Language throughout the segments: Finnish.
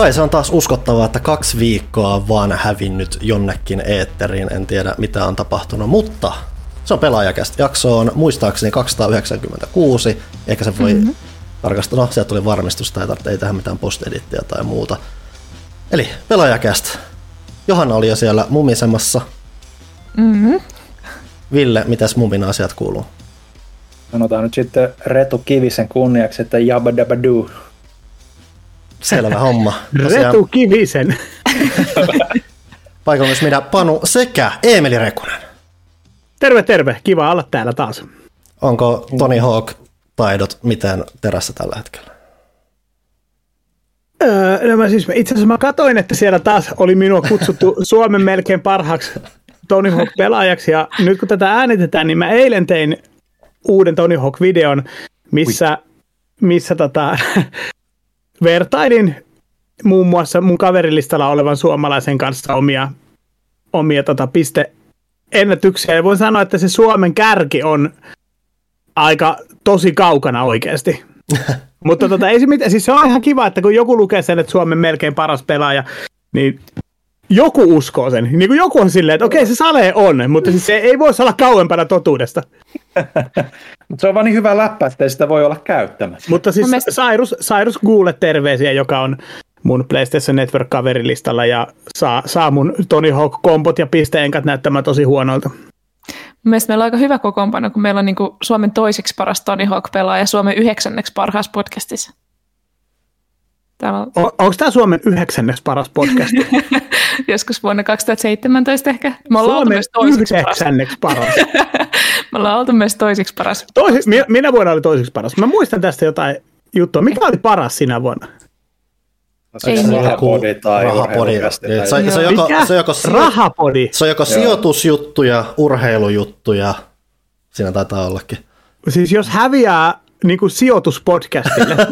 Kai se on taas uskottavaa, että kaksi viikkoa on vaan hävinnyt jonnekin eetteriin. En tiedä mitä on tapahtunut, mutta se on pelaajakästä. Jakso on muistaakseni 296, eikä se voi mm-hmm. tarkastaa. No, sieltä tuli varmistusta, ei tarvitse ei tähän mitään post tai muuta. Eli pelaajakästä. Johanna oli jo siellä mumisemassa. Mm-hmm. Ville, mitäs mumin asiat kuuluu? Sanotaan nyt sitten Retu Kivisen kunniaksi, että jabba dabba doo. Selvä homma. Tosiaan... Retu Kivisen. Paikalla myös minä, Panu sekä Eemeli Rekunen. Terve, terve. Kiva olla täällä taas. Onko Tony Hawk taidot miten terässä tällä hetkellä? Öö, no mä siis, itse asiassa mä katoin, että siellä taas oli minua kutsuttu Suomen melkein parhaaksi Tony Hawk-pelaajaksi, ja nyt kun tätä äänitetään, niin mä eilen tein uuden Tony Hawk-videon, missä, missä tota, vertailin muun muassa mun kaverilistalla olevan suomalaisen kanssa omia, omia tota, pisteennätyksiä. Ja voin sanoa, että se Suomen kärki on aika tosi kaukana oikeasti. Mutta tota, ei se mitään, siis se on ihan kiva, että kun joku lukee sen, että Suomen melkein paras pelaaja, niin joku uskoo sen. Niin kuin joku on silleen, että okei, se Sale on, mutta siis se ei voi olla kauempana totuudesta. mutta se on vaan niin hyvä läppä, että sitä voi olla käyttämässä. Mutta siis mielestä... Cyrus, Cyrus Google terveisiä, joka on mun PlayStation Network-kaverilistalla ja saa, saa mun Tony Hawk-kompot ja pisteenkat näyttämään tosi huonolta. Mielestäni meillä on aika hyvä kokoonpano, kun meillä on niin kuin Suomen toiseksi paras Tony Hawk-pelaaja ja Suomen yhdeksänneksi parhaassa podcastissa. Täällä on... O- onko tämä Suomen yhdeksänneksi paras podcast? Joskus vuonna 2017 ehkä. Me ollaan Suomen myös toiseksi yhdeksänneksi paras. paras. Me ollaan oltu myös toiseksi paras. Toiseksi, minä, minä vuonna oli toiseksi paras. Mä muistan tästä jotain juttua. Mikä oli paras sinä vuonna? Se on rahapodi tai rahapodi. Se, se, on joko, se, on joko, rahapodi. Se on joko sijoitusjuttuja, urheilujuttuja. Siinä taitaa ollakin. Siis jos häviää niin kuin sijoituspodcastille.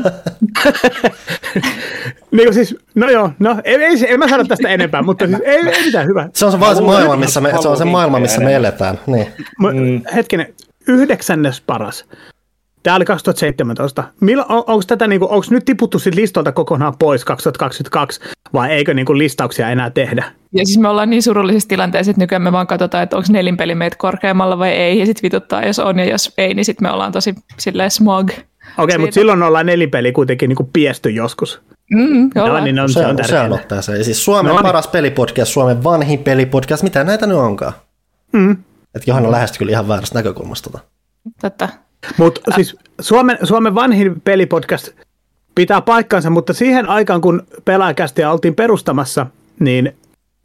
niin kuin siis, no joo, no ei, ei, ei mä sano tästä enempää, mutta siis ei, ei mitään hyvä. Se on se, vaan se maailma, missä me, se on se maailma, missä me eletään. Niin. Mm. Hetkinen, yhdeksännes paras. Tämä oli 2017. Mil, on, onko, tätä, niin kuin, onko nyt tiputtu sit listolta kokonaan pois 2022 vai eikö niin kuin, listauksia enää tehdä? Ja siis me ollaan niin surullisessa tilanteessa, että nykyään me vaan katsotaan, että onko nelinpeli meitä korkeammalla vai ei, ja sitten vituttaa, jos on, ja jos ei, niin sitten me ollaan tosi silleen smog. Okei, okay, mutta silloin ollaan nelinpeli kuitenkin niin kuin piesty joskus. Mm, no, niin on, se, se on, se on ottaa se. Ja siis Suomen no, niin. paras pelipodcast, Suomen vanhin pelipodcast, mitä näitä nyt onkaan? Mm. Että Johanna lähestyi kyllä ihan väärästä näkökulmasta. Tota. Totta. Mutta äh. siis Suomen, Suomen vanhin pelipodcast pitää paikkansa, mutta siihen aikaan, kun pelaajakästiä oltiin perustamassa, niin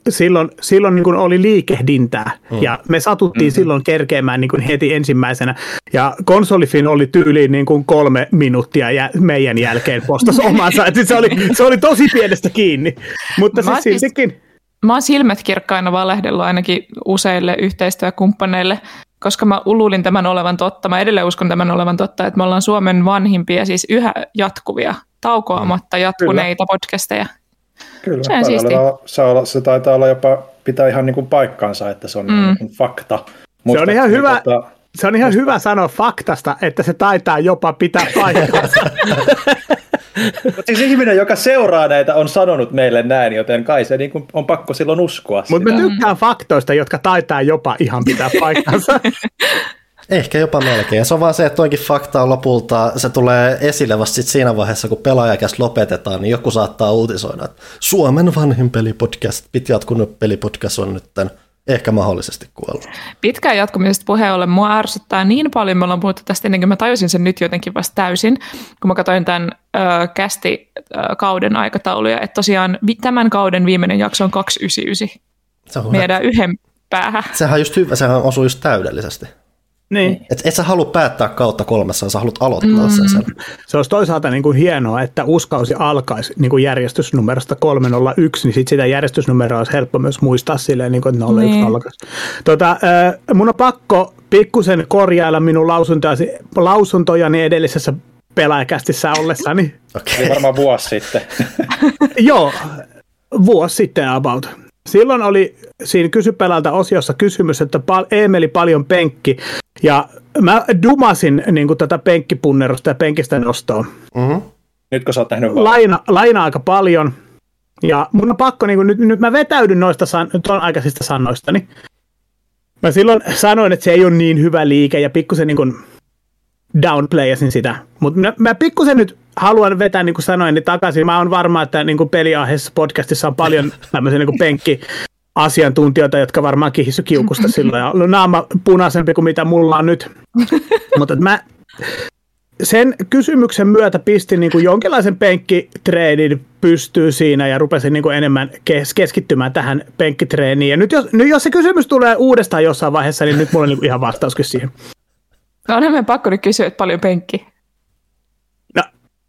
silloin, silloin niin kuin oli liikehdintää mm. ja me satuttiin mm-hmm. silloin kerkeämään niin kuin heti ensimmäisenä ja konsolifin oli tyyliin niin kuin kolme minuuttia ja meidän jälkeen postas omansa, että se oli, se oli tosi pienestä kiinni, mutta mä siis siltikin... Mä oon silmät kirkkaina valehdellut ainakin useille yhteistyökumppaneille koska mä uluulin tämän olevan totta. Mä edelleen uskon tämän olevan totta, että me ollaan Suomen vanhimpia, siis yhä jatkuvia, taukoamatta jatkuneita Kyllä. podcasteja. Kyllä, se, on se, se taitaa olla jopa pitää ihan niin kuin paikkaansa, että se on mm. niin fakta. Musta, se on ihan hyvä, tota, se on ihan musta... hyvä sanoa faktasta, että se taitaa jopa pitää paikkaansa. Mutta siis ihminen, joka seuraa näitä, on sanonut meille näin, joten kai se niin kuin on pakko silloin uskoa Mutta mä tykkään faktoista, jotka taitaa jopa ihan pitää paikkansa. Ehkä jopa melkein. Ja se on vaan se, että toinkin fakta on lopulta, se tulee esille vasta sit siinä vaiheessa, kun pelaajakäs lopetetaan, niin joku saattaa uutisoida, että Suomen vanhin pelipodcast, piti jatkunut pelipodcast on nyt tämän ehkä mahdollisesti kuollut. Pitkään jatkumisesta puheen ollen mua ärsyttää niin paljon, me ollaan puhuttu tästä ennen kuin mä tajusin sen nyt jotenkin vasta täysin, kun mä katsoin tämän ö, kästi ö, kauden aikatauluja, että tosiaan tämän kauden viimeinen jakso on 299. Se on Meidän yhden päähän. Sehän on just hyvä, sehän osuu just täydellisesti. Niin. Et, et sä halua päättää kautta kolmessa, sä haluat aloittaa mm. sen. sen. Se olisi toisaalta niin kuin hienoa, että uskausi alkaisi niin kuin järjestysnumerosta 301, niin sit sitä järjestysnumeroa olisi helppo myös muistaa silleen, niin kuin, että 01 niin. alkaisi. Tota, äh, mun on pakko pikkusen korjailla minun lausuntojani, lausuntojani edellisessä pelaajakästissä ollessani. Okay. varmaan vuosi sitten. Joo, vuosi sitten about. Silloin oli siinä kysypelältä osiossa kysymys, että Eemeli paljon penkki, ja mä dumasin niin kuin tätä penkkipunnerusta ja penkistä nostoa. Mm-hmm. Nyt kun sä oot tehnyt Laina, laina aika paljon, Ja mun on pakko, niin kuin, nyt, nyt mä vetäydyn noista san, tuon aikaisista sanoistani. Mä silloin sanoin, että se ei ole niin hyvä liike ja pikkusen niin kuin downplayasin sitä. Mutta mä, mä pikkusen nyt haluan vetää, niin kuin sanoin, niin takaisin. Mä oon varma, että niin kuin peliaiheessa podcastissa on paljon tämmöisiä niin penkki asiantuntijoita, jotka varmaan kihissu kiukusta silloin ja on naama punaisempi kuin mitä mulla on nyt. Mutta mä sen kysymyksen myötä pistin niin kuin jonkinlaisen penkkitreidin pystyy siinä ja rupesin niin kuin enemmän kes- keskittymään tähän penkkitreeniin. Ja nyt jos, nyt jos se kysymys tulee uudestaan jossain vaiheessa, niin nyt mulla on niin kuin ihan vastauskin siihen. No on meidän pakko nyt kysyä, että paljon penkki.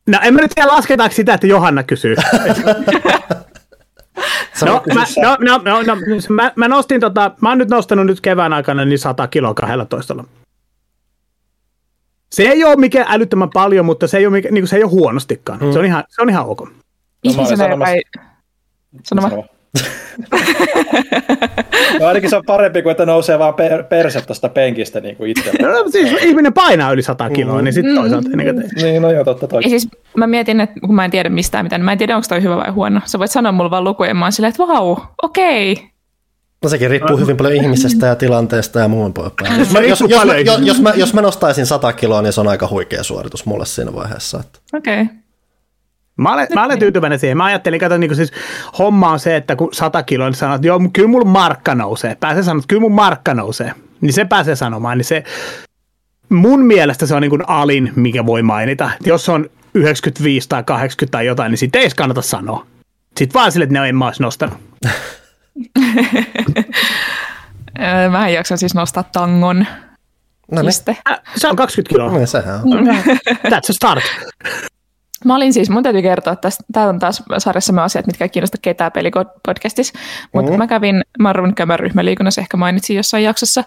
No, en mä nyt tiedä lasketaanko sitä, että Johanna kysyy. No, mä, no, no, no, no, mä, mä, nostin tota, mä oon nyt nostanut nyt kevään aikana niin 100 kiloa 12. Se ei ole mikään älyttömän paljon, mutta se ei ole, mikä, niin se ei ole huonostikaan. Hmm. Se, on ihan, se on ihan ok. No, Ihmisenä, joka ei... Sano vaan. No ainakin se on parempi kuin, että nousee vaan per, perse tuosta penkistä niin kuin itse. No, siis ihminen painaa yli 100 kiloa, mm. niin sitten toisaalta mm. niin, niin, no joo, totta toi. Ja siis mä mietin, että kun mä en tiedä mistään mitään, niin mä en tiedä, onko toi hyvä vai huono. Sä voit sanoa mulle vaan lukuja, ja mä oon silleen, että vau, okei. Okay. No sekin riippuu hyvin paljon ihmisestä ja tilanteesta ja muun poispäin. Jos, jos, jos, jos, jos, mä, jos mä nostaisin 100 kiloa, niin se on aika huikea suoritus mulle siinä vaiheessa. Okei. Okay. Mä olen, mä olen tyytyväinen siihen. Mä ajattelin, että niin siis homma on se, että kun 100 kiloa, niin sanoo, että joo, kyllä mulla markka nousee. Pääsee että kyllä mun markka nousee. Niin se pääsee sanomaan. Niin se, mun mielestä se on niin kuin alin, mikä voi mainita. Jos on 95 tai 80 tai jotain, niin siitä ei edes kannata sanoa. Sitten vaan sille, että ne en mä olisi nostanut. mä jaksan siis nostaa tangon. No niin. Se on 20 kiloa. No, sehän on. That's a start. Mä olin siis, mun täytyy kertoa, että tämä on taas sarjassamme asiat, mitkä ei kiinnosta ketään pelikodcastissa, mutta mm-hmm. mä kävin, oon käymään ryhmäliikunnassa, ehkä mainitsin jossain jaksossa,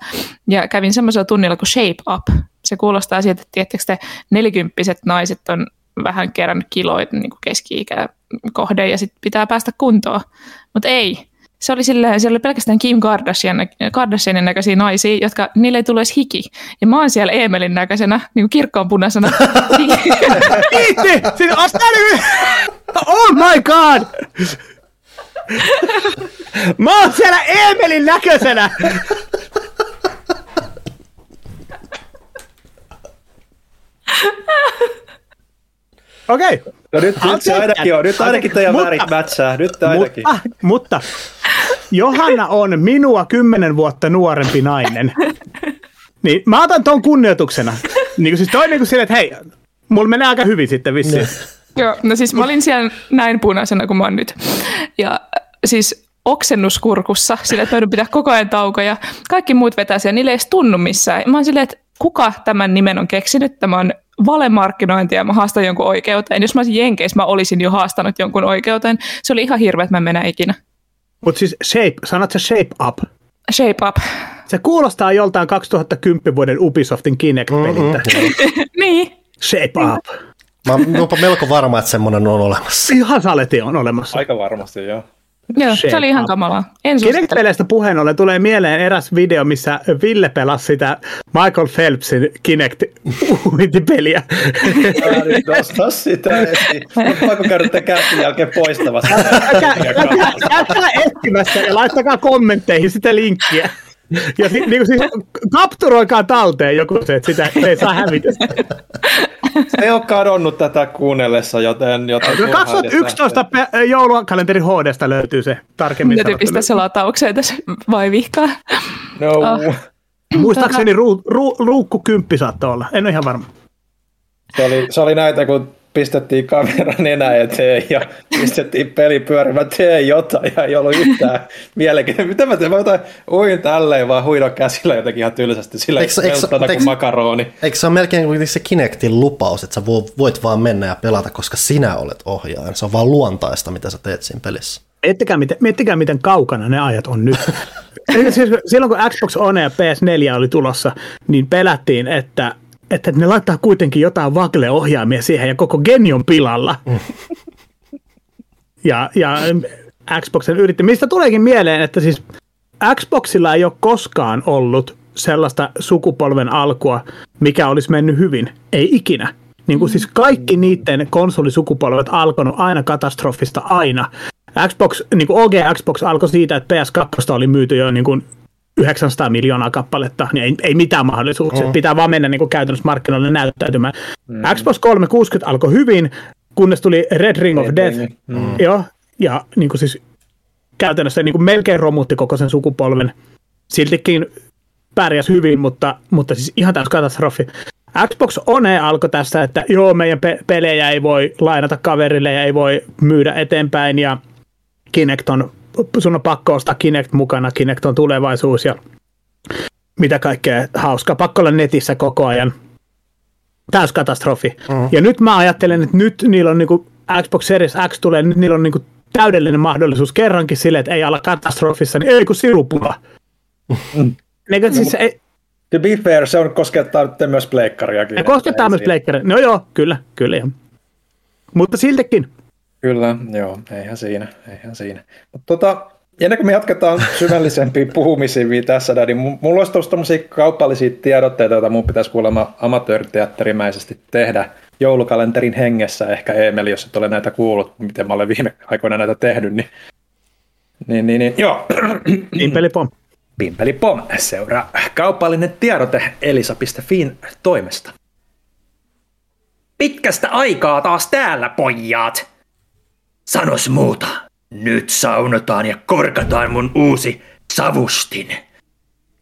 ja kävin semmoisella tunnilla kuin Shape Up. Se kuulostaa siitä, että tiettekö te nelikymppiset naiset on vähän kerännyt kiloita niin keski-ikä kohde ja sitten pitää päästä kuntoon. Mutta ei, se oli, silleen, siellä oli pelkästään Kim Kardashian, Kardashianin näköisiä naisia, jotka niille ei tule edes hiki. Ja mä oon siellä Emelin näköisenä, niin kuin kirkkoonpunaisena. Itse! Siis Oh my god! Mä oon siellä Emelin näköisenä! Okei. Okay. No nyt, nyt se ainakin on. Nyt ainakin teidän mutta, värit mätsää. Nyt ainakin. Mutta, mutta Johanna on minua kymmenen vuotta nuorempi nainen. Niin mä otan ton kunnioituksena. Niin kuin siis toi niin kuin sille, että hei, mulla menee aika hyvin sitten vissiin. No. Joo, no siis mä olin siellä näin punaisena kuin mä oon nyt. Ja siis oksennuskurkussa, sillä että pitää koko ajan taukoja. Kaikki muut vetää siellä, niille ei edes tunnu missään. Mä oon silleen, että kuka tämän nimen on keksinyt? Tämä on valemarkkinointia ja mä haastan jonkun oikeuteen. Jos mä olisin Jenkeissä, mä olisin jo haastanut jonkun oikeuteen. Se oli ihan hirveä, että mä mennä ikinä. Mutta siis shape, sanot se shape up? Shape up. Se kuulostaa joltain 2010 vuoden Ubisoftin Kinect-peliltä. Mm-hmm. niin. Shape up. Mä oon melko varma, että semmoinen on olemassa. Ihan saleti on olemassa. Aika varmasti, joo. Joo, Shape se oli ihan kamalaa. Kinect-peleistä puheen ollen tulee mieleen eräs video, missä Ville pelasi sitä Michael Phelpsin Kinect-peliä. Nostaa sitä esiin. Pakko käydä tämän käsin jälkeen poistamassa. Käykää etsimässä ja laittakaa kommentteihin sitä linkkiä. Ja si, niin siis, kapturoikaa talteen joku se, että sitä se ei saa hävitä. Se ei ole kadonnut tätä kuunnellessa, joten... joten no, 2011 pe- joulukalenteri HDsta löytyy se tarkemmin. Täytyy pistää se lataukseen tässä vai vihkaa. No. Oh. Muistaakseni ru, ru, ruukku kymppi saattoi olla, en ole ihan varma. Se oli, se oli näitä, kun pistettiin kamera nenä eteen ja pistettiin peli pyörimään, tee jotain ja ei ollut yhtään mielenkiintoista. Mitä mä teen? Mä jotain uin tälleen vaan huidon käsillä jotenkin ihan tylsästi sillä eikö, eikö, kuin makaroni. Eikö se ole melkein kuin se Kinectin lupaus, että sä voit vaan mennä ja pelata, koska sinä olet ohjaaja. Se on vaan luontaista, mitä sä teet siinä pelissä. Miettikää miten, miettikää, miten kaukana ne ajat on nyt. siis silloin kun Xbox One ja PS4 oli tulossa, niin pelättiin, että että ne laittaa kuitenkin jotain Vagle-ohjaimia siihen ja koko geni on pilalla. Mm. ja, ja Xboxen yritti. Mistä tuleekin mieleen, että siis Xboxilla ei ole koskaan ollut sellaista sukupolven alkua, mikä olisi mennyt hyvin. Ei ikinä. Niin kuin siis kaikki niiden konsolisukupolvet alkanut aina katastrofista aina. Xbox, niin kuin OG Xbox alkoi siitä, että PS2 oli myyty jo niin kuin 900 miljoonaa kappaletta, niin ei, ei mitään mahdollisuuksia. Mm. Pitää vaan mennä niin kuin käytännössä markkinoille näyttäytymään. Mm. Xbox 360 alkoi hyvin, kunnes tuli Red Ring of Death. Mm. Joo, ja niin kuin siis käytännössä niin kuin melkein romutti koko sen sukupolven. Siltikin pärjäs hyvin, mutta, mutta siis ihan täys katastrofi. Xbox One alkoi tässä, että joo, meidän pe- pelejä ei voi lainata kaverille ja ei voi myydä eteenpäin ja Kinect on, sun on pakko ostaa Kinect mukana, Kinect on tulevaisuus ja mitä kaikkea hauskaa. Pakko olla netissä koko ajan. Täys katastrofi. Mm. Ja nyt mä ajattelen, että nyt niillä on niinku Xbox Series X tulee, nyt niillä on niinku täydellinen mahdollisuus kerrankin sille, että ei ala katastrofissa, niin ei kun sirupula. Mm. Niin, siis ei, To be fair, se on koskettaa nyt myös pleikkariakin. Se koskettaa myös pleikkaria. No joo, kyllä, kyllä. Mutta siltikin. Kyllä, joo, eihän siinä, eihän siinä. Mutta tota, ennen kuin me jatketaan syvällisempiä puhumisia tässä, niin mulla olisi tuossa kaupallisia tiedotteita, joita mun pitäisi kuulemma amatööriteatterimäisesti tehdä joulukalenterin hengessä. Ehkä Emeli, jos et ole näitä kuullut, miten mä olen viime aikoina näitä tehnyt, niin, niin, niin, niin joo. Impelipom. Pimpeli pom seuraa kaupallinen tiedote elisa.fin toimesta. Pitkästä aikaa taas täällä, pojat! Sanos muuta. Nyt saunotaan ja korkataan mun uusi savustin.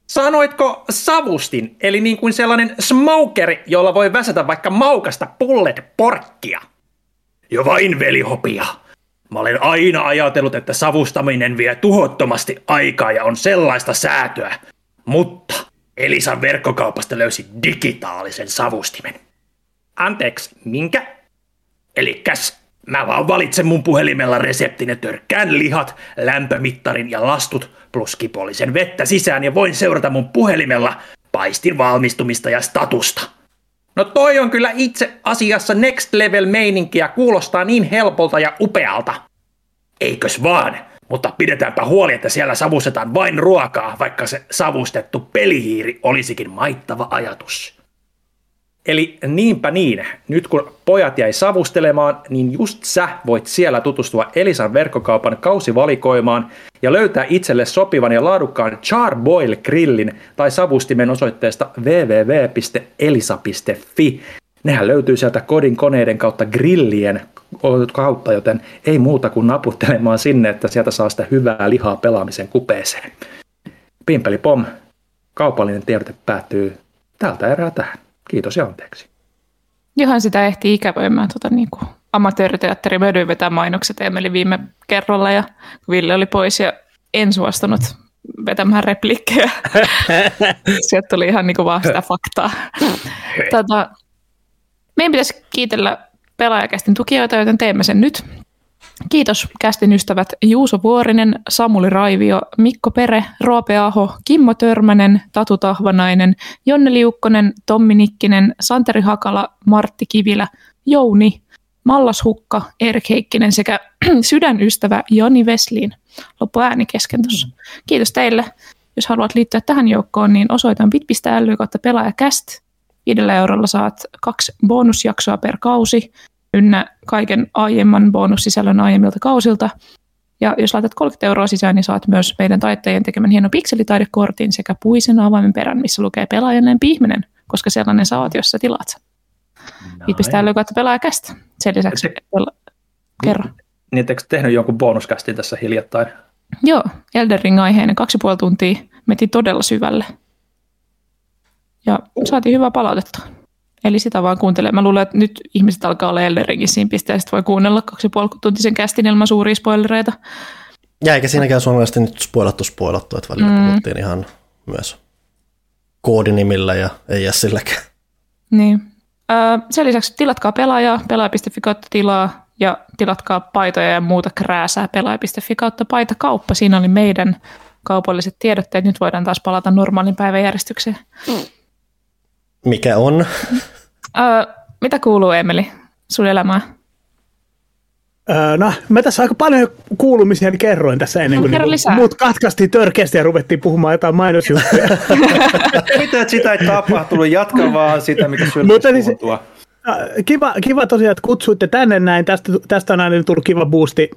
Sanoitko savustin, eli niin kuin sellainen smokeri, jolla voi väsätä vaikka maukasta pullet porkkia? Jo vain velihopia. Mä olen aina ajatellut, että savustaminen vie tuhottomasti aikaa ja on sellaista säätöä. Mutta Elisan verkkokaupasta löysi digitaalisen savustimen. Anteeksi, minkä? Elikäs, mä vaan valitsen mun puhelimella reseptin ja törkkään lihat, lämpömittarin ja lastut plus kipollisen vettä sisään ja voin seurata mun puhelimella paistin valmistumista ja statusta. No toi on kyllä itse asiassa next level meininkiä, kuulostaa niin helpolta ja upealta. Eikös vaan, mutta pidetäänpä huoli, että siellä savustetaan vain ruokaa, vaikka se savustettu pelihiiri olisikin maittava ajatus. Eli niinpä niin, nyt kun pojat jäi savustelemaan, niin just sä voit siellä tutustua Elisan verkkokaupan kausivalikoimaan ja löytää itselle sopivan ja laadukkaan Charboil grillin tai savustimen osoitteesta www.elisa.fi. Nehän löytyy sieltä kodin koneiden kautta grillien kautta, joten ei muuta kuin naputtelemaan sinne, että sieltä saa sitä hyvää lihaa pelaamisen kupeeseen. Pimpeli pom, kaupallinen tiedote päättyy tältä erää tähän. Kiitos ja anteeksi. Johan sitä ehti ikävöimään tuota, niin kuin amatööriteatteri mödyin vetää mainokset Emeli viime kerralla ja Ville oli pois ja en suostunut vetämään replikkejä. Sieltä tuli ihan niin kuin vaan sitä faktaa. Tota, meidän pitäisi kiitellä pelaajakästin tukijoita, joten teemme sen nyt. Kiitos kästin ystävät Juuso Vuorinen, Samuli Raivio, Mikko Pere, Roope Aho, Kimmo Törmänen, Tatu Tahvanainen, Jonne Liukkonen, Tommi Nikkinen, Santeri Hakala, Martti Kivilä, Jouni, Mallas Hukka, Erik Heikkinen sekä sydänystävä Joni Vesliin. Loppu ääni kesken tuossa. Kiitos teille. Jos haluat liittyä tähän joukkoon, niin osoitan bit.ly kautta pelaajakäst. Viidellä eurolla saat kaksi bonusjaksoa per kausi, ynnä kaiken aiemman bonussisällön aiemmilta kausilta. Ja jos laitat 30 euroa sisään, niin saat myös meidän taittajien tekemän hienon pikselitaidekortin sekä puisen avaimen perän, missä lukee pelaajanen pihminen, koska sellainen oot, jos sä tilaat sen. No, pistää lykätä pelaajakästä. Sen lisäksi Ette, pela- kerro. Niin, etteikö tehnyt jonkun bonuskästin tässä hiljattain? Joo, Elden Ring-aiheinen kaksi puoli tuntia. Meti todella syvälle. Ja saatiin hyvää palautetta. Eli sitä vaan kuuntelee. Mä luulen, että nyt ihmiset alkaa olla Elden Ringin siinä pisteessä, voi kuunnella kaksi puoli tuntisen kästin ilman suuria spoilereita. Ja eikä siinäkään suomalaisesti nyt spoilattu spoilattu, että välillä mm. puhuttiin ihan myös koodinimillä ja ei silläkään. Niin. sen lisäksi tilatkaa pelaajaa, pelaaja.fi kautta tilaa ja tilatkaa paitoja ja muuta krääsää pelaaja.fi kautta kauppa. Siinä oli meidän kaupalliset tiedotteet. Nyt voidaan taas palata normaalin päiväjärjestykseen. Mikä on? Öö, mitä kuuluu, Emeli, sun elämään? Öö, no, mä tässä aika paljon kuulumisia niin kerroin tässä ennen kuin no, niin, muut katkaistiin törkeästi ja ruvettiin puhumaan jotain mainosjuttuja. Mitä sitä ei tapahtunut, jatka vaan sitä, mikä syöllä Mutta siis, kiva, kiva tosiaan, että kutsuitte tänne näin. Tästä, tästä on aina tullut kiva boosti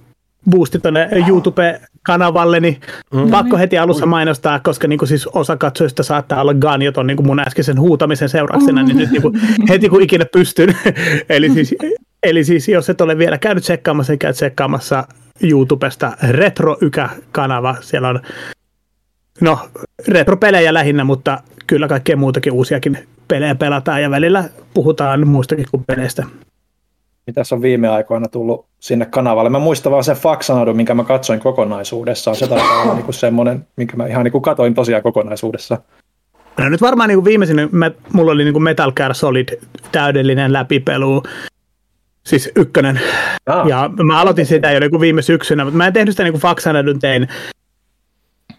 boosti tuonne YouTube-kanavalle, niin mm. pakko heti alussa mainostaa, koska niin kuin siis osa katsojista saattaa olla ganjoton niin kuin mun äskeisen huutamisen seurauksena, niin nyt niin kuin heti kun ikinä pystyn. eli, siis, eli siis jos et ole vielä käynyt tsekkaamassa, niin käy tsekkaamassa YouTubesta Retro Ykä-kanava. Siellä on no, retropelejä lähinnä, mutta kyllä kaikkea muutakin uusiakin pelejä pelataan ja välillä puhutaan muistakin kuin peleistä mitäs on viime aikoina tullut sinne kanavalle. Mä muistan vaan sen Faxanadun, minkä mä katsoin kokonaisuudessaan. Se taitaa olla niinku semmoinen, minkä mä ihan niinku katoin tosiaan kokonaisuudessa. No nyt varmaan niinku viimeisin, me, mulla oli niinku Metal Gear Solid täydellinen läpipelu, siis ykkönen. Ah. Ja mä aloitin sitä jo niinku viime syksynä, mutta mä en tehnyt sitä niinku Faxanadun tein,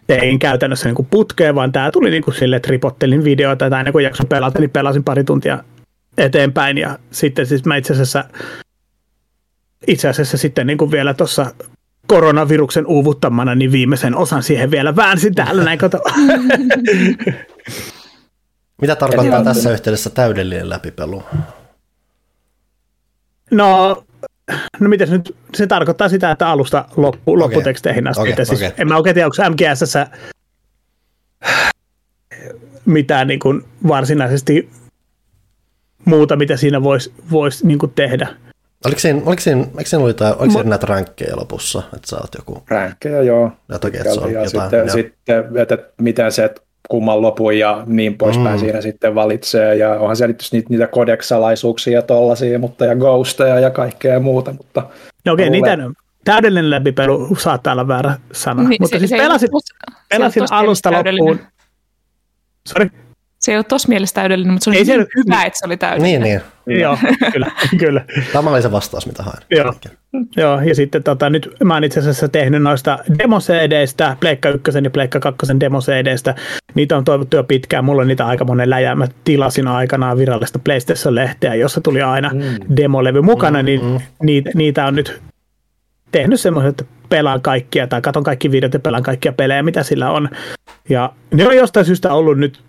tein käytännössä niinku putkeen, vaan tää tuli niinku sille, että ripottelin videoita tai ennen kuin jakson pelata, niin pelasin pari tuntia eteenpäin ja sitten siis mä itse asiassa, itse asiassa sitten niin kuin vielä tuossa koronaviruksen uuvuttamana, niin viimeisen osan siihen vielä väänsin täällä näin kato. Mitä tarkoittaa tässä yhteydessä täydellinen läpipelu? No, no miten nyt, se tarkoittaa sitä, että alusta loppu, okay. lopputeksteihin asti. Okay, siis okay. En mä oikein tiedä, onko MGS mitään niin kuin varsinaisesti muuta, mitä siinä voisi vois, niin tehdä. Oliko siinä, oliko siinä, eikö siinä oli tai, oliko siinä näitä ränkkejä lopussa, että sä oot joku? Ränkkejä, joo. Ja toki, että se on ja jotain, sitten, sitten, että miten se, että kumman lopun ja niin poispäin mm. siinä sitten valitsee. Ja onhan siellä niitä, niitä kodeksalaisuuksia ja tollaisia, mutta ja ghosteja ja kaikkea muuta. Mutta no okei, okay, niitä täydellinen läpipelu saattaa olla väärä sana. Niin, mutta se, siis se pelasin, pelasin alusta loppuun. Sorry se ei ole tuossa mielessä täydellinen, mutta se oli ei se hyvä, hyvä, että se oli täydellinen. Niin, niin. Joo, kyllä, kyllä. Tämä oli se vastaus, mitä hain. Joo, Joo ja sitten tota, nyt mä oon itse asiassa tehnyt noista demo CDistä, Pleikka 1 ja Pleikka 2 demo CDistä. Niitä on toivottu jo pitkään, mulla on niitä aika monen läjä. Mä tilasin aikanaan virallista PlayStation-lehteä, jossa tuli aina mm. demolevy mukana, mm, niin mm. Niitä, niitä on nyt tehnyt semmoiset, että pelaan kaikkia tai katon kaikki videot ja pelaan kaikkia pelejä, mitä sillä on. Ja ne on jostain syystä ollut nyt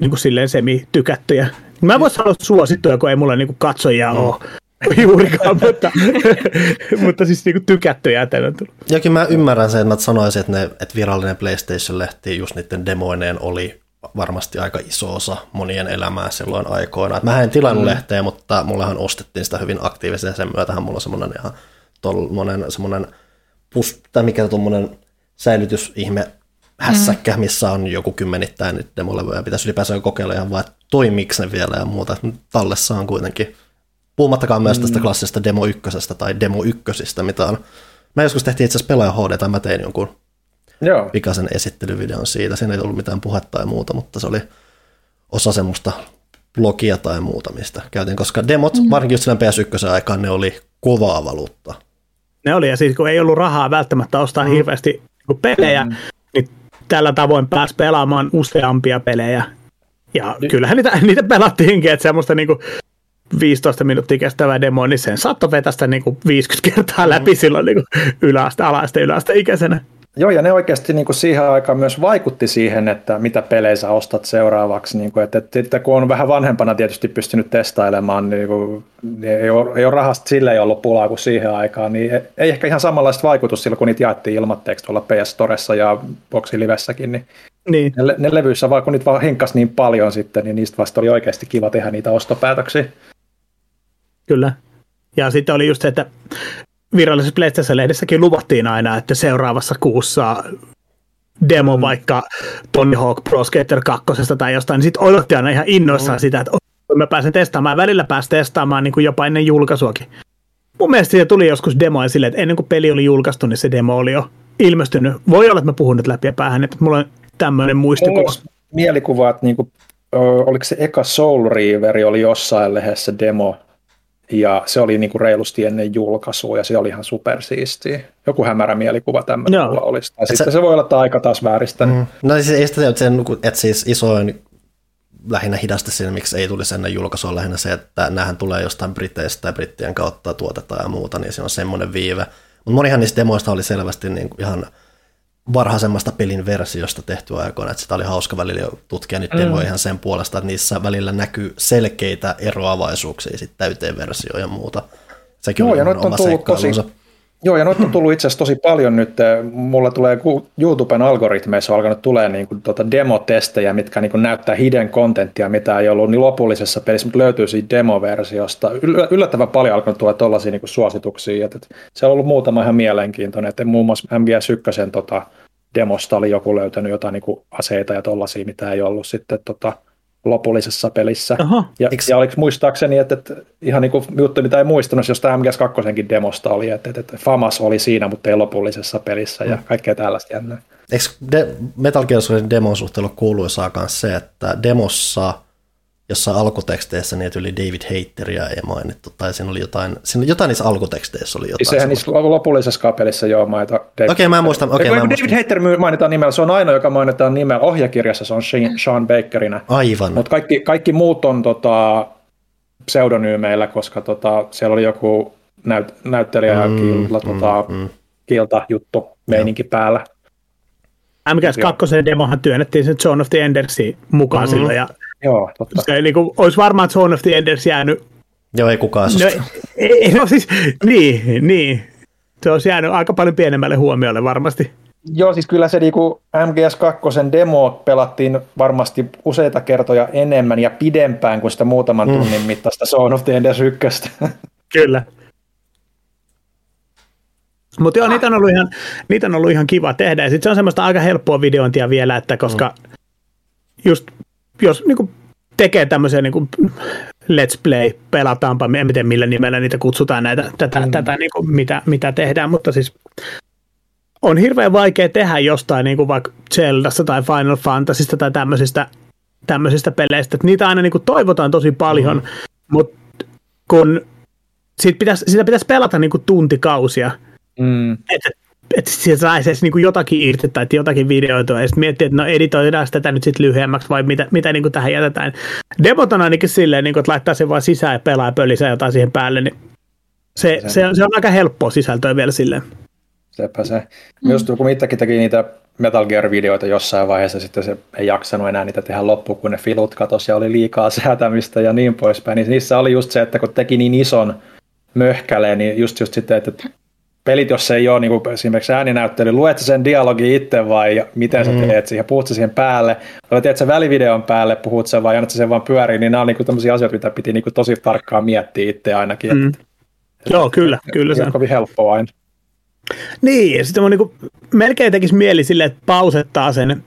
niin kuin silleen semi-tykättyjä. Mä voisin sanoa suosittuja, kun ei mulla niin kuin katsojia mm. ole juurikaan, mutta, mutta siis niin kuin tykättyjä tänne on tullut. Jokin mä ymmärrän sen, että sanoisin, että, ne, että virallinen PlayStation-lehti just niiden demoineen oli varmasti aika iso osa monien elämää silloin aikoina. mä en tilannut mm. lehteä, mutta mullahan ostettiin sitä hyvin aktiivisesti ja sen myötähän mulla on semmoinen ihan tolmonen, semmoinen pus, tai mikä tuommoinen säilytysihme hässäkkä, missä on joku kymmenittäin nyt demolevyjä. Pitäisi ylipäänsä kokeilla ihan vaan, että toimiks ne vielä ja muuta. Tallessa on kuitenkin, puhumattakaan myös tästä mm. klassisesta demo ykkösestä tai demo ykkösistä, mitä on. Mä joskus tehtiin itse asiassa pelaaja HD, tai mä tein jonkun Joo. pikaisen esittelyvideon siitä. Siinä ei ollut mitään puhetta tai muuta, mutta se oli osa semmoista blogia tai muuta, mistä käytiin, koska demot, mm. varsinkin just PS1 aikaan, ne oli kovaa valuutta. Ne oli, ja siis kun ei ollut rahaa välttämättä ostaa mm. hirveästi pelejä, mm. niin tällä tavoin pääsi pelaamaan useampia pelejä. Ja Nyt. kyllähän niitä, niitä pelattiinkin, että semmoista niinku 15 minuuttia kestävää demoa, niin sen saattoi vetästä niinku 50 kertaa läpi mm. silloin niinku yläaste, alaste, yläaste ikäisenä. Joo, ja ne oikeasti niin kuin siihen aikaan myös vaikutti siihen, että mitä pelejä sä ostat seuraavaksi. Niin kuin, että, että, että kun on vähän vanhempana tietysti pystynyt testailemaan, niin, kuin, niin ei, ole, ei ole rahasta sille ei ollut pulaa kuin siihen aikaan, niin ei ehkä ihan samanlaista vaikutus silloin, kun niitä jaettiin ilmatteeksi tuolla PS Storessa ja Boxi Livessäkin. Niin niin. Ne, ne levyissä, vaan kun niitä vaan hinkas niin paljon sitten, niin niistä vasta oli oikeasti kiva tehdä niitä ostopäätöksiä. Kyllä. Ja sitten oli just se, että virallisessa PlayStation-lehdessäkin luvattiin aina, että seuraavassa kuussa demo mm. vaikka Tony Hawk Pro Skater 2 tai jostain, niin sitten odotti aina ihan innoissaan mm. sitä, että mä pääsen testaamaan. Välillä pääsin testaamaan niin kuin jopa ennen julkaisuakin. Mun mielestä siitä tuli joskus demoja silleen, että ennen kuin peli oli julkaistu, niin se demo oli jo ilmestynyt. Voi olla, että mä puhun nyt läpi ja päähän, että mulla on tämmöinen muistikuva. Mielikuva, että niin kuin, oliko se eka Soul Reaver oli jossain lehdessä demo, ja se oli niinku reilusti ennen julkaisua ja se oli ihan supersiistiä. Joku hämärä mielikuva tämmöinen no. olisi. Tai sitten se, se voi olla, että aika taas vääristä. Mm. No siis ei sitä, että, sen, että siis isoin lähinnä hidaste siinä, miksi ei tulisi ennen julkaisua, lähinnä se, että näähän tulee jostain Briteistä tai Brittien kautta tuotetaan ja muuta, niin se on semmoinen viive. Mutta monihan niistä demoista oli selvästi niin kuin ihan varhaisemmasta pelin versiosta tehty aikoina, että sitä oli hauska välillä tutkia niitä mm. demoja ihan sen puolesta, että niissä välillä näkyy selkeitä eroavaisuuksia sitten täyteen versioon ja muuta. Sekin Joo, ja nyt on tullut tosi, Joo, ja noita on tullut itse asiassa tosi paljon nyt. Mulla tulee YouTuben algoritmeissa on alkanut tulee niin kuin tuota demotestejä, mitkä niin kuin näyttää hidden contenttia, mitä ei ollut niin lopullisessa pelissä, mutta löytyy siitä demoversiosta. Yllättävän paljon alkanut tulla tuollaisia niin suosituksia. Että se on ollut muutama ihan mielenkiintoinen, että muun muassa MGS1 tota, demosta oli joku löytänyt jotain niin kuin aseita ja tollaisia, mitä ei ollut sitten tota, lopullisessa pelissä. Aha. Ja, Eks... ja oliko muistaakseni, että, että ihan niin kuin juttu, mitä ei muistanut, jos tämä MGS2 demosta oli, että, että, että FAMAS oli siinä, mutta ei lopullisessa pelissä ja mm. kaikkea tällaista jännää. Eikö de- Metal Gear Solidin demon suhteen kuuluisaa myös se, että demossa jossain alkuteksteissä niitä yli David Hateria ei mainittu, tai siinä oli jotain, siinä jotain niissä alkuteksteissä oli jotain. Sehän niissä lopullisessa kapelissa joo mainita Okei, okay, mä en muista. Okay, mä en David. Hater mainitaan nimellä, se on ainoa, joka mainitaan nimellä. Ohjakirjassa se on Sean Bakerina. Aivan. Mutta kaikki, kaikki muut on tota, pseudonyymeillä, koska tota, siellä oli joku näyt, näyttelijä mm, kilta, mm, tota, mm. kilta juttu meininki päällä. MGS2 demohan työnnettiin sen John of the Endersin mukaan mm-hmm. silloin, ja Joo, totta. Se, niin kuin, olisi varmaan Zone of the Enders jäänyt... Joo, ei kukaan no, ei, no siis, niin, niin. Se olisi jäänyt aika paljon pienemmälle huomiolle varmasti. Joo, siis kyllä se niinku MGS2 demo pelattiin varmasti useita kertoja enemmän ja pidempään kuin sitä muutaman mm. tunnin mittaista Zone of the Enders 1. Kyllä. Mutta joo, niitä on, ollut ihan, niitä on ollut ihan kiva tehdä. Ja sitten se on semmoista aika helppoa videointia vielä, että koska mm. just jos niin kuin tekee tämmöisiä niin kuin let's play, pelataanpa, en tiedä millä nimellä niitä kutsutaan näitä, tätä, mm. tätä niin kuin mitä, mitä tehdään, mutta siis on hirveän vaikea tehdä jostain niin kuin vaikka Zeldasta tai Final Fantasysta tai tämmöisistä, tämmöisistä peleistä, että niitä aina niin kuin toivotaan tosi paljon, mm. mutta kun siitä pitäisi, sitä pitäisi pelata niin kuin tuntikausia, mm. että että sieltä saisi edes niin jotakin irti tai jotakin videoitua ja sitten miettiä, että no editoidaan tätä nyt sitten lyhyemmäksi vai mitä, mitä niin kuin tähän jätetään. Demot on ainakin silleen, niin kuin, että laittaa sen vaan sisään ja pelaa ja pölisää jotain siihen päälle, niin se, se, se, on, se on aika helppoa sisältöä vielä silleen. Sepä se. Mm. Myös kun itsekin teki niitä Metal Gear-videoita jossain vaiheessa, sitten se ei jaksanut enää niitä tehdä loppuun, kun ne filut katosi ja oli liikaa säätämistä ja niin poispäin. Niin niissä oli just se, että kun teki niin ison möhkäleen, niin just, just sitten, että pelit, jos ei ole niin kuin esimerkiksi ääninäyttely, luet sen dialogi itse vai miten sä mm. teet siihen, puhut siihen päälle, vai teet sen välivideon päälle, puhut sen vai annat sen vaan pyöriin, niin nämä on niin tämmöisiä asioita, mitä piti niin kuin tosi tarkkaan miettiä itse ainakin. Mm. Että, Joo, kyllä, kyllä se on. kovin helppoa aina. Niin, ja sitten mun niin melkein tekisi mieli sille, että pausettaa sen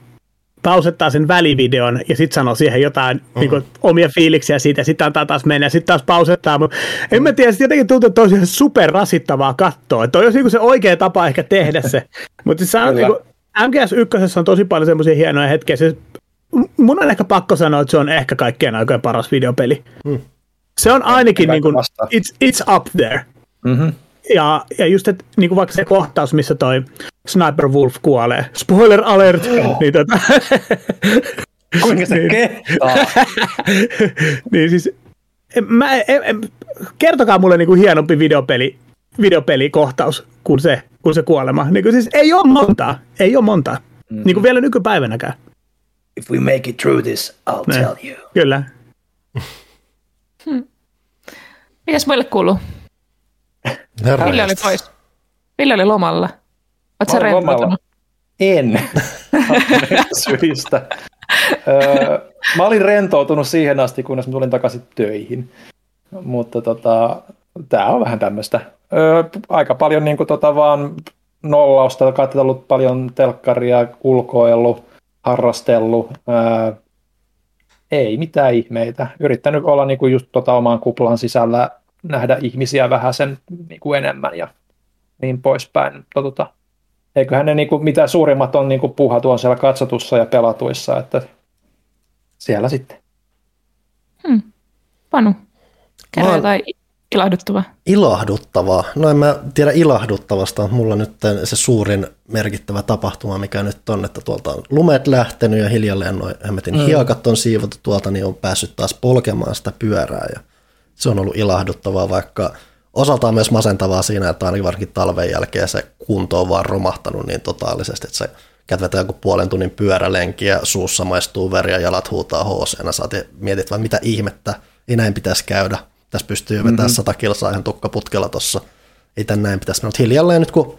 pausettaa sen välivideon ja sitten sanoo siihen jotain mm. niin kuin, omia fiiliksiä siitä ja sitten antaa taas mennä ja sitten taas pausettaa. Mutta en mä tiedä, jotenkin tuntuu, että on super rasittavaa katsoa. Että olisi niin se oikea tapa ehkä tehdä se. Mutta siis niin kuin, MGS1 on tosi paljon semmoisia hienoja hetkiä. Se, mun on ehkä pakko sanoa, että se on ehkä kaikkien aikojen paras videopeli. Mm. Se on ainakin niin kuin, it's, it's up there. Mm-hmm. Ja, ja just, että niin kuin vaikka se kohtaus, missä toi Sniper Wolf kuolee, spoiler alert, oh. niin tota... Kuinka se niin, kehtaa? niin siis, mä, en, en, kertokaa mulle niin kuin hienompi videopeli, videopelikohtaus kuin se, kuin se kuolema. Niin kuin siis ei ole montaa, ei ole montaa. Mm-hmm. Niin kuin vielä nykypäivänäkään. If we make it through this, I'll ne. tell you. Kyllä. Hmm. Mitäs muille kuuluu? Ville oli pois. Ville oli lomalla. Oletko sä lomalla. En. syistä. öö, mä olin rentoutunut siihen asti, kunnes mä tulin takaisin töihin. Mutta tota, tämä on vähän tämmöistä. Öö, aika paljon niin kuin, tota, vaan nollausta, katsellut paljon telkkaria, ulkoillut, harrastellut. Öö, ei mitään ihmeitä. Yrittänyt olla niin kuin just tota, oman kuplan sisällä nähdä ihmisiä vähän sen niin kuin enemmän ja niin poispäin. Mutta tota, eiköhän ne niin kuin, mitä suurimmat on niin kuin puhatu on siellä katsotussa ja pelatuissa, että siellä sitten. Hmm. Panu, kerro Mä... jotain ilahduttavaa. Ilahduttavaa? No en mä tiedä ilahduttavasta. Mulla nyt se suurin merkittävä tapahtuma, mikä nyt on, että tuolta on lumet lähtenyt ja hiljalleen noin hemmetin mm. hiekat on siivottu tuolta, niin on päässyt taas polkemaan sitä pyörää ja se on ollut ilahduttavaa, vaikka osaltaan myös masentavaa siinä, että ainakin varsinkin talven jälkeen se kunto on vaan romahtanut niin totaalisesti, että se kätvetään joku puolen tunnin pyörälenki ja suussa maistuu veri ja jalat huutaa hooseena. Saat mietit vaan, mitä ihmettä, ei näin pitäisi käydä. Tässä pystyy vetämään mm-hmm. sata kilsaa ihan tukkaputkella tuossa ei tän näin pitäisi mennä. Mutta hiljalleen nyt kun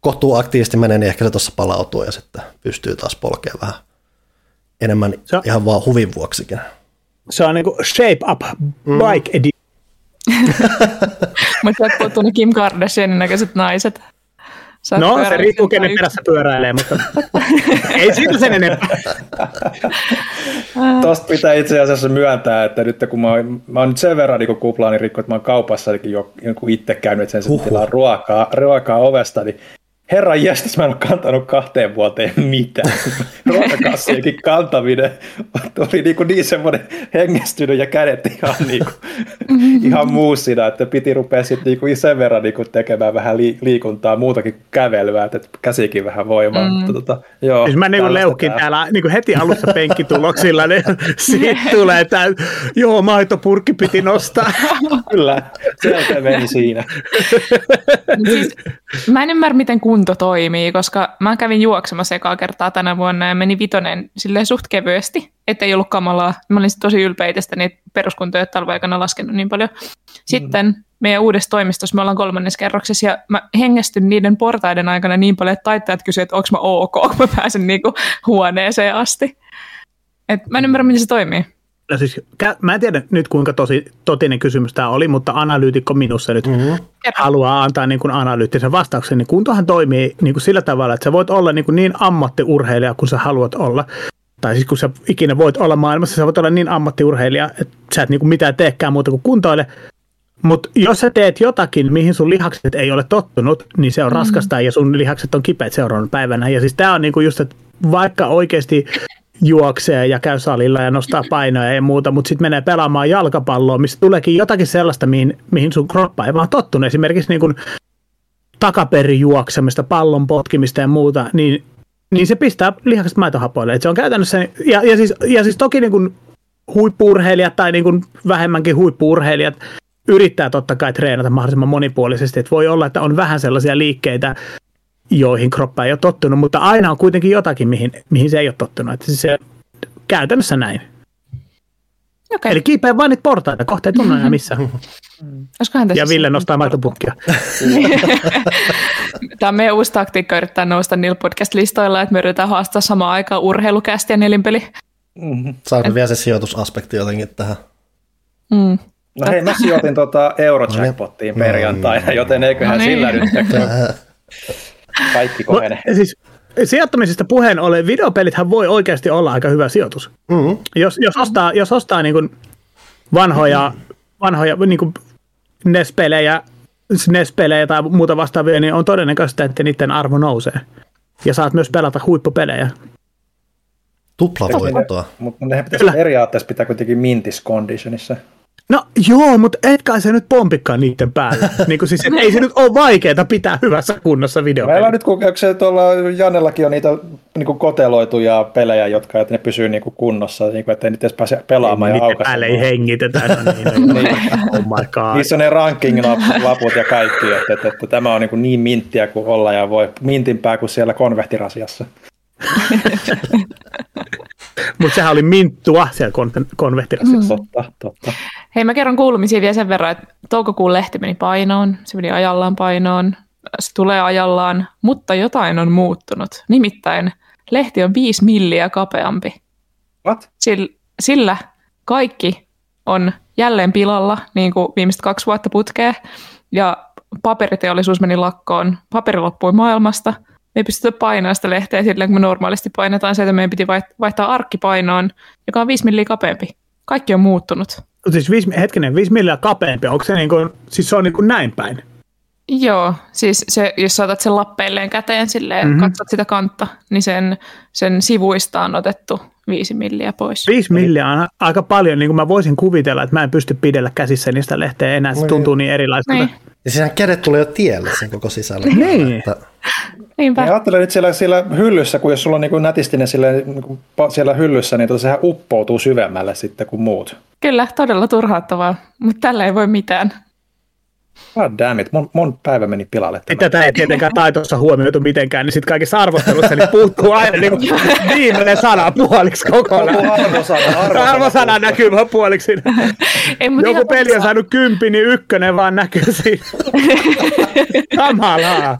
kohtuu aktiivisesti menee, niin ehkä se tuossa palautuu ja sitten pystyy taas polkemaan vähän enemmän Se- ihan vaan huvin vuoksikin. Se on niinku shape up bike edition. Mutta puuttuu ne Kim Kardashianin näköiset naiset. Sä oot No, se riippuu kenen perässä pyöräilee, mutta ei siitä sen enempää. Tuosta pitää itse asiassa myöntää, että nyt kun mä oon, mä oon nyt sen verran niin kuplaani rikko, että mä oon kaupassa jo joku itse käynyt, että sen sitten tilaa ruokaa, ruokaa ovesta, niin herran jästäs mä en ole kantanut kahteen vuoteen mitään. Ruokakassienkin kantaminen oli niin, kuin niin semmoinen hengestynyt ja kädet ihan, niin kuin, ihan muusina, että piti rupea sitten niin kuin sen verran niin kuin tekemään vähän li- liikuntaa, muutakin kuin kävelyä, että käsikin vähän voimaa. Mm. Mutta, tota, joo, Siis mä niinku tällaista leuhkin tää. täällä niinku heti alussa penkkituloksilla, niin siitä tulee tää, joo, maitopurkki piti nostaa. Kyllä, sieltä meni siinä. Siis, mä en ymmärrä, miten kunto toimii, koska mä kävin juoksemassa ekaa kertaa tänä vuonna ja meni vitonen silleen suht kevyesti, ettei ollut kamalaa. Mä olin tosi ylpeä itsestäni, että peruskunto ei ole talven aikana laskenut niin paljon. Sitten meidän uudessa toimistossa me ollaan kolmannessa kerroksessa ja mä hengestyn niiden portaiden aikana niin paljon, että taittajat kysyivät, että onko mä ok, kun mä pääsen niinku huoneeseen asti. Et mä en ymmärrä, miten se toimii. No siis, mä en tiedä nyt kuinka tosi, totinen kysymys tämä oli, mutta analyytikko minussa nyt mm-hmm. haluaa antaa niin kuin analyyttisen vastauksen. Niin kuntohan toimii niin kuin sillä tavalla, että sä voit olla niin, kuin niin ammattiurheilija kuin sä haluat olla. Tai siis kun sä ikinä voit olla maailmassa, sä voit olla niin ammattiurheilija, että sä et niin kuin mitään teekään muuta kuin kuntoile. Mutta jos sä teet jotakin, mihin sun lihakset ei ole tottunut, niin se on mm. raskasta ja sun lihakset on kipeät seuraavana päivänä. Ja siis tämä on niinku just, että vaikka oikeasti juoksee ja käy salilla ja nostaa painoja ja muuta, mutta sitten menee pelaamaan jalkapalloa, missä tuleekin jotakin sellaista, mihin, mihin sun kroppa ei vaan tottunut. Esimerkiksi niin kuin takaperin juoksemista, pallon potkimista ja muuta, niin, niin se pistää lihakset maitohapoille. Et se on käytännössä, ja, ja, siis, ja siis toki niin kuin huippuurheilijat tai niin vähemmänkin huippuurheilijat yrittää totta kai treenata mahdollisimman monipuolisesti, että voi olla, että on vähän sellaisia liikkeitä, joihin kroppa ei ole tottunut, mutta aina on kuitenkin jotakin, mihin, mihin se ei ole tottunut. Että siis se, käytännössä näin. Okei, Eli kiipeä vain niitä portaita, kohta ei tunne enää missään. Olisikohan tässä Ja Ville se- nostaa maitopukkia. Tämä on meidän uusi taktiikka yrittää nousta niillä podcast-listoilla, että me yritetään haastaa samaan aikaan urheilukästi ja nelinpeli. Saako vielä se sijoitusaspekti jotenkin tähän? Mm. No hei, mä sijoitin tota Eurojackpottiin perjantaina, joten eiköhän No niin. sillä nyt kaikki No, kohene. siis sijoittamisesta puheen ollen, videopelithän voi oikeasti olla aika hyvä sijoitus. Mm-hmm. Jos, jos ostaa, jos ostaa niin kuin vanhoja, vanhoja niin kuin NES-pelejä, NES-pelejä tai muuta vastaavia, niin on todennäköistä, että niiden arvo nousee. Ja saat myös pelata huippupelejä. Tuplavoittoa. Mutta ne pitäisi Kyllä. periaatteessa pitää kuitenkin mintis conditionissa. No joo, mutta et kai se nyt pompikkaan niiden päälle. niin kuin siis, et ei se nyt ole vaikeaa pitää hyvässä kunnossa Meillä videopeliä. on nyt, se tuolla Jannellakin on niitä niin kuin koteloituja pelejä, jotka että ne pysyy niin kuin kunnossa, niin kuin, että niitä edes pääse pelaamaan ja Niiden päälle ei hengitetä. No niin, no, oh my god. Niissä on ne ranking-laput ja kaikki, että, että, että tämä on niin, kuin niin minttiä kuin olla ja voi mintimpää kuin siellä konvehtirasiassa. Mutta sehän oli minttua siellä kon- konvehtirasiassa. Totta, totta. Hei, mä kerron kuulumisia vielä sen verran, että toukokuun lehti meni painoon, se meni ajallaan painoon, se tulee ajallaan, mutta jotain on muuttunut. Nimittäin lehti on 5 milliä kapeampi. What? Sillä, sillä kaikki on jälleen pilalla, niin kuin viimeiset kaksi vuotta putkea, ja paperiteollisuus meni lakkoon, paperi loppui maailmasta, me ei pystytä painamaan sitä lehteä silleen, kun me normaalisti painetaan se, että meidän piti vaiht- vaihtaa arkkipainoon, joka on 5 milliä kapeampi. Kaikki on muuttunut. Siis viisi, hetkinen, viisi milliä kapeampi, onko se niin kuin, siis se on niin kuin näin päin? Joo, siis se, jos sä otat sen lappeilleen käteen silleen, Mhm. mm-hmm. katsot sitä kantta, niin sen, sen sivuista on otettu viisi milliä pois. Viisi milliä on aika paljon, niin kuin mä voisin kuvitella, että mä en pysty pidellä käsissä niistä lehteä enää, se No tuntuu niin erilaiselta. Niin, Ja siinähän kädet tulee jo tielle sen koko sisällä. Niin. Että, niinpä. Ja ajattelen nyt siellä, siellä hyllyssä, kun jos sulla on niin kuin nätisti ne sille, niin siellä hyllyssä, niin tota, sehän uppoutuu syvemmälle sitten kuin muut. Kyllä, todella turhauttavaa, mutta tällä ei voi mitään. God damn it, mun, mun päivä meni pilalle. Tämä. Tätä ei tietenkään taitossa huomioitu mitenkään, niin sitten kaikissa arvostelussa niin puuttuu aina niin viimeinen sana puoliksi kokonaan. Arvosana, arvosana, arvosana näkyy vaan puoliksi. Ei, Joku peli on saanut kympi, niin ykkönen vaan näkyy siinä. Kamalaa.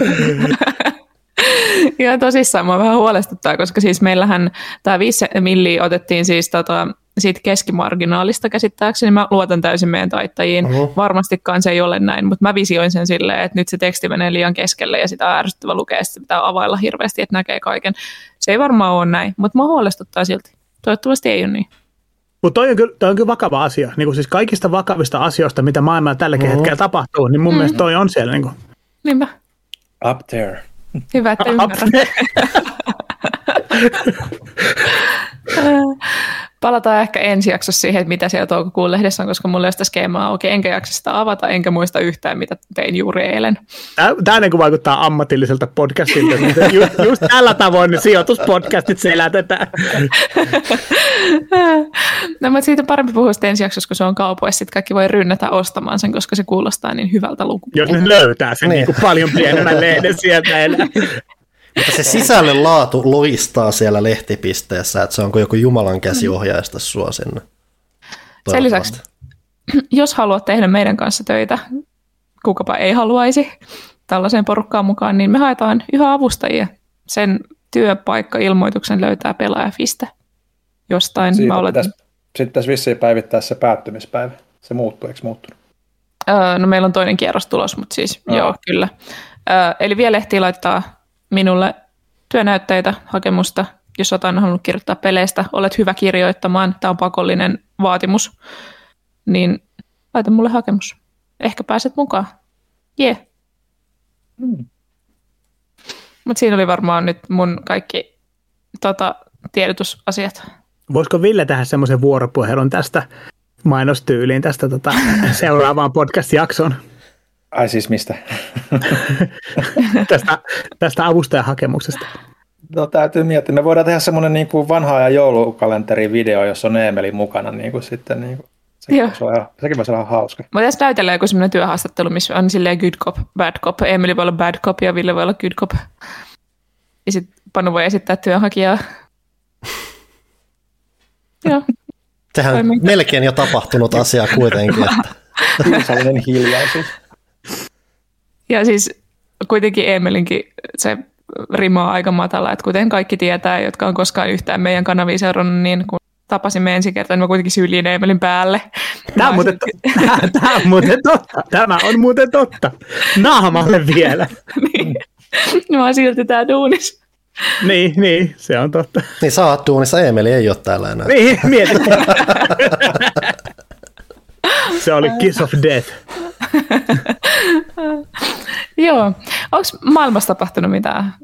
Joo, tosissaan mua vähän huolestuttaa, koska siis meillähän tämä 5 milli otettiin siis tota, siitä keskimarginaalista käsittääkseni. Mä luotan täysin meidän taittajiin. Uh-huh. Varmastikaan se ei ole näin, mutta mä visioin sen silleen, että nyt se teksti menee liian keskelle ja sitä on ärsyttävä lukea, sitä pitää availla hirveästi, että näkee kaiken. Se ei varmaan ole näin, mutta mä huolestuttaa silti. Toivottavasti ei ole niin. Mutta toi, on kyllä, toi on kyllä vakava asia. Niin siis kaikista vakavista asioista, mitä maailmalla tälläkin uh-huh. hetkellä tapahtuu, niin mun mm-hmm. mielestä toi on siellä. Niin kuin... Niinpä. Up there. Hyvä, että ymmärrän. Palataan ehkä ensi jaksossa siihen, että mitä siellä toukokuun lehdessä on, koska mulla ei ole sitä skeemaa auki, enkä jaksa sitä avata, enkä muista yhtään, mitä tein juuri eilen. Tämä niin kuin vaikuttaa ammatilliselta podcastilta. just, just tällä tavoin niin sijoituspodcastit selätetään. no, mutta siitä on parempi puhua sitten ensi jaksossa, kun se on kaupoissa. Sitten kaikki voi rynnätä ostamaan sen, koska se kuulostaa niin hyvältä luku. Jos ne löytää sen niin. Niin kuin paljon pienemmän lehden sieltä enää. Mutta se sisällön laatu loistaa siellä lehtipisteessä, että se on kuin joku Jumalan käsi ohjaista sua sinne. Sen lisäksi, jos haluat tehdä meidän kanssa töitä, kukapa ei haluaisi tällaiseen porukkaan mukaan, niin me haetaan yhä avustajia. Sen työpaikka-ilmoituksen löytää pelaajafiste jostain. Siitä mä oletan. Pitäisi, sitten pitäisi vissiin päivittää se päättymispäivä. Se muuttuu, eikö muuttunut? Öö, no meillä on toinen kierros tulos, mutta siis no. joo, kyllä. Öö, eli vielä ehtii laittaa minulle työnäytteitä, hakemusta, jos olet aina halunnut kirjoittaa peleistä, olet hyvä kirjoittamaan, tämä on pakollinen vaatimus, niin laita mulle hakemus. Ehkä pääset mukaan. Jee. Yeah. Mm. Mutta siinä oli varmaan nyt mun kaikki tota, tiedotusasiat. Voisiko Ville tehdä semmoisen vuoropuhelun tästä mainostyyliin tästä tota, seuraavaan podcast-jaksoon? Ai siis mistä? tästä, tästä avustajahakemuksesta. No täytyy miettiä. Me voidaan tehdä semmoinen niin kuin vanha ajan joulukalenteri-video, jossa on Eemeli mukana niin kuin sitten niin kuin Sekin voisi, olla, sekin voisi olla hauska. Mä tässä näytellä joku semmoinen työhaastattelu, missä on silleen good cop, bad cop. Emeli voi olla bad cop ja Ville voi olla good cop. Ja sitten Panu voi esittää työnhakijaa. Joo. Sehän on melkein jo tapahtunut asia kuitenkin. Että. Sellainen hiljaisuus. Ja siis kuitenkin Emelinkin se rima on aika matala, että kuten kaikki tietää, jotka on koskaan yhtään meidän kanavia seurannut, niin kun tapasimme ensi kertaa, niin mä kuitenkin syliin Emelin päälle. Tämä on, muuten, tämä on muuten totta. Tämä on muuten totta. Naamalle vielä. niin. Mä oon silti tää duunis. Niin, niin, se on totta. Niin sä oot duunissa, Emeli ei ole täällä enää. Niin, mietit. se oli Kiss of Death. Joo. Onko maailmassa tapahtunut mitään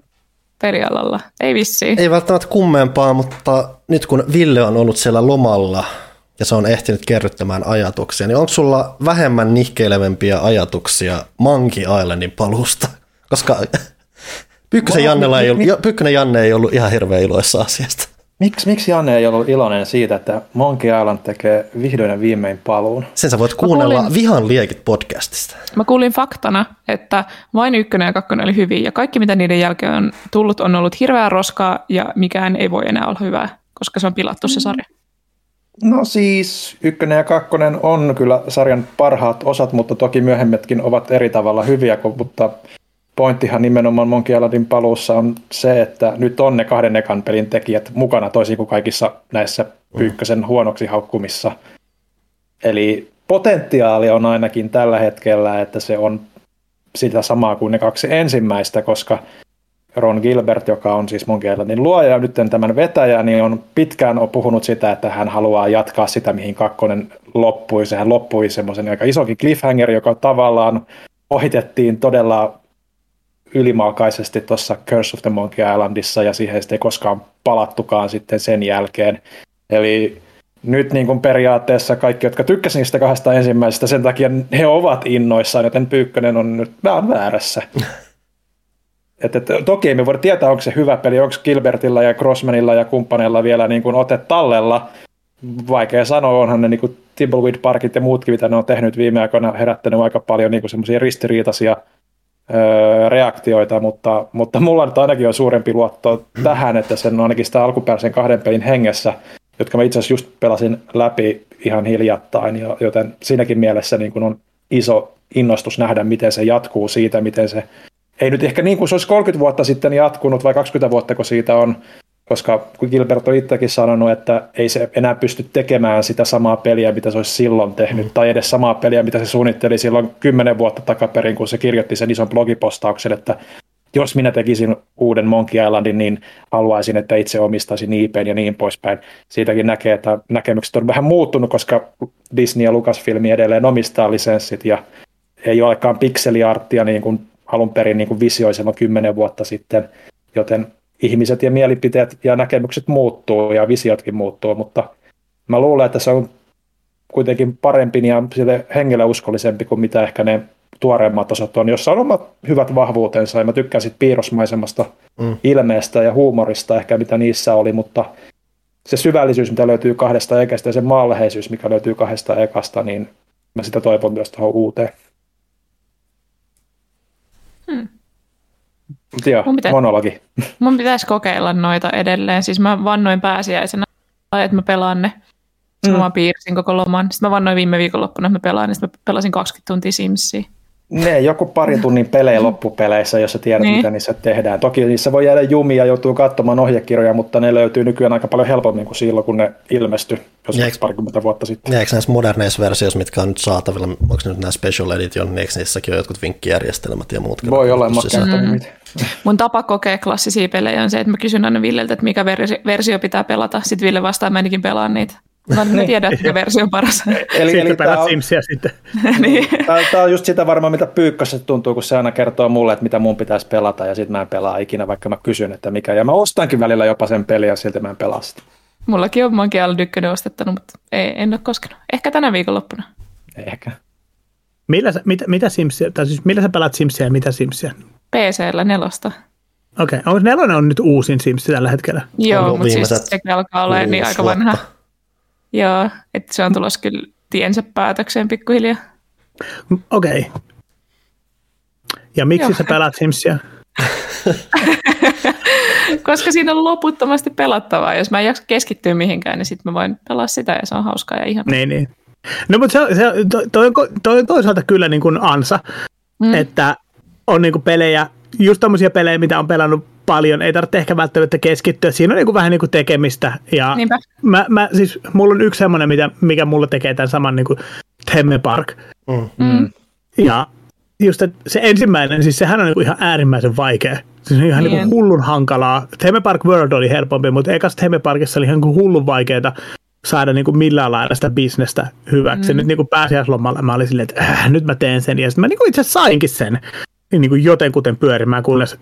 pelialalla? Ei vissiin. Ei välttämättä kummempaa, mutta nyt kun Ville on ollut siellä lomalla ja se on ehtinyt kerryttämään ajatuksia, niin onko sulla vähemmän nihkeilevämpiä ajatuksia Monkey Islandin palusta? Koska Pykkösen, Jannella ei ollut, Pykkönen Janne ei ollut ihan hirveän iloissa asiasta. Miksi, miksi Janne ei ollut iloinen siitä, että Monkey Island tekee vihdoin ja viimein paluun? Sen sä voit kuunnella kuulin, Vihan liekit podcastista. Mä kuulin faktana, että vain ykkönen ja kakkonen oli hyviä ja kaikki mitä niiden jälkeen on tullut on ollut hirveää roskaa ja mikään ei voi enää olla hyvää, koska se on pilattu se sarja. No siis ykkönen ja kakkonen on kyllä sarjan parhaat osat, mutta toki myöhemmätkin ovat eri tavalla hyviä, mutta pointtihan nimenomaan Monkey Islandin paluussa on se, että nyt on ne kahden ekan pelin tekijät mukana toisin kuin kaikissa näissä pyykkösen huonoksi haukkumissa. Eli potentiaali on ainakin tällä hetkellä, että se on sitä samaa kuin ne kaksi ensimmäistä, koska Ron Gilbert, joka on siis Monkey Islandin luoja ja nyt tämän vetäjä, niin on pitkään on puhunut sitä, että hän haluaa jatkaa sitä, mihin kakkonen loppui. Sehän loppui semmoisen aika isokin cliffhanger, joka tavallaan ohitettiin todella ylimalkaisesti tuossa Curse of the Monkey Islandissa ja siihen ei koskaan palattukaan sitten sen jälkeen. Eli nyt niin kuin periaatteessa kaikki, jotka tykkäsivät niistä kahdesta ensimmäisestä, sen takia he ovat innoissaan, joten Pyykkönen on nyt vähän väärässä. Et, et, toki emme voi tietää, onko se hyvä peli, onko Gilbertilla ja Crossmanilla ja kumppaneilla vielä niin kuin ote tallella, vaikea sanoa, onhan ne niin Timbleweed Parkit ja muutkin, mitä ne on tehnyt viime aikoina, herättänyt aika paljon niin semmoisia ristiriitaisia öö, reaktioita, mutta, mutta mulla nyt ainakin on suurempi luotto tähän, että sen ainakin sitä alkuperäisen kahden pelin hengessä, jotka mä itse asiassa just pelasin läpi ihan hiljattain, joten siinäkin mielessä niin on iso innostus nähdä, miten se jatkuu siitä, miten se ei nyt ehkä niin kuin se olisi 30 vuotta sitten jatkunut vai 20 vuotta, kun siitä on koska kun Gilbert on itsekin sanonut, että ei se enää pysty tekemään sitä samaa peliä, mitä se olisi silloin tehnyt, mm. tai edes samaa peliä, mitä se suunnitteli silloin kymmenen vuotta takaperin, kun se kirjoitti sen ison blogipostauksen, että jos minä tekisin uuden Monkey Islandin, niin haluaisin, että itse omistaisin IPn ja niin poispäin. Siitäkin näkee, että näkemykset on vähän muuttunut, koska Disney ja Lucasfilm edelleen omistaa lisenssit ja ei olekaan pikseliarttia niin kuin alun perin niin kuin visioi kymmenen vuotta sitten, joten ihmiset ja mielipiteet ja näkemykset muuttuu ja visiotkin muuttuu, mutta mä luulen, että se on kuitenkin parempi ja sille hengelle uskollisempi kuin mitä ehkä ne tuoreemmat osat on, jossa on omat hyvät vahvuutensa ja mä tykkään sit piirrosmaisemasta mm. ilmeestä ja huumorista ehkä mitä niissä oli, mutta se syvällisyys, mitä löytyy kahdesta ekasta ja se maanläheisyys, mikä löytyy kahdesta ekasta, niin mä sitä toivon myös tuohon uuteen. Hmm. Joo, mun pitäisi, monologi. Mun pitäisi kokeilla noita edelleen. Siis mä vannoin pääsiäisenä, että mä pelaan ne. Mm. mä piirsin koko loman. Sitten mä vannoin viime viikonloppuna, että mä pelaan, niin sitten mä pelasin 20 tuntia Simsia. Ne, joku pari tunnin pelejä loppupeleissä, jos sä tiedät, niin. mitä niissä tehdään. Toki niissä voi jäädä jumia ja joutuu katsomaan ohjekirjoja, mutta ne löytyy nykyään aika paljon helpommin kuin silloin, kun ne ilmestyi joskus parikymmentä vuotta sitten. Ja eikö näissä moderneissa versioissa, mitkä on nyt saatavilla, onko nyt nämä special edition, niin eikö niissäkin ole jotkut vinkkijärjestelmät ja muut? Voi olla, mä mm. Mun tapa kokea klassisia pelejä on se, että mä kysyn aina Villeltä, että mikä versio pitää pelata. Sitten Ville vastaa, että mä ainakin pelaan niitä. Mä en niin. tiedä, mikä versio on paras. Eli, sitten eli pelät on, Simsia sitten. niin. Tämä on just sitä varmaan, mitä Pyykkössä tuntuu, kun se aina kertoo mulle, että mitä mun pitäisi pelata, ja sitten mä en pelaa ikinä, vaikka mä kysyn, että mikä. Ja mä ostankin välillä jopa sen peliä, ja silti mä en pelaa sitä. Mullakin on Monkey Island 1 ostettanut, mutta ei, en ole koskenut. Ehkä tänä viikonloppuna. Ehkä. Millä sä, mitä, mitä Simsia, tai siis millä sä pelaat Simsia ja mitä Simsia? PCllä nelosta. Okei, okay. onko nelonen on nyt uusin Sims tällä hetkellä? Joo, mutta siis se alkaa olla niin aika vanha. Joo, että se on tulossa kyllä tiensä päätökseen pikkuhiljaa. Okei. Okay. Ja miksi Joo. sä pelaat Simsia? Koska siinä on loputtomasti pelattavaa. Jos mä en jaksa keskittyä mihinkään, niin sitten mä voin pelaa sitä ja se on hauskaa ja ihan. Niin, niin. No mutta se, se, toi, toi, toi on toisaalta kyllä niin kuin ansa, mm. että on niin kuin pelejä, just tämmöisiä pelejä, mitä on pelannut paljon, ei tarvitse ehkä välttämättä keskittyä. Siinä on niin kuin vähän niin kuin tekemistä. Ja mä, mä, siis, mulla on yksi semmoinen, mikä, mikä mulle tekee tämän saman niin kuin Themme Park. Mm. Mm. Ja just se ensimmäinen, siis sehän on niin kuin ihan äärimmäisen vaikea. Se on ihan niin. niin hullun hankalaa. Theme Park World oli helpompi, mutta ekasta Theme Parkissa oli ihan niin hullun vaikeaa saada niin kuin millään lailla sitä bisnestä hyväksi. Mm. Nyt niin kuin pääsiäislomalla mä olin silleen, että äh, nyt mä teen sen. Ja sitten mä niin kuin itse sainkin sen niin kuin jotenkuten pyörimään, kunnes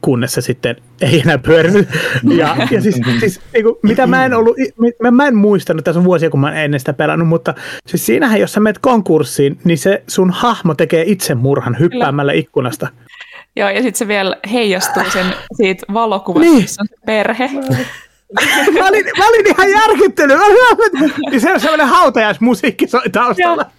kunnes se sitten ei enää pyörinyt. Ja, ja siis, siis niin kuin, mitä mä en ollut, mä, mä en muistanut, tässä on vuosia, kun mä en ennen sitä pelannut, mutta siis siinähän, jos sä menet konkurssiin, niin se sun hahmo tekee itsemurhan hyppäämällä ikkunasta. Joo, ja sitten se vielä heijastuu sen siitä valokuvasta, niin. missä on se perhe. mä, olin, mä olin ihan järkyttynyt. Niin se on sellainen hautajaismusiikki soi taustalla. Joo.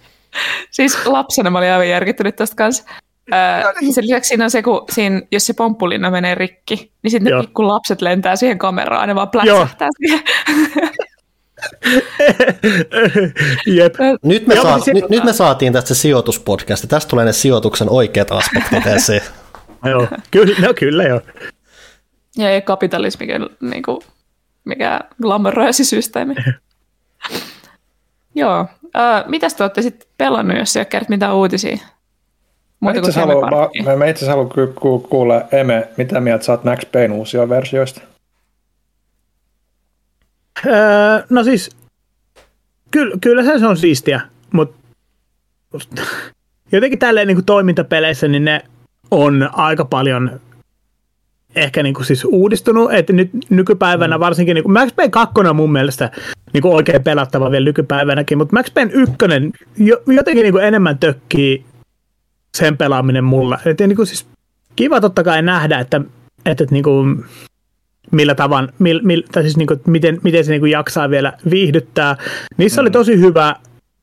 Siis lapsena mä olin aivan järkyttynyt tästä kanssa. Öö, sen lisäksi siinä on se, kun siinä, jos se pomppulinna menee rikki, niin sitten ne pikku lapset lentää siihen kameraan, ne vaan pläsähtää siihen. Jep. Nyt, me saa, nyt, nyt me saatiin tästä sijoituspodcasta. Tästä tulee ne sijoituksen oikeat aspektit esiin. joo, kyllä, no kyllä joo. Ja ei kapitalismi, niin kuin, mikä glamoröösi-systeemi. joo. Uh, mitäs te olette sitten pelannut, jos ei ole mitään uutisia? Mä itse asiassa haluan, mä, mä itse haluan ku, kuulla, Eme, mitä mieltä oot Max Payne uusia versioista? Öö, no siis, kyllä, kyllä se on siistiä, mutta jotenkin tälleen niin kuin toimintapeleissä, niin ne on aika paljon ehkä niin kuin siis uudistunut, että nyt nykypäivänä mm. varsinkin, niin kuin Max Payne 2 on mun mielestä niin kuin oikein pelattava vielä nykypäivänäkin, mutta Max Payne 1 jotenkin niin kuin enemmän tökkii sen pelaaminen mulla. Et niin kuin siis kiva totta kai nähdä, että, että, että niin kuin, millä tavan, mil, mil, tai siis niin kuin, miten, miten se niin kuin jaksaa vielä viihdyttää. Niissä mm. oli tosi hyvä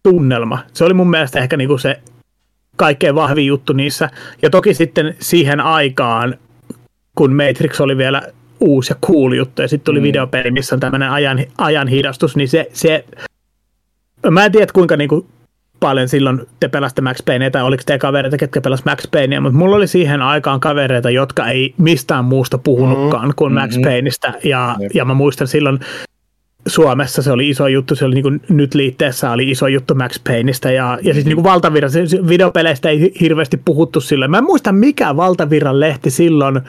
tunnelma. Se oli mun mielestä ehkä niin kuin se kaikkein vahvin juttu niissä. Ja toki sitten siihen aikaan, kun Matrix oli vielä uusi ja cool juttu, ja sitten tuli mm. videopeli, missä on tämmöinen ajan, ajan hidastus, niin se, se mä en tiedä kuinka niinku paljon silloin te pelasitte Max Payneä, tai oliko te kavereita, ketkä pelas Max Payneä, mutta mulla oli siihen aikaan kavereita, jotka ei mistään muusta puhunutkaan mm, kuin Max mm-hmm. Payneista, ja, ja mä muistan silloin Suomessa se oli iso juttu, se oli niin kuin nyt liitteessä oli iso juttu Max Payneista ja, ja siis niin kuin valtavirran, videopeleistä ei hirveästi puhuttu silloin. Mä en muista mikä valtavirran lehti silloin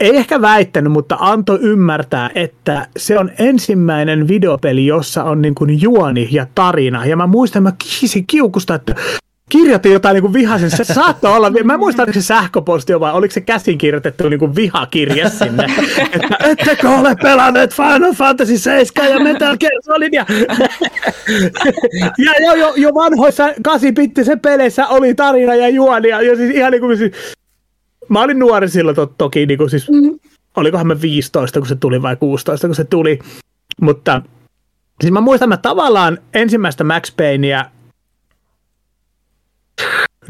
ei ehkä väittänyt, mutta antoi ymmärtää, että se on ensimmäinen videopeli, jossa on niin kuin juoni ja tarina. Ja mä muistan, mä kiisin kiukusta, että kirjoitin jotain niin vihaisen. Se saattoi olla, mä en muista, oliko se sähköposti vai oliko se käsin kirjoitettu niin vihakirje sinne. että ettekö ole pelanneet Final Fantasy 7 ja Metal Gear Solid ja, ja jo, jo, jo vanhoissa 8 peleissä oli tarina ja juoni ja, ja siis ihan niin kuin siis, mä olin nuori silloin to, toki, niin kuin siis, mm. olikohan me 15, kun se tuli vai 16, kun se tuli, mutta siis mä muistan, että tavallaan ensimmäistä Max Payneä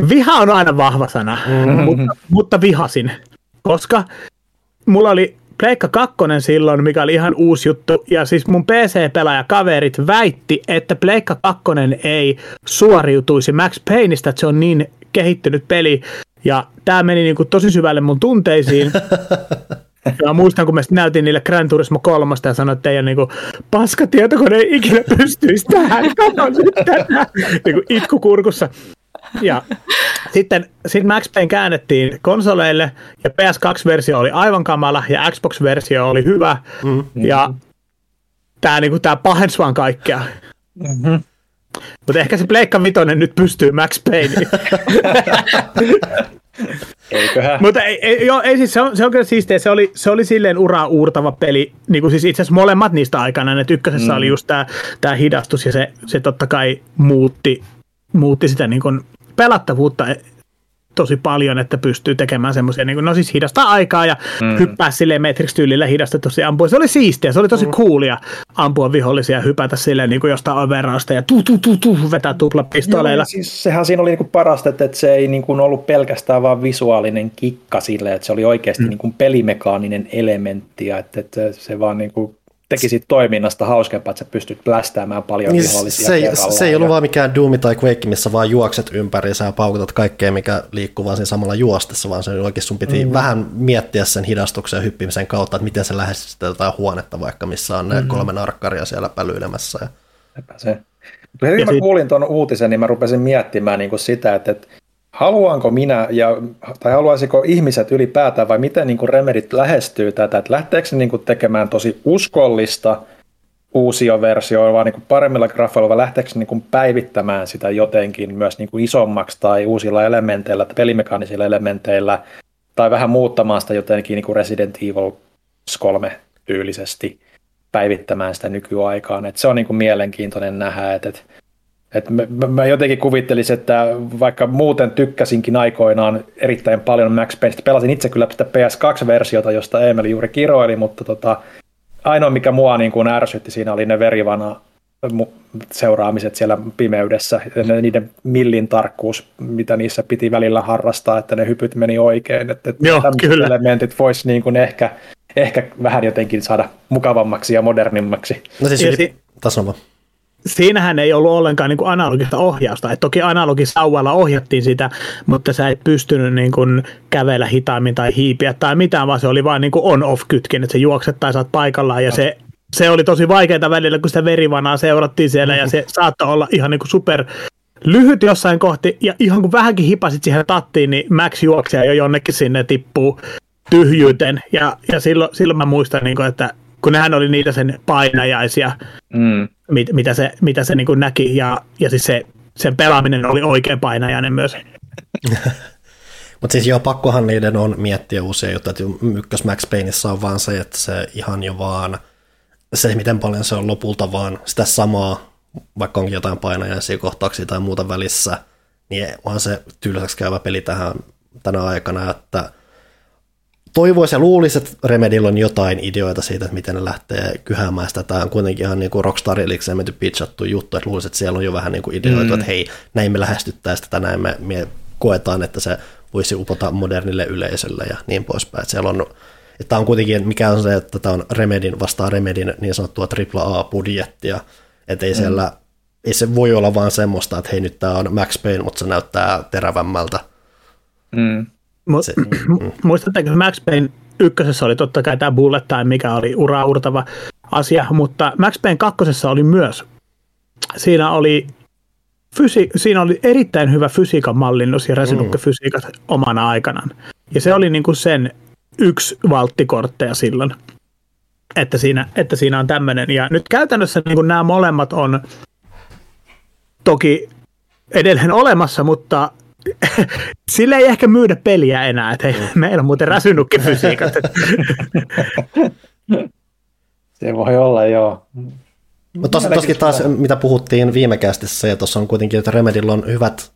Viha on aina vahva sana, mm-hmm. mutta, mutta vihasin, koska mulla oli Pleikka 2 silloin, mikä oli ihan uusi juttu, ja siis mun PC-pelaajakaverit väitti, että Pleikka 2 ei suoriutuisi Max Payneista, että se on niin kehittynyt peli, ja tämä meni niin kuin tosi syvälle mun tunteisiin. Ja muistan, kun mä näytin niille Gran Turismo 3 ja sanoin, että teidän niin paska tietokone ei ikinä pystyisi tähän. Kato nyt tätä. Niin kuin itku kurkussa. Ja sitten sit Max Payne käännettiin konsoleille ja PS2-versio oli aivan kamala ja Xbox-versio oli hyvä. Mm-hmm. Ja tämä niinku, tää pahensi vaan kaikkea. Mm-hmm. Mutta ehkä se Pleikka Vitoinen nyt pystyy Max Payne. Eiköhän. Mutta ei, ei, joo, ei siis se on, se on kyllä siistiä. Se oli, se oli silleen uraa uurtava peli. Niin kuin siis itse asiassa molemmat niistä aikana. Että ykkösessä mm. oli just tämä tää hidastus ja se, se totta kai muutti, muutti sitä niin kuin pelattavuutta tosi paljon, että pystyy tekemään semmoisia, niin no siis hidastaa aikaa ja mm. hyppää silleen Matrix-tyylillä hidastetusti ampua. Se oli siistiä, se oli tosi mm. coolia ampua vihollisia ja hypätä silleen niin kuin jostain overrasta ja tu tu tu tu vetää tuplapistoleilla. Joo, siis sehän siinä oli niin kuin parasta, että se ei niin kuin ollut pelkästään vaan visuaalinen kikka sille, että se oli oikeasti mm. niin kuin pelimekaaninen elementti ja että, että se vaan niin kuin tekisit toiminnasta hauskempaa, että sä pystyt plästäämään paljon niin vihollisia se, ei, se ei ollut vaan mikään Doom tai Quake, missä vaan juokset ympäri ja paukutat kaikkea, mikä liikkuu vaan siinä samalla juostessa, vaan se oikeasti sun piti mm. vähän miettiä sen hidastuksen ja hyppimisen kautta, että miten se lähestyy jotain huonetta vaikka, missä on ne mm. kolme narkkaria siellä pälyilemässä. Ja... se. Heti mä kuulin tuon uutisen, niin mä rupesin miettimään niin kuin sitä, että, että haluanko minä, ja, tai haluaisiko ihmiset ylipäätään, vai miten niin Remedit lähestyy tätä, että lähteekö se niin tekemään tosi uskollista uusia versioita, vaan niin paremmilla graffoilla, vai lähteekö se niin päivittämään sitä jotenkin myös niin isommaksi tai uusilla elementeillä, tai pelimekaanisilla elementeillä, tai vähän muuttamaan sitä jotenkin niin Resident Evil 3 tyylisesti päivittämään sitä nykyaikaan. Et se on niin mielenkiintoinen nähdä, että et mä, mä jotenkin kuvittelisin, että vaikka muuten tykkäsinkin aikoinaan erittäin paljon Max Payneista, pelasin itse kyllä sitä PS2-versiota, josta Emeli juuri kiroili, mutta tota, ainoa mikä mua niin kuin ärsytti siinä oli ne verivana seuraamiset siellä pimeydessä, ja niiden millin tarkkuus, mitä niissä piti välillä harrastaa, että ne hypyt meni oikein, että Joo, kyllä. elementit voisi niin kuin ehkä, ehkä vähän jotenkin saada mukavammaksi ja modernimmaksi. No siis, vaan siinähän ei ollut ollenkaan niin kuin analogista ohjausta. Et toki analogisauvalla ohjattiin sitä, mutta sä et pystynyt niin kuin kävellä hitaammin tai hiipiä tai mitään, vaan se oli vain niin on-off-kytkin, että se juokset tai saat paikallaan. Ja se, se oli tosi vaikeaa välillä, kun sitä verivanaa seurattiin siellä ja se saattoi olla ihan niin kuin super lyhyt jossain kohti. Ja ihan kun vähänkin hipasit siihen tattiin, niin Max juoksee jo jonnekin sinne tippuu tyhjyyteen. Ja, ja silloin, silloin mä muistan, niin kuin, että kun nehän oli niitä sen painajaisia, mm. mit, mitä se, mitä se niin kuin näki, ja, ja siis se, sen pelaaminen oli oikein painajainen myös. Mutta siis joo, pakkohan niiden on miettiä uusia juttuja, että ykkös Max Payneissa on vaan se, että se ihan jo vaan, se miten paljon se on lopulta vaan sitä samaa, vaikka onkin jotain painajaisia kohtauksia tai muuta välissä, niin vaan se tylsäksi käyvä peli tähän tänä aikana, että toivoisi ja luulisi, että Remedillä on jotain ideoita siitä, että miten ne lähtee kyhäämään sitä. Tämä on kuitenkin ihan niin kuin Rockstar elikseen menty pitchattu juttu, että luulisi, että siellä on jo vähän niin kuin ideoita, mm. että hei, näin me lähestyttäisiin tätä, näin me, me koetaan, että se voisi upota modernille yleisölle ja niin poispäin. Että siellä on, että on kuitenkin, mikä on se, että tämä on Remedin vastaan Remedin niin sanottua AAA-budjettia, että ei mm. siellä, ei se voi olla vaan semmoista, että hei nyt tämä on Max Payne, mutta se näyttää terävämmältä. Mm. Mm. Muistatteko, Max Payne ykkösessä oli totta kai tämä bullet time, mikä oli uraurtava asia, mutta Max Payne kakkosessa oli myös, siinä oli, fysi- siinä oli erittäin hyvä fysiikan mallinnus ja resinukka-fysiikat mm. omana aikanaan. Ja se oli niinku sen yksi valttikortteja silloin, että siinä, että siinä on tämmöinen. Ja nyt käytännössä niinku nämä molemmat on toki edelleen olemassa, mutta Sille ei ehkä myydä peliä enää, että hei, mm. meillä on muuten räsynukkifysiikat. Se voi olla, joo. Mutta tos, toskin taas, mitä puhuttiin viime kästissä, ja tuossa on kuitenkin, että Remedillä on hyvät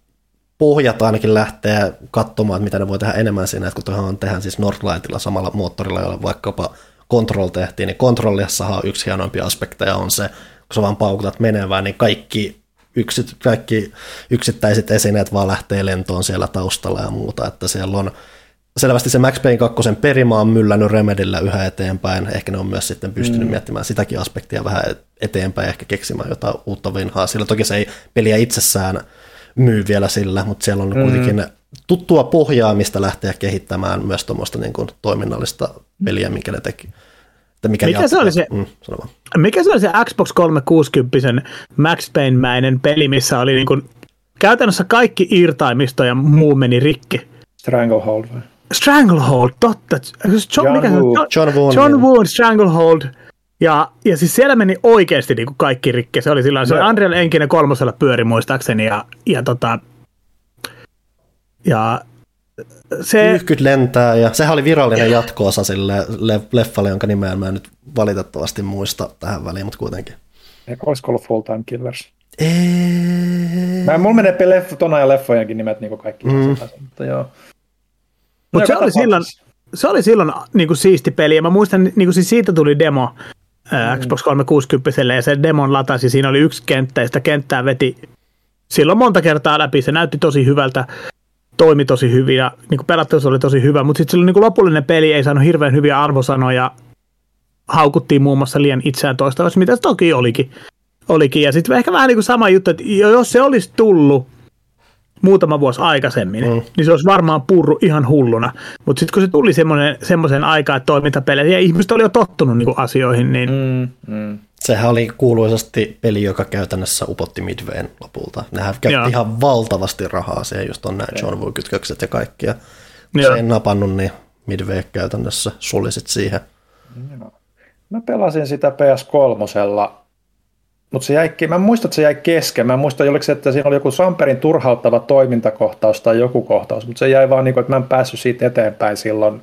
pohjat ainakin lähteä katsomaan, mitä ne voi tehdä enemmän siinä, että kun tuohon tehdään siis Northlightilla samalla moottorilla, jolla vaikkapa Control tehtiin, niin Controllissahan yksi hienoimpia aspekteja on se, kun sä vaan paukutat menevään, niin kaikki yksit, kaikki yksittäiset esineet vaan lähtee lentoon siellä taustalla ja muuta, että siellä on selvästi se Max Payne 2 perimä on myllännyt Remedillä yhä eteenpäin. Ehkä ne on myös sitten pystynyt mm. miettimään sitäkin aspektia vähän eteenpäin, ehkä keksimään jotain uutta vinhaa. Sillä toki se ei peliä itsessään myy vielä sillä, mutta siellä on mm. kuitenkin tuttua pohjaa, mistä lähteä kehittämään myös tuommoista niin kuin toiminnallista peliä, minkä ne teki. Että mikä, mikä, se oli se, mm, mikä se oli se Xbox 360 Max Payne-mäinen peli, missä oli niin kuin, käytännössä kaikki irtaimisto ja muu meni rikki? Stranglehold vai? Stranglehold, totta. John, John, mikä Woo. John, John niin. Woo, Stranglehold. Ja, ja siis siellä meni oikeasti niin kuin kaikki rikki. Se oli silloin, se oli Unreal Engine kolmosella pyöri muistaakseni ja, ja, tota, ja se... Yhkyt lentää ja sehän oli virallinen jatkoosa sille leffalle, jonka nimeä mä en nyt valitettavasti muista tähän väliin, mutta kuitenkin. Eikö olisiko ollut Full Time Killers? Eee... Mä, mulla menee leff, tona ja leffojenkin nimet niin kaikki. Mm. mutta joo. Mut se, oli silloin, se oli silloin niin kuin siisti peli ja mä muistan, niin kuin siis siitä tuli demo mm. Xbox 360 ja se demon latasi, siinä oli yksi kenttä ja sitä kenttää veti silloin monta kertaa läpi, se näytti tosi hyvältä toimi tosi hyvin ja niin pelattavuus oli tosi hyvä, mutta sitten niin lopullinen peli ei saanut hirveän hyviä arvosanoja. Haukuttiin muun muassa liian itseään toistavasti, mitä se toki olikin. olikin. Ja sitten ehkä vähän niin kuin sama juttu, että jos se olisi tullut muutama vuosi aikaisemmin, mm. niin se olisi varmaan purru ihan hulluna. Mutta sitten kun se tuli semmoisen aikaan, että toimintapelejä, ja ihmiset oli jo tottunut niin kuin asioihin, niin... Mm, mm. Sehän oli kuuluisasti peli, joka käytännössä upotti Midwayn lopulta. Nehän käytti ihan valtavasti rahaa siihen, just on nämä John Woo-kytkökset ja kaikkia. Kun se ei napannut, niin Midway käytännössä sulisit siihen. Joo. Mä pelasin sitä PS3, mutta se jäi, mä muistan, että se jäi kesken. Mä muistan, oliko se, että siinä oli joku Samperin turhauttava toimintakohtaus tai joku kohtaus, mutta se jäi vaan niin kuin, että mä en päässyt siitä eteenpäin silloin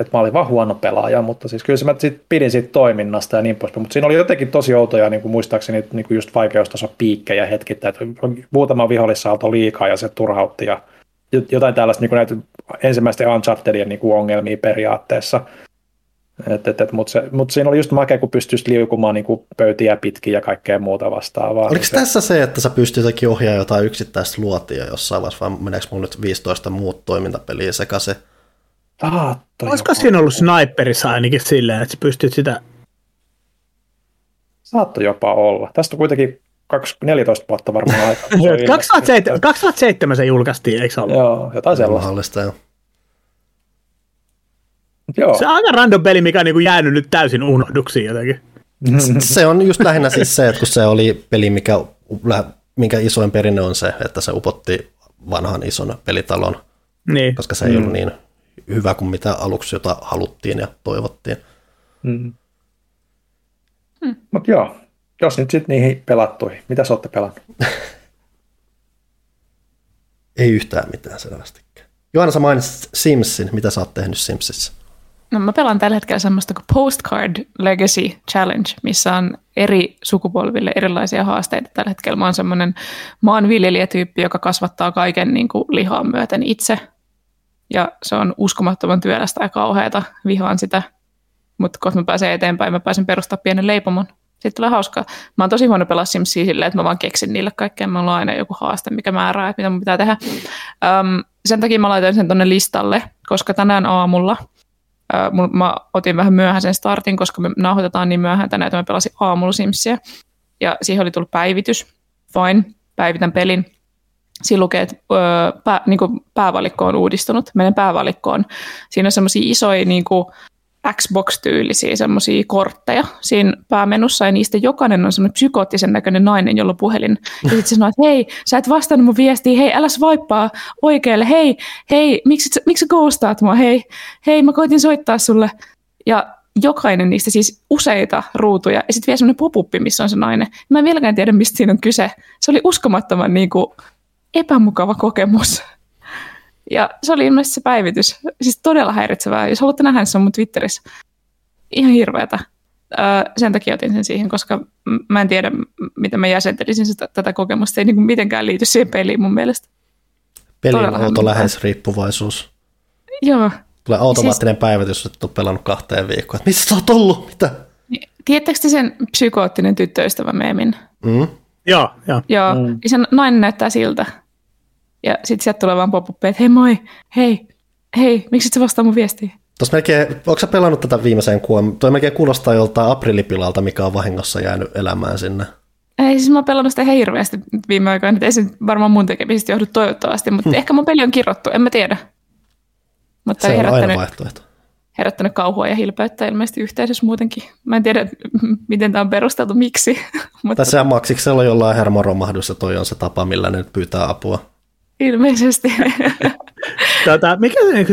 että mä olin vaan huono pelaaja, mutta siis kyllä mä sit pidin siitä toiminnasta ja niin poispäin, mutta siinä oli jotenkin tosi outoja, niin kuin muistaakseni niin kuin just vaikeustaso piikkejä hetkittäin, että muutama vihollissaalto liikaa ja se turhautti ja jotain tällaista niin kuin näitä ensimmäisten Unchartedien niin kuin ongelmia periaatteessa. Et, et, et, mutta mut siinä oli just makea, kun pystyisi liukumaan niin kuin pöytiä pitkin ja kaikkea muuta vastaavaa. Oliko se... tässä se, että sä pystyt ohjaamaan jotain yksittäistä luotia jossain vaiheessa, vai meneekö mun nyt 15 muut toimintapeliä sekä se? Taatto Olisiko jopa. siinä ollut sniperissa ainakin silleen, että sä pystyt sitä... Saattoi jopa olla. Tästä on kuitenkin 14 vuotta varmaan aikaa. 2007, 2007 se julkaistiin, eikö se ollut? Joo, jotain sellaista. Mahdollista, joo. Joo. Se on aika random peli, mikä on niin jäänyt nyt täysin unohduksiin jotenkin. se on just lähinnä siis se, että kun se oli peli, mikä, minkä isoin perinne on se, että se upotti vanhan ison pelitalon, niin. koska se ei mm. ollut niin hyvä kuin mitä aluksi jota haluttiin ja toivottiin. Mm. Mm. Mutta joo, jos nyt sitten niihin pelattuihin, mitä sä olette pelannut? Ei yhtään mitään selvästikään. Johanna, sä mainitsit Simsin. Mitä sä oot tehnyt Simsissä? No mä pelaan tällä hetkellä semmoista kuin Postcard Legacy Challenge, missä on eri sukupolville erilaisia haasteita. Tällä hetkellä mä oon semmoinen maanviljelijätyyppi, joka kasvattaa kaiken niin kuin lihaa myöten itse Ja se on uskomattoman työlästä ja kauheata. Vihaan sitä. Mutta kohta mä pääsen eteenpäin, mä pääsen perustaa pienen leipomon. Sitten tulee hauskaa. Mä oon tosi huono pelaa Simsia silleen, että mä vaan keksin niille kaikkea. Mä on aina joku haaste, mikä määrää, että mitä mun pitää tehdä. Öm, sen takia mä laitoin sen tonne listalle, koska tänään aamulla mun, mä otin vähän myöhäisen startin, koska me nauhoitetaan niin myöhään tänään, että mä pelasin aamulla Simsia. Ja siihen oli tullut päivitys. Fine, päivitän pelin. Siinä lukee, että ö, pää, niin kuin päävalikko on uudistunut. Meidän päävalikko on. Siinä on semmoisia isoja niin kuin Xbox-tyylisiä semmoisia kortteja siinä päämenussa, ja niistä jokainen on semmoinen psykoottisen näköinen nainen, jolla on puhelin. Ja sitten se sanoo, että hei, sä et vastannut mun viestiin, hei, älä swipea oikealle, hei, hei, miksi, miksi sä ghostaat mua, hei, hei, mä koitin soittaa sulle. Ja jokainen niistä siis useita ruutuja, ja sitten vielä semmoinen popuppi, missä on se nainen. Mä en vieläkään tiedä, mistä siinä on kyse. Se oli uskomattoman niin kuin, epämukava kokemus. Ja se oli ilmeisesti se päivitys. Siis todella häiritsevää. Jos haluatte nähdä, se on mun Twitterissä. Ihan hirveätä. Öö, sen takia otin sen siihen, koska mä en tiedä, miten mä jäsentelisin sitä, tätä kokemusta. Se ei niin mitenkään liity siihen peliin mun mielestä. Pelin outo läheisriippuvaisuus. Joo. Tulee automaattinen siis... päivitys, että on pelannut kahteen viikkoon. Missä sä oot ollut? Mitä? Tiedättekö te sen psykoottinen tyttöystävä meemin? Mm? Joo, joo. Joo, mm. ja sen nainen näyttää siltä. Ja sitten sieltä tulee vaan pop että hei moi, hei, hei, miksi sä vastaa mun viestiin? Tuossa melkein, onko sä pelannut tätä viimeiseen kuun? Toi melkein kuulostaa joltain aprilipilalta, mikä on vahingossa jäänyt elämään sinne. Ei, siis mä oon pelannut sitä hirveästi viime aikoina, ei se varmaan mun tekemisistä johdu toivottavasti, mutta hmm. ehkä mun peli on kirottu, en mä tiedä. Mutta se on herättänyt, aina vaihtoehto. Herättänyt kauhua ja hilpeyttä ilmeisesti yhteisössä muutenkin. Mä en tiedä, miten tämä on perusteltu, miksi. mutta... Tässä maksiksella jollain hermoromahdus ja toi on se tapa, millä ne nyt pyytää apua. Ilmeisesti. tota, mikä niin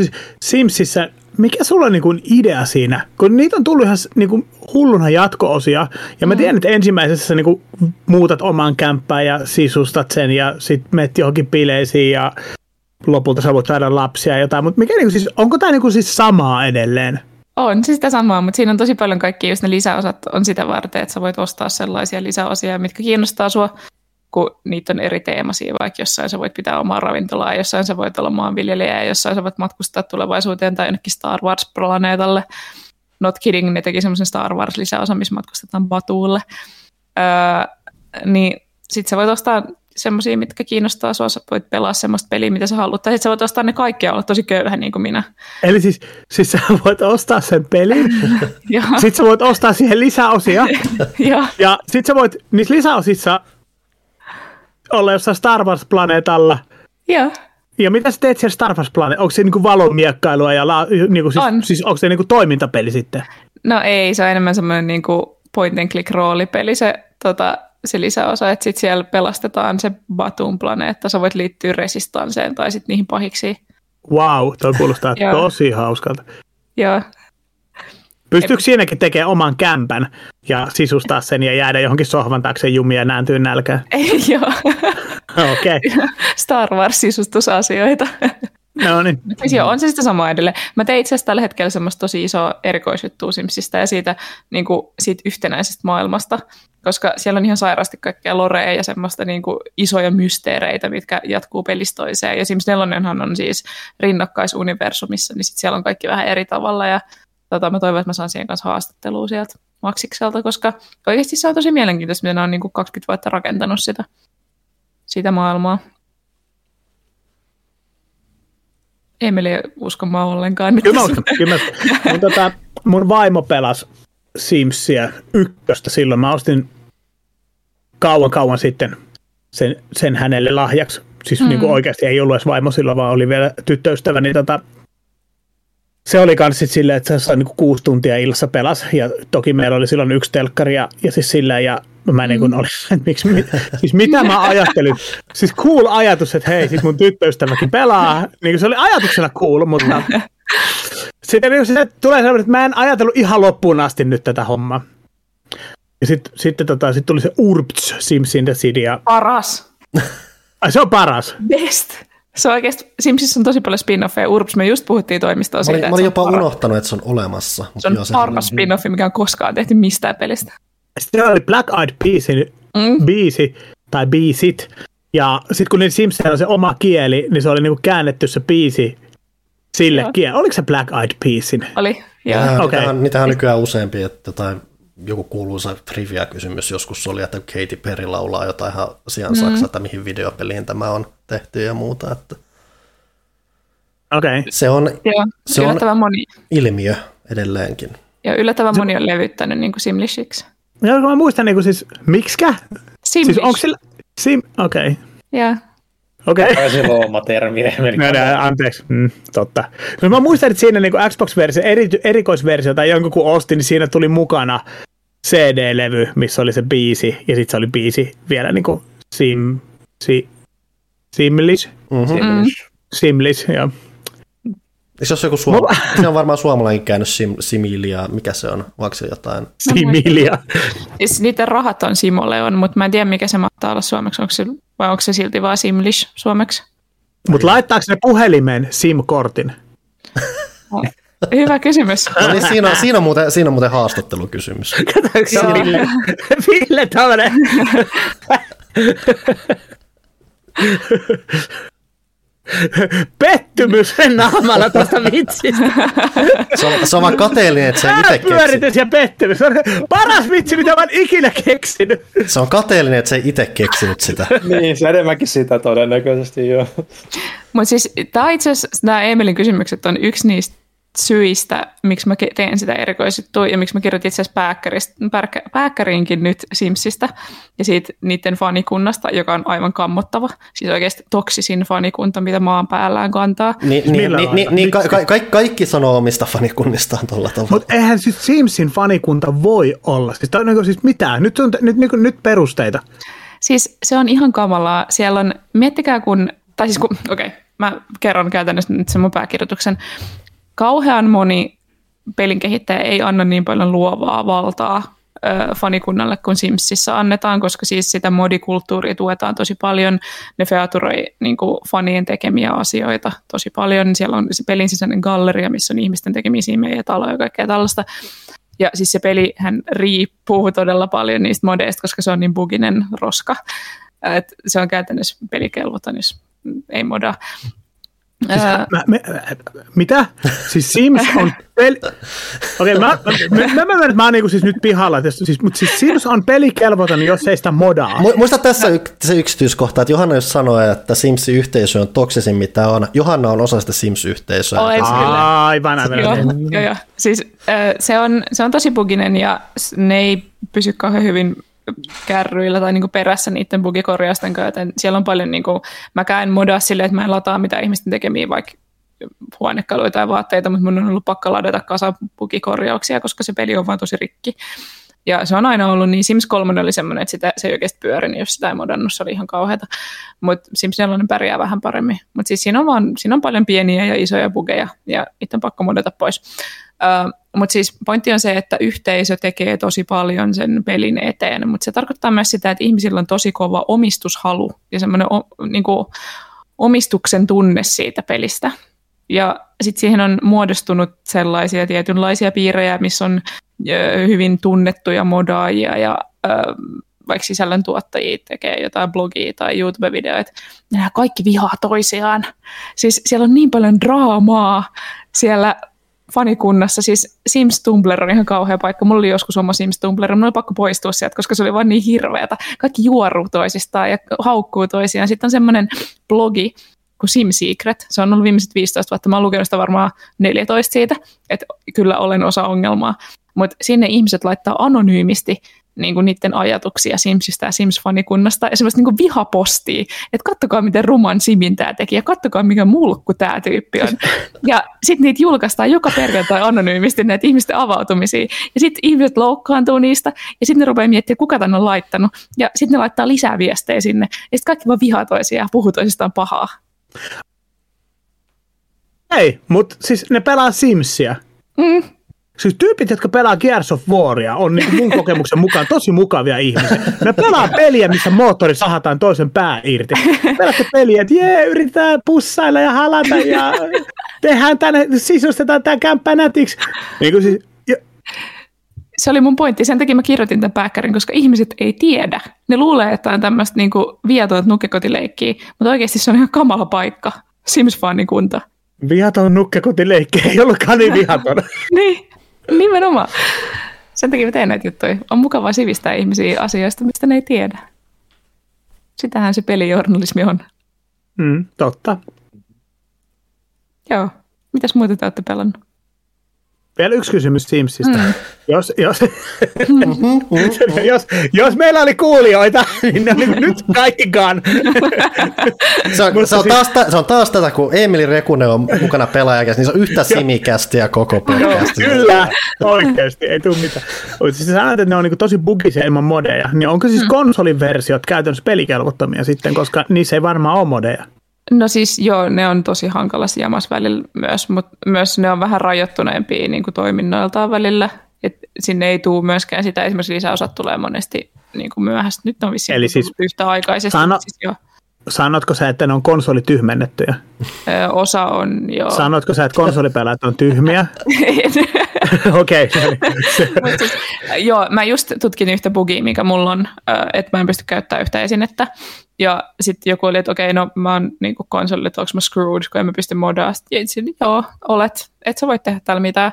Simsissä, mikä sulla on niin kuin idea siinä? Kun niitä on tullut ihan niin kuin hulluna jatko-osia, ja mä mm. tiedän, että ensimmäisessä niin kuin muutat oman kämppään ja sisustat sen, ja sitten menet johonkin bileisiin, ja lopulta sä voit saada lapsia ja jotain, mutta mikä, niin kuin, siis, onko tämä niin kuin siis samaa edelleen? On siis sitä samaa, mutta siinä on tosi paljon kaikkia, jos ne lisäosat on sitä varten, että sä voit ostaa sellaisia lisäosia, mitkä kiinnostaa sua kun niitä on eri teemaisia, vaikka jossain sä voit pitää omaa ravintolaa, jossain sä voit olla maanviljelijä, ja jossain sä voit matkustaa tulevaisuuteen tai jonnekin Star Wars-planeetalle. Not kidding, ne teki semmoisen Star Wars-lisäosan, missä matkustetaan Batuulle. Öö, niin sit sä voit ostaa semmoisia, mitkä kiinnostaa sua, sä voit pelaa semmoista peliä, mitä sä haluat, tai sit sä voit ostaa ne kaikki ja olla tosi köyhä niin kuin minä. Eli siis, siis sä voit ostaa sen pelin, sit sä voit ostaa siihen lisäosia, ja sit sä voit niissä lisäosissa olla jossain Star Wars-planeetalla. Joo. Ja mitä sä teet siellä Star Wars-planeetalla? Onko se niinku valonmiekkailua ja la, niinku siis, on. siis onko se niinku toimintapeli sitten? No ei, se on enemmän semmoinen niinku point and click roolipeli se, tota, se lisäosa, että sitten siellä pelastetaan se Batun planeetta, sä voit liittyä resistanseen tai sitten niihin pahiksi. Wow, toi kuulostaa tosi hauskalta. Joo, Pystyykö siinäkin tekemään oman kämpän ja sisustaa sen ja jäädä johonkin sohvan taakse jumia ja nääntyä nälkään? Ei, joo. Okei. Okay. Star Wars-sisustusasioita. No niin. Siis joo, on se sitä samaa edelleen. Mä tein itse asiassa tällä hetkellä semmoista tosi isoa erikoisjuttua Simsistä ja siitä, niin kuin, siitä yhtenäisestä maailmasta, koska siellä on ihan sairaasti kaikkea lorea ja semmoista niin kuin, isoja mysteereitä, mitkä jatkuu pelistä toiseen. Ja Sims 4 on siis rinnakkaisuniversumissa, niin sit siellä on kaikki vähän eri tavalla ja tota, mä toivon, että mä saan siihen kanssa haastattelua sieltä Maksikselta, koska oikeasti se on tosi mielenkiintoista, miten ne on niin kuin 20 vuotta rakentanut sitä, sitä maailmaa. Emeli usko mä ollenkaan. Kyllä mä uskon, kyllä mä mun, tota, mun vaimo pelasi Simsia ykköstä silloin. Mä ostin kauan kauan sitten sen, sen hänelle lahjaksi. Siis mm. niin kuin oikeasti ei ollut edes vaimo silloin, vaan oli vielä tyttöystävä. Niin tota, se oli kans sit silleen, että se sai niinku kuusi tuntia illassa pelas, ja toki meillä oli silloin yksi telkkari, ja, ja siis sillä, ja mä niin kuin mm. olin, että miksi, mit, siis mitä mä ajattelin, siis cool ajatus, että hei, sit mun tyttöystäväkin pelaa, niin se oli ajatuksena cool, mutta sitten niin se tulee sellainen, että mä en ajatellut ihan loppuun asti nyt tätä hommaa. Ja sitten sit, tota, sit tuli se Urbts Sims in the City. Ja... Paras. Ai se on paras. Best. Se on oikeasti, Simsissä on tosi paljon spin-offeja. Urps, me just puhuttiin toimistoa mä siitä. Olin, mä olin jopa paras. unohtanut, että se on olemassa. Se on paras spin-offi, mikä on koskaan tehty mistään pelistä. Sitten oli Black Eyed Peasin mm. biisi, tai biisit. Ja sitten kun niillä Simpsons on se oma kieli, niin se oli niinku käännetty se biisi sille kiel. Oliko se Black Eyed Peasin? Oli, joo. Ja, Okei. niitähän, niitähän on nykyään useampi, että jotain, joku kuuluisa trivia-kysymys joskus oli, että Katy Perry laulaa jotain ihan sian saksa, että mihin videopeliin tämä on tehty ja muuta. Että Okei. Okay. se on Joo, Se on- yllättävän moni. ilmiö edelleenkin. Ja yllättävän moni on levyttänyt niin kuin Simlishiksi. Joo, kun mä muistan niinku siis, miksikä? Simlish. Siis onko sillä... Sim... Okei. Okay. Joo. Okei. Okay. Taisi looma-termi. No, no, anteeksi, mm, totta. No, mä muistan, että siinä niin Xbox-versio, eri, erikoisversio tai jonkun kun ostin, niin siinä tuli mukana CD-levy, missä oli se biisi, ja sitten se oli biisi vielä niin kuin Sim, si, Simlish, Mm-hmm. Simlish, joo. Se, on joku suom- se on varmaan suomalainen käännös sim- similia, mikä se on, vaikka se jotain. Similia. Siis niiden rahat on Simoleon, mutta mä en tiedä mikä se mahtaa olla suomeksi. Onko se, vai onko se silti vaan Simlish suomeksi? Mutta laittaako ne puhelimeen SIM-kortin? Hyvä kysymys. No niin, siinä, on, siinä, on muuten, siinä on muuten haastattelukysymys. Katsotaanko. Ville? Ville tämmönen. Pettymys sen naamalla tuosta vitsistä. Se on, se on vaan kateellinen, että se ei itse keksi. Pyöritys ja pettymys. Se on paras vitsi, mitä mä oon ikinä keksinyt. Se on kateellinen, että se ei itse keksinyt sitä. Niin, se enemmänkin sitä todennäköisesti joo. Mutta siis tämä itse asiassa, nämä Emilin kysymykset on yksi niistä syistä, miksi mä teen sitä erikoisjuttua ja miksi mä kirjoitin itse asiassa pääkkäriinkin nyt Simsistä ja siitä niiden fanikunnasta, joka on aivan kammottava. Siis oikeasti toksisin fanikunta, mitä maan päällään kantaa. Niin, niin, niin, niin, niin ka- ka- ka- kaikki sanoo omista fanikunnistaan tuolla tavalla. Mutta eihän siis Simsin fanikunta voi olla. Siis, tää on niinku siis mitään. Nyt, on, nyt, niinku, nyt perusteita. Siis se on ihan kamalaa. Siellä on, miettikää kun, tai siis kun, okei, okay, mä kerron käytännössä nyt sen mun pääkirjoituksen. Kauhean moni pelin kehittäjä ei anna niin paljon luovaa valtaa ö, fanikunnalle kuin Simsissä annetaan, koska siis sitä modikulttuuria tuetaan tosi paljon. Ne featuroi niin kuin fanien tekemiä asioita tosi paljon. Siellä on se pelin sisäinen galleria, missä on ihmisten tekemiä siimejä ja taloja ja kaikkea tällaista. Ja siis se peli hän riippuu todella paljon niistä modeista, koska se on niin buginen roska. Et se on käytännössä pelikelvoton, jos ei modaa. Siis, Ää, mä, me, mitä? Siis Sims on peli... Okei, mä, mä, mä, mä, mä, mä, mä oon niinku siis nyt pihalla. Siis, mutta siis Sims on pelikelvoton, jos ei sitä modaa. Mu- Muista tässä yk- se yksityiskohta, että Johanna jos sanoi, että Sims-yhteisö on toksisin mitä on. Johanna on osa sitä Sims-yhteisöä. Olen kyllä. Aivan, aivan. Joo, joo, joo. Siis, äh, se, on, se on tosi buginen ja ne ei pysy kauhean hyvin kärryillä tai niinku perässä niiden bugikorjausten kanssa, joten siellä on paljon, niinku, mäkään en modaa silleen, että mä en lataa mitään ihmisten tekemiä vaikka huonekaluja tai vaatteita, mutta mun on ollut pakko ladata kasa bugikorjauksia, koska se peli on vaan tosi rikki. Ja se on aina ollut niin, Sims 3 oli semmoinen, että sitä, se ei oikeasti pyörinyt, jos sitä ei modannut, se oli ihan kauheata. Mutta Sims 4 pärjää vähän paremmin. Mutta siis siinä on, vaan, siinä on paljon pieniä ja isoja bugeja, ja niitä on pakko modata pois. Uh, mutta siis pointti on se, että yhteisö tekee tosi paljon sen pelin eteen, mutta se tarkoittaa myös sitä, että ihmisillä on tosi kova omistushalu ja semmoinen o, niinku, omistuksen tunne siitä pelistä. Ja sitten siihen on muodostunut sellaisia tietynlaisia piirejä, missä on hyvin tunnettuja modaajia ja ö, vaikka sisällöntuottajia tekee jotain blogia tai YouTube-videoita, ja nämä kaikki vihaa toisiaan. Siis siellä on niin paljon draamaa siellä fanikunnassa. Siis Sims Tumblr on ihan kauhea paikka. Mulla oli joskus oma Sims Tumblr, mulla oli pakko poistua sieltä, koska se oli vaan niin hirveätä. Kaikki juoruu toisistaan ja haukkuu toisiaan. Sitten on semmoinen blogi, kuin Sim Secret. Se on ollut viimeiset 15 vuotta. Mä oon lukenut sitä varmaan 14 siitä, että kyllä olen osa ongelmaa. Mutta sinne ihmiset laittaa anonyymisti niin kuin niiden ajatuksia Simsistä ja Sims-fanikunnasta ja semmoista niin kuin vihapostia, että kattokaa miten ruman Simin tämä teki ja kattokaa mikä mulkku tämä tyyppi on. Ja sitten niitä julkaistaan joka perjantai anonyymisti näitä ihmisten avautumisia ja sitten ihmiset loukkaantuu niistä ja sitten ne rupeaa miettimään, kuka tänne on laittanut ja sitten ne laittaa lisää viestejä sinne ja sitten kaikki vaan vihaa toisiaan ja puhuu toisistaan pahaa. Ei, mutta siis ne pelaa Simsia. Mm. Siis tyypit, jotka pelaa Gears of Waria, on niin mun kokemuksen mukaan tosi mukavia ihmisiä. Ne pelaa peliä, missä moottori sahataan toisen pää irti. Pelaatte peliä, että jee, yritetään pussailla ja halata ja tehdään tänne, sisustetaan tämä kämppä nätiksi. Niin kuin siis, se oli mun pointti. Sen takia mä kirjoitin tämän pääkkärin, koska ihmiset ei tiedä. Ne luulee, että on tämmöistä niinku viatonta nukkekotileikkiä, mutta oikeasti se on ihan kamala paikka. Sims-fanikunta. Vihaton nukkekotileikki ei ollutkaan niin vihaton. niin, nimenomaan. Sen takia mä teen näitä juttuja. On mukavaa sivistää ihmisiä asioista, mistä ne ei tiedä. Sitähän se pelijournalismi on. Mm, totta. Joo. Mitäs muuta te olette pelannut? Vielä yksi kysymys Simsistä. Mm. Jos, jos, jos, jos meillä oli kuulijoita, niin ne oli nyt kaikkikaan. se, on, se, on taas, se on taas tätä, kun Emili Rekunen on mukana pelaajakäs, niin se on yhtä simikästiä koko podcast. Kyllä, oikeasti, ei tule mitään. Siis sanoit, että ne on niin tosi bugisia ilman modeja, niin onko siis konsoliversiot käytännössä pelikelvottomia sitten, koska niissä ei varmaan ole modeja? No siis joo, ne on tosi hankalassa jamassa välillä myös, mutta myös ne on vähän rajoittuneempia niin kuin toiminnoiltaan välillä. Et sinne ei tule myöskään sitä, esimerkiksi lisäosat tulee monesti niin kuin myöhäistä. Nyt on vissiin Eli siis yhtä aikaisesti. Sano, siis jo. Sanotko sä, että ne on konsolityhmennettyjä? Ö, osa on jo. Sanotko sä, että konsolipelaajat on tyhmiä? Okei. Siis, joo, mä just tutkin yhtä bugia, mikä mulla on, että mä en pysty käyttämään yhtä esinettä. Ja sitten joku oli, että okei, okay, no mä oon niin konsoli, että onko mä screwed, kun en mä pysty modaa. Ja itse, joo, olet, et sä voi tehdä täällä mitään.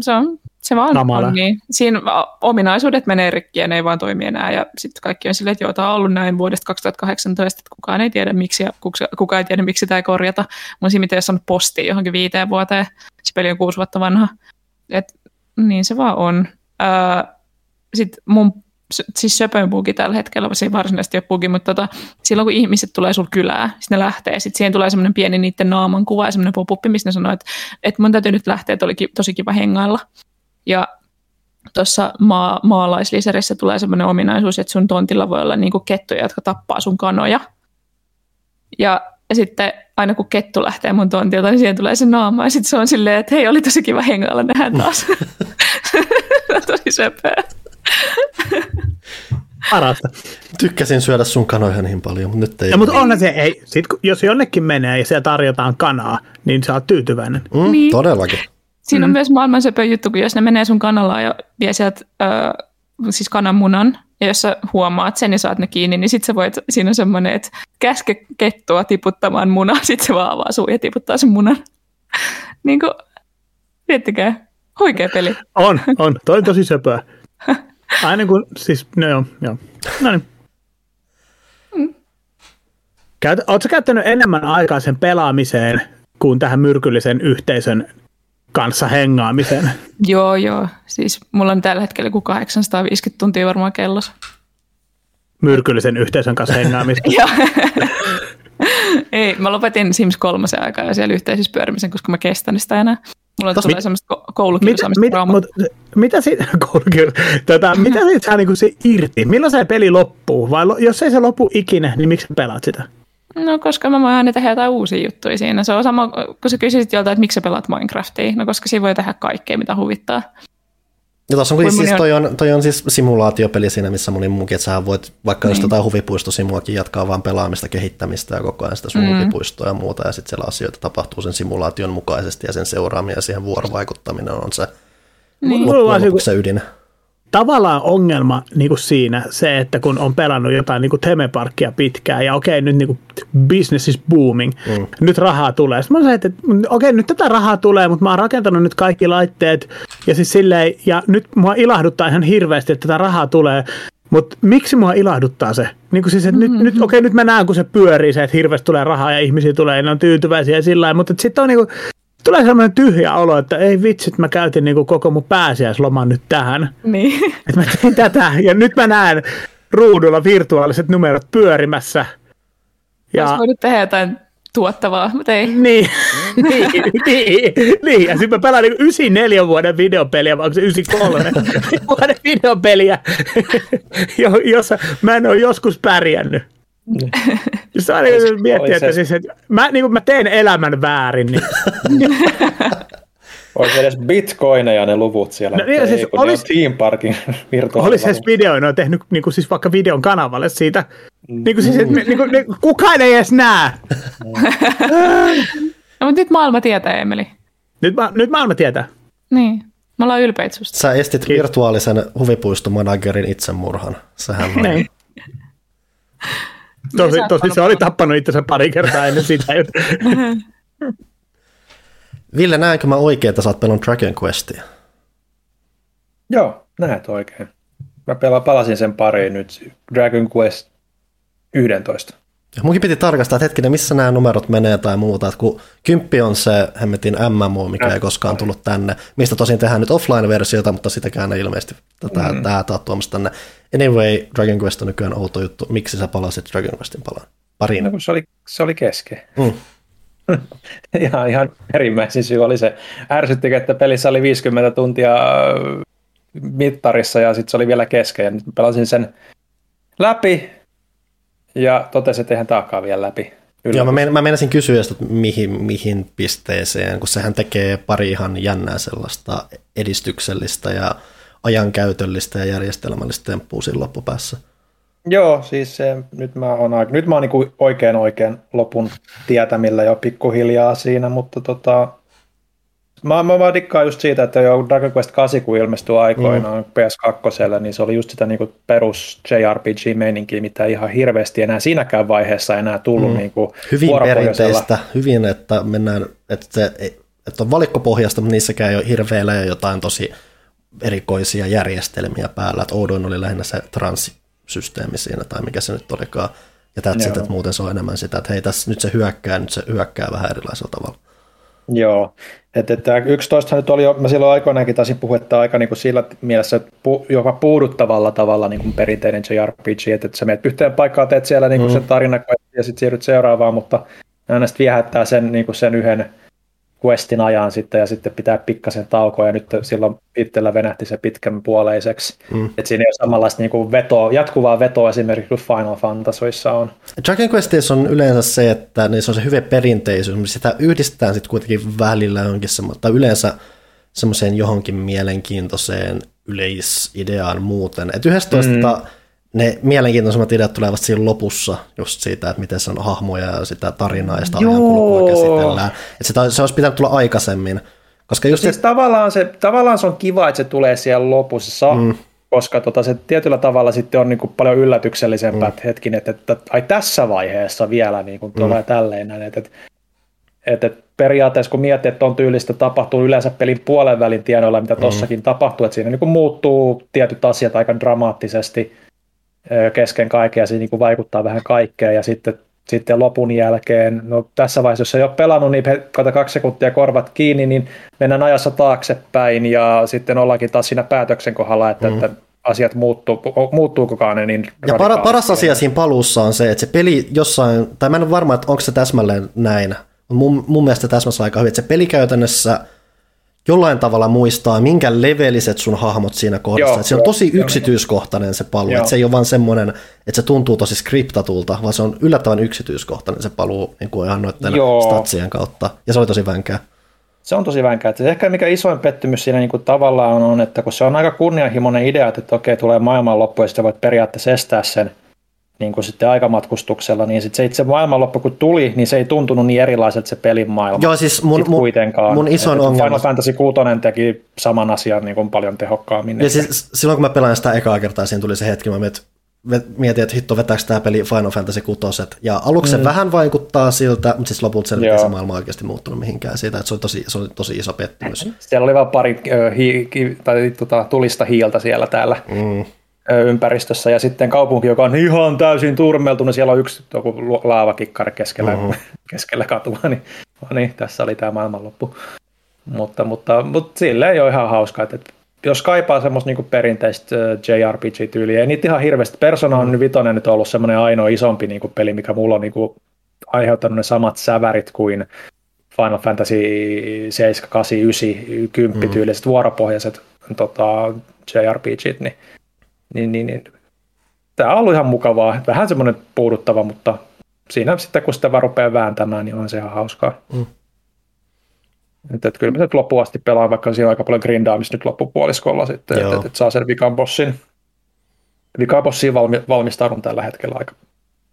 Se on, se vaan Namala. on niin. Siinä ominaisuudet menee rikki ja ne ei vaan toimi enää. Ja sitten kaikki on silleen, että joo, tämä on ollut näin vuodesta 2018, että kukaan ei tiedä miksi ja kukaan ei tiedä miksi sitä ei korjata. Mun siinä miten on posti johonkin viiteen vuoteen. Se peli on kuusi vuotta vanha. Et, niin se vaan on. Öö, sitten mun siis söpön bugi tällä hetkellä, se ei varsinaisesti ole bugi, mutta tota, silloin kun ihmiset tulee sul kylää, sitten ne lähtee, sitten siihen tulee semmoinen pieni niiden naaman kuva ja semmoinen pop missä ne sanoo, että, että mun täytyy nyt lähteä, että oli tosi kiva hengailla. Ja tuossa maa, maalaisliserissä tulee semmoinen ominaisuus, että sun tontilla voi olla niinku kettuja, jotka tappaa sun kanoja. Ja sitten aina kun kettu lähtee mun tontilta, niin siihen tulee se naama. Ja sitten se on silleen, että hei, oli tosi kiva hengailla, nähdään taas. tosi söpöä. Parasta. Tykkäsin syödä sun kanoja niin paljon, mutta nyt ei. Ja, mutta onhan se, ei, sit, jos jonnekin menee ja siellä tarjotaan kanaa, niin sä oot tyytyväinen. Mm, niin. Todellakin. Siinä on mm. myös maailman söpö juttu, kun jos ne menee sun kanalla ja vie sieltä äh, siis kananmunan, ja jos sä huomaat sen ja saat ne kiinni, niin sit sä voit, siinä on semmoinen, että käske kettua tiputtamaan munaa, sit se vaan avaa suu ja tiputtaa sen munan. niin kuin, miettikää, huikea peli. On, on, toi on tosi söpöä. Aina kun, siis, no joo, joo. No niin. Mm. Oletko käyttänyt enemmän aikaa sen pelaamiseen kuin tähän myrkyllisen yhteisön kanssa hengaamiseen? joo, joo. Siis mulla on tällä hetkellä kuin 850 tuntia varmaan kellossa. Myrkyllisen yhteisön kanssa hengaamista? Joo. Ei, mä lopetin Sims 3 aikaa ja siellä yhteisössä pyörimisen, koska mä kestän sitä enää. Mulla Tos, tulee mit, semmoista koulukiusaamista mit, mit, mit, mitä siitä, tota, mitä siitä saa niinku se irti? Milloin se peli loppuu? Vai lo, jos ei se lopu ikinä, niin miksi pelaat sitä? No koska mä voin aina tehdä jotain uusia juttuja siinä. Se on sama, kun sä kysysit joltain, että miksi sä pelaat Minecraftia. No koska siinä voi tehdä kaikkea, mitä huvittaa. Ja tuossa on, siis, toi on, toi on siis simulaatiopeli siinä, missä moni muukin, että sä voit vaikka niin. jos jotain huvipuistosimuakin jatkaa vaan pelaamista, kehittämistä ja koko ajan sitä sun mm. huvipuistoa ja muuta, ja sitten siellä asioita tapahtuu sen simulaation mukaisesti, ja sen seuraaminen ja siihen vuorovaikuttaminen on se niin. loppujen se ydin tavallaan ongelma niin kuin siinä se, että kun on pelannut jotain niin kuin Temeparkia pitkään ja okei, nyt niin kuin business is booming, mm. nyt rahaa tulee. Sitten mä sanoin, että okei, nyt tätä rahaa tulee, mutta mä oon rakentanut nyt kaikki laitteet ja siis silleen, ja nyt mua ilahduttaa ihan hirveästi, että tätä rahaa tulee, mutta miksi mua ilahduttaa se? Niin kuin siis, että mm-hmm. nyt, nyt, okei, nyt mä näen, kun se pyörii se, että hirveästi tulee rahaa ja ihmisiä tulee ja ne on tyytyväisiä ja sillä mutta sitten on niin kuin, tulee sellainen tyhjä olo, että ei vitsit, mä käytin niin koko mun pääsiäisloman nyt tähän. Niin. Että mä tein tätä ja nyt mä näen ruudulla virtuaaliset numerot pyörimässä. Ja... Olisi voinut tehdä jotain tuottavaa, mutta ei. Niin, niin, niin, niin. ja sitten mä pelaan niin 94 vuoden videopeliä, vai onko se 93 vuoden videopeliä, jossa mä en ole joskus pärjännyt. Niin. Se on niin miettiä, että, siis, että mä, niin kuin mä teen elämän väärin. Niin. Olisi edes bitcoineja ne luvut siellä. No, niin, siis ei, olisi, Team Parkin Olisi edes video, ne on tehnyt niin kuin siis vaikka videon kanavalle siitä. Mm. Niin kuin siis, mm. niin kuin, niin, kukaan ei edes näe. no, mutta nyt maailma tietää, Emeli. Nyt, ma- nyt maailma tietää. Niin. Me ollaan ylpeitä susta. Sä estit Kiitos. virtuaalisen huvipuistomanagerin itsemurhan. Sehän on. Tosi, tosi se oli tappanut itsensä pari kertaa ennen sitä. Ville, näenkö mä oikein, että sä oot pelannut Dragon Questia? Joo, näet oikein. Mä pela, palasin sen pariin nyt, Dragon Quest 11. Munkin piti tarkastaa, että hetkinen, missä nämä numerot menee tai muuta, että kun kymppi on se hemmetin MMO, mikä ei koskaan tullut tänne, mistä tosin tehdään nyt offline-versiota, mutta sitäkään ei ilmeisesti tätä, mm. tätä tuomassa tänne. Anyway, Dragon Quest on nykyään outo juttu. Miksi sä palasit Dragon Questin palaan? Pariin. No kun se oli, se oli kesken. Mm. ihan, ihan perimmäisin syy oli se. Ärsytti, että pelissä oli 50 tuntia mittarissa ja sitten se oli vielä kesken. Ja nyt pelasin sen läpi ja totesin, että eihän taakaan vielä läpi. Yllätys. Joo, mä, men, mä menisin kysyä, että mihin, mihin pisteeseen, kun sehän tekee pari ihan jännää sellaista edistyksellistä ja ajankäytöllistä ja järjestelmällistä temppua siinä loppupäässä. Joo, siis se, nyt mä oon, nyt mä oon niin oikein oikein lopun tietämillä jo pikkuhiljaa siinä, mutta tota, Mä, mä, mä dikkaan just siitä, että jo Dragon Quest 8 kun ilmestyi aikoinaan mm. PS2, niin se oli just sitä niinku perus JRPG-meininkiä, mitä ihan hirveästi enää siinäkään vaiheessa enää tullut mm. niinku Hyvin perinteistä, hyvin, että mennään, että, se, että on valikkopohjasta, mutta niissäkään ei ole hirveellä ja jotain tosi erikoisia järjestelmiä päällä. Että Oudoin oli lähinnä se transsysteemi siinä, tai mikä se nyt olikaan. Ja that's it, että muuten se on enemmän sitä, että hei, tässä nyt se hyökkää, nyt se hyökkää vähän erilaisella tavalla. Joo, että, että 11 nyt oli jo, mä silloin aikoinaankin taisin puhua, että aika niin kuin sillä mielessä pu, jopa puuduttavalla tavalla niin kuin perinteinen JRPG, että, että sä menet yhteen paikkaan, teet siellä niin kuin mm. sen tarina ja sitten siirryt seuraavaan, mutta aina sitten viehättää sen, niin kuin sen yhden questin ajan sitten ja sitten pitää pikkasen taukoa ja nyt silloin itsellä venähti se pitkän puoleiseksi. Mm. Että siinä ei ole samanlaista niin kuin vetoa, jatkuvaa vetoa esimerkiksi kuin Final Fantasyissa on. Dragon Questissa on yleensä se, että niissä on se hyvä perinteisyys, mutta sitä yhdistetään sitten kuitenkin välillä johonkin semmoista, tai yleensä semmoiseen johonkin mielenkiintoiseen yleisideaan muuten. Että 11 mm ne mielenkiintoisemmat ideat tulevat siinä lopussa, just siitä, että miten se on hahmoja ja sitä tarinaa ja sitä ajankulkua käsitellään. Että sitä, se olisi pitänyt tulla aikaisemmin. Koska just siis se... tavallaan, se, tavallaan se on kiva, että se tulee siellä lopussa, mm. koska tota, se tietyllä tavalla sitten on niin kuin paljon yllätyksellisempää, mm. että hetkin, että, että, ai tässä vaiheessa vielä niin kuin tulee mm. tälleen näin, että, että, että periaatteessa kun miettii, että on tyylistä tapahtuu yleensä pelin puolen välin tiedoilla, mitä tossakin mm. tapahtuu, että siinä niin kuin muuttuu tietyt asiat aika dramaattisesti – kesken kaikkea, se niin kuin vaikuttaa vähän kaikkeen. Ja sitten, sitten lopun jälkeen, no tässä vaiheessa, jos ei ole pelannut, niin kato kaksi sekuntia korvat kiinni, niin mennään ajassa taaksepäin. Ja sitten ollaankin taas siinä päätöksen kohdalla, että, mm. että asiat muuttuu, muuttuukokaan ne niin Ja para, paras asia siinä paluussa on se, että se peli jossain, tai mä en ole varma, että onko se täsmälleen näin, mun, mun mielestä täsmässä aika hyvin, että se peli käytännössä – jollain tavalla muistaa, minkä leveliset sun hahmot siinä kohdassa. Joo, se on tosi joo, yksityiskohtainen se paluu, se ei ole vaan semmoinen, että se tuntuu tosi skriptatulta, vaan se on yllättävän yksityiskohtainen se paluu niin kuin ihan noiden joo. statsien kautta, ja se oli tosi vänkää. Se on tosi vänkää. Että ehkä mikä isoin pettymys siinä niin kuin tavallaan on, että kun se on aika kunnianhimoinen idea, että okei, tulee maailmanloppu ja sitten voit periaatteessa estää sen niin kuin sitten aikamatkustuksella, niin sitten se itse maailmanloppu kun tuli, niin se ei tuntunut niin erilaiselta se pelin maailma. Joo, siis mun, mun, kuitenkaan. mun isoin Et ongelma... Final Fantasy 6 teki saman asian niin kuin paljon tehokkaammin. Ja siis, silloin kun mä pelaan sitä ekaa kertaa, siinä tuli se hetki, mä mietin, että hitto vetääkö tämä peli Final Fantasy 6. Ja aluksi mm. se vähän vaikuttaa siltä, mutta siis lopulta se, se maailma oikeasti muuttunut mihinkään siitä, että se oli tosi, se oli tosi iso pettymys. Siellä oli vain pari äh, hi, hi, tai, tota, tulista hiiltä siellä täällä. Mm ympäristössä ja sitten kaupunki, joka on ihan täysin turmeltunut, niin siellä on yksi joku laavakikkari keskellä, uh-huh. keskellä katua, niin, no niin, tässä oli tämä maailmanloppu. Mutta, mutta, mutta silleen ei ole ihan hauskaa, että jos kaipaa semmoista niinku perinteistä JRPG-tyyliä, ei niitä ihan hirveästi. Persona on mm. vitonen nyt ollut semmoinen ainoa isompi niinku peli, mikä mulla on niinku aiheuttanut ne samat sävärit kuin Final Fantasy 7, 8, 9, 10 mm. tyyliset vuoropohjaiset tota, JRPGt, niin niin, niin, niin tämä on ollut ihan mukavaa. Vähän semmoinen puuduttava, mutta siinä sitten kun sitä vaan rupeaa vääntämään, niin on se ihan hauskaa. Mm. Että, että kyllä mä nyt loppuun asti pelaan, vaikka siinä on aika paljon grindaamista nyt loppupuoliskolla sitten, että, että, että, saa sen vikan bossin. Vikan bossiin valmi, valmistaudun tällä hetkellä aika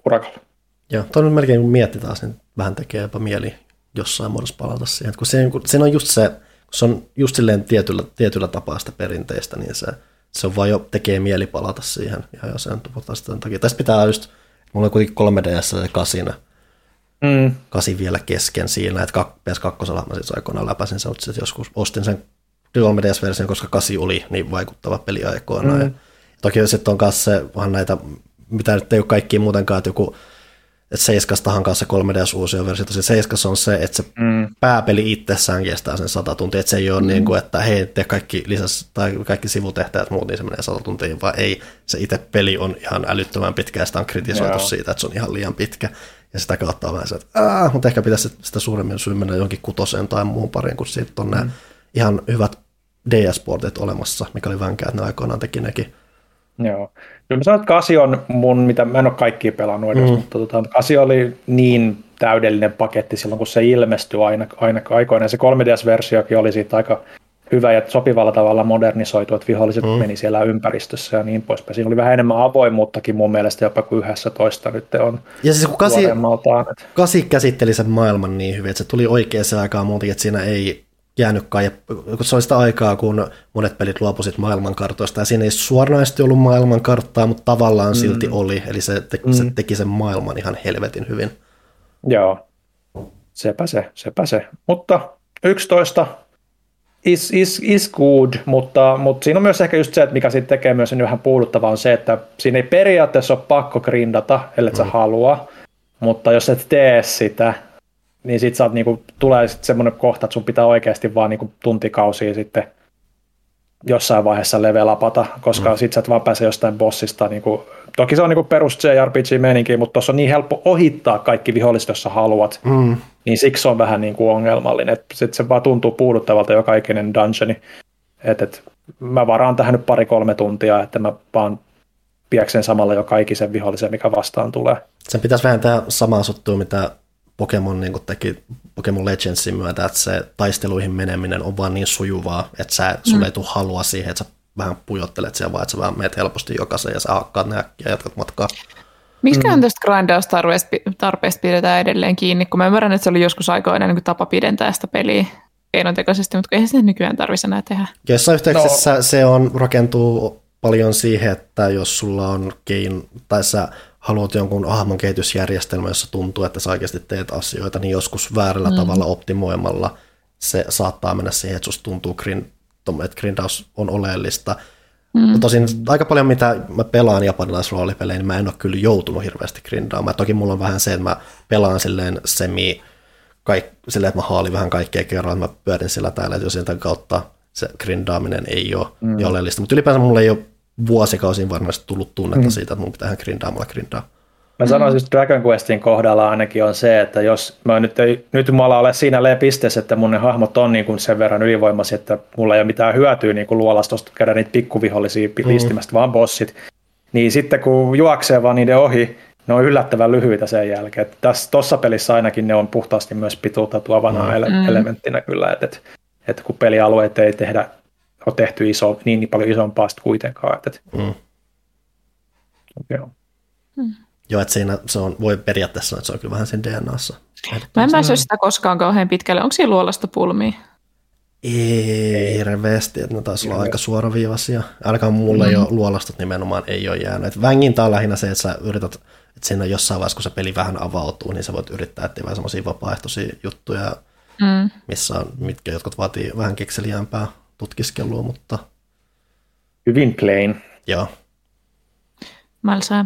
urakalla. Joo, toi nyt melkein kun miettii taas, niin vähän tekee jopa mieli jossain muodossa palata siihen. Kun se, kun siinä on just se, kun se on just silleen tietyllä, tietyllä tapaa sitä perinteistä, niin se se on vaan jo tekee mieli palata siihen ihan jo sen takia. Tästä pitää just, mulla on kuitenkin 3DS ja kasina, Mm. kasi vielä kesken siinä, että kak- PS2 mä siis aikoinaan läpäisin sen, mutta joskus ostin sen 3DS-version, koska kasi oli niin vaikuttava peli aikoinaan. Mm. Ja toki sitten on kanssa se, vähän näitä, mitä nyt ei ole kaikki muutenkaan, että joku että Seiskastahan kanssa 3DS uusia versio. Tosi Seiskas on se, että se Mm. pääpeli itsessään kestää sen 100 tuntia, että se ei ole mm. niin kuin, että hei, tee kaikki lisäs, tai kaikki sivutehtäjät muut, niin se menee 100 tuntia, vaan ei, se itse peli on ihan älyttömän pitkä, ja sitä on kritisoitu Joo. siitä, että se on ihan liian pitkä, ja sitä kautta on vähän se, että Aa, mutta ehkä pitäisi sitä suuremmin syy mennä johonkin kutoseen tai muuhun pariin, kun siitä on mm. nämä ihan hyvät DS-portit olemassa, mikä oli vänkää, että ne aikoinaan teki nekin. Joo. Kyllä mä sanon, että kasi on mun, mitä mä en ole kaikkia pelannut edes, mm. mutta tota, kasi oli niin täydellinen paketti silloin, kun se ilmestyi aina, aina aikoinaan. Se 3DS-versiokin oli siitä aika hyvä ja sopivalla tavalla modernisoitu, että viholliset mm. meni siellä ympäristössä ja niin poispäin. Siinä oli vähän enemmän avoimuuttakin mun mielestä jopa kuin yhdessä toista nyt on Ja siis kun kasi, kasi käsitteli sen maailman niin hyvin, että se tuli oikeaan aikaan muutenkin, että siinä ei jäänytkaan, ja kun se oli sitä aikaa, kun monet pelit luopuisit maailmankartoista, ja siinä ei suoranaisesti ollut maailmankarttaa, mutta tavallaan mm. silti oli, eli se, te, mm. se teki sen maailman ihan helvetin hyvin. Joo, sepä se, sepä se. Mutta 11 is, is, is good, mutta, mutta siinä on myös ehkä just se, että mikä siitä tekee myös sen vähän puuduttavaa on se, että siinä ei periaatteessa ole pakko grindata, ellei mm. sä halua, mutta jos et tee sitä, niin sit saat niinku, tulee sit semmoinen kohta, että sun pitää oikeasti vaan niinku tuntikausia sitten jossain vaiheessa levelapata, koska mm. sit sä et vaan pääse jostain bossista. Niinku, toki se on niinku perus JRPG-meininki, mutta tuossa on niin helppo ohittaa kaikki viholliset, jos sä haluat. Mm. Niin siksi se on vähän niinku ongelmallinen. Et sit se vaan tuntuu puuduttavalta joka ikinen dungeoni. Et, et, mä varaan tähän nyt pari-kolme tuntia, että mä vaan pieksen samalla joka ikisen vihollisen, mikä vastaan tulee. Sen pitäisi vähän tehdä samaa suttua, mitä Pokemon niin teki Pokemon Legendsin myötä, että se taisteluihin meneminen on vaan niin sujuvaa, että sä, sulle ei tule halua siihen, että sä vähän pujottelet siellä, vaan että sä vaan meet helposti jokaisen ja sä hakkaat ne äkkiä ja jatkat matkaa. Miksi mm. tästä grindaustarpeesta tarpeesta pidetään edelleen kiinni, kun mä ymmärrän, että se oli joskus aikoina niin tapa pidentää sitä peliä keinotekoisesti, mutta eihän sitä nykyään tarvitsisi enää tehdä. Jossain yhteyksessä no. se on, rakentuu paljon siihen, että jos sulla on kein, tai sä haluat jonkun hahmon kehitysjärjestelmä, jossa tuntuu, että sä oikeasti teet asioita, niin joskus väärällä mm. tavalla optimoimalla se saattaa mennä siihen, että susta tuntuu, grind, että grindaus on oleellista. Mm. Tosin aika paljon mitä mä pelaan japanilaisroolipelejä, niin mä en ole kyllä joutunut hirveästi grindaamaan. Toki mulla on vähän se, että mä pelaan silleen semi, kaik, silleen, että mä haalin vähän kaikkea kerran, että mä pyörin sillä täällä, että jos sieltä kautta se grindaaminen ei ole mm. oleellista. Mutta ylipäänsä mulla ei ole vuosikausiin varmasti tullut tunnetta mm. siitä, että mun pitää ihan grindaamalla grindaa. Mä sanoisin, että Dragon Questin kohdalla ainakin on se, että jos mä nyt, ei, nyt mulla ole siinä pisteessä, että mun ne hahmot on niin kuin sen verran ylivoimaisia, että mulla ei ole mitään hyötyä niin kuin luolastosta käydä niitä pikkuvihollisia mm. listimästä, vaan bossit, niin sitten kun juoksee vaan niiden ohi, ne on yllättävän lyhyitä sen jälkeen. Tässä tossa pelissä ainakin ne on puhtaasti myös pituutta tuovana mm. ele- elementtinä kyllä, että, että, että kun pelialueet ei tehdä, ole tehty iso, niin, niin paljon isompaa sitten kuitenkaan. Että, mm. Joo. Mm. Joo, että siinä se on, voi periaatteessa sanoa, että se on kyllä vähän sen DNAssa. Mä en päässyt sitä koskaan kauhean pitkälle. Onko siinä luolasta pulmia? Ei hirveästi, että ne taisi olla aika suoraviivaisia. Ainakaan mulle mm. ei ole luolastot nimenomaan ei ole jäänyt. Et vängintä on lähinnä se, että sä yrität, että siinä jossain vaiheessa, kun se peli vähän avautuu, niin sä voit yrittää etsiä vähän semmoisia vapaaehtoisia juttuja, mm. missä on, mitkä jotkut vaatii vähän kekseliäämpää tutkiskelua, mutta... Hyvin plain. Joo. Mälsää.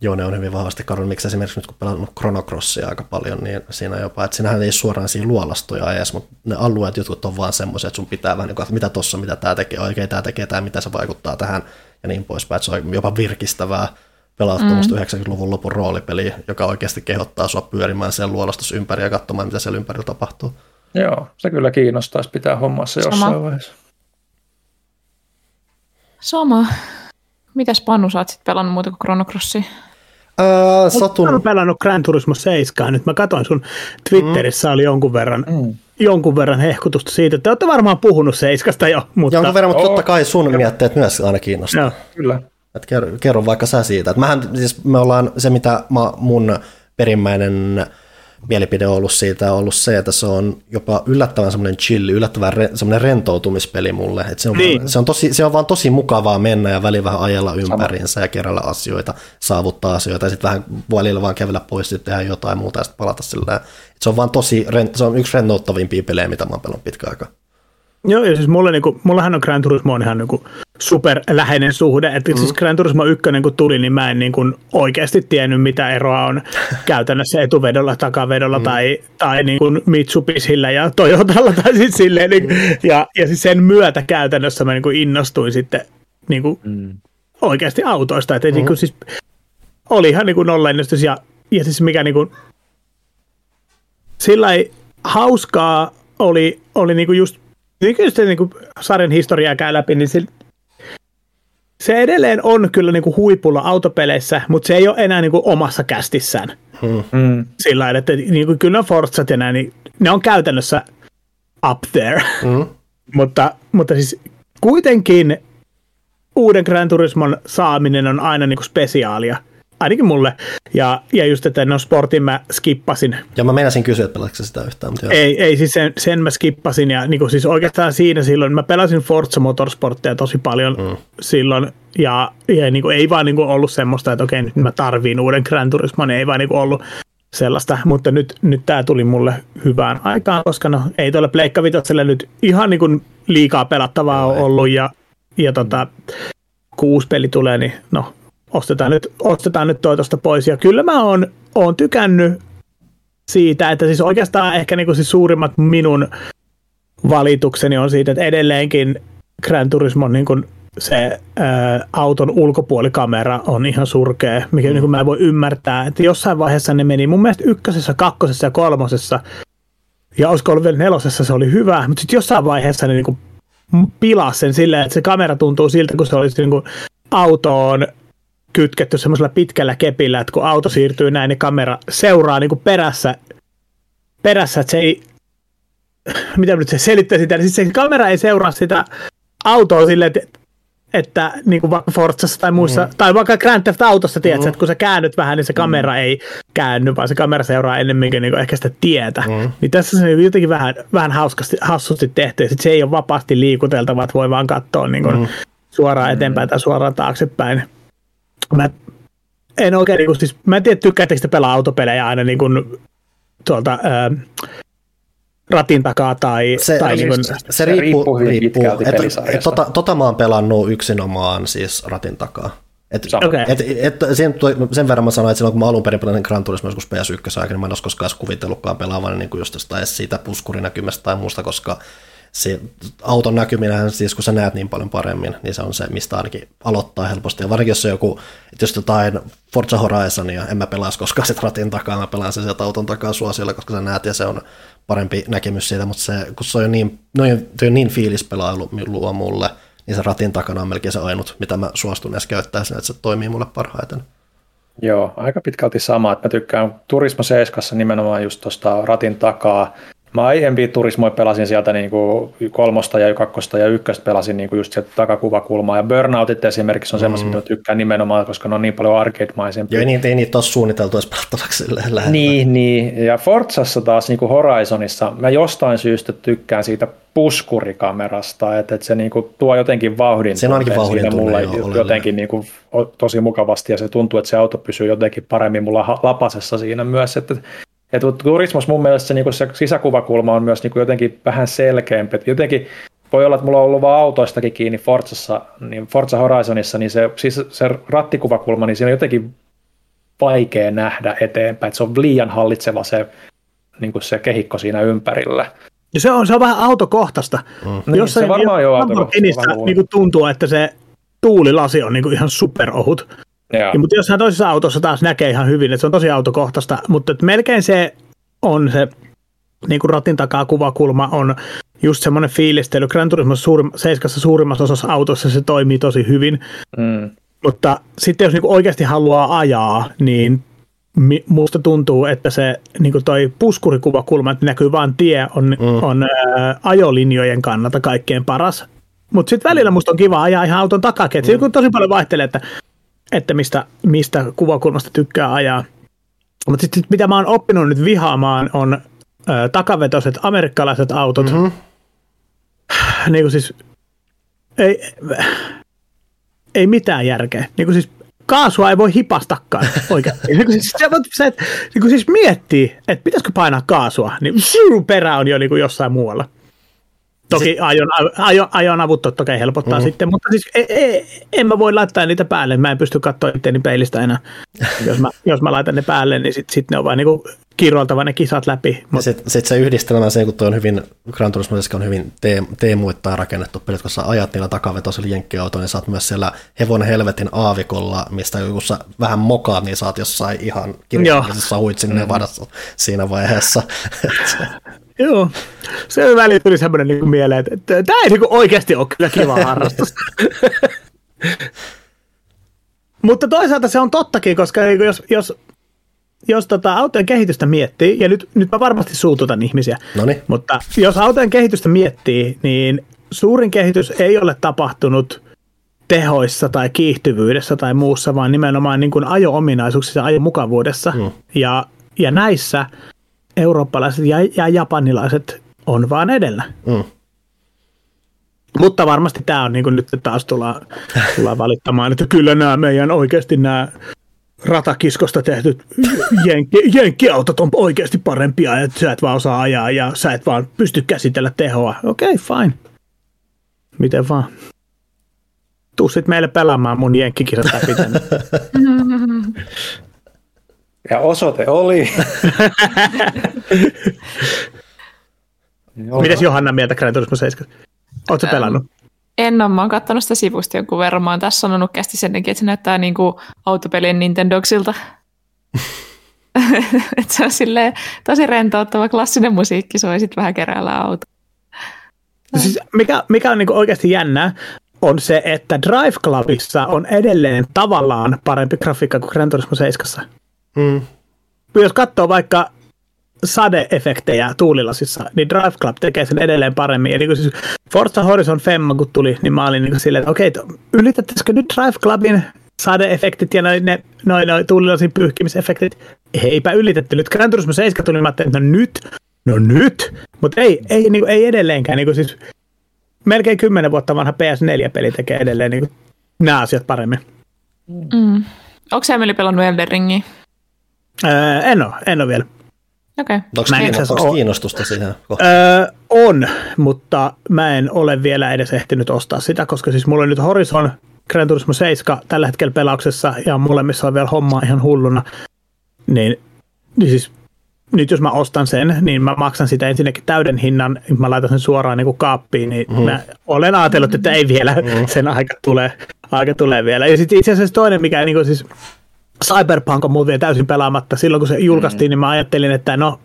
Joo, ne on hyvin vahvasti kadonnut. Miksi esimerkiksi nyt kun pelannut Chrono Crossia aika paljon, niin siinä jopa, että siinähän ei suoraan siinä luolastoja edes, mutta ne alueet jotkut on vaan semmoisia, että sun pitää vähän, niin että mitä tossa, mitä tämä tekee, oikein tämä tekee, tämä mitä se vaikuttaa tähän ja niin poispäin. Että se on jopa virkistävää pelata mm. 90-luvun lopun roolipeli, joka oikeasti kehottaa sua pyörimään siellä luolastossa ympäri ja katsomaan, mitä siellä ympärillä tapahtuu. Joo, se kyllä kiinnostaisi pitää hommassa jossain Sama. vaiheessa. Sama. Mitäs Pannu, sä oot sit pelannut muuta kuin Chrono Crossia? Öö, satun... Mä oon pelannut Gran Turismo 7 nyt. Mä katsoin sun Twitterissä mm. oli jonkun verran, mm. jonkun verran hehkutusta siitä, että olette varmaan puhunut Seiskasta jo. Mutta... Jonkun verran, mutta totta kai sun mietteet myös aina kiinnostaa. Joo, kyllä. Et kerro, kerro vaikka sä siitä. Et mähän, siis me ollaan se, mitä mä, mun perimmäinen mielipide on ollut siitä on ollut se, että se on jopa yllättävän semmoinen chilli, yllättävän re, semmoinen rentoutumispeli mulle. Että se, on Niin. vaan, se, on tosi, se on vaan tosi mukavaa mennä ja välillä vähän ajella ympäriinsä ja kerralla asioita, saavuttaa asioita ja sitten vähän välillä vaan kävellä pois ja tehdä jotain muuta ja sitten palata sillä. Et se on vaan tosi, se on yksi rentouttavimpia pelejä, mitä mä oon pelannut pitkään aikaa. Joo, ja siis mulle, niinku, mullahan on Gran Turismo on ihan niinku super läheinen suhde. Että mm. siis Gran Turismo 1 kun tuli, niin mä en niinku oikeasti tiennyt, mitä eroa on käytännössä etuvedolla, takavedolla mm. tai, tai niinku Mitsubishillä ja Toyotalla. Tai siis silleen, niinku, ja, ja siis sen myötä käytännössä mä niinku innostuin sitten niinku mm. oikeasti autoista. Että niinku, siis, oli ihan niinku nollainnostus ja, ja siis mikä niinku, sillä ei hauskaa oli, oli niinku just, niin kyllä se niinku sarjan historiaa käy läpi, niin se, se edelleen on kyllä niinku huipulla autopeleissä, mutta se ei ole enää niinku omassa kästissään. Mm. Sillä lailla, että niinku, kyllä Forzat ja näin, niin ne on käytännössä up there. Mm. mutta, mutta siis kuitenkin uuden Gran Turismon saaminen on aina niinku spesiaalia. Ainakin mulle. Ja, ja just, että no sportin mä skippasin Ja mä meinasin kysyä, että pelatko sä sitä yhtään, mutta joo. ei, ei siis sen, sen mä skippasin ja niin siis oikeastaan siinä silloin, mä pelasin Forza Motorsporttia tosi paljon mm. silloin ja, ja niin kuin, ei vaan niin kuin ollut semmoista, että okei nyt mä tarviin uuden Gran Turismon, ei vaan niin kuin ollut sellaista, mutta nyt, nyt tämä tuli mulle hyvään aikaan, koska no ei tuolla Pleikka Vitoselle nyt ihan niin kuin liikaa pelattavaa no, ollut ja, ja tota, kuusi peli tulee, niin no ostetaan nyt, ostetaan nyt toi tosta pois. Ja kyllä mä oon, oon tykännyt siitä, että siis oikeastaan ehkä niin kuin siis suurimmat minun valitukseni on siitä, että edelleenkin Gran Turismon niin kuin se ää, auton ulkopuolikamera on ihan surkea, mikä mm. niin kuin mä en voi ymmärtää, että jossain vaiheessa ne meni mun mielestä ykkösessä, kakkosessa ja kolmosessa, ja olisiko ollut vielä nelosessa se oli hyvä, mutta sitten jossain vaiheessa ne niin kuin pilasi sen silleen, että se kamera tuntuu siltä, kun se olisi niin kuin autoon kytketty semmoisella pitkällä kepillä, että kun auto siirtyy näin, niin kamera seuraa niin kuin perässä, perässä, että se ei, mitä nyt se selittää sitä, niin siis se kamera ei seuraa sitä autoa silleen, että, että niin kuin Forzassa tai muissa, mm. tai vaikka Grand Theft Autossa, tiedätkö, mm. että kun sä käännyt vähän, niin se kamera mm. ei käänny, vaan se kamera seuraa ennemminkin niin kuin ehkä sitä tietä. Mm. Niin tässä se on jotenkin vähän, vähän hauskasti, hassusti tehty, ja sit se ei ole vapaasti liikuteltava, että voi vaan katsoa niin kuin mm. suoraan eteenpäin tai suoraan taaksepäin mä en oikein, niin kuin, siis, mä en tiedä, tykkäättekö te pelaa autopelejä aina niin kuin, tuolta ää, ratin takaa tai... Se, tai niin kuin, se, se riippuu, riippuu riippuu. pitkälti Et, pelisarjasta. et, tota, tota mä oon pelannut yksinomaan siis ratin takaa. Et, Sama. Okei. et, et, sen, sen verran mä sanoin, että silloin kun mä alun perin pelasin Gran Turismo joskus PS1 aikana, mä en olisi koskaan kuvitellutkaan pelaavan niin kuin just jostain siitä puskurinäkymästä tai muusta, koska se auton näkyminen, siis kun sä näet niin paljon paremmin, niin se on se, mistä ainakin aloittaa helposti. Ja varsinkin jos on joku, että jos jotain Forza Horizonia, en mä pelaisi koskaan sit ratin takaa, mä pelaan sen sieltä auton takaa suosiolla, koska sä näet ja se on parempi näkemys siitä, mutta se, kun se on niin, noin, on niin fiilispelailu luo mulle, niin se ratin takana on melkein se ainut, mitä mä suostun edes käyttää sen, että se toimii mulle parhaiten. Joo, aika pitkälti sama. Että mä tykkään Turismo 7 nimenomaan just tuosta ratin takaa. Mä aiemmin turismoja pelasin sieltä niin kuin kolmosta ja kakkosta ja ykköstä pelasin niin kuin just sieltä takakuvakulmaa. Ja Burnoutit esimerkiksi on semmoista, mm. mitä tykkään nimenomaan, koska ne on niin paljon arcade-maisempia. Joo, ei niitä, ei niitä ole suunniteltu edes pelattavaksi silleen Niin, niin, ja Forzassa taas niin kuin Horizonissa mä jostain syystä tykkään siitä puskurikamerasta, että, että se niin kuin tuo jotenkin vauhdin. Se on ainakin vauhdin siinä mulle tunne, joo, jotenkin niin kuin, tosi mukavasti ja se tuntuu, että se auto pysyy jotenkin paremmin mulla lapasessa siinä myös, että ja Turismos mun mielestä se, niin se sisäkuvakulma on myös niin jotenkin vähän selkeämpi. Et jotenkin voi olla, että mulla on ollut vaan autoistakin kiinni Forzassa, niin Forza Horizonissa, niin se, siis se rattikuvakulma, niin siinä on jotenkin vaikea nähdä eteenpäin. Että se on liian hallitseva se, niin se kehikko siinä ympärillä. ja se on, se on vähän autokohtaista. Mm. Niin, se varmaan jo autokohtaista. Niin tuntuu, että se tuulilasi on niin kuin ihan superohut. Ja, mutta jossain toisessa autossa taas näkee ihan hyvin, että se on tosi autokohtaista, mutta että melkein se on se niin kuin ratin takaa kuvakulma on just semmoinen fiilistely. Gran Turismo suurim, seiskassa suurimmassa osassa autossa se toimii tosi hyvin, mm. mutta sitten jos niin kuin oikeasti haluaa ajaa, niin musta tuntuu, että se niin kuin toi puskurikuvakulma, että näkyy vaan tie, on, mm. on ää, ajolinjojen kannalta kaikkein paras. Mutta sitten välillä musta on kiva ajaa ihan auton takakin, mm. se tosi paljon vaihtelee, että että mistä, mistä kuvakulmasta tykkää ajaa. Mutta sitten mitä mä oon oppinut nyt vihaamaan on ö, takavetoiset amerikkalaiset autot. Mm-hmm. Niin kuin siis, ei, ei mitään järkeä. Niin kuin siis kaasua ei voi hipastakaan oikeasti. niin kuin siis, se, se, niin kuin siis miettii, että pitäisikö painaa kaasua, niin perä on jo niin kuin jossain muualla. Toki ajon, ajon, ajon avut totta kai helpottaa mm. sitten, mutta siis ei, ei, en mä voi laittaa niitä päälle. Mä en pysty katsoa itseäni peilistä enää. jos, mä, jos mä laitan ne päälle, niin sitten sit ne on vain niinku kiroiltava ne kisat läpi. Mut... Sitten sit se yhdistelmä, se kun on hyvin, Gran Turismo on hyvin teemuittain rakennettu pelit, kun sä ajat niillä takavetoisilla jenkkiautoilla, niin saat myös siellä hevon helvetin aavikolla, mistä kun sä vähän mokaat, niin saat jossain ihan kirjallisessa huitsin mm. vadassa siinä vaiheessa. Joo, se väliin tuli semmoinen niin kuin mieleen, että tämä ei niin kuin oikeasti ole kyllä kiva harrastus. Mutta toisaalta se on tottakin, koska niin jos, jos, jos tota autojen kehitystä miettii, ja nyt, nyt mä varmasti suututan ihmisiä, Noniin. mutta jos autojen kehitystä miettii, niin suurin kehitys ei ole tapahtunut tehoissa tai kiihtyvyydessä tai muussa, vaan nimenomaan niin kuin ajo-ominaisuuksissa ja ajomukavuudessa. Hmm. Ja, ja näissä eurooppalaiset ja, ja japanilaiset on vaan edellä. Mm. Mutta varmasti tämä on niin kuin nyt taas tullaan, tullaan valittamaan, että kyllä nämä meidän oikeasti nämä ratakiskosta tehtyt jenkki, jenkkiautot on oikeasti parempia, että sä et vaan osaa ajaa ja sä et vaan pysty käsitellä tehoa. Okei, okay, fine. Miten vaan. Tuu sit meille pelaamaan mun jenkkikisat läpi Ja osoite oli. Mites Johanna mieltä Gran Turismo 7? Oletko ähm, pelannut? En ole, mä oon katsonut sitä sivusta jonkun verran. Mä oon tässä sanonut kästi sen, että se näyttää niin kuin autopelien Nintendogsilta. että se on silleen tosi rentouttava klassinen musiikki, soi sitten vähän keräällä auto. No. Siis mikä, mikä on niin oikeasti jännää, on se, että Drive Clubissa on edelleen tavallaan parempi grafiikka kuin Gran Turismo 7. Mm. Jos katsoo vaikka sadeefektejä tuulilasissa, niin Drive Club tekee sen edelleen paremmin. Eli kun siis Forza Horizon Femma kun tuli, niin mä olin niin silleen, että okei, okay, ylitättäisikö nyt Drive Clubin sadeefektit ja noin ne, noin, noin tuulilasin pyyhkimisefektit? Eipä ylitetty. Nyt Gran Turismo 7 tuli, mä että no nyt, no nyt, mutta ei, ei, niin kuin, ei edelleenkään. Niin kuin siis melkein kymmenen vuotta vanha PS4-peli tekee edelleen niin kuin, nämä asiat paremmin. Mm. Onko sä Emeli pelannut Elden Ringia? Öö, en ole, en ole vielä. Okei. Okay. Onko kiinnostusta, kiinnostusta siihen öö, On, mutta mä en ole vielä edes ehtinyt ostaa sitä, koska siis mulla on nyt Horizon Gran Turismo 7 tällä hetkellä pelauksessa ja molemmissa on vielä hommaa ihan hulluna. Niin, niin siis nyt jos mä ostan sen, niin mä maksan sitä ensinnäkin täyden hinnan, mä laitan sen suoraan niin kuin kaappiin, niin mm. mä olen ajatellut, että ei vielä, mm. sen aika tulee, aika tulee vielä. Ja sitten itse asiassa toinen, mikä niin kuin siis Cyberpunk on muuten täysin pelaamatta. Silloin kun se julkaistiin, mm. niin mä ajattelin, että no,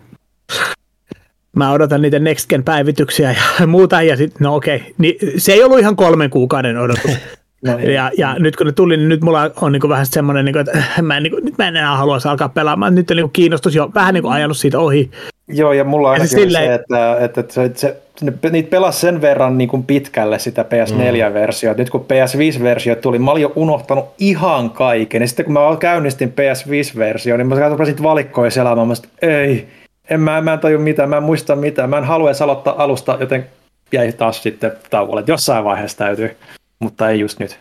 mä odotan niitä Next Gen-päivityksiä ja muuta, ja sitten, no okei, okay. niin se ei ollut ihan kolmen kuukauden odotus. No, niin. ja, ja nyt kun ne tuli, niin nyt mulla on niin vähän semmoinen, niin kuin, että mä en, niin kuin, nyt mä en enää halua alkaa pelaamaan. Nyt on niin kiinnostus jo vähän niin kuin ajanut siitä ohi. Joo, ja mulla on se, silleen... se, että, että, että se, se, niitä pelasi sen verran niin kuin pitkälle sitä PS4-versiota. Mm. Nyt kun PS5-versio tuli, mä olin jo unohtanut ihan kaiken. Ja sitten kun mä käynnistin PS5-versio, niin mä katsoin valikkoja selaamaan. Mä sanoin, ei, en mä, mä en taju mitään, mä en muista mitään. Mä en halua edes aloittaa alusta, joten jäi taas sitten tauolle. Jossain vaiheessa täytyy, mutta ei just nyt.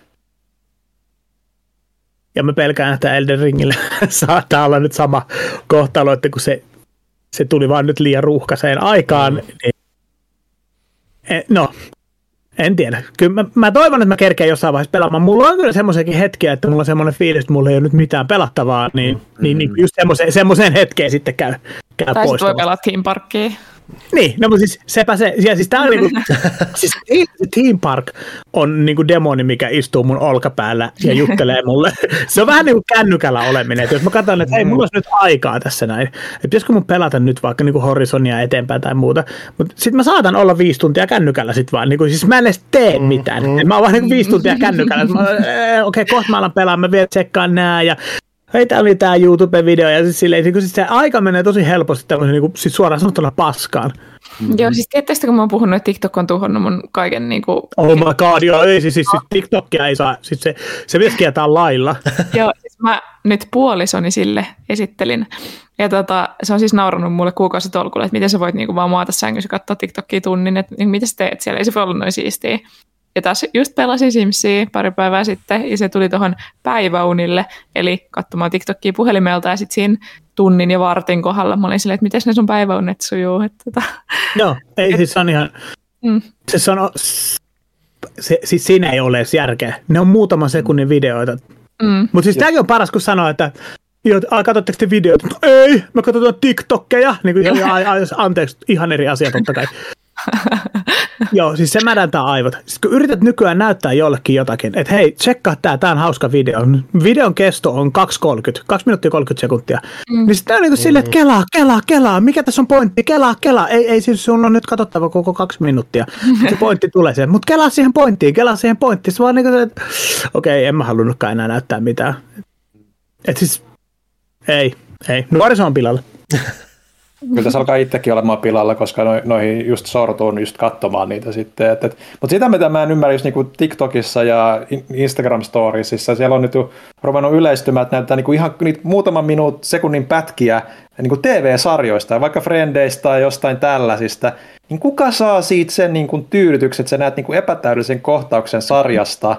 Ja mä pelkään, että Elden Ringillä saattaa olla nyt sama kohtalo, että kun se se tuli vaan nyt liian ruuhkaiseen aikaan. Mm. Niin, e, no, en tiedä. Kyllä mä, mä toivon, että mä kerkeen jossain vaiheessa pelaamaan. Mulla on kyllä semmoisiakin hetkiä, että mulla on semmoinen fiilis, että mulla ei ole nyt mitään pelattavaa, niin, mm. niin, niin just semmoiseen, semmoiseen hetkeen sitten käy, käy tai pois. Tai voi pelata Team Parkia. Niin, no mutta siis sepä se, ja siis tää on niinku, siis Team Park on niinku demoni, mikä istuu mun olkapäällä ja juttelee mulle. Se on vähän niinku kännykällä oleminen, että jos mä katson, että hei, mulla olisi nyt aikaa tässä näin, että pitäisikö mun pelata nyt vaikka niinku Horizonia eteenpäin tai muuta, mutta sitten mä saatan olla viisi tuntia kännykällä sit vaan, niinku, siis mä en edes tee mitään, mm. mä oon vaan niinku viisi tuntia kännykällä, okei, okay, kohta mä alan pelaamaan, mä vielä tsekkaan nää ja hei, tää oli tää YouTube-video, ja siis, silleen, niin siis se aika menee tosi helposti tämmöisen niin kuin, siis suoraan sanottuna paskaan. Mm. Joo, siis tietysti kun mä oon puhunut, että TikTok on tuhonnut mun kaiken niin kuin... Oh my god, joo, ei, siis, siis, siis TikTokia ei saa, siis se, se pitäisi kieltää lailla. joo, siis mä nyt puolisoni sille esittelin. Ja tota, se on siis nauranut mulle kuukausitolkulle, että miten sä voit niinku vaan maata sängyssä katsoa TikTokia tunnin, että niin mitä sä teet siellä, ei se voi olla noin siistiä. Ja taas just pelasin Simsia pari päivää sitten, ja se tuli tuohon päiväunille, eli katsomaan TikTokia puhelimelta, ja sitten siinä tunnin ja vartin kohdalla mä olin silleen, että miten ne sun päiväunet sujuu. Että tota. Joo, ei siis se on ihan, Mm. se sano, se, siis siinä ei ole edes järkeä. Ne on muutaman sekunnin videoita. Mm. Mutta siis tämäkin on paras, kun sanoo, että joo, a, katsotteko te videoita? Ei, me katsotaan TikTokkeja. Niin kuin, ja, ja, anteeksi, ihan eri asia totta kai. Joo, siis se mädäntää aivot. Siis kun yrität nykyään näyttää jollekin jotakin, että hei, tsekkaa tää, tää on hauska video. Videon kesto on 2.30, 2 minuuttia 30 sekuntia. Mm. Niin sitten on niin silleen, että kelaa, kelaa, kelaa, mikä tässä on pointti, kelaa, kelaa. Ei, ei siis sun on nyt katsottava koko kaksi minuuttia. Se pointti tulee siihen, mutta kelaa siihen pointtiin, kelaa siihen pointtiin. Se vaan niin kuin, että okei, okay, en mä halunnutkaan enää näyttää mitään. Et siis, ei, ei. Nuoriso on pilalla. Kyllä tässä alkaa itsekin olemaan pilalla, koska no, noihin just sortuun just katsomaan niitä sitten. Et, et, mutta sitä, mitä mä en ymmärrä just niinku TikTokissa ja Instagram-storiesissa, siellä on nyt ruvennut yleistymään, että näyttää niinku ihan niitä muutaman minuut sekunnin pätkiä niinku TV-sarjoista, vaikka Frendeistä tai jostain tällaisista, niin kuka saa siitä sen niinku tyydytyksen, että sä näet niinku epätäydellisen kohtauksen sarjasta,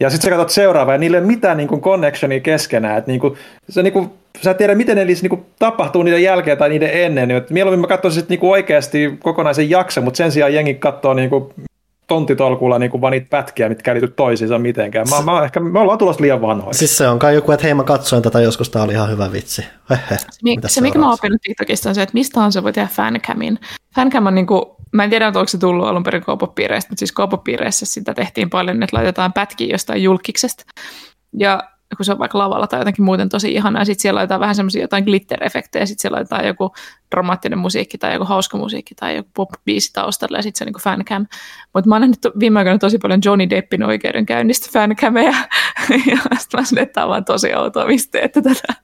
ja sitten sä katsot seuraavaa, ja niillä ei ole mitään niin kuin connectionia keskenään. Että niin kuin, sä, niin kuin, sä et tiedä, miten ne niin kuin, tapahtuu niiden jälkeen tai niiden ennen. Niin, mieluummin mä katsoisin niin kuin oikeasti kokonaisen jakson, mutta sen sijaan jengi katsoo niin kuin, tontitolkulla niin kuin vaan niitä pätkiä, mitkä ei liity toisiinsa mitenkään. Mä, mä, ehkä, me ollaan tulossa liian vanhoja. Siis se on kai joku, että hei mä katsoin tätä joskus, tää oli ihan hyvä vitsi. Hehe, Mi- se, mikä mä oon oppinut TikTokista on se, että mistä se voi tehdä fancamin. Fancam on niinku, mä en tiedä, onko se tullut alun perin koopopiireistä, mutta siis koopopiireissä sitä tehtiin paljon, että laitetaan pätkiä jostain julkiksesta. Ja kun se on vaikka lavalla tai jotenkin muuten tosi ihanaa, ja sitten siellä laitetaan vähän semmoisia jotain glitter-efektejä, sitten siellä laitetaan joku dramaattinen musiikki tai joku hauska musiikki tai joku pop-biisi taustalla, ja sitten se on niin fancam. Mutta mä oon nähnyt viime aikoina tosi paljon Johnny Deppin oikeudenkäynnistä fancameja, ja sitten mä sanoin, että tämä on vaan tosi outoa, mistä teette tätä.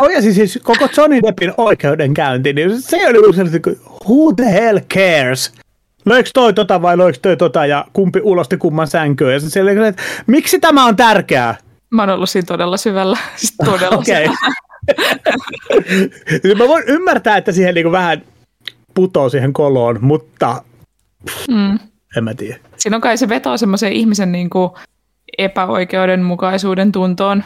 Oh, ja siis, siis koko Johnny Deppin oikeudenkäynti, niin se ei ole sellainen, who the hell cares? Löikö toi tota vai löikö toi tota ja kumpi ulosti kumman sänkyyn? Ja se että miksi tämä on tärkeää? Mä oon ollut siinä todella syvällä. Siis todella Okei. Mä voin ymmärtää, että siihen niinku vähän putoo siihen koloon, mutta mm. en mä tiedä. Siinä on kai se vetoo semmoisen ihmisen niinku epäoikeudenmukaisuuden tuntoon,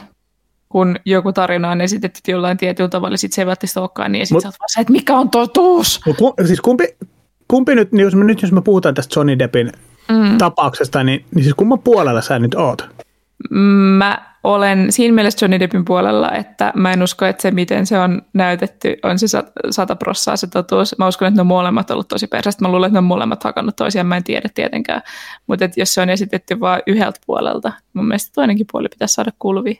kun joku tarina on esitetty jollain tietyllä tavalla, sitten se ei välttämättä olekaan niin, ja sitten Mut, sä oot vaan että mikä on totuus? Ku, siis kumpi, kumpi nyt, niin jos me, nyt jos me puhutaan tästä Johnny Deppin mm. tapauksesta, niin, niin siis kumman puolella sä nyt oot? Mä olen siinä mielessä Johnny Deppin puolella, että mä en usko, että se miten se on näytetty on se sata prossaa se totuus. Mä uskon, että ne on molemmat ollut tosi persästä. Mä luulen, että ne on molemmat hakannut toisiaan, mä en tiedä tietenkään. Mutta jos se on esitetty vain yhdeltä puolelta, mun mielestä toinenkin puoli pitäisi saada kuuluviin.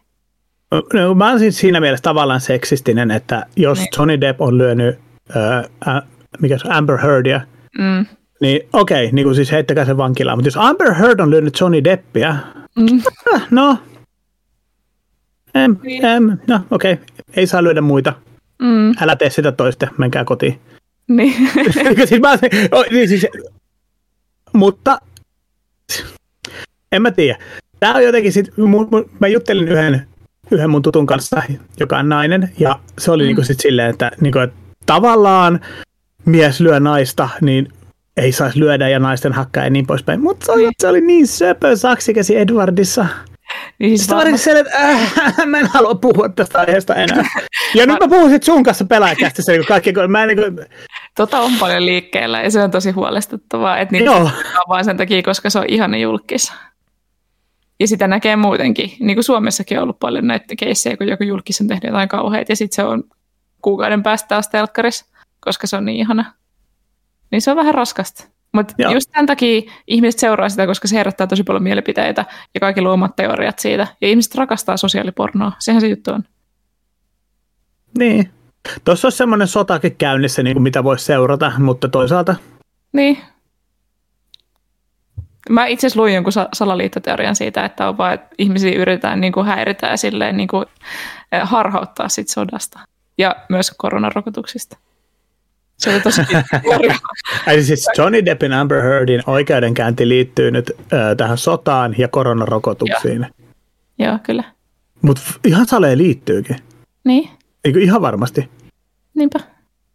No, mä olen siis siinä mielessä tavallaan seksistinen, että jos niin. Johnny Depp on lyönyt äh, äh, mikä se Amber Heardia, mm. Niin okei, okay, niin kuin siis heittäkää se vankilaan. Mutta jos Amber Heard on lyönyt Johnny Deppia, mm. no, em, niin. em, no okei, okay. ei saa lyödä muita. Mm. Älä tee sitä toista, menkää kotiin. Niin. siis mä, niin siis, mutta en mä tiedä. Tämä on jotenkin sit, mä juttelin yhden yhden mun tutun kanssa, joka on nainen, ja se oli mm. niinku sit silleen, että, niinku, että tavallaan mies lyö naista, niin ei saisi lyödä ja naisten hakkaa ja niin poispäin. Mutta se, niin. se oli niin söpö saksikäsi Edwardissa. Niin Sitten varmaan... se, että äh, mä en halua puhua tästä aiheesta enää. Ja nyt mä puhun sit sun kanssa pelaajakästissä, niin kaikki, mä en niin kuin... Tota on paljon liikkeellä ja se on tosi huolestuttavaa, että niitä Joo. vaan sen takia, koska se on ihana julkis. Ja sitä näkee muutenkin. Niin kuin Suomessakin on ollut paljon näitä keissejä, kun joku julkis on tehnyt jotain kauheita ja sitten se on kuukauden päästä taas telkkarissa, koska se on niin ihana. Niin se on vähän raskasta. Mutta just tämän takia ihmiset seuraa sitä, koska se herättää tosi paljon mielipiteitä ja kaikki luomat teoriat siitä. Ja ihmiset rakastaa sosiaalipornoa. Sehän se juttu on. Niin. Tuossa on semmoinen sotakin käynnissä, niin kuin mitä voisi seurata, mutta toisaalta... Niin, Mä itse asiassa luin jonkun salaliittoteorian siitä, että on vaan, että ihmisiä yritetään niin kuin häiritä ja silleen niin kuin eh, harhauttaa sit sodasta ja myös koronarokotuksista. Se oli tosi Eli siis Johnny Deppin Amber Heardin oikeudenkäynti liittyy nyt äh, tähän sotaan ja koronarokotuksiin. Joo, Joo kyllä. Mutta ihan saleen liittyykin. Niin, Eikö ihan varmasti? niinpä.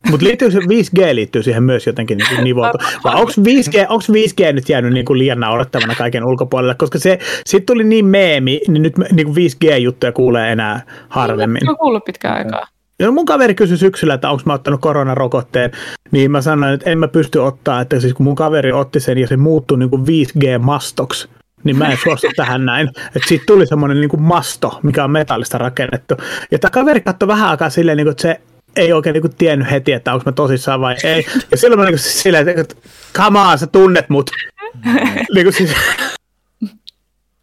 Mutta liittyy se 5G liittyy siihen myös jotenkin niin nivoutu. Vai onko 5G, onks 5G nyt jäänyt niin kuin liian naurettavana kaiken ulkopuolelle? Koska se sitten tuli niin meemi, niin nyt niin kuin 5G-juttuja kuulee enää harvemmin. Mä oon kuullut pitkään aikaa. Ja mun kaveri kysyi syksyllä, että onko mä ottanut koronarokotteen, niin mä sanoin, että en mä pysty ottaa, että siis kun mun kaveri otti sen ja se muuttui niin kuin 5G-mastoksi, niin mä en suostu tähän näin. Että siitä tuli semmoinen niin kuin masto, mikä on metallista rakennettu. Ja tämä kaveri katsoi vähän aikaa silleen, niin kuin, että se ei oikein niin kuin tiennyt heti, että onko mä tosissaan vai ei. Ja silloin mä niin kuin silleen, että come on, sä tunnet mut. niin kuin siis,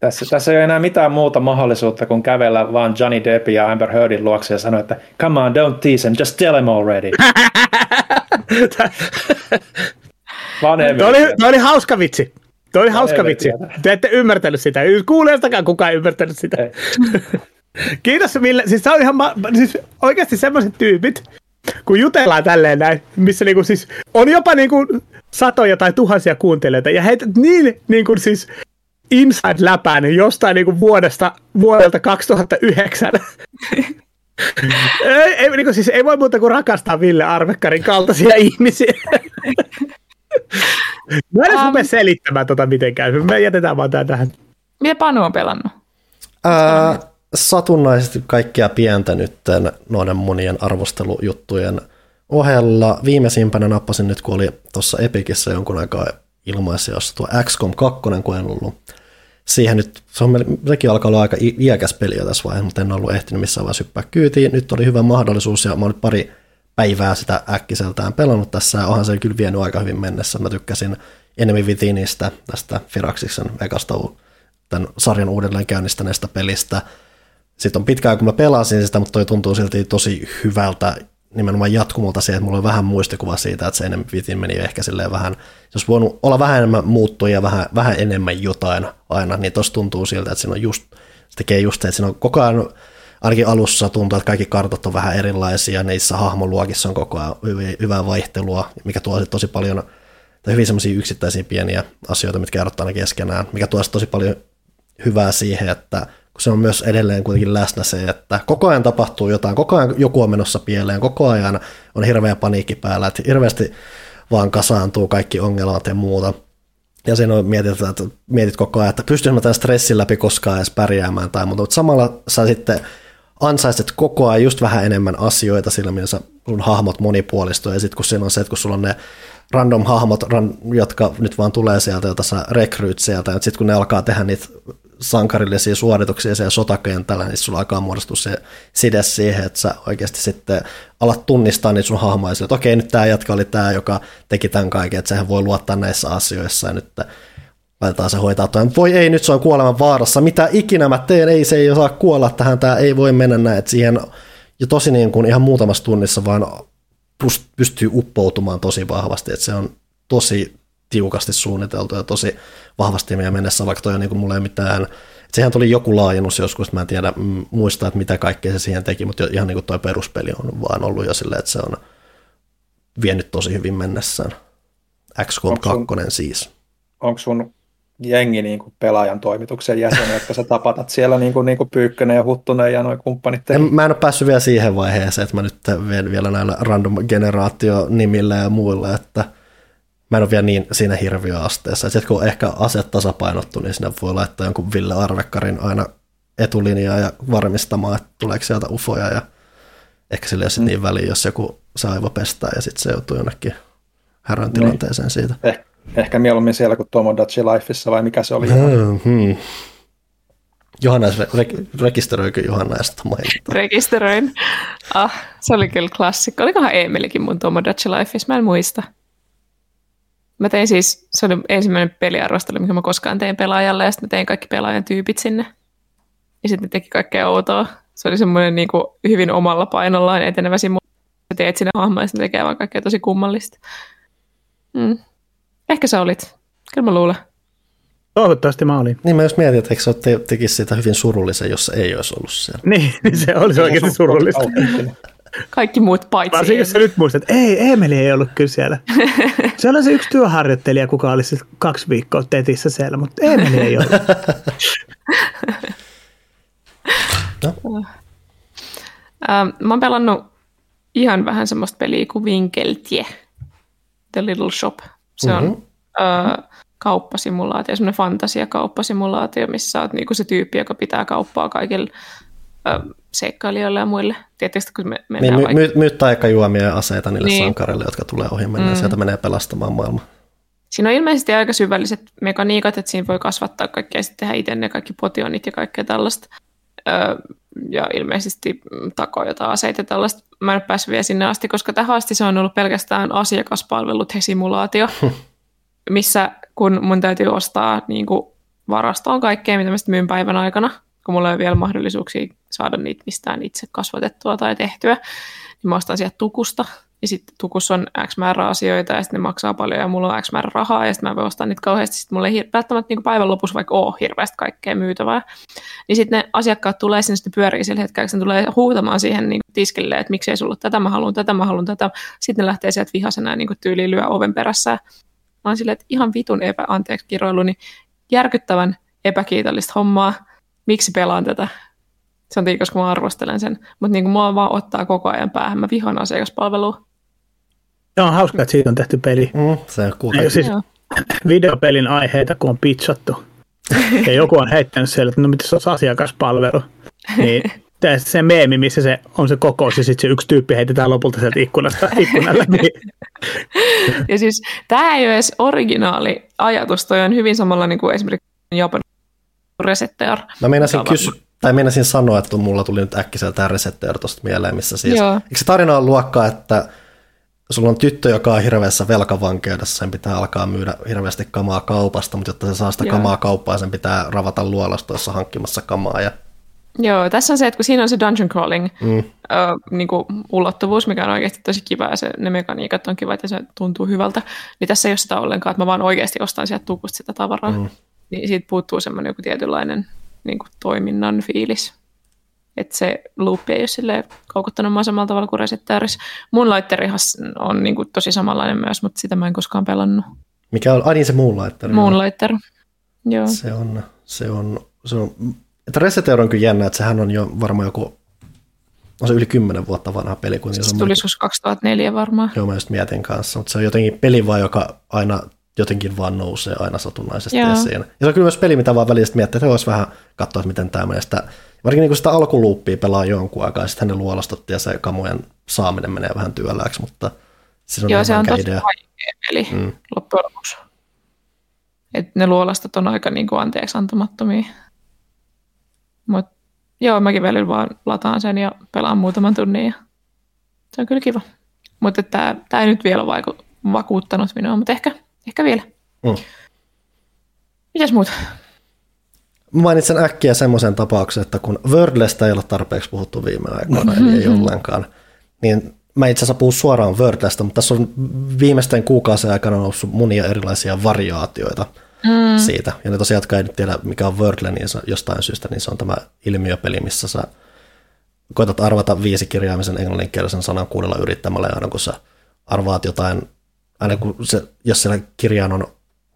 Tässä, tässä ei ole enää mitään muuta mahdollisuutta kuin kävellä vaan Johnny Deppin ja Amber Heardin luokse ja sanoa, että come on, don't tease him, just tell him already. Vanhemmille. Toi oli, toi oli hauska vitsi. Toi oli hauska vitsi. Te ette ymmärtänyt sitä. Kuulijastakaan kukaan ei ymmärtänyt sitä. Ei. Kiitos Ville. Siis on ihan, ma- siis oikeasti semmoiset tyypit, kun jutellaan tälleen näin, missä niinku siis on jopa niinku satoja tai tuhansia kuuntelijoita ja heitä niin niinku siis inside läpää niin jostain niinku vuodesta, vuodelta 2009. ei, ei, niinku siis ei voi muuta kuin rakastaa Ville Arvekkarin kaltaisia ihmisiä. Mä en Um, rupea selittämään tota mitenkään. Me jätetään vaan tää tähän. Mitä Panu on pelannut? Ää, satunnaisesti kaikkia pientä nytten noiden monien arvostelujuttujen ohella. Viimeisimpänä nappasin nyt, kun oli tuossa Epicissä jonkun aikaa ilmaisijassa tuo XCOM 2, kun en ollut siihen nyt, se on, sekin alkaa olla aika iäkäs peli jo tässä vaiheessa, mutta en ollut ehtinyt missään vaiheessa hyppää kyytiin. Nyt oli hyvä mahdollisuus ja mä nyt pari päivää sitä äkkiseltään pelannut tässä ja onhan se kyllä vienyt aika hyvin mennessä. Mä tykkäsin Enemy Withinistä, tästä Firaxiksen ekasta tämän sarjan uudelleen käynnistäneestä pelistä. Sitten on pitkään, kun mä pelasin sitä, mutta toi tuntuu silti tosi hyvältä nimenomaan jatkumolta siihen, että mulla on vähän muistikuva siitä, että se enemmän Within meni ehkä silleen vähän, jos voinut olla vähän enemmän muuttuja ja vähän, vähän enemmän jotain aina, niin tossa tuntuu siltä, että siinä on just, se tekee just se, että siinä on koko ajan, ainakin alussa tuntuu, että kaikki kartat on vähän erilaisia, niissä hahmoluokissa on koko ajan hyvää vaihtelua, mikä tuo tosi paljon, tai hyvin semmoisia yksittäisiä pieniä asioita, mitkä erottaa ne keskenään, mikä tuo tosi paljon hyvää siihen, että kun se on myös edelleen kuitenkin läsnä se, että koko ajan tapahtuu jotain, koko ajan joku on menossa pieleen, koko ajan on hirveä paniikki päällä, että hirveästi vaan kasaantuu kaikki ongelmat ja muuta. Ja siinä on mietit, että mietit koko ajan, että pystyisikö mä tämän stressin läpi koskaan edes pärjäämään tai muuta, mutta samalla sä sitten ansaiset koko ajan just vähän enemmän asioita sillä, missä sun hahmot monipuolistuu, ja sitten kun siinä on se, että kun sulla on ne random hahmot, jotka nyt vaan tulee sieltä, joita sä rekryyt sieltä, ja sitten kun ne alkaa tehdä niitä sankarillisia suorituksia siellä sotakentällä, niin sulla alkaa muodostua se side siihen, että sä oikeasti sitten alat tunnistaa niitä sun hahmoja että okei, nyt tämä jatka oli tämä, joka teki tämän kaiken, että sehän voi luottaa näissä asioissa, ja nyt laitetaan se hoitaa toi. Voi ei, nyt se on kuoleman vaarassa. Mitä ikinä mä teen, ei se ei saa kuolla tähän, tämä ei voi mennä näin. että siihen jo tosi niin kuin ihan muutamassa tunnissa vaan pystyy uppoutumaan tosi vahvasti, että se on tosi tiukasti suunniteltu ja tosi vahvasti meidän mennessä, vaikka toi on niin kuin mulla ei mitään, että sehän tuli joku laajennus joskus, mä en tiedä mm, muista, että mitä kaikkea se siihen teki, mutta ihan niin kuin toi peruspeli on vaan ollut jo silleen, että se on vienyt tosi hyvin mennessään. XCOM Onks sun- 2 siis. Onko sun jengi niin kuin pelaajan toimituksen jäseniä, jotka sä tapatat siellä niin kuin, niin kuin Pyykkönen ja Huttunen ja noin kumppanit? En, mä en ole päässyt vielä siihen vaiheeseen, että mä nyt vien vielä näillä random generaatio-nimillä ja muilla, että mä en ole vielä niin siinä hirviöasteessa. Sitten kun on ehkä aset tasapainottu, niin sinne voi laittaa jonkun Ville Arvekkarin aina etulinjaa ja varmistamaan, että tuleeko sieltä ufoja ja ehkä sille ei ole sit niin väliä, jos joku saa aivopestää ja sitten se joutuu jonnekin härön tilanteeseen siitä. Eh, ehkä mieluummin siellä kuin Tomodachi Lifeissa vai mikä se oli? Hmm. Johanna, re- rekisteröikö Johanna ja sitä mainittaa? Rekisteröin. Ah, se oli kyllä klassikko. Olikohan Emilikin mun Tomodachi Lifeissa? Mä en muista. Mä tein siis, se oli ensimmäinen peliarvostelu, mikä mä koskaan tein pelaajalle, ja sitten mä tein kaikki pelaajan tyypit sinne. Ja sitten ne teki kaikkea outoa. Se oli semmoinen niin kuin hyvin omalla painollaan etenevä simu. Sä teet sinne hahmoja, ja sitten tekee vaan kaikkea tosi kummallista. Mm. Ehkä sä olit. Kyllä mä luulen. Toivottavasti mä olin. Niin mä just mietin, että eikö te- tekisi sitä hyvin surullisen, jos ei olisi ollut siellä. Niin, niin se olisi oikeasti surullista. Kaikki muut paitsi Varsinkin jos sä nyt muistat, että ei, Emeli ei ollut kyllä siellä. Se oli se yksi työharjoittelija, kuka oli siis kaksi viikkoa tetissä siellä, mutta Emeli ei ollut. No. Mä oon pelannut ihan vähän semmoista peliä kuin Winkeltie, The Little Shop. Se mm-hmm. on äh, kauppasimulaatio, semmoinen fantasiakauppasimulaatio, missä olet niinku se tyyppi, joka pitää kauppaa kaikille seikkailijoille ja muille. Tietysti kun me mennään Niin, vaikka... my, myy taikajuomia ja aseita niille Niin. sankareille, jotka tulee ohi mennä, mm. sieltä menee pelastamaan maailmaa. Siinä on ilmeisesti aika syvälliset mekaniikat, että siinä voi kasvattaa kaikkea ja sitten tehdä itse ne kaikki potionit ja kaikkea tällaista. Öö, ja ilmeisesti takoo jotain aseita ja tällaista. Mä en ole päässyt vielä sinne asti, koska tähän asti se on ollut pelkästään asiakaspalvelut he simulaatio, missä kun mun täytyy ostaa niin kuin varastoon kaikkea, mitä mä sitten myyn päivän aikana, kun mulla ei ole vielä mahdollisuuksia saada niitä mistään itse kasvatettua tai tehtyä, niin mä ostan sieltä tukusta. Ja sitten tukussa on X määrä asioita ja sitten ne maksaa paljon ja mulla on X määrä rahaa ja sitten mä voin ostaa niitä kauheasti. Sitten mulla ei välttämättä niin päivän lopussa vaikka ole hirveästi kaikkea myytävää. Niin sitten ne asiakkaat tulee sinne sitten pyörii sillä hetkellä, ne tulee huutamaan siihen niin tiskille, että miksei sulla tätä, mä haluan tätä, mä haluan tätä. Sitten ne lähtee sieltä vihasena ja niin tyyliin lyö oven perässä. Mä oon silleen, että ihan vitun epä, anteeksi kiroilu, niin järkyttävän epäkiitollista hommaa. Miksi pelaan tätä? Se on tii, koska mä arvostelen sen. Mutta niin mua vaan ottaa koko ajan päähän. Mä vihaan asiakaspalvelua. Se on hauska, että siitä on tehty peli. Mm, se. Eikö siis Joo. videopelin aiheita, kun on pitchattu. Ja joku on heittänyt siellä, että no mitä se olisi asiakaspalvelu. Niin tää se meemi, missä se on se kokous ja sitten se yksi tyyppi heitetään lopulta sieltä ikkunasta ikkunalle. Niin, Ja siis tämä ei ole edes originaali ajatus. Toi on hyvin samalla niin kuin esimerkiksi Japan resettear. Mä meinasin, kysy- tai meinasin sanoa, että mulla tuli nyt äkkiseltä tämä Resetteer tuosta mieleen, missä siis... Joo. Eikö se tarina on luokkaa, että sulla on tyttö, joka on hirveässä velkavankeudessa, sen pitää alkaa myydä hirveästi kamaa kaupasta, mutta jotta se saa sitä Joo. kamaa kauppaa, sen pitää ravata luolastoissa hankkimassa kamaa. Ja, Joo, tässä on se, että kun siinä on se dungeon crawling mm. ö, niin kuin ulottuvuus, mikä on oikeasti tosi kiva ja se, ne mekaniikat on kivat ja se tuntuu hyvältä, niin tässä ei ole sitä ollenkaan, että mä vaan oikeasti ostan sieltä tukusta sitä tavaraa. Mm. Niin siitä puuttuu semmoinen joku tietynlainen niin kuin toiminnan fiilis. Että se loop ei ole silleen koukuttanut mua samalla tavalla kuin Resetteris. Mun laitterihan on niin kuin tosi samanlainen myös, mutta sitä mä en koskaan pelannut. mikä on, ai niin se Moonlighter. Moonlighter. Joo. Se on, se on, se on, että Resetteer on kyllä jännä, että sehän on jo varmaan joku, on se yli 10 vuotta vanha peli, kun se tuli joskus 2004 varmaan. Joo, mä just mietin kanssa, mutta se on jotenkin peli vaan, joka aina jotenkin vaan nousee aina satunnaisesti Joo. esiin. Ja se on kyllä myös peli, mitä vaan välistä miettii, että olisi vähän katsoa, että miten tämä menee. Sitä, varsinkin niin kun sitä alkuluuppia pelaa jonkun aikaa, sitten ne luolastotti ja se kamujen saaminen menee vähän työlääksi, mutta siis on Joo, se on tosi idea. vaikea peli mm. loppujen lopuksi. Et ne luolastot on aika niinku anteeksi antamattomia. Mut joo, mäkin välillä vaan lataan sen ja pelaan muutaman tunnin ja se on kyllä kiva. Mutta tämä ei nyt vielä vaiku, vakuuttanut minua, mutta ehkä, ehkä vielä. Mm. Mitäs muuta? Mä Mainitsen äkkiä semmoisen tapauksen, että kun Wordlesta ei ole tarpeeksi puhuttu viime aikoina, eli ei ollenkaan, niin mä itse asiassa puhun suoraan Wordlesta, mutta tässä on viimeisten kuukausien aikana noussut monia erilaisia variaatioita mm. siitä. Ja ne tosiaan, jotka ei nyt tiedä, mikä on Wordle, niin se, jostain syystä, niin se on tämä ilmiöpeli, missä sä koetat arvata viisi kirjaimisen englanninkielisen sanan kuudella yrittämällä, ja aina kun sä arvaat jotain, aina kun se, jos siellä kirjaan on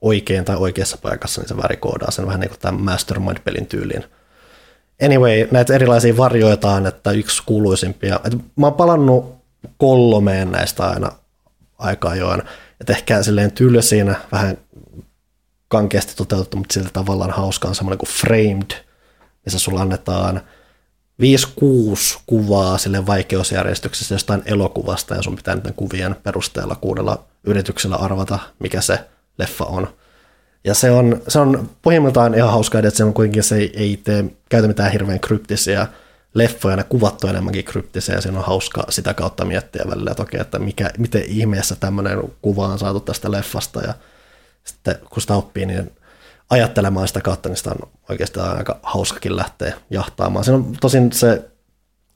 oikein tai oikeassa paikassa, niin se värikoodaa sen vähän niin kuin tämän Mastermind-pelin tyyliin. Anyway, näitä erilaisia varjoita on, että yksi kuuluisimpia. Et mä oon palannut kolmeen näistä aina aika ajoin. Että ehkä silleen tylsinä, vähän kankeasti toteutettu, mutta sillä tavallaan hauska on semmoinen kuin Framed, missä sulla annetaan 5-6 kuvaa sille vaikeusjärjestyksessä jostain elokuvasta, ja sun pitää niiden kuvien perusteella kuudella yrityksellä arvata, mikä se leffa on. Ja se on, se on pohjimmiltaan ihan hauska, että se on kuitenkin se ei, ei tee, käytä mitään hirveän kryptisiä leffoja, ne kuvat on enemmänkin kryptisiä, ja siinä on hauska sitä kautta miettiä välillä, että okei, että mikä, miten ihmeessä tämmöinen kuva on saatu tästä leffasta, ja sitten kun sitä oppii, niin ajattelemaan sitä kautta, niin sitä on oikeastaan aika hauskakin lähteä jahtaamaan. Siinä on tosin se,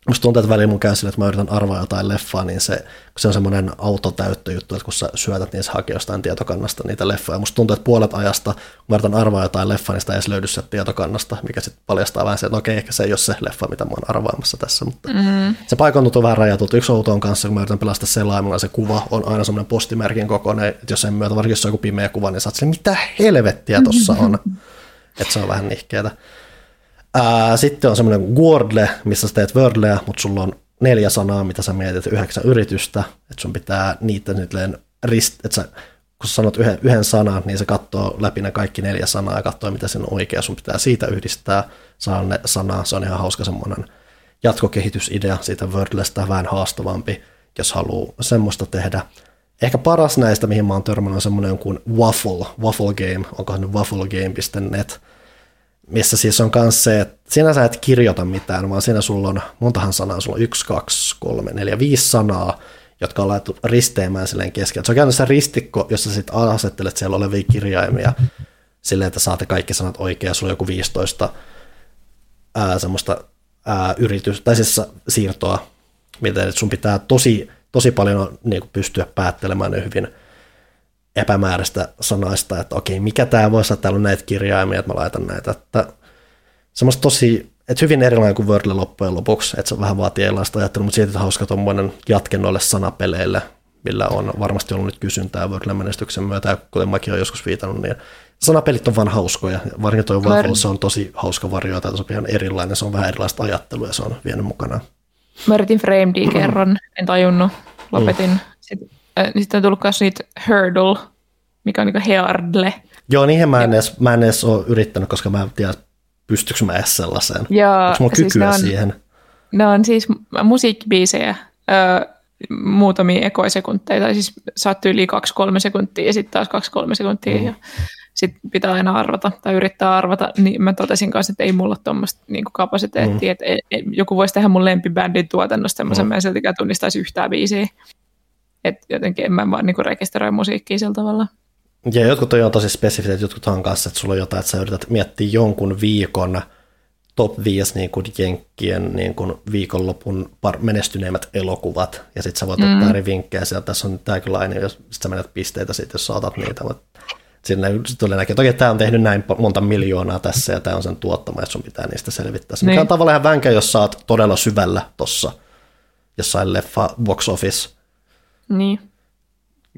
musta tuntuu, että välillä mun käy sille, että mä yritän arvaa jotain leffaa, niin se, kun se on semmoinen autotäyttöjuttu, että kun sä syötät, niin se hakee jostain tietokannasta niitä leffoja. Musta tuntuu, että puolet ajasta, kun mä yritän arvaa jotain leffaa, niin sitä ei edes löydy sieltä tietokannasta, mikä sitten paljastaa vähän se, että okei, ehkä se ei ole se leffa, mitä mä oon arvaamassa tässä, mutta mm. se paikan tuntuu vähän rajatulta. Yksi outo on kanssa, kun mä yritän pelastaa selaimella, se kuva on aina semmoinen postimerkin kokoinen, että jos sen myötä, varsinkin jos se on joku pimeä kuva, niin sä oot silleen, mitä helvettiä tossa on. Että se on vähän nihkeetä. Ää, sitten on semmoinen Wordle, missä sä teet Wordleä, mutta sulla on neljä sanaa, mitä sä mietit, yhdeksän yritystä, että sun pitää niitä nyt rist, että sä, kun sä sanot yhden, yhden sanan, niin se katsoo läpi ne kaikki neljä sanaa ja katsoo, mitä sen on oikea. Sun pitää siitä yhdistää saa ne sanaa. Se on ihan hauska semmoinen jatkokehitysidea siitä Wordlestä, vähän haastavampi, jos haluaa semmoista tehdä. Ehkä paras näistä, mihin mä oon törmännyt, on semmoinen kuin Waffle, Waffle Game, onkohan nyt wafflegame.net, missä siis on myös se, että siinä sä et kirjoita mitään, vaan siinä sulla on, montahan sanaa, sulla on yksi, kaksi, kolme, neljä, viisi sanaa, jotka on laittu risteämään silleen kesken. Se on käynyt se ristikko, jossa sitten asettelet siellä olevia kirjaimia silleen, että saatte kaikki sanat oikein, sulla on joku 15 ää, semmoista ää, yritys, tai siis siirtoa, miten sun pitää tosi, tosi paljon niin pystyä päättelemään ne hyvin epämääräistä sanoista, että okei, mikä tämä voisi olla, täällä on näitä kirjaimia, että mä laitan näitä, että semmoista tosi, että hyvin erilainen kuin Wordle loppujen lopuksi, että se vähän vaatii erilaista ajattelua, mutta siitä hauska tuommoinen jatke noille sanapeleille, millä on varmasti ollut nyt kysyntää Wordle menestyksen myötä, kuten mäkin olen joskus viitannut, niin sanapelit on vaan hauskoja. Varsinkin tuo Waffle, se on tosi hauska varjo, että se on ihan erilainen, se on vähän erilaista ajattelua ja se on vienyt mukana. Mä yritin FrameD kerran, en tajunnut, lopetin. Mm. Sitten, äh, sitten on tullut myös niitä Hurdle, mikä on niin Herdle. Joo, niihin mä en, edes, mä en edes ole yrittänyt, koska mä en tiedä, pystyykö mä edes sellaiseen. Joo, Onko mulla siis kykyä on, siihen? Ne on siis musiikkibiisejä, öö, muutamia ekoisekunteja, tai siis saat yli 2-3 sekuntia ja sitten taas 2-3 sekuntia. Mm. Ja sitten pitää aina arvata tai yrittää arvata, niin mä totesin kanssa, että ei mulla ole tuommoista niin kapasiteettia, mm. että ei, ei, joku voisi tehdä mun lempibändin tuotannosta semmoisen, mm. mä en siltikään tunnistaisi yhtään biisiä. Että jotenkin en mä vaan niin rekisteröi musiikkia sillä tavalla. Ja jotkut on jo tosi spesifit, jotkut on kanssa, että sulla on jotain, että sä yrität miettiä jonkun viikon top 5 niin kuin jenkkien niin kuin viikonlopun par- menestyneimmät elokuvat, ja sitten sä voit mm. ottaa eri vinkkejä sieltä, tässä on tämäkin jos sä menet pisteitä sitten, jos saatat niitä, mutta Sinne tulee näkee, että tämä on tehnyt näin monta miljoonaa tässä ja tämä on sen tuottama, että sun pitää niistä selvittää. Se niin. on tavallaan ihan vänkä, jos sä oot todella syvällä tuossa jossain leffa box office. Niin.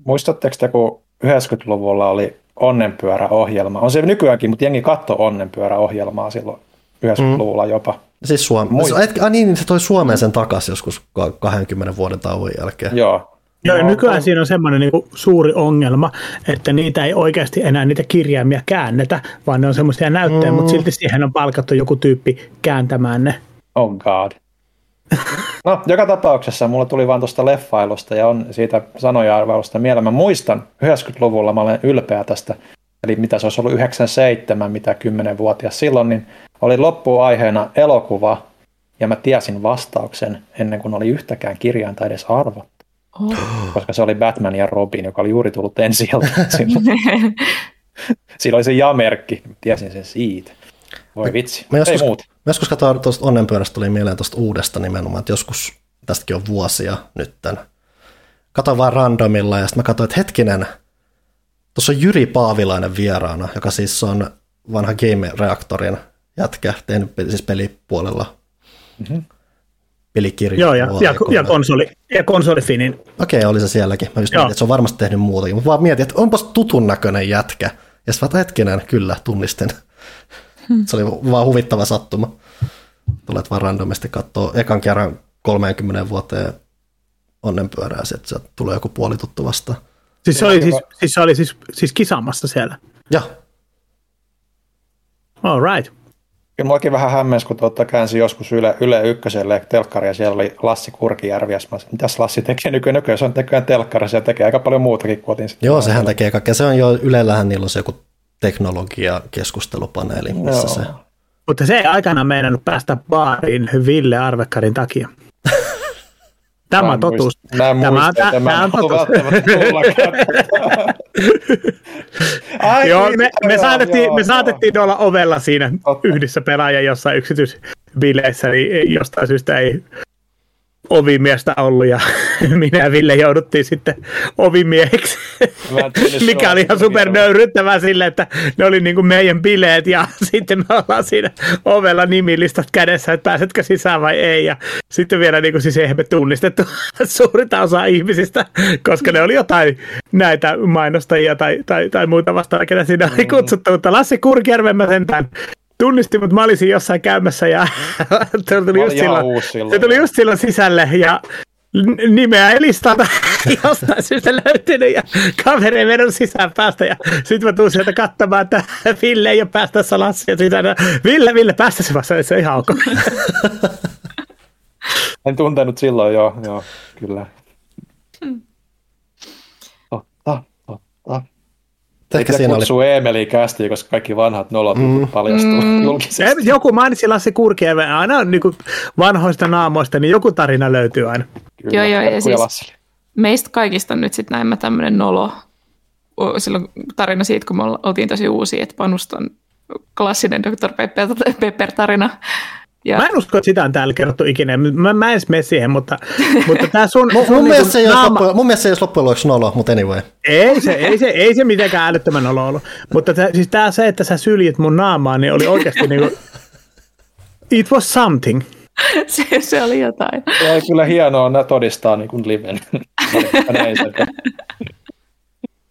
Muistatteko te, kun 90-luvulla oli onnenpyöräohjelma? On se nykyäänkin, mutta jengi katto onnenpyöräohjelmaa silloin 90-luvulla mm. jopa. Siis Suomessa. Ah, niin, niin, se toi Suomeen sen takaisin joskus 20 vuoden tauon jälkeen. Joo, Joo, ja nykyään siinä on semmoinen niin suuri ongelma, että niitä ei oikeasti enää niitä kirjaimia käännetä, vaan ne on semmoisia näyttöjä, mm. mutta silti siihen on palkattu joku tyyppi kääntämään ne. Oh god. No, joka tapauksessa mulla tuli vaan tuosta leffailusta ja on siitä sanoja arvailusta mieleen. Mä muistan 90-luvulla, mä olen ylpeä tästä, eli mitä se olisi ollut 97, mitä 10-vuotias silloin, niin oli loppuaiheena elokuva, ja mä tiesin vastauksen ennen kuin oli yhtäkään kirjainta edes arvo. Oh. Koska se oli Batman ja Robin, joka oli juuri tullut ensi Siinä oli se ja-merkki, tiesin sen siitä. Voi vitsi, mä joskus, ei muuta. Mä joskus katsoin tuosta onnenpyörästä, tuli mieleen tuosta uudesta nimenomaan, että joskus, tästäkin on vuosia nytten. Katoin vaan randomilla ja sitten mä katsoin, että hetkinen, tuossa on Jyri Paavilainen vieraana, joka siis on vanha Game-reaktorin jätkä, tehnyt siis pelipuolella mm-hmm pelikirja. Joo, ja, ja, ja, konsoli, ja konsolifinin. Okei, okay, oli se sielläkin. Mä just mietin, että se on varmasti tehnyt muutakin. Mä vaan mietin, että onpas tutun näköinen jätkä. Ja sitten hetkinen, kyllä, tunnistin. Se oli vaan huvittava sattuma. Tulet vaan randomisti katsoa ekan kerran 30 vuoteen onnenpyörää, että se tulee joku puolituttu vasta. Siis se oli, siis, siis, se oli siis, siis kisaamassa siellä? Joo. All right. Kyllä muakin vähän hämmensi, kun tuota käänsi joskus Yle, Yle Ykköselle telkkari ja siellä oli Lassi Kurkijärvi. Ja mä mitäs Lassi tekee nykyään? Nykyään se on tekemään telkkari, se tekee aika paljon muutakin kuin otin Joo, sehän tekee kaikkea. Se on jo Ylellähän niillä on se joku teknologia-keskustelupaneeli, missä Joo. se... Mutta se ei aikana meinannut päästä baariin Ville Arvekkarin takia. Tämä on totuus. Mä en tämä, muista, tämä, tämä on totuus. Ai, Joo, me, me, saatettiin, me saatettiin olla ovella siinä Totta. yhdessä pelaaja jossain yksityisbileissä, niin jostain syystä ei ovimiestä ollut ja minä ja Ville jouduttiin sitten ovimieheksi, mikä oli ihan super nöyryttävää sille, että ne oli niin kuin meidän bileet ja sitten me ollaan siinä ovella nimilistat kädessä, että pääsetkö sisään vai ei. Ja sitten vielä niin kuin siis ehme tunnistettu suurinta osa ihmisistä, koska ne oli jotain näitä mainostajia tai, tai, tai muuta vastaavaa, ketä siinä oli mm. kutsuttu, mutta Lassi Kurkjärven mä sentään tunnisti, mutta mä olisin jossain käymässä ja se tuli, just silloin, se tuli just silloin sisälle ja nimeä Elistalta jostain syystä löytynyt ja kaveri ei mennyt sisään päästä ja sitten mä tuun sieltä katsomaan, että Ville ei ole päästä lassia sisään. Ville, Ville, päästä se vasta, se on ihan ok. En tuntenut silloin, joo, joo kyllä. Totta, totta. Ehkä siinä kutsuu oli... Emeli kästi, koska kaikki vanhat nolot mm. paljastuu mm. julkisesti. Joku mainitsi Lassi Kurkiemen, aina niin kuin vanhoista naamoista, niin joku tarina löytyy aina. Kyllä, joo, joo, ja siis meistä kaikista nyt sitten näin tämmöinen nolo, silloin tarina siitä, kun me oltiin tosi uusia, että Panuston klassinen Dr. Pepper, Pepper-tarina, ja. Mä en usko, että sitä on täällä kerrottu ikinä. Mä, mä en edes mene siihen, mutta, mutta tämä sun... mun, sun mun, mielestä se naama... loppu, mun mielestä se ei olisi loppujen lopuksi nolo, mutta anyway. Ei se, ei se, ei se mitenkään älyttömän nolo ollut. Mutta tämä, siis tää se, että sä syljit mun naamaa, niin oli oikeasti niinku... It was something. se, se oli jotain. Se oli kyllä hienoa nää todistaa niin kuin liven.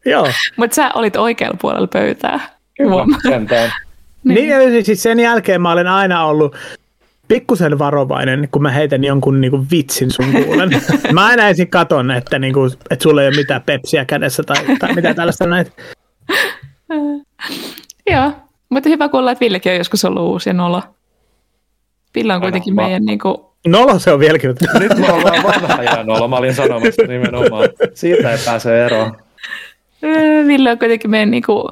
Joo. Mutta sä olit oikealla puolella pöytää. Kyllä, sentään. Niin. niin, siis sen jälkeen mä olen aina ollut pikkusen varovainen, kun mä heitän jonkun niinku vitsin sun kuulen. mä aina ensin katon, että, niinku, että sulla ei ole mitään pepsiä kädessä tai, tai mitä tällaista näitä. Joo, mutta hyvä kuulla, että Villekin on joskus ollut uusi nolo. Ville on kuitenkin Aina, meidän... Niinku... Nolo se on vieläkin. Nyt me ollaan vanha ja nolo, mä olin sanomassa nimenomaan. Siitä ei pääse eroon. Ville on kuitenkin meidän niinku,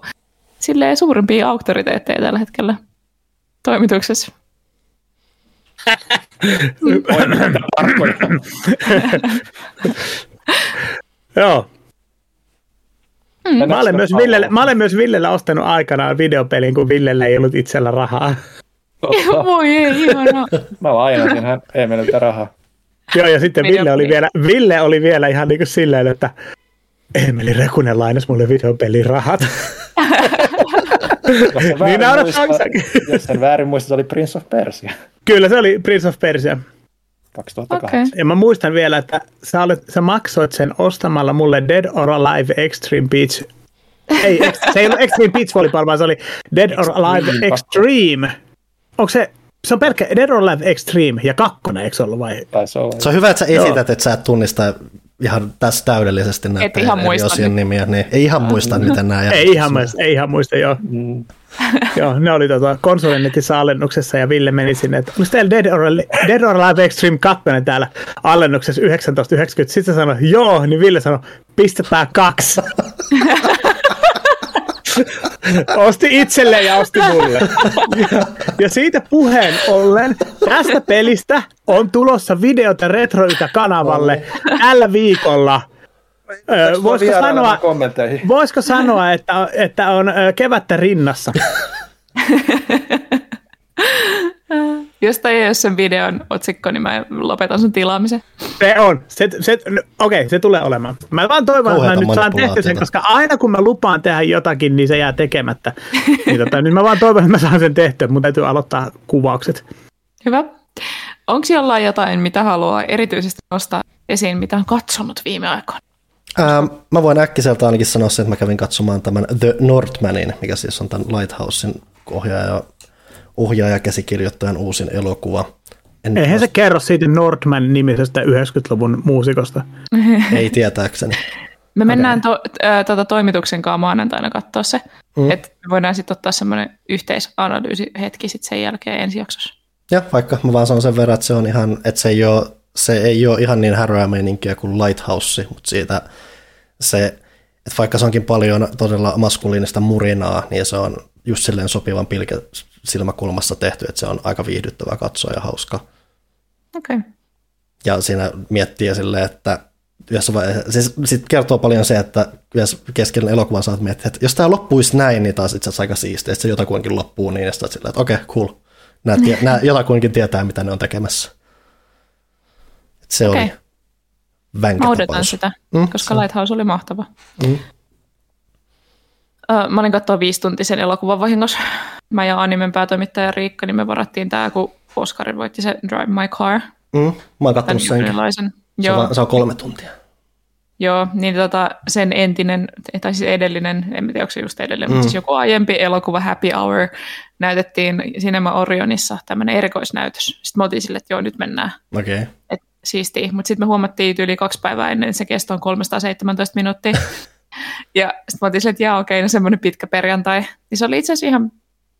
silleen suurimpia auktoriteetteja tällä hetkellä toimituksessa. Joo. Mm. Mä, olen myös Villelle, mä olen myös Villelle ostanut aikanaan videopelin, kun Villelle ei ollut itsellä rahaa. Voi ei, ihana. Mä lainasin hän Emeliltä rahaa. Joo, ja sitten Ville oli, vielä, Ville oli vielä ihan niin kuin silleen, että Emeli Rekunen lainasi mulle videopelin rahat. niin muista, jos sen väärin muista, se oli Prince of Persia. Kyllä, se oli Prince of Persia. 2008. Okay. Ja mä muistan vielä, että sä, olet, sä maksoit sen ostamalla mulle Dead or Alive Extreme Beach. ei, se ei ollut Extreme Beach Volleyball, vaan se oli Dead or Alive Extreme. Onko se, se on pelkkä Dead or Alive Extreme ja kakkonen, eikö se ollut vai? Se on hyvä, että sä esität, Joo. että sä et tunnista ihan tässä täydellisesti näitä ihan eri osien nimiä. Niin ei ihan muista, miten nämä Ei ihan muista, ei ihan muista, joo. Mm. joo, ne oli tota, konsolinetissä alennuksessa ja Ville meni sinne, että onko teillä Dead or, Dead or Alive Extreme 2 täällä alennuksessa 1990? Sitten sanoi, joo, niin Ville sanoi, pistetään kaksi. osti itselleen ja osti mulle. Ja, ja siitä puheen ollen tästä pelistä on tulossa videota Retroita kanavalle tällä viikolla. Voisiko sanoa, voisiko sanoa, että, että on kevättä rinnassa? Jos tai ei ole sen videon otsikko, niin mä lopetan sun tilaamisen. Se on. Se, se, no, Okei, okay, se tulee olemaan. Mä vaan toivon, että mä nyt saan tehty sen, koska aina kun mä lupaan tehdä jotakin, niin se jää tekemättä. niin, tota, nyt mä vaan toivon, että mä saan sen tehtyä. Mun täytyy aloittaa kuvaukset. Hyvä. Onko jollain jotain, mitä haluaa erityisesti nostaa esiin, mitä on katsonut viime aikoina? Ähm, mä voin äkkiseltä ainakin sanoa sen, että mä kävin katsomaan tämän The Northmanin, mikä siis on tämän Lighthousein ohjaaja ohjaaja käsikirjoittajan uusin elokuva. En Eihän vasta... se kerro siitä Nordman nimisestä 90-luvun muusikosta. Ei tietääkseni. Me mennään to, äh, toimituksen kanssa maanantaina katsoa se, mm. että me voidaan sitten ottaa semmoinen yhteisanalyysi hetki sitten sen jälkeen ensi jaksossa. Ja vaikka mä vaan sanon sen verran, että se on ihan, että se ei ole, se ei ole ihan niin häröä meininkiä kuin Lighthouse, mutta siitä se, että vaikka se onkin paljon todella maskuliinista murinaa, niin se on just silleen sopivan pilke silmäkulmassa tehty, että se on aika viihdyttävä katsoa ja hauska. Okei. Okay. Ja siinä miettii silleen, että jos siis sit kertoo paljon se, että keskellä elokuvan saat miettiä, että jos tämä loppuisi näin, niin taas itse asiassa aika siistiä, että se jotakuinkin loppuu niin, että silleen, että okei, okay, cool. Nämä, tie, nämä jotakuinkin tietää, mitä ne on tekemässä. Et se okay. oli Mä odotan sitä, mm, koska se. Lighthouse oli mahtava. Mm. Mä olin katsoa viisituntisen elokuvan vahingossa. Mä ja animen päätoimittaja Riikka, niin me varattiin tämä, kun Oscarin voitti se Drive My Car. Mm, mä oon katsonut senkin. Se, Joo. on, se on kolme tuntia. Joo, niin tota, sen entinen, tai siis edellinen, en tiedä onko se just edellinen, mm. mutta siis joku aiempi elokuva Happy Hour näytettiin Cinema Orionissa tämmöinen erikoisnäytös. Sitten me oltiin sille, että joo, nyt mennään. Okei. Okay. Et siistiä. Mutta sitten me huomattiin yli kaksi päivää ennen, se kesto on 317 minuuttia. ja sitten me oltiin sille, että jaa, okei, okay, no semmoinen pitkä perjantai. Niin se oli itse asiassa ihan,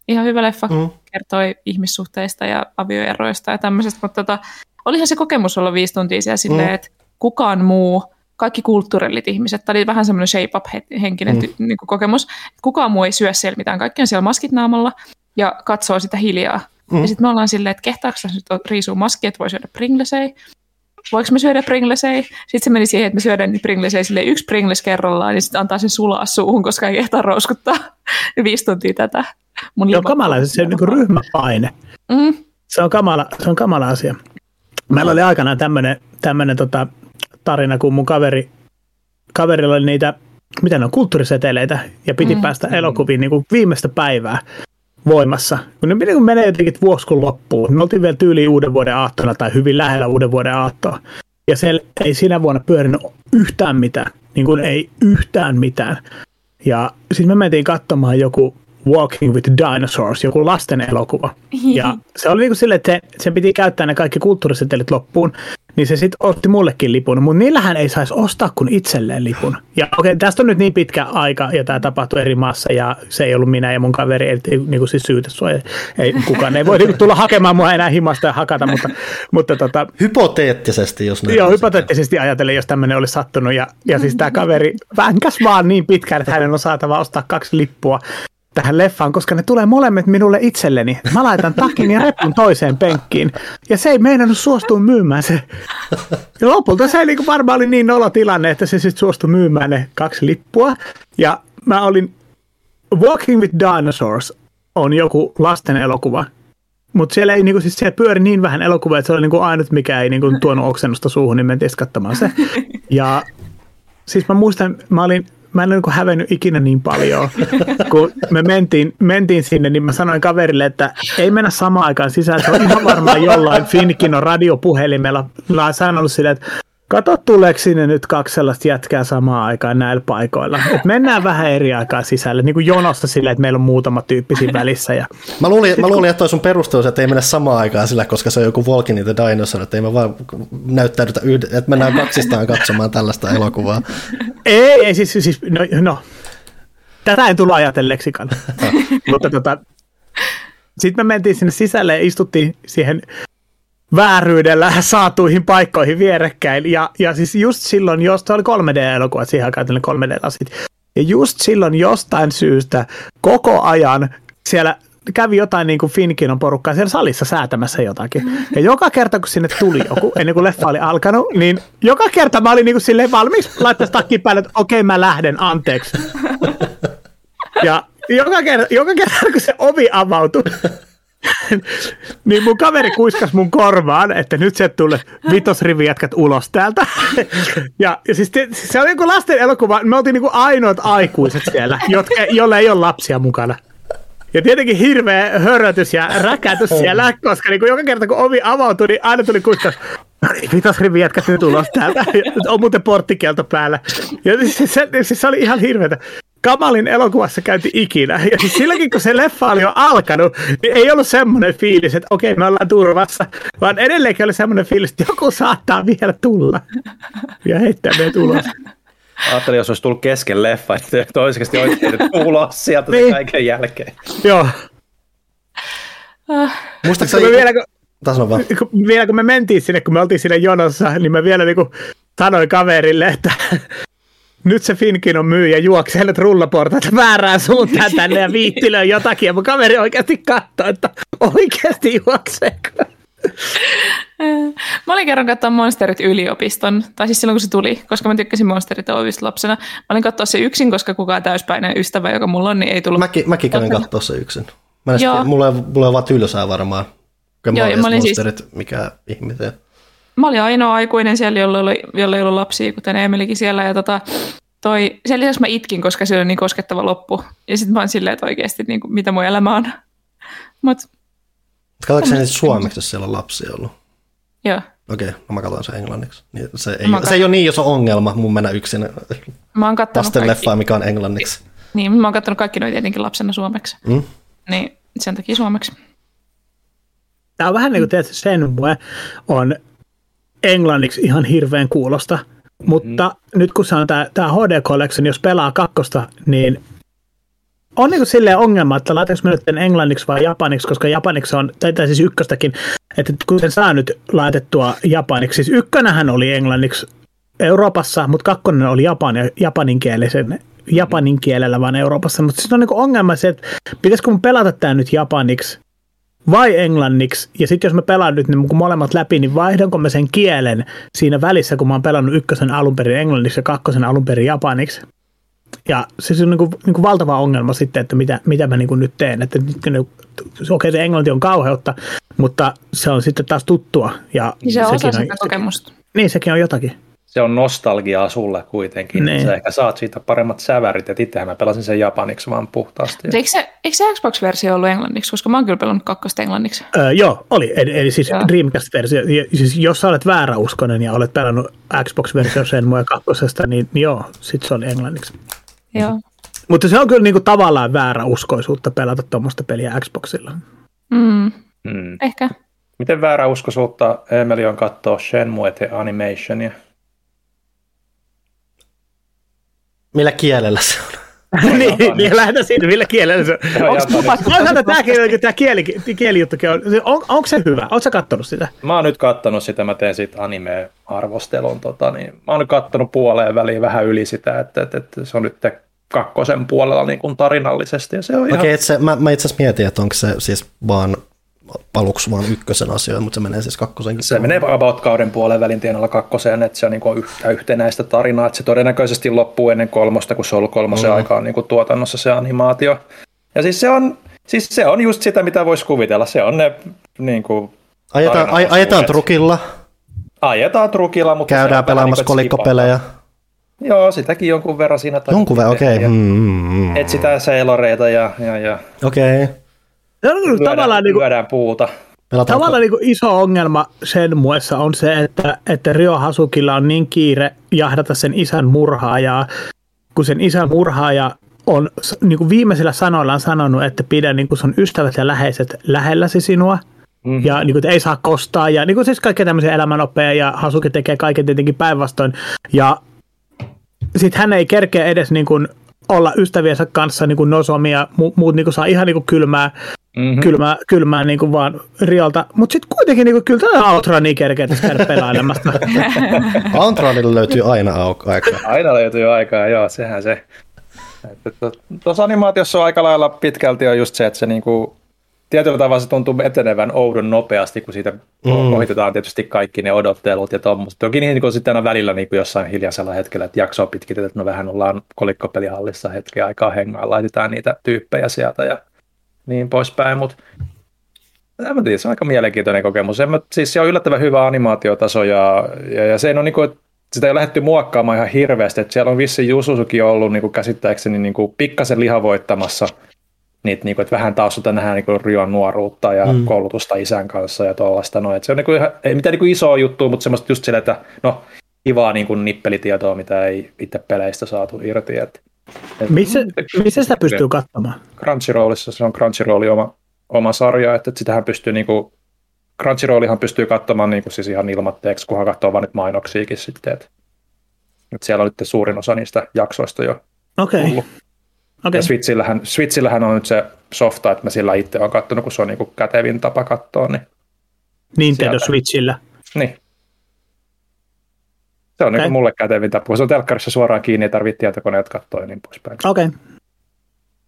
ihan hyvä leffa, mm. kertoi ihmissuhteista ja avioeroista ja tämmöisestä, mutta tota, olihan se kokemus olla viisi tuntia siellä silleen, mm. että kukaan muu kaikki kulttuurillit ihmiset. Tämä oli vähän semmoinen shape-up-henkinen mm. niin kokemus. Kukaan muu ei syö siellä mitään. Kaikki on siellä maskit naamalla ja katsoo sitä hiljaa. Mm. Ja sitten me ollaan silleen, että kehtaako nyt riisua maski, että voi syödä pringlesei. Voiko me syödä pringlesei? Sitten se meni siihen, että me syödään pringlesei sille yksi pringles kerrallaan, niin sitten antaa sen sulaa suuhun, koska ei kehtaa rouskuttaa viisi tuntia tätä. Mun Joo, kamala, se on niin ryhmäpaine. Mm. Se, on kamala, se on kamala asia. Meillä oli aikanaan tämmöinen, tämmöinen tota, tarina, kun mun kaveri, kaverilla oli niitä, mitä ne on, kulttuuriseteleitä, ja piti mm. päästä elokuviin niin kuin viimeistä päivää voimassa. Kun ne niin menee jotenkin vuoskun loppuun. Me oltiin vielä tyyliin uuden vuoden aattona tai hyvin lähellä uuden vuoden aattoa. Ja se ei sinä vuonna pyörinyt yhtään mitään. Niin kuin ei yhtään mitään. Ja sitten me mentiin katsomaan joku Walking with Dinosaurs, joku lasten elokuva. Ja se oli niin kuin silleen, että se, se piti käyttää ne kaikki kulttuurisetelit loppuun niin se sitten otti mullekin lipun, mutta niillähän ei saisi ostaa kuin itselleen lipun. Ja okei, okay, tästä on nyt niin pitkä aika ja tämä tapahtui eri maassa ja se ei ollut minä ja mun kaveri, ei niin kuin siis syytä sua, ei, ei, kukaan ei voi niin tulla hakemaan mua enää himasta ja hakata, mutta, mutta tota, Hypoteettisesti, jos näin Joo, hypoteettisesti ajatellen, jos tämmöinen olisi sattunut ja, ja siis tämä kaveri vänkäs vaan niin pitkään, että hänen on saatava ostaa kaksi lippua tähän leffaan, koska ne tulee molemmat minulle itselleni. Mä laitan takin ja repun toiseen penkkiin. Ja se ei meinannut suostua myymään se. Ja lopulta se niin varmaan oli niin nolo tilanne, että se sitten suostui myymään ne kaksi lippua. Ja mä olin Walking with Dinosaurs on joku lasten elokuva. Mutta siellä ei niinku, siis siellä pyöri niin vähän elokuvia, että se oli niinku ainut, mikä ei niinku tuonut oksennusta suuhun, niin mentiin katsomaan se. Ja siis mä muistan, mä olin mä en ole niin hävennyt ikinä niin paljon. Kun me mentiin, mentiin sinne, niin mä sanoin kaverille, että ei mennä samaan aikaan sisään. Se on ihan varmaan jollain Finkinon radiopuhelimella. Mä oon sanonut sille, että Kato, tuleeko sinne nyt kaksi sellaista jätkää samaan aikaan näillä paikoilla. Et mennään vähän eri aikaa sisälle, niin kuin jonossa silleen, että meillä on muutama tyyppi siinä välissä. Ja... Mä luulin, mä luulin, että toi sun perustus, että ei mennä samaan aikaan sillä, koska se on joku Walking in the Dinosaur, että ei me vaan näyttäydytä yhden, että mennään kaksistaan katsomaan tällaista elokuvaa. Ei, ei siis, siis no, no. tätä en tullut ajatelleeksikaan. Mutta tota, sitten me mentiin sinne sisälle ja istuttiin siihen vääryydellä saatuihin paikkoihin vierekkäin. Ja, ja siis just silloin, jos se oli 3D-elokuva, siihen aikaan 3D-lasit. Ja just silloin jostain syystä koko ajan siellä kävi jotain niin kuin Finkinon porukkaa siellä salissa säätämässä jotakin. Ja joka kerta, kun sinne tuli joku, ennen kuin leffa oli alkanut, niin joka kerta mä olin niin kuin silleen valmis laittaa takkiin päälle, että okei, okay, mä lähden, anteeksi. Ja joka kerta, joka kerta kun se ovi avautui, niin mun kaveri kuiskas mun korvaan, että nyt se tulee vitosrivi jätkät ulos täältä. ja, ja siis se oli joku lasten elokuva, me oltiin niinku ainoat aikuiset siellä, jotka, joilla ei ole lapsia mukana. Ja tietenkin hirveä hörötys ja räkätys siellä, koska niin joka kerta kun ovi avautui, niin aina tuli kuiskas, no niin, vitosrivi jätkät nyt ulos täältä. On muuten porttikielto päällä. Ja siis se, siis se oli ihan hirveätä kamalin elokuvassa käynti ikinä. Ja siis silläkin, kun se leffa oli jo alkanut, niin ei ollut semmoinen fiilis, että okei, me ollaan turvassa, vaan edelleenkin oli semmoinen fiilis, että joku saattaa vielä tulla ja heittää meidät ulos. Ajattelin, jos olisi tullut kesken leffa, että toiseksi oikein ulos sieltä niin. kaiken jälkeen. Joo. Uh. Muistaakseni... Vielä, kun, kun, vielä kun me mentiin sinne, kun me oltiin siinä jonossa, niin mä vielä niin kuin sanoin kaverille, että nyt se Finkin on myyjä juoksee nyt rullaportaita väärään suuntaan tänne ja viittilöi jotakin. Ja mun kaveri oikeasti katsoi, että oikeasti juokseeko. Mä olin kerran katsoa Monsterit yliopiston, tai siis silloin kun se tuli, koska mä tykkäsin Monsterit lapsena. Mä olin katsoa se yksin, koska kukaan täyspäinen ystävä, joka mulla on, niin ei tullut. Mäkin, mäkin kävin katsoa se yksin. Mä Joo. mulla, mulla on vaan tylsää varmaan. Joo, mä olin siis... Monsterit, siis... mikä ihminen mä olin ainoa aikuinen siellä, jolla, oli, jolla ei ollut lapsia, kuten Emilikin siellä. Ja tota, toi, sen lisäksi mä itkin, koska se oli niin koskettava loppu. Ja sitten mä oon silleen, että oikeasti niin kuin, mitä mun elämä on. Mut, Katsoitko sä niitä suomeksi, jos siellä on lapsia ollut? Joo. Okei, okay, no mä katson sen englanniksi. Niin se, ei, kat... se ei ole niin iso ongelma mun mennä yksin mä oon lasten leffaa, mikä on englanniksi. Niin, mä oon katsonut kaikki noita tietenkin lapsena suomeksi. Mm? Niin, sen takia suomeksi. Tämä on vähän niin kuin tietysti sen on englanniksi ihan hirveän kuulosta, mutta mm. nyt kun se on tämä, tämä HD Collection, jos pelaa kakkosta, niin on niin silleen ongelma, että laitaanko me nyt englanniksi vai japaniksi, koska japaniksi on, tai, tai siis ykköstäkin, että kun sen saa nyt laitettua japaniksi, siis ykkönähän oli englanniksi Euroopassa, mutta kakkonen oli japani, japaninkielisen, japanin kielellä vaan Euroopassa, mutta siis on niin ongelma se, että pitäisikö mun pelata tämä nyt japaniksi vai englanniksi, ja sitten jos mä pelaan nyt niin molemmat läpi, niin vaihdanko mä sen kielen siinä välissä, kun mä oon pelannut ykkösen alun perin englanniksi ja kakkosen alun perin japaniksi. Ja se on niin kuin, niin kuin valtava ongelma sitten, että mitä, mitä mä niin kuin nyt teen. Että okei, okay, se englanti on kauheutta, mutta se on sitten taas tuttua. Ja niin se on osa sitä kokemusta. Niin, sekin on jotakin se on nostalgiaa sulle kuitenkin. Niin. Sä ehkä saat siitä paremmat sävärit, ja itsehän mä pelasin sen japaniksi vaan puhtaasti. Eikö se, eikö se Xbox-versio ollut englanniksi, koska mä oon kyllä pelannut kakkosta englanniksi? Öö, joo, oli. Eli, eli siis joo. Dreamcast-versio. Siis jos sä olet vääräuskonen ja olet pelannut Xbox-versio sen mua kakkosesta, niin, niin joo, sit se oli englanniksi. Joo. Mutta se on kyllä niinku tavallaan vääräuskoisuutta pelata tuommoista peliä Xboxilla. Mm. Mm. Ehkä. Miten vääräuskoisuutta Emeli on katsoa Shenmue Animationia? Millä kielellä se on? niin, niin lähdetään siitä, millä kielellä se on. Onko tämä, kieli, tämä kieli, kielijuttukin on, on, onko se hyvä? Oletko kattonut sitä? Mä oon nyt kattonut sitä, mä teen siitä anime-arvostelun. Tota, niin, mä oon nyt kattonut puoleen väliin vähän yli sitä, että, että, että se on nyt kakkosen puolella niin kuin tarinallisesti. Ja se on Okei, ihan... se, mä, mä itse asiassa mietin, että onko se siis vaan aluksi vaan ykkösen asioita, mutta se menee siis kakkosenkin. Se menee about kauden puolen välin tienoilla kakkoseen, että se on niin kuin yhtä yhtenäistä tarinaa, että se todennäköisesti loppuu ennen kolmosta, kun se on ollut kolmosen mm. aikaan niin kuin tuotannossa se animaatio. Ja siis se on, siis se on just sitä, mitä voisi kuvitella. Se on ne niin kuin, Ajetaan, aj, ajetaan trukilla. Ajetaan trukilla, mutta Käydään pelaamassa niin kolikkopelejä. Joo, sitäkin jonkun verran siinä. Jonkun verran, okei. Okay. Mm, Etsitään seiloreita ja... ja, ja. Okei. Okay. Se on lyödään, tavallaan, niin kuin, puuta. Pelataanko? Tavallaan niin kuin iso ongelma sen muessa on se, että, että Rio Hasukilla on niin kiire jahdata sen isän murhaajaa, kun sen isän murhaaja on niin kuin viimeisillä sanoillaan sanonut, että pidä niin kuin sun ystävät ja läheiset lähelläsi sinua. Mm-hmm. Ja niin kuin, ei saa kostaa ja niin kuin siis kaikkea tämmöisiä elämänoppeja ja Hasuki tekee kaiken tietenkin päinvastoin. Ja sitten hän ei kerkeä edes niin kuin olla ystäviensä kanssa niin kuin nosomia, mu- muut niin kuin saa ihan niin kuin kylmää mm-hmm. kylmää, kylmää niin kuin vaan Riolta. Mutta sitten kuitenkin niin kuin, kyllä tämä Outrun niin kerkeä käydä pelailemasta. Outrunilla löytyy aina aikaa. Aina löytyy aikaa, joo, sehän se. Tuossa animaatiossa on aika lailla pitkälti on just se, että se niinku, tietyllä tavalla se tuntuu etenevän oudon nopeasti, kun siitä mm. ohitetaan tietysti kaikki ne odottelut ja tuommoista. Toki niin kuin sitten aina välillä niin kuin jossain hiljaisella hetkellä, että jaksoa pitkitetään, että no vähän ollaan kolikkopelihallissa hetken aikaa hengaa, laitetaan niitä tyyppejä sieltä ja niin poispäin, mutta en mä tiedä, se on aika mielenkiintoinen kokemus. En mä, siis se on yllättävän hyvä animaatiotaso ja, ja, ja se on niin kuin, sitä ei ole lähdetty muokkaamaan ihan hirveästi. Että siellä on vissi Jususukin ollut niin kuin käsittääkseni niin kuin pikkasen lihavoittamassa niitä, niin kuin, että vähän taas nähdään niin kuin Rion nuoruutta ja mm. koulutusta isän kanssa ja tuollaista. No, että se on niin kuin ihan, ei mitään niin kuin isoa juttua, mutta semmoista just sille, että no, kivaa niin kuin nippelitietoa, mitä ei itse peleistä saatu irti. Että missä, missä sitä pystyy katsomaan? Crunchyrollissa se on Crunchyrollin oma, oma sarja, että sitähän pystyy niinku, Crunchyrollihan pystyy katsomaan niinku siis ihan ilmatteeksi, kunhan katsoo vain nyt mainoksiakin sitten, että, että siellä on nyt suurin osa niistä jaksoista jo Okei. Okay. Okay. Ja Switchillähän, Switchillähän on nyt se softa, että mä sillä itse olen katsonut, kun se on niinku kätevin tapa katsoa. Niin Nintendo sieltä... Switchillä? Niin. Se on okay. niin mulle kätevin tapa. Se on telkkarissa suoraan kiinni, ei tarvitse tietokoneet katsoa ja niin poispäin. Okei. Okay.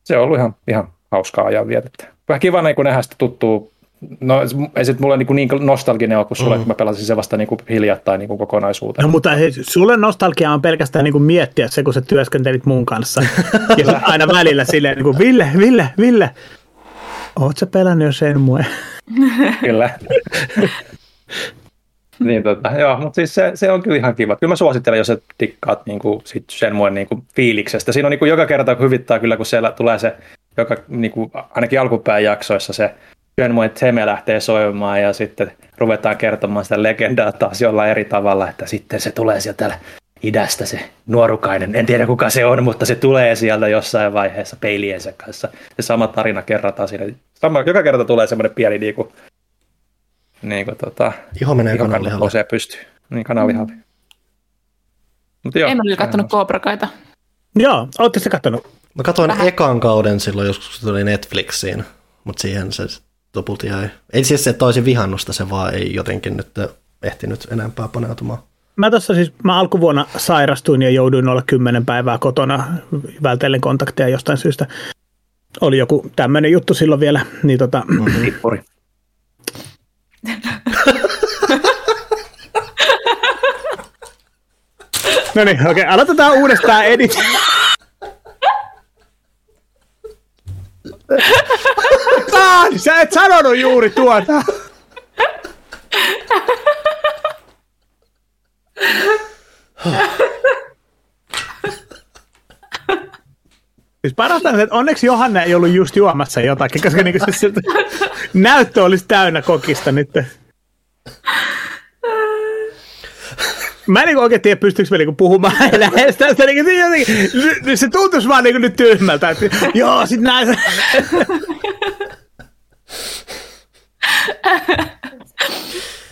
Se on ollut ihan, ihan hauskaa ajan vietettä. Vähän kiva niin nähdä sitä tuttuu No ei se mulle niin, niin nostalginen ole kuin sulle, mm. kun mä pelasin se vasta niin kuin hiljattain niin kuin kokonaisuuteen. No mutta hei, sulle nostalgia on pelkästään niin kuin miettiä se, kun sä työskentelit mun kanssa. ja aina välillä silleen niin kuin, Ville, Ville, Ville, oot sä pelannut jo sen mue? Kyllä. niin, tota, joo, mutta siis se, se, on kyllä ihan kiva. Kyllä mä suosittelen, jos et tikkaat niin kuin, sit sen muen niin kuin, fiiliksestä. Siinä on niin kuin, joka kerta, kun hyvittää kyllä, kun siellä tulee se, joka, niin kuin, ainakin alkupään jaksoissa se Shenmue Teme lähtee soimaan ja sitten ruvetaan kertomaan sitä legendaa taas jollain eri tavalla, että sitten se tulee sieltä idästä se nuorukainen. En tiedä kuka se on, mutta se tulee sieltä jossain vaiheessa peiliensä kanssa. Se sama tarina kerrataan siinä. Sama, joka kerta tulee semmoinen pieni niinku, niinku tota, Iho menee iho kananlihalle. nousee pystyy. Niin kananlihalle. Mutta joo. En ole kattonut Kobrakaita. Joo, ootte se kattonut? Mä katsoin ekan kauden silloin joskus, kun se tuli Netflixiin, mutta siihen se lopulta jäi. Ei siis se, että olisin vihannusta, se vaan ei jotenkin nyt ehtinyt enempää paneutumaan. Mä tuossa siis, mä alkuvuonna sairastuin ja jouduin olla kymmenen päivää kotona vältellen kontakteja jostain syystä. Oli joku tämmöinen juttu silloin vielä, niin tota, Tippuri. no niin, okei, aloitetaan uudestaan edit. Taan, sä et sanonut juuri tuota. Siis parasta on, että onneksi Johanna ei ollut just juomassa jotakin, koska niinku se, se näyttö olisi täynnä kokista nyt. Mä en niinku oikein tiedä, pystyykö mä niinku puhumaan lähestä. Se, niinku, se, jotenkin- se tuntuisi vaan niinku nyt tyhmältä. Että, joo, sit näin.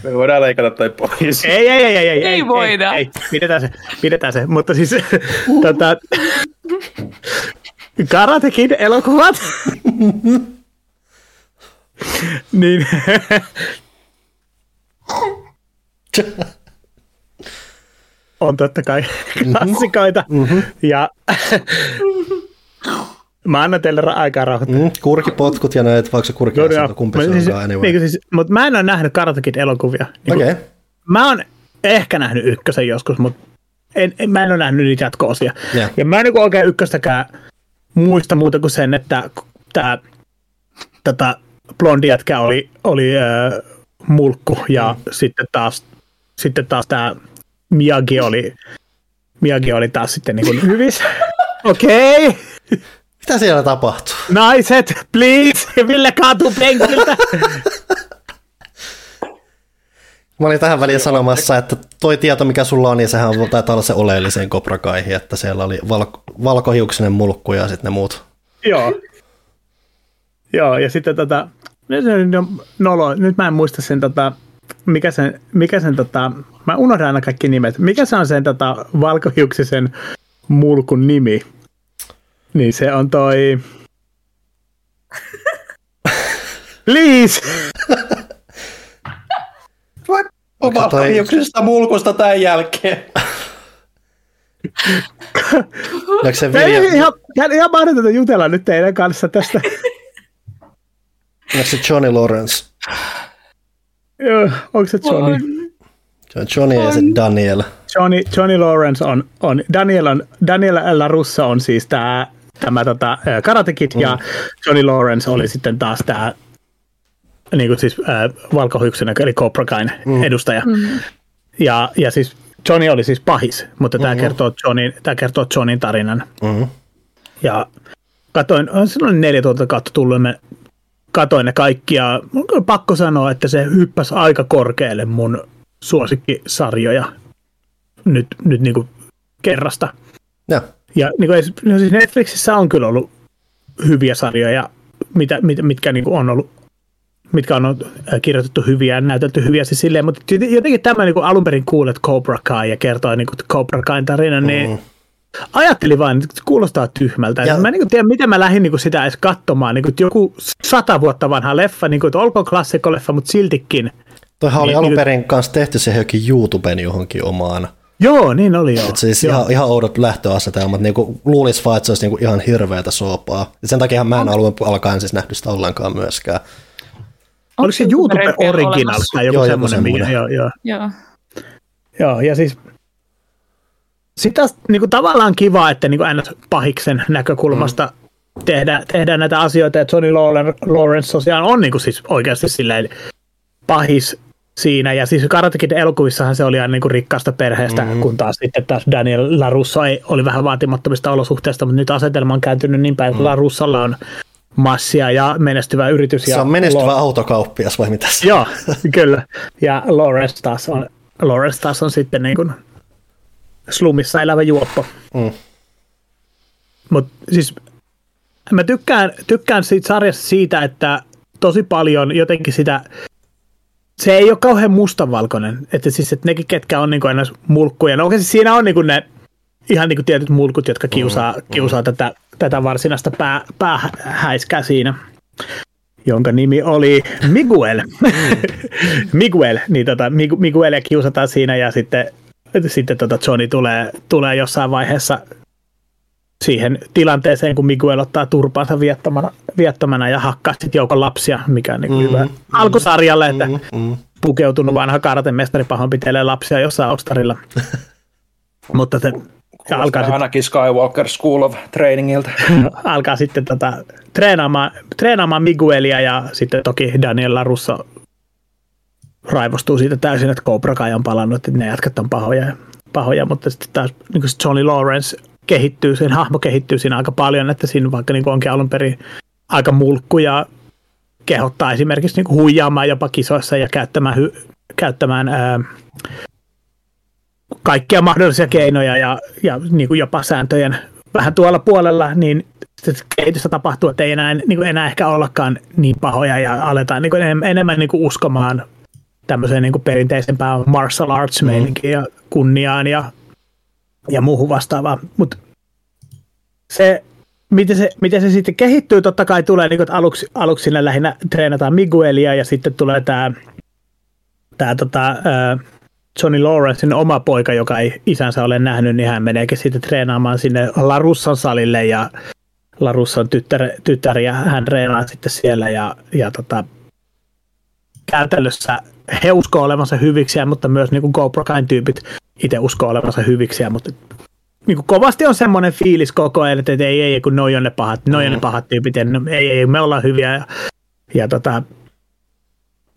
Me voidaan leikata toi pois. Ei, ei, ei, ei, ei, Ei voida. Ei, ei, pidetään se, pidetään se. Mutta siis tota, Karate Kid elokuvat. niin. on totta kai klassikoita. Mm-hmm. Ja mä annan teille ra- aikaa rauhoittaa. Mm, kurkipotkut ja näet, vaikka se kurki Joo, joo. on kumpi Mä se siis, onkaan anyway. niin siis, mutta mä en ole nähnyt Karate Kid elokuvia. Niin okay. Mä oon ehkä nähnyt ykkösen joskus, mutta en, en, mä en ole nähnyt niitä jatko-osia. Joo. Ja mä en niinku oikein ykköstäkään muista muuta kuin sen, että tämä tätä blondi jätkä oli, oli äh, mulkku ja mm. sitten taas, sitten taas tämä Miyagi oli, Miyagi oli taas sitten niin hyvissä. Okei, okay. Mitä siellä tapahtuu? naiset, please, Ville kaatuu penkiltä. Mä olin tähän väliin sanomassa, että toi tieto, mikä sulla on, niin sehän on taitaa olla se oleellisin koprakaihi, että siellä oli valko, valkohiuksinen mulkku ja sitten ne muut. Joo. Joo, ja sitten tota, nyt se on nolo, nyt mä en muista sen tota, mikä sen, mikä sen tota, mä unohdan aina kaikki nimet. Mikä se on sen tota, valkohiuksisen mulkun nimi? Niin se on toi... Please! Omasta toi- hiuksista mulkusta tämän jälkeen. Onko se Ei, Vilja, ihan, ihan, ihan mahdotonta jutella nyt teidän kanssa tästä. onko se Johnny Lawrence? Joo, Onko se Johnny? Se on Johnny ja se Daniel. Johnny, Johnny Lawrence on, on Daniel, on, Daniel LaRusso on siis tämä tämä tota, Karate Kid mm. ja Johnny Lawrence oli sitten taas tämä niin kuin siis äh, valkohiuksinen, eli Cobra Kain mm. edustaja. Mm. Ja, ja siis Johnny oli siis pahis, mutta tämä Mm-hmm. kertoo, Johnny, tämä kertoo Johnin tarinan. Mm-hmm. Ja katoin, on silloin neljä tuota kautta tullut, ja mä katoin ne kaikki, ja mun on pakko sanoa, että se hyppäsi aika korkealle mun suosikkisarjoja nyt, nyt niin kuin kerrasta. Joo. Ja niin kuin, no siis Netflixissä on kyllä ollut hyviä sarjoja, mitä, mit, mitkä niin kuin on ollut mitkä on äh, kirjoitettu hyviä ja näytelty hyviä siis silleen, mutta jotenkin tämä niin alun perin kuulet Cobra Kai ja kertoi niin kuin Cobra Kain tarinan, niin Mm. ajattelin vain, että se kuulostaa tyhmältä. Ja-. Mä en niin tiedä, miten mä lähdin niin sitä edes katsomaan. Niin kuin, joku sata vuotta vanha leffa, niin kuin, olkoon klassikkoleffa, mutta siltikin. Toihan oli Niin, alun niin- perin kanssa tehty se johonkin YouTuben johonkin omaan. Joo, niin oli joo. Et siis joo. ihan, ihan oudot lähtöasetelmat. Niinku, luulisi vaan, että se olisi niinku ihan hirveätä soopaa. Ja sen takia mä en alun alkaen siis nähnyt sitä ollenkaan myöskään. Oliko se YouTube Original tai joku Joo, joku semmoinen? mikä- semmoinen. Joo, joo. Joo. Joo, ja siis sitä niin kuin tavallaan kiva, että niin kuin pahiksen näkökulmasta mm. tehdään, tehdään näitä asioita, että Johnny Lawren- Lawrence tosiaan on niin kuin siis oikeasti silleen pahis siinä, ja siis Karate Kid elokuvissahan se oli aina niin kuin rikkaasta perheestä, mm-hmm. kun taas sitten taas Daniel LaRusso ei, oli vähän vaatimattomista olosuhteista, mutta nyt asetelma on kääntynyt niin päin, että mm. LaRussolla on massia ja menestyvä yritys. Se ja on menestyvä Lo- autokauppias vai mitä se Joo, kyllä. Ja Lawrence taas on, Lawrence taas on sitten niin kuin slumissa elävä juoppo. Mm. Mutta siis mä tykkään, tykkään siitä sarjasta siitä, että tosi paljon jotenkin sitä, se ei ole kauhean mustavalkoinen. Että siis että nekin, ketkä on niin kuin mulkkuja, no oikeasti siinä on niin kuin ne ihan niin kuin tietyt mulkut, jotka kiusaa, mm, kiusaa tätä, tätä varsinaista pää, päähäiskää siinä jonka nimi oli Miguel. Miguel, niin tota, Mig- Miguelia kiusataan siinä ja sitten, sitten tota Johnny tulee, tulee jossain vaiheessa siihen tilanteeseen, kun Miguel ottaa turpaansa viettomana, viettomana ja hakkaa sitten joukon lapsia, mikä on niin mm, hyvä alkusarjalle, että Mm, mm. pukeutunut vanha karatemestari pahoinpitelee lapsia jossain Ostarilla. Mutta se ja alkaa, sit, Anakin Skywalker School of Trainingilta. alkaa sitten tota, treenaamaan, treenaamaan Miguelia ja sitten toki Daniela Russo raivostuu siitä täysin, että Cobra Kai on palannut, että ne jätkät on pahoja, pahoja mutta sitten taas niin kuin Johnny Lawrence kehittyy, sen hahmo kehittyy siinä aika paljon, että siinä vaikka niin onkin alun perin aika mulkku ja kehottaa esimerkiksi niin huijaamaan jopa kisoissa ja käyttämään, hy, käyttämään ää, kaikkia mahdollisia keinoja ja, ja niin kuin jopa sääntöjen vähän tuolla puolella, niin kehitystä tapahtuu, että ei enää, niin kuin enää ehkä ollakaan niin pahoja ja aletaan niin kuin enemmän, enemmän niin kuin uskomaan tämmöiseen niin kuin perinteisempään martial arts meininkiin ja kunniaan ja, ja muuhun vastaavaan. Mutta se, miten se, miten se sitten kehittyy, totta kai tulee, niin että aluksi, aluksi sinne lähinnä treenataan Miguelia ja sitten tulee tämä tää, tota, Johnny Lawrencein oma poika, joka ei isänsä ole nähnyt, niin hän meneekin sitten treenaamaan sinne Larussan salille ja Larussan tyttär, tyttär ja hän treenaa sitten siellä ja, ja tota, käytännössä he uskoo olevansa hyviksiä, mutta myös niin kuin Cobra Kain tyypit itse uskoo olevansa hyviksiä, mutta niin kuin kovasti on semmoinen fiilis koko ajan, että ei, ei, kun noi on ne pahat, noi on ne pahat tyypit, ja no, ei, ei, me ollaan hyviä. Ja, ja tota,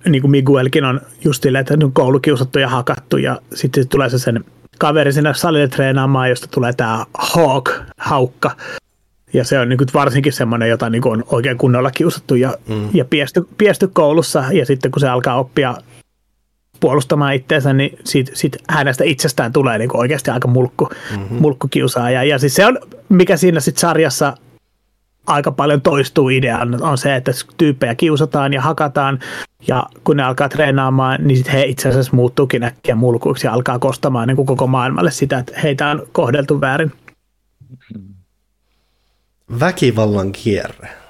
niin kuin Miguelkin on just silleen, että on koulukiusattu ja hakattu, ja sitten tulee se sen kaveri sinne salille treenaamaan, josta tulee tämä Hawk, haukka, ja se on niin kuin varsinkin semmoinen, jota niin kuin on oikein kunnolla kiusattu ja, mm. ja piesty, piesty koulussa, ja sitten kun se alkaa oppia puolustamaan itseensä, niin sit, sit hänestä itsestään tulee niin oikeasti aika mulkku, mm-hmm. mulkkukiusaaja. Ja siis se on, mikä siinä sit sarjassa aika paljon toistuu ideaan, on se, että tyyppejä kiusataan ja hakataan, ja kun ne alkaa treenaamaan, niin sit he itse asiassa muuttuukin äkkiä mulkuiksi ja alkaa kostamaan niin kuin koko maailmalle sitä, että heitä on kohdeltu väärin. Väkivallan kierre.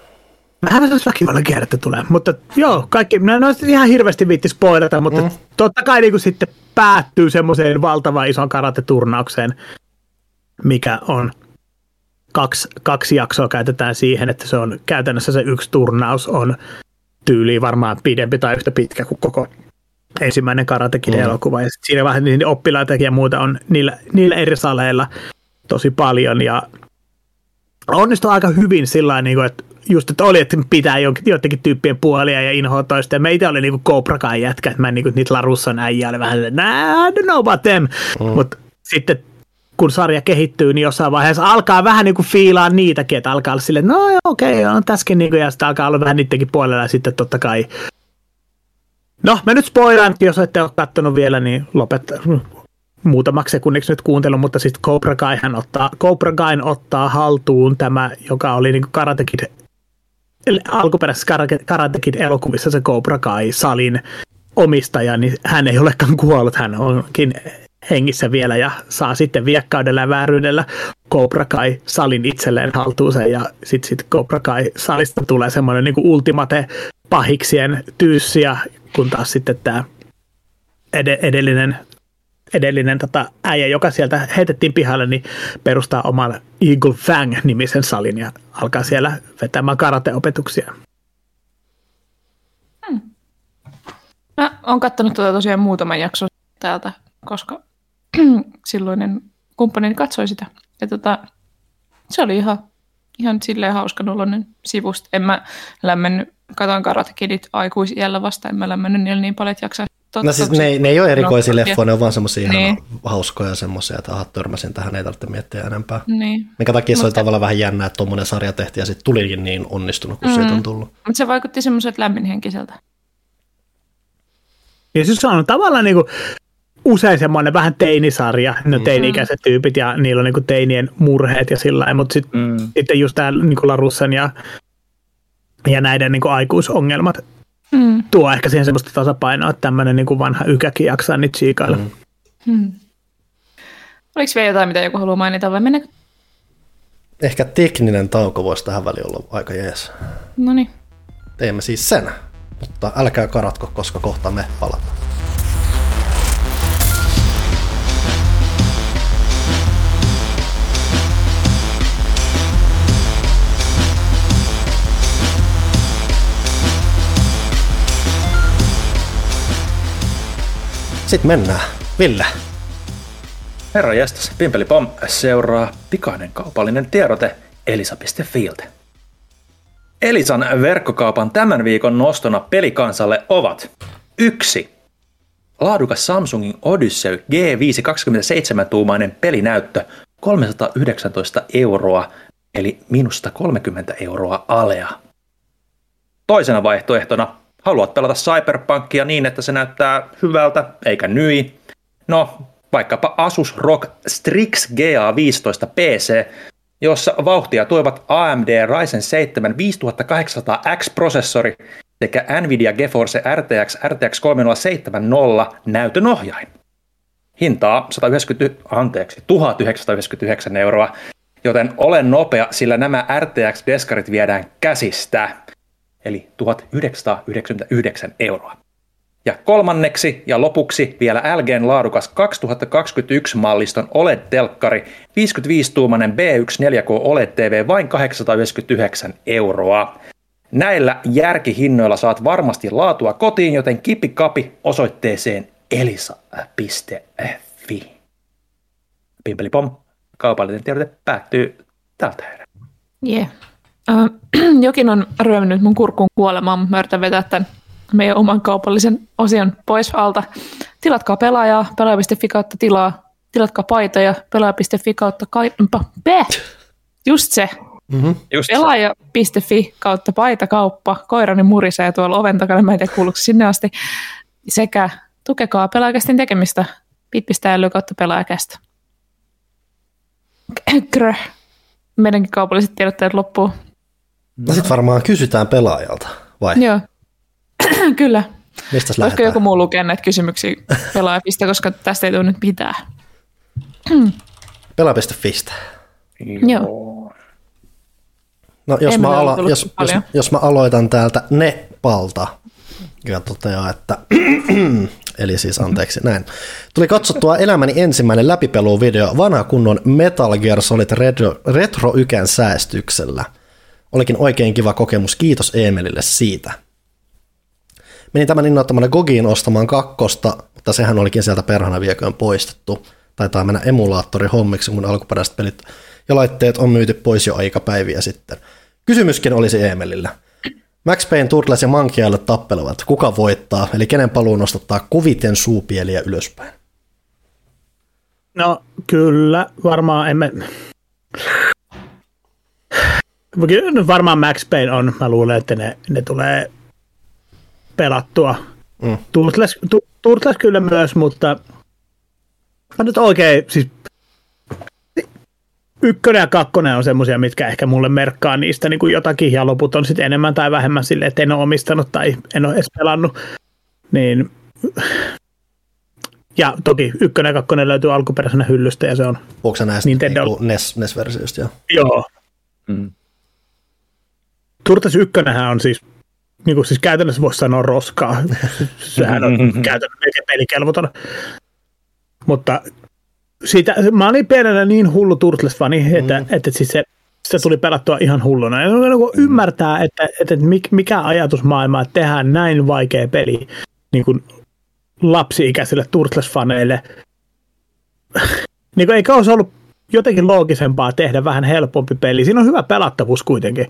Vähän sellaista väkivallan kierrettä tulee, mutta joo, kaikki, no, no ihan hirveästi viitti spoilata, mutta mm. totta kai niin kuin sitten päättyy semmoiseen valtavan ison karate-turnaukseen, mikä on kaksi, kaksi jaksoa käytetään siihen, että se on käytännössä se yksi turnaus on tyyliin varmaan pidempi tai yhtä pitkä kuin koko ensimmäinen karatekin mm. elokuva. Ja sit siinä vähän niin oppilaita ja muuta on niillä, niillä eri saleilla tosi paljon ja onnistuu aika hyvin sillä niin kuin, että just, että oli, että pitää joidenkin tyyppien puolia ja inhoa toista. Ja meitä oli niinku Cobra Kai jätkä, että mä niinku niitä Larussan äijä oli vähän, nah, I don't know about them. Mm. Mutta sitten kun sarja kehittyy, niin jossain vaiheessa alkaa vähän niin kuin fiilaa niitäkin, että alkaa olla silleen, no okei, okay, on tässäkin, niin kuin, ja sitten alkaa olla vähän niidenkin puolella, ja sitten totta kai, no mä nyt spoilaan, jos ette ole katsonut vielä, niin lopettaa muutamaksi sekunniksi nyt kuuntelun, mutta sitten Cobra Kai hän ottaa, Cobra Kai ottaa haltuun tämä, joka oli niin Karate Kid, alkuperäisessä Karate Kid elokuvissa se Cobra Kai salin omistaja, niin hän ei olekaan kuollut, hän onkin hengissä vielä ja saa sitten viekkaudella ja vääryydellä. Cobra Kai salin itselleen haltuunsa ja sitten sit Cobra Kai salista tulee semmoinen niin ultimate pahiksien tyyssiä, kun taas sitten tämä ed- edellinen edellinen tota, äijä, joka sieltä heitettiin pihalle, niin perustaa oman Eagle Fang-nimisen salin ja alkaa siellä vetämään karateopetuksia. Hmm. Mä oon kattonut tuota tosiaan muutaman jakson täältä, koska silloinen kumppani katsoi sitä. Ja tota, se oli ihan, ihan silleen hauska nolonen sivusta. En mä lämmennyt, katoin Karate Kidit aikuisiellä vasta, en mä lämmennyt niillä niin paljon, että jaksaa totta, No siis ne, ne ei ole erikoisia no, leffoja, ne on vaan semmoisia Niin. niin. hauskoja semmoisia, että aha, törmäsin tähän, ei tarvitse miettiä enempää. Niin. Minkä takia se oli tavallaan vähän jännä, että tuommoinen sarja tehtiin ja sitten tulikin niin onnistunut, kun mm. siitä on tullut. Mutta se vaikutti semmoiselta lämminhenkiseltä. Ja siis se on tavallaan niinku usein semmoinen vähän teinisarja, no teini-ikäiset tyypit ja niillä on niinku teinien murheet ja sillä lailla, mutta sit, Mm. sitten just tämä niinku Larussen ja, ja näiden niinku aikuisongelmat Mm. tuo ehkä siihen semmoista tasapainoa, että tämmöinen niinku vanha ykäkin jaksaa niitä siikailla. Mm. Hmm. Oliko vielä jotain, mitä joku haluaa mainita vai mennäänkö? Ehkä tekninen tauko voisi tähän väliin olla aika jees. No niin. Teemme siis sen, mutta älkää karatko, koska kohta me palataan. Sitten mennään. Ville, Herra jästäs, Pimpeli Pom seuraa pikainen kaupallinen tiedote elisa.fiiltä. Elisan verkkokaupan tämän viikon nostona pelikansalle ovat 1. Laadukas Samsungin Odyssey G5 27-tuumainen pelinäyttö 319 euroa, eli minusta 30 euroa alea. Toisena vaihtoehtona haluat pelata Cyberpunkia niin, että se näyttää hyvältä eikä nyi. No, vaikkapa Asus ROG Strix GA15 PC, jossa vauhtia tuovat AMD Ryzen 7 5800X-prosessori sekä Nvidia GeForce RTX RTX 3070 näytön ohjain. Hintaa 190, anteeksi, 1999 euroa, joten olen nopea, sillä nämä RTX-deskarit viedään käsistä, eli 1999 euroa. Ja kolmanneksi ja lopuksi vielä LGn laadukas 2021-malliston OLED-telkkari, 55-tuumainen B1 4K OLED-TV vain 899 euroa. Näillä järkihinnoilla saat varmasti laatua kotiin, joten kipikapi osoitteeseen elisa.fi. Pimpelipom, kaupallinen tiedote päättyy tältä erää. Yeah. Jokin on ryöminyt mun kurkkuun kuolemaan, mutta mä yritän vetää tämän meidän oman kaupallisen osion pois alta. Tilatkaa pelaajaa, pelaaja.fi kautta tilaa, tilatkaa paitoja, pelaaja.fi kautta kaippa. Bäh! Just se. Just se. Pelaaja.fi kautta paitakauppa. Koirani murisee tuolla oven takana, mä en tiedä kuuluuko sinne asti. Sekä tukekaa pelaajakästin tekemistä. Pit.ly kautta pelaajakästä. Meidänkin kaupalliset tiedotteet loppuu. No sitten varmaan kysytään pelaajalta, vai? Joo. Kyllä. Mistä lähdetään? joku muu lukea näitä kysymyksiä pelaajapista, koska tästä ei tule nyt mitään. Pelaa.fistä. Joo. No jos mä, tullut jos, jos, jos mä aloitan täältä Nepalta ja toteaa, että eli siis anteeksi näin. Tuli katsottua elämäni ensimmäinen läpipeluvideo vanha kunnon Metal Gear Solid Retro, Retro Ykän säästyksellä. Olikin oikein kiva kokemus, kiitos Emelille siitä. Menin tämän innoittamana Gogiin ostamaan kakkosta, mutta sehän olikin sieltä perhana vieköön poistettu. Taitaa mennä emulaattori hommiksi, kun alkuperäiset pelit ja laitteet on myyty pois jo aikapäiviä sitten. Kysymyskin olisi Emelillä. Max Payne, Turtles ja Island tappelevat. Kuka voittaa? Eli kenen paluu nostattaa koviten suupieliä ylöspäin? No kyllä, varmaan emme... Kyllä nyt varmaan Max Payne on, mä luulen, että ne, ne tulee pelattua. Mm. Turtles, tu, Turtles kyllä myös, mutta mä nyt oikein, siis ykkönen ja kakkonen on semmoisia, mitkä ehkä mulle merkkaa niistä niin kuin jotakin, ja loput on sitten enemmän tai vähemmän sille, että en ole omistanut tai en ole edes pelannut. Niin ja toki ykkönen ja kakkonen löytyy alkuperäisenä hyllystä ja se on, Onko se näistä Nintendo. niinku NES, NES-versioista? Joo. joo. Mm. Turtles ykkönenhän on siis, niin kuin siis käytännössä voisi sanoa roskaa. Sehän on käytännössä melkein pelikelvoton. Mutta siitä, mä olin pienenä niin hullu Turtles-fani, että, mm. että siis se, se tuli pelattua ihan hulluna. Ja niin ymmärtää, että, että mik- mikä ajatusmaailma, että tehdään näin vaikea peli niin kuin lapsi-ikäisille Turtles-faneille. niin kuin, eikö olisi ollut jotenkin loogisempaa tehdä vähän helpompi peli. Siinä on hyvä pelattavuus kuitenkin,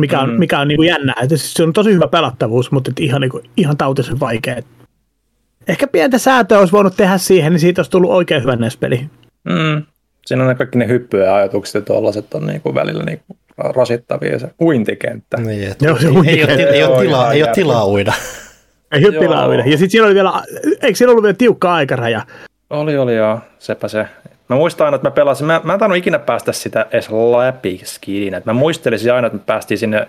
mikä on, Mm. mikä on niin kuin jännää. Että siis se on tosi hyvä pelattavuus, mutta ihan, niin kuin, ihan tautisen vaikea. Ehkä pientä säätöä olisi voinut tehdä siihen, niin siitä olisi tullut oikein hyvä NES-peli. Mm. Siinä on ne kaikki ne hyppyjä ajatukset ja tuollaiset on niinku välillä niinku rasittavia se uintikenttä. Niin, että Joo, se ei, ei, ole, uintikenttä. ei, ole tilaa, ei ole tilaa uida. Ei ole tilaa uida. Ja sitten siinä oli vielä, eikö siinä ollut vielä tiukka aikaraja? Oli, oli joo, sepä se. Mä muistan aina, että mä pelasin, mä, mä en tainnut ikinä päästä sitä edes läpi skidin. Et mä muistelisin aina, että me päästiin sinne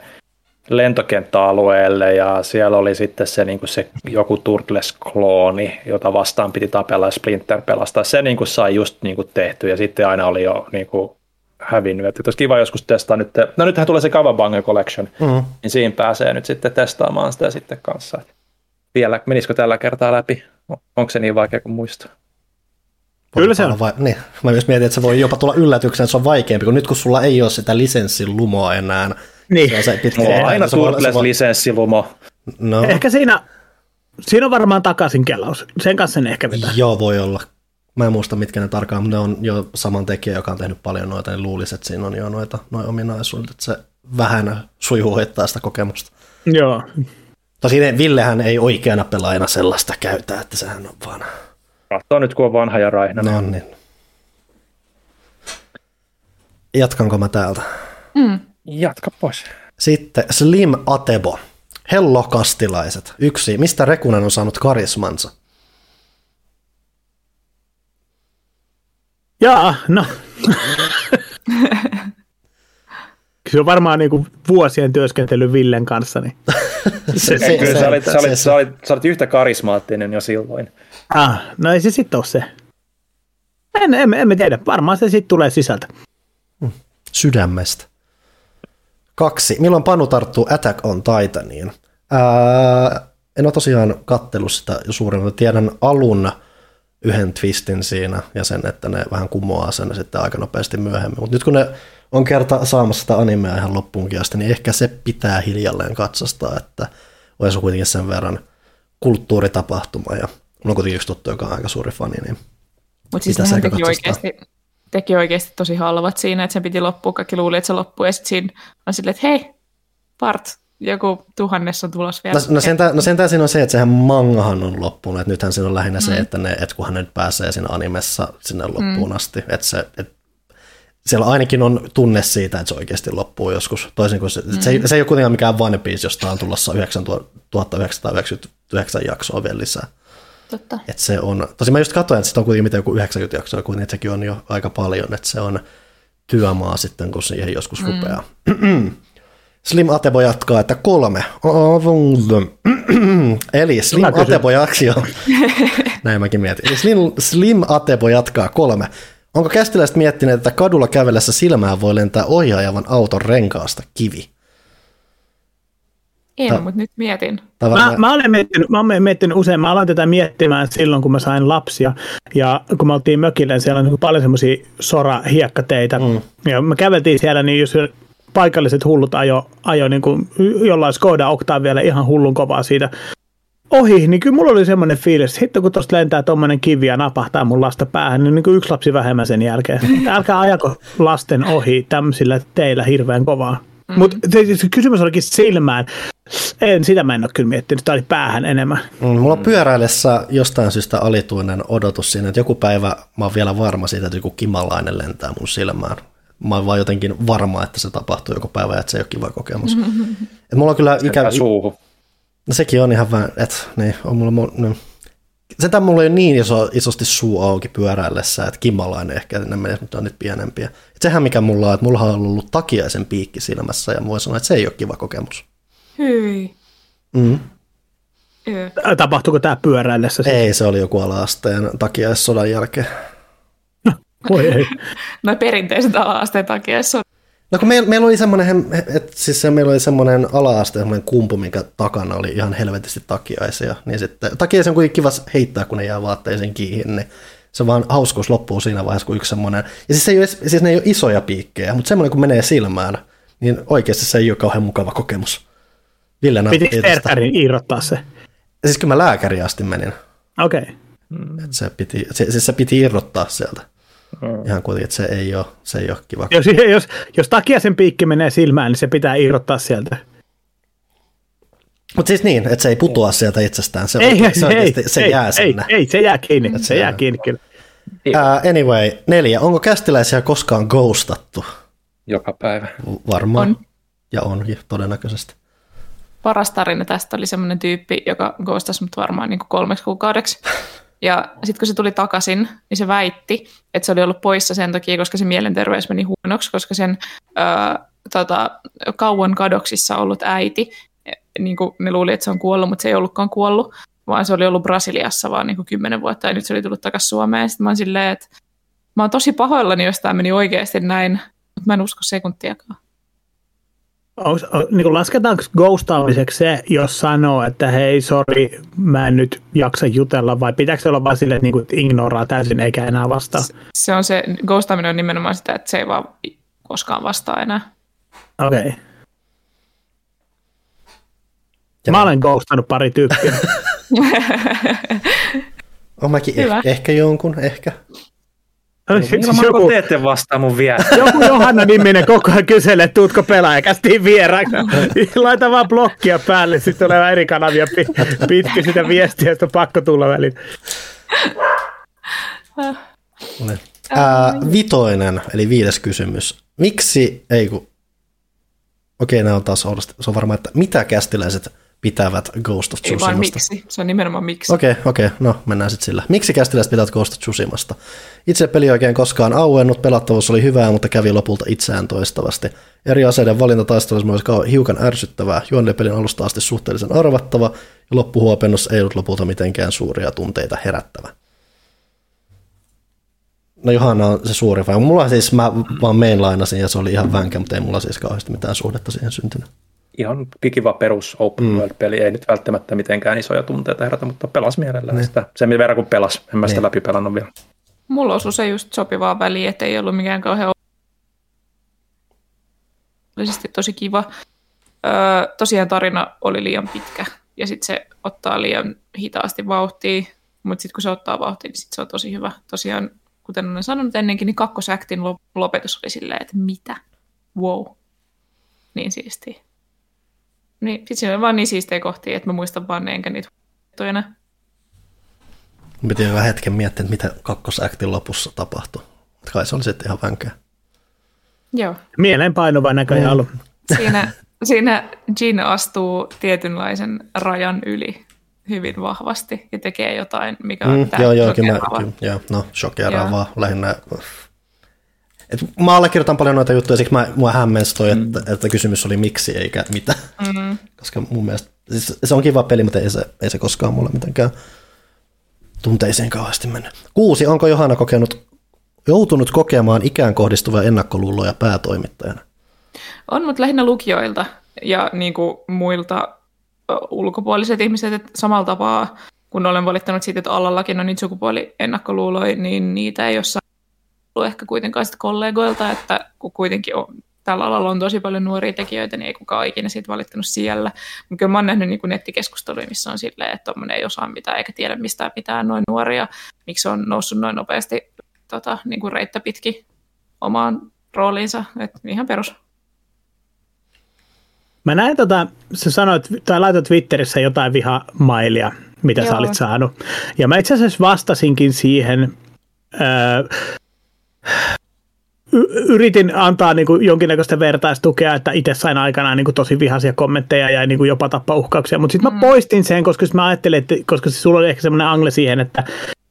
lentokenttäalueelle ja siellä oli sitten se, niin kuin se joku Turtles-klooni, jota vastaan piti tapella ja Splinter pelastaa. Se niin kuin sai just niin kuin tehty ja sitten aina oli jo niin kuin hävinnyt. Että olisi kiva joskus testaa nyt. No nythän tulee se Kawabanga Collection, Mm. niin siinä pääsee nyt sitten testaamaan sitä sitten kanssa. Vielä, menisikö tällä kertaa läpi? Onko se niin vaikea kuin muistaa? Kyllä se on. Vai, niin. Mä myös mietin, että se voi jopa tulla yllätyksenä, että se on vaikeampi, kun nyt kun sulla ei ole sitä lisenssin lumoa enää, Niin. se on se pitkä. On aina se voi- se voi- Turtles-lisenssilumo. No, Ehkä siinä, siinä on varmaan takaisin kelaus. Sen kanssa ne ehkä vetää. joo, voi olla. Mä en muista, mitkä ne tarkkaan, mutta ne on jo saman tekijä, joka on tehnyt paljon noita, niin luulisi, että siinä on jo noita noin ominaisuudet, että se vähän sujuvoittaa sitä kokemusta. Joo. Tosin Villehän ei oikeana pelaajana sellaista käytä, että sehän on vaan... Katsoo nyt, kun on vanha ja raihna. No niin. Jatkanko mä täältä? Jatka pois. Sitten Slim Atebo. Hello kastilaiset. Yksi. Mistä Rekunen on saanut karismansa? Jaa, no. Se on varmaan niinku vuosien työskentely Villen kanssa. Niin. Se, Se, kyllä sä, olit, sä, olit, sä, olit, sä olit yhtä karismaattinen jo silloin. Ah, no ei se sitten ole se. En, en, en tiedä, varmaan se sitten tulee sisältä. sydämestä. Kaksi. Milloin Panu tarttuu Attack on Titaniin? Ää, en ole tosiaan kattellut sitä suurin, tiedän alun yhden twistin siinä ja sen, että ne vähän kumoaa sen sitten aika nopeasti myöhemmin. Mutta nyt kun ne on kerta saamassa sitä animea ihan loppuunkin asti, niin ehkä se pitää hiljalleen katsastaa, että olisi kuitenkin sen verran kulttuuritapahtuma ja mulla on kuitenkin yksi tuttu, joka on aika suuri fani, niin Mutta siis nehän teki oikeasti, teki oikeasti tosi halvat siinä, että sen piti loppua. Kaikki luuli, että se loppuu. Ja sitten siinä on silleen, että hei, part, joku tuhannes on tulos vielä. No, no, sentään, no sentään siinä on se, että sehän mangahan on loppunut, että nythän siinä on lähinnä mm. se, että, ne, että kunhan ne nyt pääsee siinä animessa sinne loppuun mm. asti, että se, että siellä ainakin on tunne siitä, että se oikeasti loppuu joskus, toisin kuin se, mm. se, ei, se ei ole kuitenkaan mikään One Piece, josta on tulossa 1999 jaksoa vielä lisää. Totta. Että se on, tosi mä just katsoin, että sitä on kuitenkin mitä joku 90 jaksoa, kuitenkin että sekin on jo aika paljon, että se on työmaa sitten, kun siihen joskus mm. rupeaa. Slim Atebo jatkaa, että kolme. Eli Slim. Atebo jatkaa. Näin mäkin mietin. Eli Slim, Slim Atebo jatkaa kolme. Onko kästiläiset miettineet, että kadulla kävellessä silmään voi lentää ohjaajavan auton renkaasta kivi? En, Ta- mutta nyt mietin. Tai Mä, mä, olen miettinyt, mä olen miettinyt usein, mä aloin tätä miettimään silloin, kun mä sain lapsia. Ja kun me oltiin mökillä, niin siellä on niin paljon semmoisia sora-hiekkateitä. Mm. Ja me käveltiin siellä, niin jos paikalliset hullut ajo, ajo niin kuin jollain Skoda Octavia vielä ihan hullun kovaa siitä ohi, niin kyllä mulla oli semmoinen fiilis, että hitto kun tuosta lentää tuommoinen kivi ja napahtaa mun lasta päähän, niin, niin kuin yksi lapsi vähemmän sen jälkeen. Älkää ajako lasten ohi tämmöisillä teillä hirveän kovaa. Mm. Mutta se kysymys olikin silmään. En, sitä mä en ole kyllä miettinyt, tämä oli päähän enemmän. Mm, Mulla on pyöräillessä jostain syystä alituinen odotus siinä, että joku päivä mä oon vielä varma siitä, että joku kimalainen lentää mun silmään. Mä oon vaan jotenkin varma, että se tapahtuu joku päivä ja että se ei ole kiva kokemus. Et mulla on kyllä ikä... Suuhun. No sekin on ihan vähän, että niin, on mulla... mu- No. Setään mulla ei ole niin iso, isosti suu auki pyöräillessä, että kimmalainen ehkä ne menee, mutta on nyt pienempiä. Et sehän mikä mulla on, että mulla on ollut takiaisen piikki silmässä ja mä voin sanoa, että se ei ole kiva kokemus. Hyi. Mm. Yö. Tapahtuuko tämä pyöräillessä? siis? Ei, se oli joku ala-asteen takiaissodan jälkeen. Voi ei. No perinteiset ala-asteen takia on No kun meillä, meillä oli semmoinen, että siis se, meillä oli semmoinen ala-aste, semmoinen kumpu, minkä takana oli ihan helvetisti takiaisia, niin sitten takiaisia on kuitenkin kiva heittää, kun ne jää vaatteisiin kiinni, niin se vaan hauskuus loppuu siinä vaiheessa, kun yksi semmoinen, ja siis, se ei ole, siis ne ei ole isoja piikkejä, mutta semmoinen kun menee silmään, niin oikeasti se ei ole kauhean mukava kokemus. Ville Pitikö tästä. terkkarin irrottaa se? Siis kyllä mä lääkäriin asti menin, Okei. Okay. että se piti, se, siis se piti irrottaa sieltä. Ihan kuitenkin, että se ei ole, se ei ole kiva. Jos, jos, jos takia sen piikki menee silmään, niin se pitää irrottaa sieltä. Mutta siis niin, että se ei putoa sieltä itsestään, se, Ei, oikein, se, ei, se ei, jää ei, sinne. ei, se jää kiinni, se, se jää jää. kiinni kyllä. Uh, anyway, neljä. Onko kästiläisiä koskaan ghostattu? Joka päivä. Varmaan. On. Ja onkin todennäköisesti. Paras tarina tästä oli semmoinen tyyppi, joka ghostasi mut varmaan niin kuin kolmeksi kuukaudeksi. Ja sitten kun se tuli takaisin, niin se väitti, että se oli ollut poissa sen takia, koska se mielenterveys meni huonoksi, koska sen ö, tota, kauan kadoksissa ollut äiti, niin kuin ne luuli, että se on kuollut, mutta se ei ollutkaan kuollut, vaan se oli ollut Brasiliassa vaan niin kuin kymmenen vuotta ja nyt se oli tullut takaisin Suomeen. Sitten mä oon silleen, että mä oon tosi pahoillani, jos tämä meni oikeasti näin, mutta mä en usko sekuntiakaan. Onks, niin kuin lasketaanko ghostaamiseksi se, jos sanoo, että hei, sori, mä en nyt jaksa jutella, vai pitääkö se olla vaan silleen, että, niin kuin, että ignoraa täysin eikä enää vastaa? Se on se, ghostaaminen on nimenomaan sitä, että se ei vaan koskaan vastaa enää. Okei. Okay. Ja Mä olen ghostannut pari tyyppiä. On mäkin Hyvä. eh, ehkä jonkun, ehkä. Siis Milloin joku, joku... te ette vastaa mun viestiin? joku Johanna-niminen koko ajan kyselee, että tuutko pelaajakästiin vieraaksi. Laita vaan blokkia päälle, sitten tulee eri kanavia pi- pitkin sitä viestiä, että on pakko tulla väliin. Ää, vitoinen, eli viides kysymys. Miksi, ei kun, okei, nämä on taas. Se on varmaan, että mitä kästiläiset pitävät Ghost of Ei vaan Tsushimasta? miksi. Se on nimenomaan miksi. Okei, okei, no mennään sitten sillä. Miksi kästiläiset pitävät Ghost of Tsushimasta? Itse peli ei oikein koskaan auennut, pelattavuus oli hyvää, mutta kävi lopulta itseään toistavasti. Eri aseiden valinta taistelussa myös hiukan ärsyttävää, juonne pelin alusta asti suhteellisen arvattava, ja loppuhuopennus ei ollut lopulta mitenkään suuria tunteita herättävä. No Johanna on se suuri fan. Mulla siis, mä vaan mainlainasin ja se oli ihan vänkä, mutta ei mulla siis kauheasti mitään suhdetta siihen syntynyt. Ihan pikiva perus open Mm. world-peli, ei nyt välttämättä mitenkään isoja tunteita herätä, mutta pelas mielellään niin. sitä. Sen verran kuin pelas, en mä sitä Niin. läpi pelannut vielä. Mulla osui se just sopivaa väliin, että ei ollut mikään kauhean tosi kiva. Öö, tosiaan tarina oli liian pitkä ja sitten se ottaa liian hitaasti vauhtia, mutta sitten kun se ottaa vauhtia, niin sit se on tosi hyvä. Tosiaan, kuten olen sanonut ennenkin, niin kakkosaktin lop- lopetus oli silleen, että mitä? Wow. Niin siistiä. Niin, sitten siinä oli vaan niin siistejä kohtia, että mä muistan vaan ne, enkä niitä huomioitu enää. Piti hyvä hetken miettiä, että mitä kakkosaktin lopussa tapahtui. Kai se oli sitten ihan vänkää. Joo. Mieleenpainuva näköjään ollut. Siinä, siinä Jin astuu tietynlaisen rajan yli hyvin vahvasti ja tekee jotain, mikä on Mm, joo, joo, kyllä, kyllä, joo, no shokeraavaa Joo. lähinnä. Et mä allekirjoitan paljon noita juttuja, siksi mä, mua hämmensi toi, mm. että, että, kysymys oli miksi eikä mitä. Mm. Koska mun mielestä, siis se on kiva peli, mutta ei se, ei se koskaan mulle mitenkään tunteisiin kauheasti mennyt. Kuusi, onko Johanna kokenut, joutunut kokemaan ikään kohdistuvia ennakkoluuloja päätoimittajana? On, mutta lähinnä lukijoilta ja niin kuin muilta ulkopuoliset ihmiset, että samalla tapaa, kun olen valittanut siitä, että alallakin on niitä sukupuoliennakkoluuloja, niin niitä ei ole saanut ehkä kuitenkaan sit kollegoilta, että kun kuitenkin on, tällä alalla on tosi paljon nuoria tekijöitä, niin ei kukaan ikinä siitä valittanut siellä. Mutta kyllä mä oon nähnyt niin kuin nettikeskusteluja, missä on silleen, että tuommoinen ei osaa mitään eikä tiedä mistään mitään noin nuoria, miksi on noussut noin nopeasti tota, niin kuin reittä pitkin omaan rooliinsa, että ihan perus. Mä näin tota, sä sanoit, tai laitoit Twitterissä jotain vihamailia, mitä Joo. sä olit saanut. Ja mä itse asiassa vastasinkin siihen, öö, yritin antaa niin kuin jonkinnäköistä vertaistukea, että itse sain aikanaan niin kuin tosi vihaisia kommentteja ja niin kuin jopa tappauhkauksia, mutta sitten mä poistin sen, koska mä ajattelin, että koska sulla oli ehkä semmoinen angle siihen, että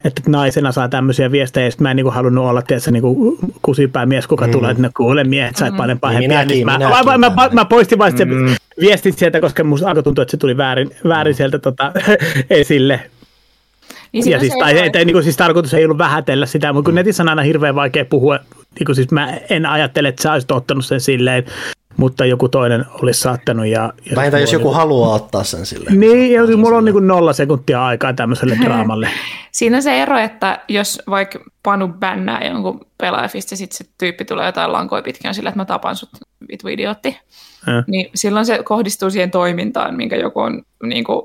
että naisena saa tämmöisiä viestejä, ja sit mä en niinku halunnut olla tietysti niinku kusipäämies, kuka mm. tulee, että no kuule miehet, sait paljon pahempia. Minäkin, niin mä, minäkin mä, mä, mä, mä, poistin vaan mm. sen viestit sieltä, koska musta alkoi tuntua, että se tuli väärin, väärin sieltä tota, esille. Niin Ja siis, se tai, ero, että, niin kuin, siis tarkoitus ei ollut vähätellä sitä, mutta kun netissä on aina hirveän vaikea puhua, niin kuin, siis mä en ajattele, että sä olisit ottanut sen silleen, mutta joku toinen olisi saattanut. Ja, ja Vähintään jos joku on haluaa ottaa sen silleen. Niin, ja mulla on niin kuin nolla sekuntia aikaa tämmöiselle draamalle. Siinä on se ero, että jos vaikka Panu bännää jonkun pelaajafista ja sitten se tyyppi tulee jotain lankoja pitkin sillä, että mä tapan sut, vitu idiootti, Ja. niin silloin se kohdistuu siihen toimintaan, minkä joku on niin kuin,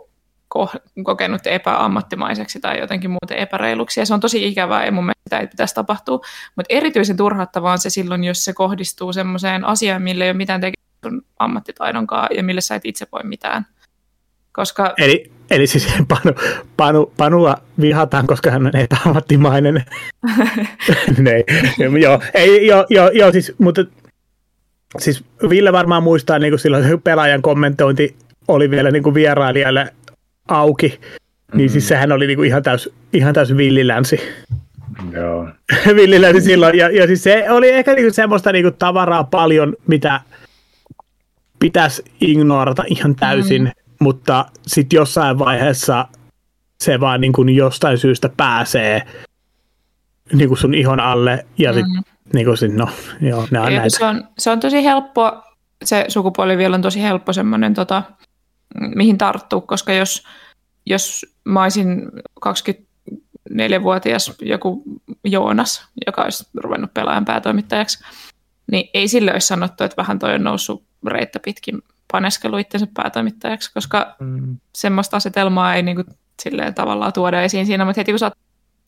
ko- kokenut epäammattimaiseksi tai jotenkin muuten epäreiluksi. Ja se on tosi ikävää ja mun mielestä sitä ei pitäisi tapahtua. Mutta erityisen turhauttavaa on se silloin, jos se kohdistuu semmoiseen asiaan, millä ei ole mitään tekemistä sun ammattitaidonkaan ja millä sä et itse voi mitään. koska Eli, eli siis Panu, Panu, Panua vihataan, koska hän on epäammattimainen. Nei, joo, ei, joo, joo, joo, siis, mutta siis Ville varmaan muistaa, niin kuin silloin pelaajan kommentointi oli vielä niin kuin vierailijalle auki, niin siis sehän oli niin kuin ihan täys, ihan täys villilänsi. Joo. villilänsi silloin, ja, ja siis se oli ehkä niin kuin semmoista niin kuin tavaraa paljon, mitä pitäisi ignorata ihan täysin, mm. mutta sitten jossain vaiheessa se vaan niin kuin jostain syystä pääsee niin kuin sun ihon alle, ja sitten mm. niin kuin sit, no, joo, ne on Ja näitä. Se on, se on tosi helppo, se sukupuoli vielä on tosi helppo semmoinen, tota, mihin tarttuu, koska jos, jos mä olisin 24-vuotias joku Joonas, joka olisi ruvennut pelaajan päätoimittajaksi, niin ei sille olisi sanottu, että vähän toi on noussut reittä pitkin paneskelu itsensä päätoimittajaksi, koska Mm. semmoista asetelmaa ei niinku silleen tavallaan tuoda esiin siinä, mutta heti kun saat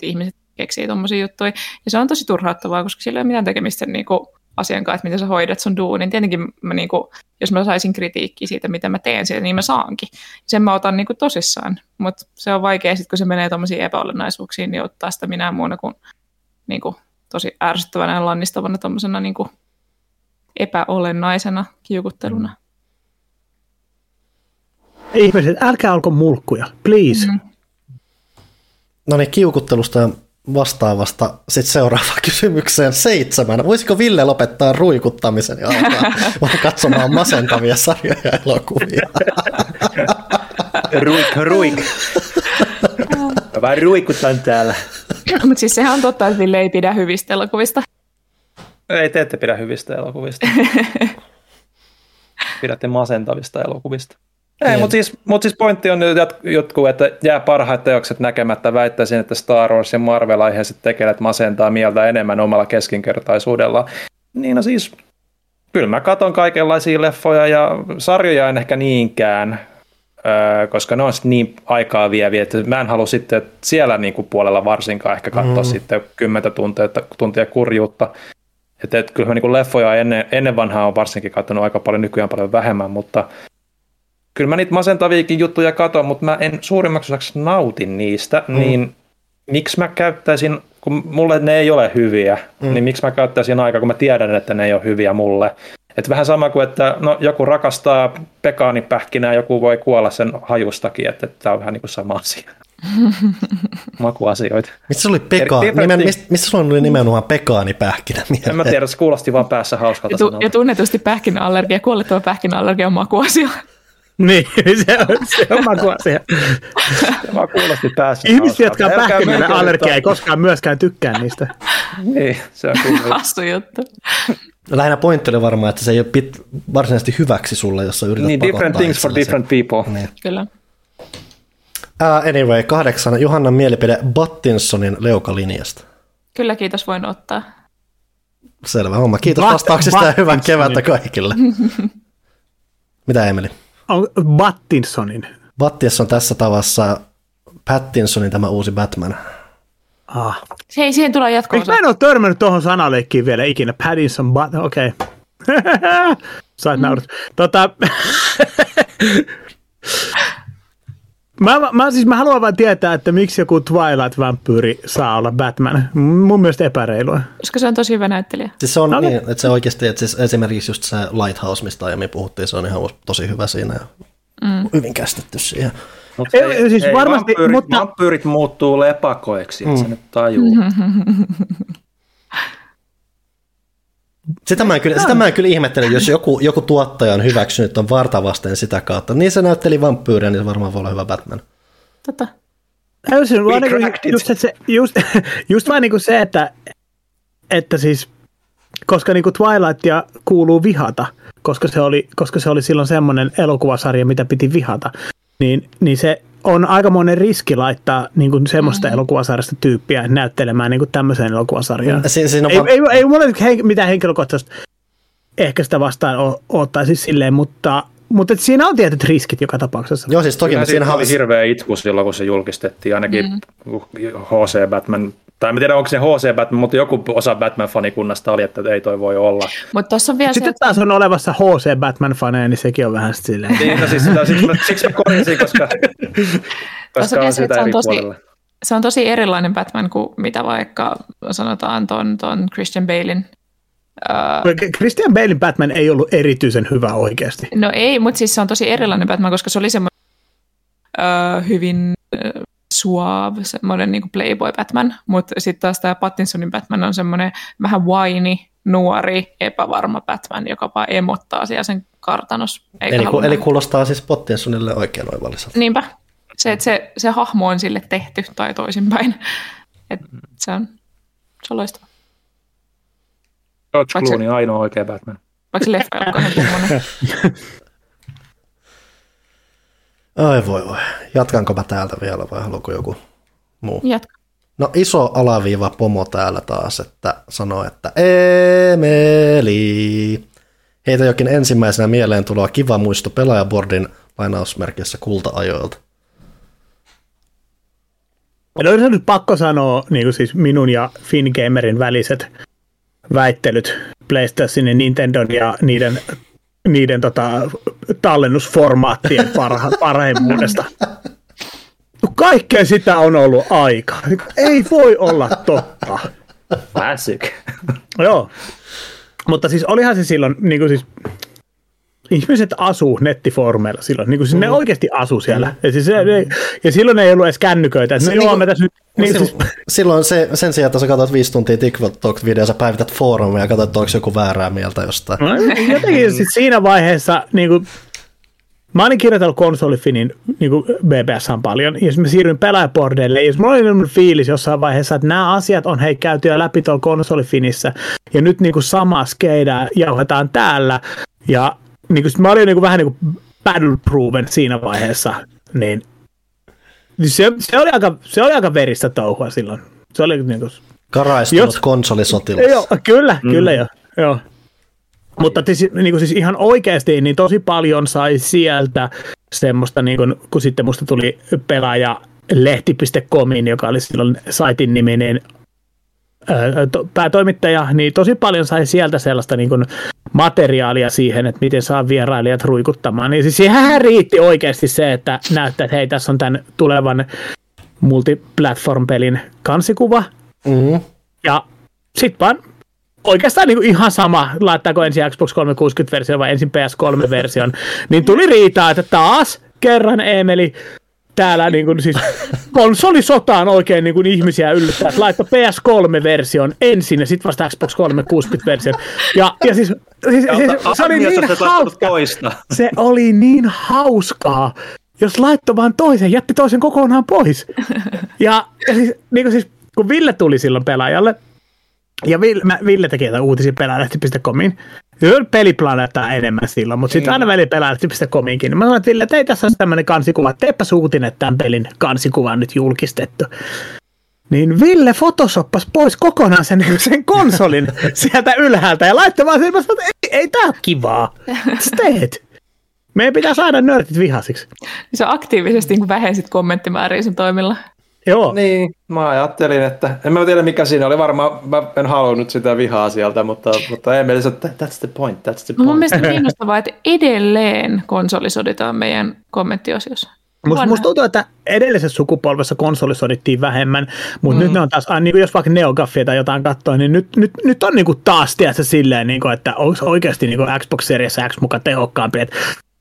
ihmiset keksii tommosia juttuja, ja se on tosi turhauttavaa, koska sillä ei ole mitään tekemistä niinku asian kanssa, että miten sä hoidat sun duunin. Tietenkin mä niinku, jos mä saisin kritiikkiä siitä, miten mä teen sitä, niin mä saankin. Sen mä otan niinku tosissaan, mutta se on vaikea sitten, kun se menee tommosiin epäolennaisuuksiin, niin ottaa sitä minä muuna kuin niinku, tosi ärsyttävänä ja lannistavana tommosena niinku epäolennaisena kiukutteluna. Ihmiset, älkää olko mulkkuja, please. Mm. No niin, kiukuttelusta ja vastaavasta sitten seuraavaan kysymykseen seitsemän. Voisiko Ville lopettaa ruikuttamisen ja alkaa vaan katsomaan masentavia sarjoja ja elokuvia? Ruik, ruik. Mä vaan ruikutan täällä. Mutta siis sehän on totta, että Ville ei pidä hyvistä elokuvista. Ei te ette pidä hyvistä elokuvista. Pidätte masentavista elokuvista. Ei, Niin. mutta siis, mut siis pointti on nyt jotkut, että jää parhaat teokset näkemättä. Väittäisin, että Star Wars ja Marvel-aiheiset tekijät masentaa mieltä enemmän omalla keskinkertaisuudella. Niin no siis, kyllä mä katon kaikenlaisia leffoja ja sarjoja en ehkä niinkään, koska ne on niin aikaa vieviä, että mä en halua sitten että siellä niinku puolella varsinkaan ehkä katsoa mm. sitten kymmentä tuntia, tuntia kurjuutta. Että et, kyllä mä niinku leffoja ennen, ennen vanhaa on varsinkin katsonut aika paljon, nykyään paljon vähemmän, mutta kyllä mä niitä masentaviakin juttuja katon, mutta mä en suurimmaksi osaksi nautin niistä, mm. niin miksi mä käyttäisin, kun mulle ne ei ole hyviä, mm. niin miksi mä käyttäisin aikaa, kun mä tiedän, että ne ei ole hyviä mulle. Et vähän sama kuin, että no, joku rakastaa pekaanipähkinää, joku voi kuolla sen hajustakin, että tämä on vähän niin kuin sama asia. Makuasioita. Mistä sulla oli peka, nimen, mistä, mistä sulla oli nimenomaan pekaanipähkinä En mä tiedä, se kuulosti vaan päässä Ja, hauskalta tu- ja tunnetusti pähkinäallergia, kuolettava pähkinäallergia on makuasia. Niin, se on, se on makuasia. Se vaan kuulosti päässä Ihmiset, jotka on menkö allergia, ei koskaan myöskään tykkää niistä. Niin, se on kyllä. Hassu juttu. Lähinnä pointti oli varmaan, että se ei ole pit, varsinaisesti hyväksi sulle, jos sä yrität Niin, different things for different people. Niin. Kyllä. Uh, anyway, kahdeksan. Johannan mielipide Battinsonin leukalinjasta. Kyllä, kiitos, voin ottaa. Selvä homma. Kiitos Bat- vastauksista ja hyvää Battinsonin. kevättä kaikille. Mitä Emeli? On Battinsonin. Battinson tässä tavassa Pattinsonin tämä uusi Batman. Ah. Se ei siihen tule jatkoa. Eikö mä en ole törmännyt tuohon sanaleikkiin vielä ikinä? Paddington, but okei. Okay. Sait naurut. Tota, mä, mä, siis mä haluan vain tietää, että miksi joku Twilight-vampyyri saa olla Batman. Mun mielestä epäreilua. Koska se on tosi hyvä näyttelijä. Siis se on Okei. niin, että se oikeasti, että siis esimerkiksi just se Lighthouse, mistä aiemmin puhuttiin, se on ihan tosi hyvä siinä ja mm. hyvin kästetty siihen. Mut Ei, hei, siis hei, varmasti, vampyyrit, mutta- vampyyrit muuttuu lepakoiksi, mm. se nyt tajuu. Sitä mä, en kyllä, sitä mä en kyllä ihmettele, jos joku, joku tuottaja on hyväksynyt on vartavasten sitä kautta. Niin se näytteli vampyyriä, niin se varmaan voi olla hyvä Batman. Tota. Ei, se on vaan niinku, it. just, että se, just, just vaan niinku se, että, että siis, koska niinku Twilightia kuuluu vihata, koska se oli, koska se oli silloin semmoinen elokuvasarja, mitä piti vihata, niin, niin se on aikamoinen riski laittaa niinku semmoista mm. elokuvasarjasta tyyppiä näyttelemään niinku tämmöiseen elokuvasarjaan. Si- siinä on Ei, va- ei, ei mulla hen, mitään henkilökohtaista ehkä sitä vastaan o- ottaisi silleen, mutta, mutta et siinä on tietyt riskit joka tapauksessa. Joo, siis toki, siinä oli hirveä itku silloin, kun se julkistettiin. Ainakin mm. HC Batman Tai en tiedä, onko se HC Batman, mutta joku osa Batman-fanikunnasta oli, että ei toi voi olla. Mutta tuossa on vielä Sitten se, taas on olevassa HC Batman-faneja, niin sekin on vähän silleen. Niin, no siis sitä, siksi, mä, siksi mä korjasin, koska, koska on sitä se on eri tosi- puolella. se on tosi erilainen Batman kuin mitä vaikka sanotaan ton, ton Christian Balein. Öö, Christian Balein Batman ei ollut erityisen hyvä oikeasti. no ei, mutta siis se on tosi erilainen Batman, koska se oli semmoinen öö, hyvin öö, suave, semmoinen niin playboy Batman, mutta sitten taas tämä Pattinsonin Batman on semmoinen vähän whiny, nuori, epävarma Batman, joka vaan emottaa siellä sen kartanos. Eikä Eli, ku, eli kuulostaa siis Pottinsonille oikein oivalliselta. Niinpä. Se, että se, se hahmo on sille tehty tai toisinpäin. Et se, on, se on loistava. George Clooney ainoa oikea Batman. Vaikka se leffa kummonen. Ai voi voi. Jatkanko mä täältä vielä vai haluaako joku muu? Jatka. No iso alaviiva pomo täällä taas, että sanoo, että Emeli. Heitä jokin ensimmäisenä mieleen tuloa kiva muisto pelaajabordin lainausmerkissä kulta-ajoilta. Ja olisi nyt pakko sanoa niin kuin siis minun ja Fingamerin väliset väittelyt PlayStationin, Nintendon ja niiden, niiden tota, tallennusformaattien parha, parhaimmuudesta. No Kaikkea sitä on ollut aika. Ei voi olla totta. Classic. Joo. Mutta siis olihan se silloin, niin kuin siis, ihmiset asuu nettiformeilla silloin, niin kuin siis ne oikeasti asuu siellä. Ja, siis se, ne, ja silloin ei ollut edes kännyköitä. No, joo, niinku- me tässä nyt, niin, siis, Silloin se, sen sijaan, että sä katsot viisi tuntia TikTok-videoa, sä päivität foorumia ja katsot, onko joku väärää mieltä jostain. No, jotenkin sit siinä vaiheessa, niin kuin, mä olin kirjoitellut konsolifinin niin kuin BBS paljon, ja sitten mä siirryin pelaajabordeille, ja mulla oli fiilis jossain vaiheessa, että nämä asiat on hei käyty jo läpi tuolla konsolifinissä, ja nyt niin kuin sama skeidää jauhetaan täällä, ja niin kuin, mä olin niin kuin, vähän niin kuin battle proven siinä vaiheessa, niin niin se, se, oli aika, se oli aika veristä touhua silloin. Se oli niin kuin, Karaistunut Jos- konsolisotilas. Joo, kyllä, mm. kyllä jo. Joo. Mutta siis, niin kuin siis ihan oikeasti niin tosi paljon sai sieltä semmoista, niin kuin, kun sitten musta tuli pelaaja lehti.comin, joka oli silloin saitin nimi, niin to, päätoimittaja, niin tosi paljon sai sieltä sellaista niin kuin materiaalia siihen, että miten saa vierailijat ruikuttamaan. Niin siis siihen riitti oikeasti se, että näyttää, että hei, tässä on tämän tulevan multiplatform-pelin kansikuva, Mm-hmm. ja sit vaan oikeastaan niin kuin ihan sama, laittaako ensin Xbox 360-versio vai ensin PS3-version, niin tuli riitaa, että taas kerran Emeli täällä niin kuin siis konsolisotaan oikein niin kuin ihmisiä yllättää, että laittaa PS3-version ensin ja sitten vasta Xbox 360-version. Ja, ja siis, siis, siis se oli niin hauska. toista. Se oli niin hauskaa, jos laittoi vaan toisen, jätti toisen kokonaan pois. Ja, ja siis, niin kuin siis, kun Ville tuli silloin pelaajalle, ja Ville, mä, Ville teki jotain uutisia pelaajalehti.comiin, se oli peliplaneettaa enemmän silloin, mutta sitten aina veli pelaajalehti.comiinkin. Niin mä sanoin, että Ville, että ei tässä ole tämmöinen kansikuva, teepäs uutinen, että tämän pelin kansikuva on nyt julkistettu. Niin Ville photosoppas pois kokonaan sen, sen konsolin sieltä ylhäältä ja laittoi vaan sen, mä sanoin, että ei, ei tää ole kivaa. Teet. Meidän pitää saada nörtit vihasiksi. Se aktiivisesti niin vähensit kommenttimääriä sun toimilla. Joo. Niin, mä ajattelin, että en mä tiedä mikä siinä oli, varmaan mä en halunnut sitä vihaa sieltä, mutta, mutta Emeli sanoi, että that's the point, that's the No mun point. mielestä on kiinnostavaa, että edelleen konsolisoditaan meidän kommenttiosiossa. Musta, musta tuntuu, että edellisessä sukupolvessa konsolisodittiin vähemmän, mutta mm. nyt ne on taas, niin kuin jos vaikka Neogaffia tai jotain katsoo, niin nyt, nyt, nyt on niin kuin taas tiedätkö, silleen, niin kuin, että onko oikeasti niin kuin Xbox Series X mukaan tehokkaampi, että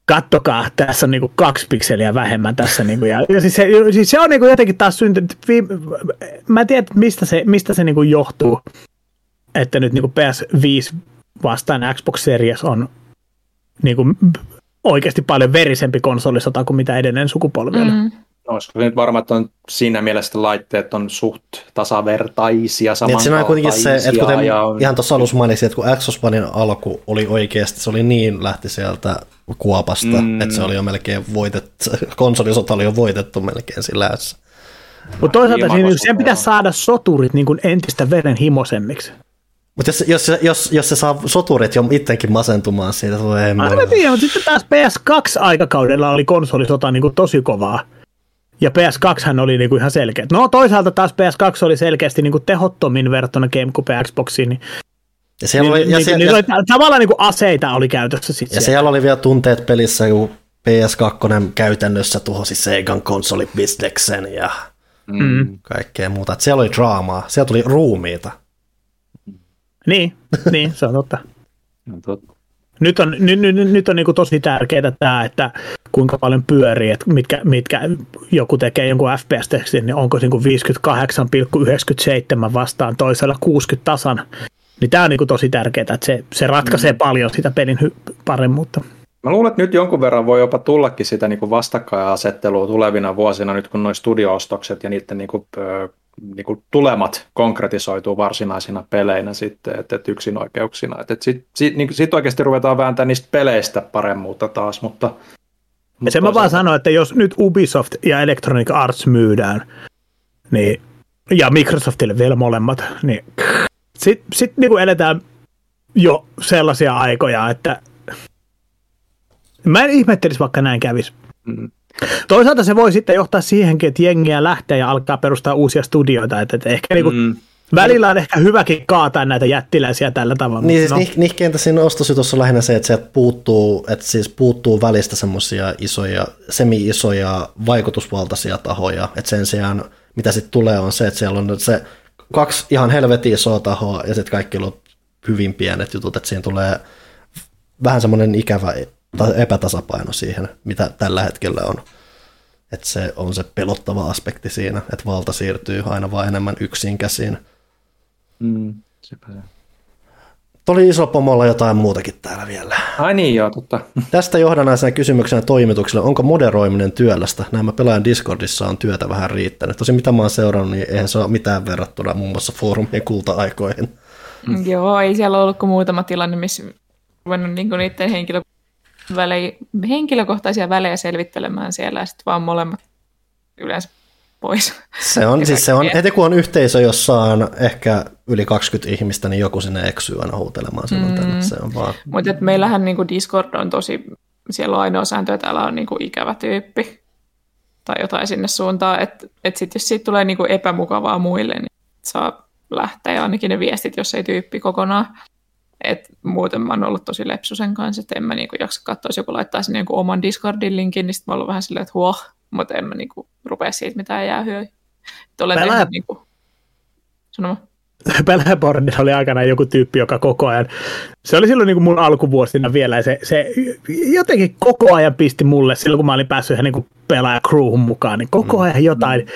kattokaa, tässä on niin kuin kaksi pikseliä vähemmän tässä. Niin kuin, ja, ja siis se, siis se on niin kuin jotenkin taas syntynyt, mä en tiedä, mistä se, mistä se niin kuin johtuu, että nyt niin kuin PS5 vastaan Xbox Series on niin kuin, oikeasti paljon verisempi konsolisota kuin mitä edellinen sukupolvi oli. Mm. No, olisiko se nyt varmaan, että on siinä mielessä laitteet on suht tasavertaisia, Niin, että siinä on kuitenkin se, että kuten ja on... ihan tuossa alussa mainitsin, että kun Xbox Onein alku oli oikeasti, se oli niin lähti sieltä kuopasta, mm. että se oli jo melkein voitettu, konsolisota oli jo voitettu melkein sillä. Mutta toisaalta siinä, kasvua. sen pitäisi saada soturit niin kuin entistä verenhimoisemmiksi. Mutta jos, jos, jos, jos se saa soturit jo itsekin masentumaan siitä, voi ei Mä en tiedä, mutta sitten taas PS2-aikakaudella oli konsolisota niin kuin tosi kovaa. Ja PS2 hän oli niinku ihan selkeä. No toisaalta taas PS2 oli selkeästi niinku tehottomin verrattuna GameCube ja Xboxiin. Niin, Ja siellä oli, niin, ja niin, siellä, niin, ja, oli, tavallaan niinku aseita oli käytössä sitten. ja siellä oli vielä tunteet pelissä, kun PS2 käytännössä tuhosi Segan konsolibisneksen ja Mm. kaikkea muuta. Et siellä oli draamaa, siellä tuli ruumiita. Niin, niin, se on totta. No, totta. Nyt on, nyt, nyt, nyt on niin tosi tärkeää tämä, että kuinka paljon pyörii, että mitkä, mitkä joku tekee jonkun FPS-tekstin, niin onko se niin 58,97 vastaan toisella 60 tasan. Niin tämä on niin tosi tärkeää, että se, se ratkaisee mm. paljon sitä pelin hy- paremmuutta. Mä luulen, että nyt jonkun verran voi jopa tullakin sitä niin kuin vastakkainasettelua tulevina vuosina, nyt kun nuo studio-ostokset ja niiden niin kuin, niin kuin tulemat konkretisoituu varsinaisina peleinä sitten, että, että yksinoikeuksina. Että, että sitten sit, niin, sit oikeasti ruvetaan vääntämään niistä peleistä paremmuutta taas, mutta... Ja sen mä vaan sanon, että jos nyt Ubisoft ja Electronic Arts myydään, niin, ja Microsoftille vielä molemmat, niin sitten sit niin eletään jo sellaisia aikoja, että mä en ihmettelisi, vaikka näin kävisi. Mm. Toisaalta se voi sitten johtaa siihenkin, että jengiä lähtee ja alkaa perustaa uusia studioita, että, että ehkä niinku, Mm. Välillä on ehkä hyväkin kaataa näitä jättiläisiä tällä tavalla. Niin siis no, nihkeintä siinä ostosjutussa on lähinnä se, että sieltä puuttuu, että siis puuttuu välistä semmoisia isoja, semi-isoja vaikutusvaltaisia tahoja, että sen sijaan mitä sitten tulee on se, että siellä on se kaksi ihan helvetin isoa tahoa ja sitten kaikki on hyvin pienet jutut, että siinä tulee vähän semmoinen ikävä ta- epätasapaino siihen, mitä tällä hetkellä on. Että se on se pelottava aspekti siinä, että valta siirtyy aina vaan enemmän yksin käsiin. Mm. Sepä se. Oli iso pomolla jotain muutakin täällä vielä. Ai niin, joo, totta. Tästä johdannaisena kysymyksenä toimitukselle, onko moderoiminen työlästä? Nämä pelaajan Discordissa on työtä vähän riittänyt. Tosi mitä mä oon seurannut, niin eihän se ole mitään verrattuna muun muassa foorumien kulta-aikoihin. Mm. Joo, ei siellä ollut kuin muutama tilanne, missä ruvennut niinku niiden henkilö, välei, henkilökohtaisia välejä selvittelemään siellä ja sitten vaan molemmat yleensä pois. Se on, siis se on, heti kun on yhteisö, jossa on ehkä yli 20 ihmistä, niin joku sinne eksyy aina huutelemaan silloin mm. tänne. Se on vaan, Mutta meillähän niinku Discord on tosi, siellä on ainoa sääntö, että täällä on niinku ikävä tyyppi tai jotain sinne suuntaan, että et sit jos siitä tulee niinku epämukavaa muille, niin saa lähteä ainakin ne viestit, jos ei tyyppi kokonaan. Et muuten mä oon ollut tosi lepsu sen kanssa, että en mä niinku jaksa katsoa, jos joku laittaa sinne oman Discordin linkin, niin sit mä oon ollut vähän silleen, että huoh, mutta en mä niinku rupea siitä mitään Pelaa- tehnyt niinku, sanoma. Oli aikanaan joku tyyppi, joka koko ajan, se oli silloin niin kuin mun alkuvuosina vielä, ja se, se jotenkin koko ajan pisti mulle, silloin kun mä olin päässyt ihan niin pelaaja crewhun mukaan, niin koko ajan jotain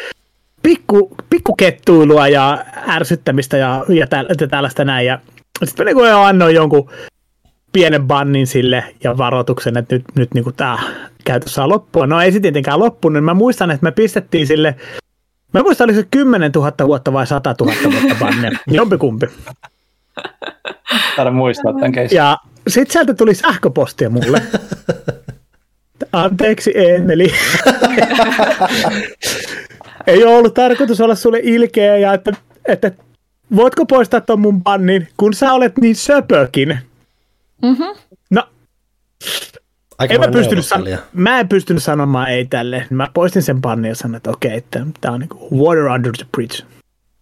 pikku, pikkukettuilua ja ärsyttämistä ja, ja, täl, ja tällaista näin, ja sitten mä niin annoin jonkun pienen bannin sille ja varoituksen, että nyt, nyt niin tämä käytös saa loppua. No ei se tietenkään loppunut. Mä muistan, että me pistettiin sille, mä muistan, oliko se 10 000 vuotta vai 100 000 vuotta bannia. Jompikumpi. Täällä muistaa tämän keissin. Ja sitten sieltä tuli sähköpostia mulle. Anteeksi Eemeli. Ei ole ollut tarkoitus olla sulle ilkeä ja että, että voitko poistaa ton mun bannin, kun sä olet niin söpökin. Mm-hmm. No, aika en mä, pystynyt san- mä en pystynyt sanomaan ei tälle. Mä poistin sen bannin ja sanoin, että okei, että tää on niinku water under the bridge.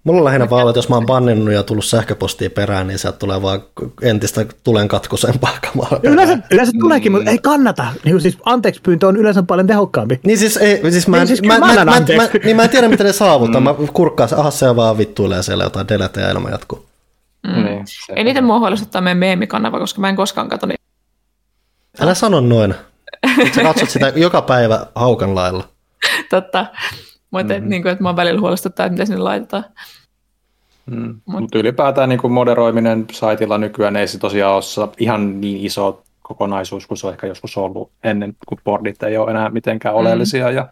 Mulla on lähinnä vaan, että jos mä oon banninnut ja tullut sähköpostia perään, niin sieltä tulee vaan entistä tulen katkusempaa kamaa. Yleensä, yleensä tuleekin, mutta ei kannata. Niin siis anteeksi pyyntö on yleensä paljon tehokkaampi. Niin siis, ei, siis mä, Niin en, siis mä, mä, mä mä, niin mä en tiedä, miten ne saavuttaa. Mä kurkkaan, aha se vaan vittuilee siellä jotain delete ja elämä jatkuu. Mm. Niin, Eniten mua huolestuttaa meidän meemikanava, koska mä en koskaan katso niitä. Älä sano noin. Sä katsot sitä joka päivä haukan lailla. Totta. Mutta mm. niin kuin, että mua välillä huolestuttaa, että miten sinne laitetaan. Mm. Mutta ylipäätään niin kuin moderoiminen saitilla nykyään ei se tosiaan ole ihan niin iso kokonaisuus kuin se on ehkä joskus ollut ennen, kun boardit ei ole enää mitenkään oleellisia ja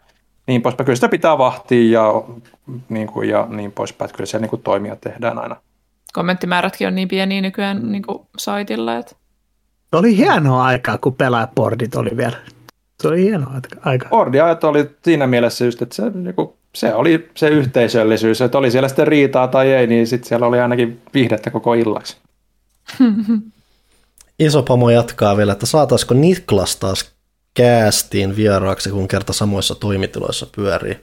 niin poispäin. Kyllä sitä pitää vahtia ja niin, kuin, ja niin poispäin, että kyllä siellä niin kuin toimia tehdään aina. Kommenttimäärätkin on niin pieniä nykyään niin kuin saitilla, että Se oli hienoa aikaa, kun pelaajapordit oli vielä. Se oli hienoa aikaa. Boardiajat oli siinä mielessä just, että se, niin kuin, se oli se yhteisöllisyys, että oli siellä sitten riitaa tai ei, niin sitten siellä oli ainakin viihdettä koko illaksi. Iso pomo jatkaa vielä, että saataisiko Niklas taas käästiin vieraaksi, kun kerta samoissa toimitiloissa pyörii.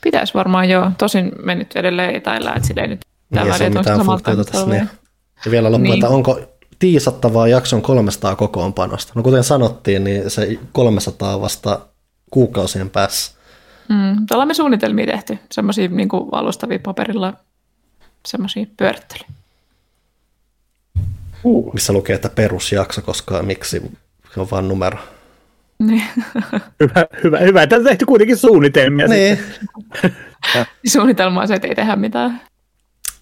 Pitäisi varmaan joo. Tosin me nyt edelleen etäillään, että sillä ei nyt Niin, ei se ole mitään funktiota tässä. Niin. Ja vielä loppuun, niin. Että onko tiisattavaa jakson 300 kokoonpanosta? No kuten sanottiin, niin se 300 on vasta kuukausien päässä. Mm, ollaan me suunnitelmia tehty, semmoisia niin alustavia paperilla, semmoisia pyörittelyjä. Uh. missä lukee, että perusjakso, koska miksi se on vain numero. Niin. Hyvä, hyvä, hyvä. Tätä on tehty kuitenkin suunnitelmia. Niin. Suunnitelma on se, että ei tehdä mitään.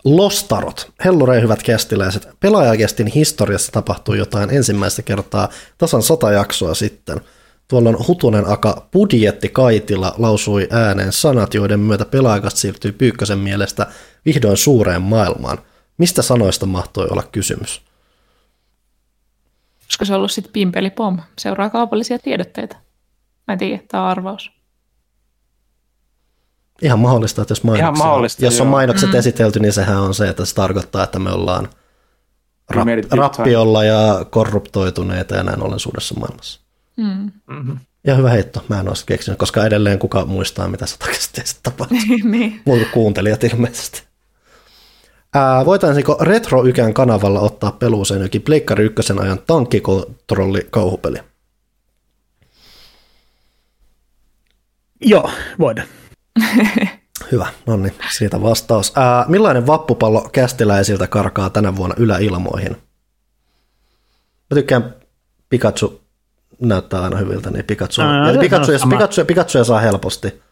Lostarot, hellurei hyvät kästiläiset. Pelaajakestin historiassa tapahtui jotain ensimmäistä kertaa tasan sata jaksoa sitten. Tuolloin Hutunen Aka budjetti Kaitila lausui ääneen sanat, joiden myötä pelaajakas siirtyi Pyykkösen mielestä vihdoin suureen maailmaan. Mistä sanoista mahtoi olla kysymys? Olisiko se ollut sitten Pimpeli Pom? Seuraa kaupallisia tiedotteita. Mä en tiedä, tämä on arvaus. Ihan mahdollista, että jos, mainoksia, mahdollista, jos on joo. mainokset mm. esitelty, niin sehän on se, että se tarkoittaa, että me ollaan rap, rappiolla ja korruptoituneita ja näin ollen suuressa maailmassa. Mm. Mm-hmm. Ja hyvä heitto, mä en olisi keksinyt, koska edelleen kuka muistaa, mitä satakästeessä tapahtui. niin. Muut kuin kuuntelijat ilmeisesti. Ää, voitaisiinko Retro Ykän kanavalla ottaa peluuseen jokin Pleikkari ykkösen ajan tankkikontrolli kauhupeli? Joo, voidaan. Hyvä, no niin, siitä vastaus. Ää, millainen vappupallo kästiläisiltä karkaa tänä vuonna yläilmoihin? Mä tykkään Pikachu näyttää aina hyviltä, niin Pikachu, Aa, ja se Pikachu, on ja. Pikachu, Pikachu saa helposti.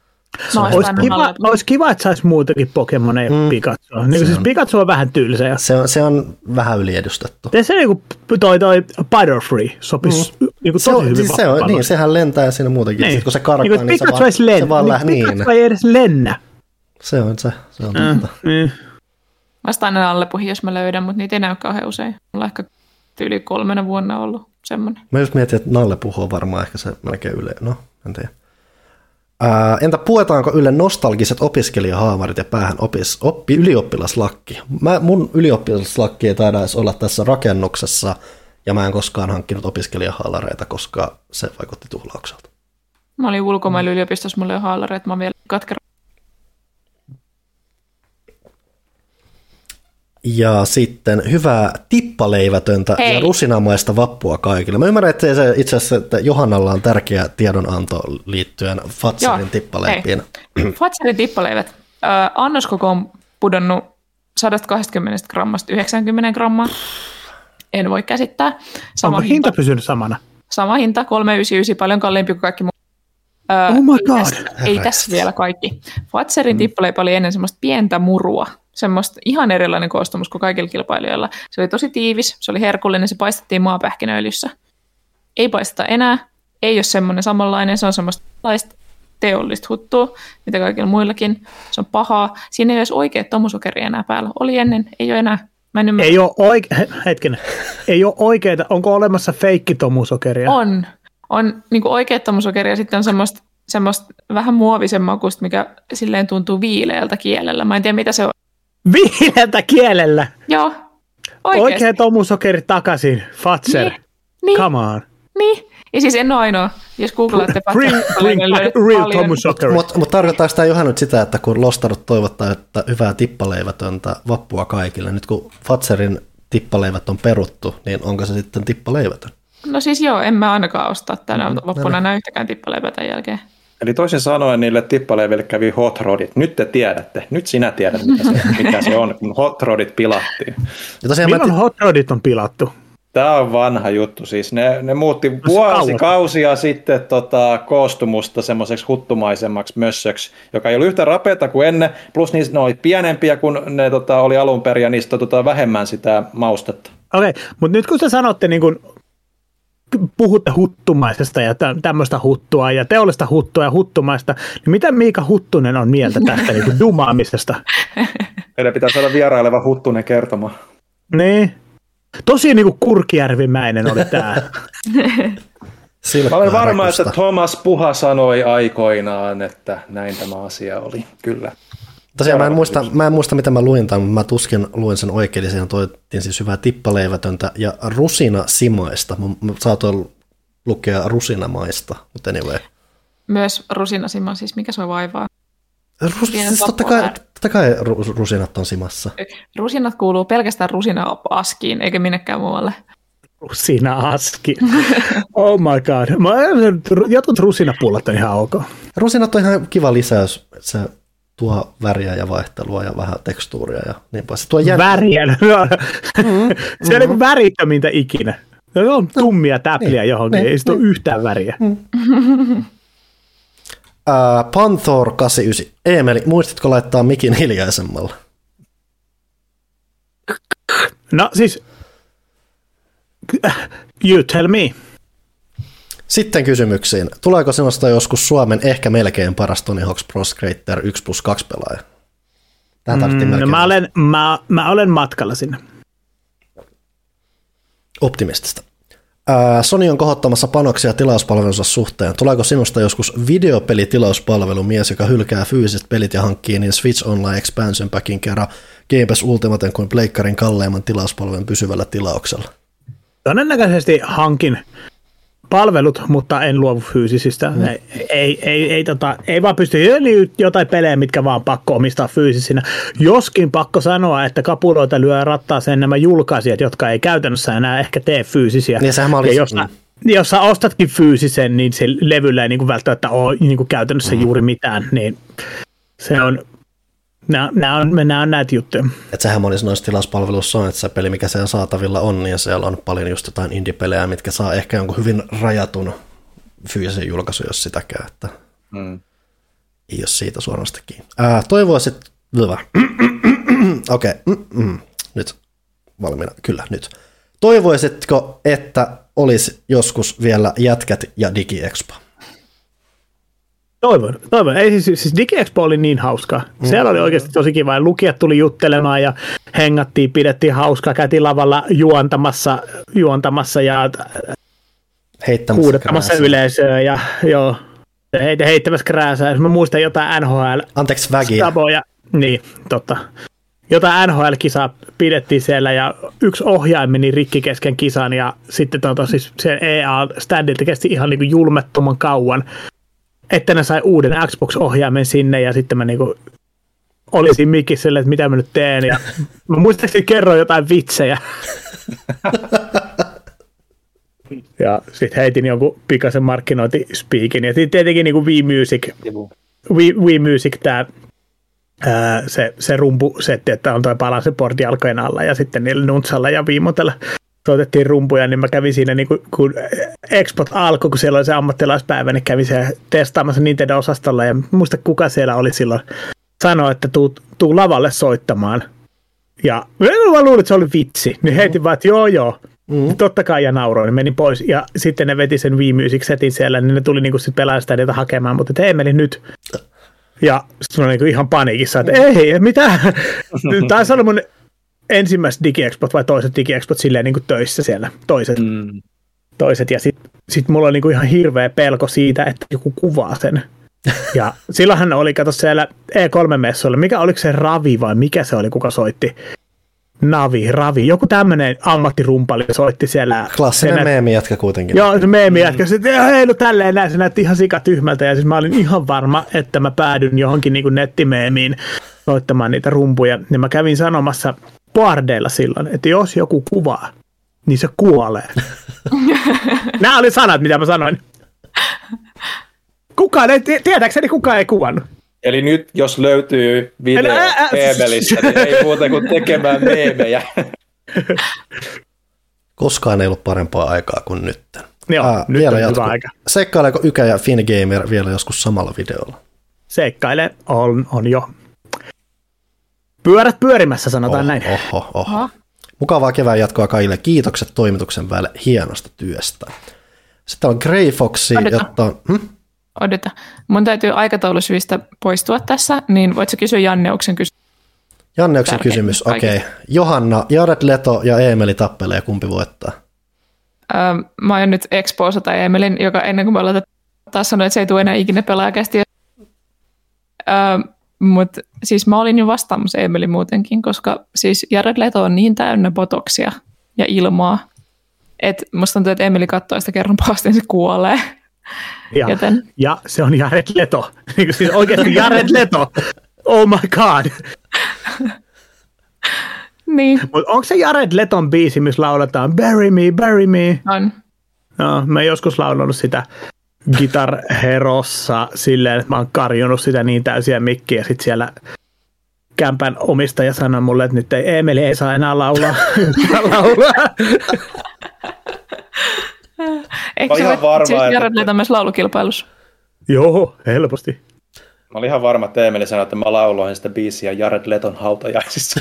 Oon Olisi kiva, olisi kiva, että saisi muutakin Pokemoneja mm. Pikachu. Niin siis Pikachu on vähän tylsä. Ja Se on, se on vähän yliedustettu. se niinku toi, toi Butterfree sopisi mm. niinku Se tosi on, hyvin siis se on, niin, sehän lentää ja siinä muutenkin. Niin. Sitten kun se karkaa, niin, niin, niin se Pikachu vaan, edes lennä. se vaan lähtee. Niin, Pikachu ei edes lennä. se on se. se on Mm. totta. Niin. Vastaan aina allepuhin, jos mä löydän, mutta niitä ei näy kauhean usein. Mulla on ehkä yli kolmena vuonna ollut semmoinen. Mä just mietin, että Nalle puhuu on varmaan ehkä se melkein yle. No, en tiedä. Ää, entä puetaanko Yle nostalgiset opiskelijahaamarit ja päähän opis, oppi, ylioppilaslakki? Mä, mun ylioppilaslakki ei taida edes olla tässä rakennuksessa, ja mä en koskaan hankkinut opiskelijahaalareita, koska se vaikutti tuhlaukselta. Mä olin ulkomailla yliopistossa, mulla ole haalareita, mä vielä katkera. Ja sitten hyvää tippaleivätöntä Hei. ja rusinamaista vappua kaikille. Mä ymmärrän, että se itse asiassa, että Johannalla on tärkeä tiedonanto liittyen Fatserin Joo, tippaleipiin. Fatsarin tippaleivät. Ö, annoskoko on pudonnut 120 grammasta 90 grammaa. En voi käsittää. Sama Onko hinta pysynyt samana? Sama hinta, 399, paljon kalliimpi kuin kaikki muu. Öö, Oh my ei god. tässä- Ei tässä vielä kaikki. Fatserin mm. tippaleipä oli ennen semmoista pientä murua, semmoista ihan erilainen koostumus kuin kaikilla kilpailijoilla. Se oli tosi tiivis, se oli herkullinen, se paistettiin maapähkinöilyssä. Ei paisteta enää, ei ole semmoinen samanlainen, se on semmoista laista teollista huttua, mitä kaikilla muillakin. Se on pahaa. Siinä ei ole oikea tomusokeria enää päällä. Oli ennen, ei ole enää. Mä en ymmärrä. Ei ole oike- he- hetkinen. Ei ole oikeita. Onko olemassa feikkitomusokeria? On. On niin oikea tomusokeria sitten on semmoista, semmoista vähän muovisen makusta, mikä silleen tuntuu viileältä kielellä. Mä en tiedä, mitä se on. Viileältä kielellä. Joo, oikeasti. Oikea tomusokeri takaisin. Fatser. Niin, niin, Come on. niin. Ja siis en ole ainoa. Jos googlaatte real tomusokeri. Mutta mut tarkoittaa sitä Johan nyt sitä, että kun Lostarot toivottaa, että hyvää tippaleivätöntä vappua kaikille, nyt kun Fatserin tippaleivät on peruttu, niin onko se sitten tippaleivätön? No siis joo, en mä ainakaan ostaa tänä Mm, loppuna no enää yhtäkään tippaleipää tämän jälkeen. Eli toisin sanoen niille tippaleiville kävi hot rodit. Nyt te tiedätte. Nyt sinä tiedät, mitä se, mikä se on, kun hot rodit pilattiin. Ja tosiaan mä Milloin hot rodit on pilattu? Tämä on vanha juttu. Siis ne, ne muutti kauan. vuosikausia sitten tota, koostumusta semmoiseksi huttumaisemmaksi mössöksi, joka ei ollut yhtä rapeata kuin ennen, plus niistä, ne oli pienempiä kuin ne tota, oli alun perin ja niistä tota, vähemmän sitä maustetta. Okei, okay, mutta nyt kun te sanotte niin kun, puhutte huttumaisesta ja tä- tämmöistä huttua ja teollista huttua ja huttumaista, niin mitä Miika Huttunen on mieltä tästä niin kuin dumaamisesta? Meidän pitää saada vieraileva huttunen kertomaan. Niin. Tosi niin kuin Kurkijärvimäinen oli tämä. silkkaa Mä olen varma, rakusta. että Thomas Puha sanoi aikoinaan, että näin tämä asia oli. Kyllä. Tosiaan mä en, muista, mä en muista, mitä mä luin tämän, mutta mä tuskin luin sen oikein, eli siinä toittiin siis hyvää tippaleivätöntä ja rusina simaista. Mä, mä saatoin lukea rusinamaista, mutta anyway. Myös rusinasima, siis mikä se vaivaa. Rus, siis totta, kai, totta kai ru- rusinat on simassa. Rusinat kuuluu pelkästään rusina-askiin, eikä minnekään muualle. Rusina aski. Oh my god. Mä, jotkut rusinapullot on ihan ok. Rusinat on ihan kiva lisäys. Se tuo väriä ja vaihtelua ja vähän tekstuuria ja niin pois. Se tuo jän... Väriä. Se on niin värittömintä ikinä. Ne on tummia täpliä Niin, johonkin, niin, ei sitä ole yhtään väriä. Ää, Panthor 89. Eemeli, muistatko laittaa mikin hiljaisemmalla? No siis, you tell me. Sitten kysymyksiin. Tuleeko sinusta joskus Suomen ehkä melkein paras Tony Hawk's Pro Skater 1 plus 2 pelaaja? Tähän tarvittiin No, mä, olen, mä, mä olen matkalla sinne. optimistista. Ää, Sony on kohottamassa panoksia tilauspalvelunsa suhteen. Tuleeko sinusta joskus videopelitilauspalvelu mies, joka hylkää fyysiset pelit ja hankkii niin Switch Online Expansion Packin kerran Game Pass Ultimaten kuin Pleikkarin kalleimman tilauspalvelun pysyvällä tilauksella? Todennäköisesti hankin palvelut, mutta en luovu fyysisistä. Mm. Ei, ei, ei, ei, tota, ei vaan pysty, jotain pelejä, mitkä vaan pakko omistaa fyysisinä. Joskin pakko sanoa, että kapuloita lyö rattaaseen nämä julkaisijat, jotka ei käytännössä enää ehkä tee fyysisiä. Niin, sehän mä olin- ja jos, mm. jos sä ostatkin fyysisen, niin se levyllä ei niin kuin välttämättä ole niin kuin käytännössä Mm. juuri mitään. Niin se on, nämä, nämä on, nämä on näitä juttuja. Et sehän monissa noissa tilauspalveluissa on, että se peli, mikä siellä saatavilla on, niin siellä on paljon just jotain indie-pelejä, mitkä saa ehkä jonkun hyvin rajatun fyysisen julkaisun, jos sitäkään, että Mm. ei ole siitä suoranaisesti kiinni. Ää, toivoisit, hyvä. Okei, okay. mm-mm. nyt valmiina, kyllä nyt. Toivoisitko, että olisi joskus vielä jätkät ja DigiExpo? Toivon, toivon. Ei, siis, siis DigiExpo oli niin hauska. Siellä oli oikeasti tosi kiva. Ja lukijat tuli juttelemaan ja hengattiin, pidettiin hauskaa. Käytiin lavalla juontamassa, juontamassa ja Heittämässä huudettamassa krääsää. yleisöä. Ja joo, heit, heittämässä krääsää. Jos mä muistan jotain NHL Anteeksi vägiä. Staboja. Niin, totta. Jotain NHL-kisaa pidettiin siellä ja yksi ohjain meni rikki kesken kisan ja sitten tota, siis se EA-standilta kesti ihan niin kuin julmettoman kauan, että ne sai uuden Xbox-ohjaimen sinne ja sitten mä niin kuin olisin mikissä silleen, että mitä mä nyt teen ja mä muistaakseni kerroin jotain vitsejä. ja sitten heitin jonkun pikaisen markkinointispiikin ja sitten tietenkin niin kuin V-Music Wii, Wii Music tämä ää, se, se rumpusetti, että on toi palasen porti alkojen alla ja sitten niillä nuntsalla ja viimotella soitettiin rumpuja, niin mä kävin siinä, niin kun, kun Expot alkoi, kun siellä oli se ammattilaispäivä, niin kävin siellä testaamassa Nintendo-osastolla ja muista kuka siellä oli silloin sanoi, että tuu, tuu lavalle soittamaan. Ja mä luulin, että se oli vitsi, niin heitin vaan, että joo joo. Mm. Totta kai ja nauroin, niin menin pois. Ja sitten ne veti sen Wii Music setin siellä, niin ne tuli niinku sit pelaamaan sitä niitä hakemaan, mutta ei meni nyt. Ja sitten mä niinku ihan paniikissa, että ei, mitä? Taisi olla mun ensimmäiset digiexpot vai toiset digiexpot silleen niinku töissä siellä, toiset. Mm. toiset. Ja sitten sit mulla oli niinku ihan hirveä pelko siitä, että joku kuvaa sen. Ja silloinhan oli, kato siellä E3-messuilla, mikä oliko se Ravi vai mikä se oli, kuka soitti? Navi, Ravi, joku tämmöinen ammattirumpali soitti siellä. Klassinen Se nä- meemi jätkä kuitenkin. Joo, se meemi jätkä, mm. että hei, no tälleen näin, se näytti ihan sikatyhmältä, ja siis mä olin ihan varma, että mä päädyn johonkin niin nettimeemiin soittamaan niitä rumpuja, niin mä kävin sanomassa bardeilla silloin, että jos joku kuvaa, niin se kuolee. Nämä oli sanat, mitä mä sanoin. Kukaan ei, tietääkseni kukaan ei kuvannut. Eli nyt jos löytyy video ää, ää, Eemelistä, niin ei muuta kuin tekemään meemejä. Koskaan ei ollut parempaa aikaa kuin nyt. Joo, Aa, nyt vielä on jatkuu. hyvä aika. Seikkaileeko Ykä ja Fingamer vielä joskus samalla videolla? Seikkaile on, on jo. Pyörät pyörimässä, sanotaan Oh, näin. Oho, oho. Oho. Mukavaa kevään jatkoa kaikille. Kiitokset toimituksen päälle hienosta työstä. Sitten on Grey Foxi, Odota. jotta. Hm? Odota. Mun täytyy aikataulusyistä poistua tässä, niin voitko kysyä Janneuksen kysymys? Janneuksen Tärkein kysymys. Okei. Okay. Johanna, Jared Leto ja Eemeli tappelee. Kumpi voittaa? Öö, mä oon nyt Exposa tai Emelin, joka ennen kuin me ollaan tätä taas sanoi, että se ei tule enää ikinä pelaajakästi. Öö, Mutta siis mä olin jo vastaamassa Emelin muutenkin, koska siis Jared Leto on niin täynnä botoksia ja ilmaa, että musta tuntuu, että Emeli katsoo sitä kerran pahasti, niin se kuolee. Ja, Joten- ja se on Jared Leto. Siis oikeasti Jared Leto. Oh my god. Niin, Mutta onko se Jared Leton biisi, missä lauletaan Bury me, bury me? on. No, mä joskus laulanut sitä Guitar Herossa silleen, että mä oon karjunut sitä niin täysiä mikkiä, ja sit siellä kämpän omistaja sanoi mulle, että nyt ei, Emeli ei saa enää laulaa. laulaa. Eikö se ihan varma, siis että- myös laulukilpailussa? Joo, helposti. Mä olin ihan varma, että Emeli sanoi, että mä lauloin sitä biisiä Jared Leton hautajaisissa.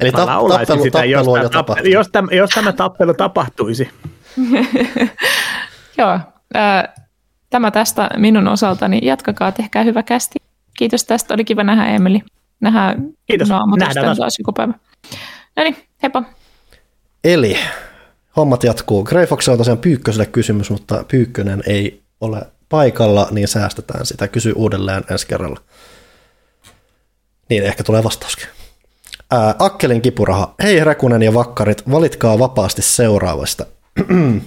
Eli Mä tap, tappelu, sitä, jos, tappelu on tämä jo tappelu, tapahtunut. jos, tämä, jos tämä tappelu tapahtuisi. Joo. Ää, tämä tästä minun osaltani. Jatkakaa, tehkää hyvä kästi. Kiitos tästä, oli kiva nähdä Emeli. Nähdään Kiitos. Nähdään taas. taas joku päivä. No niin, heippa. Eli hommat jatkuu. Grey Fox on tosiaan Pyykköselle kysymys, mutta Pyykkönen ei ole paikalla, niin säästetään sitä. Kysy uudelleen ensi kerralla. Niin ehkä tulee vastauskin. Ää, Akkelin kipuraha. Hei Rekunen ja Vakkarit, valitkaa vapaasti seuraavasta.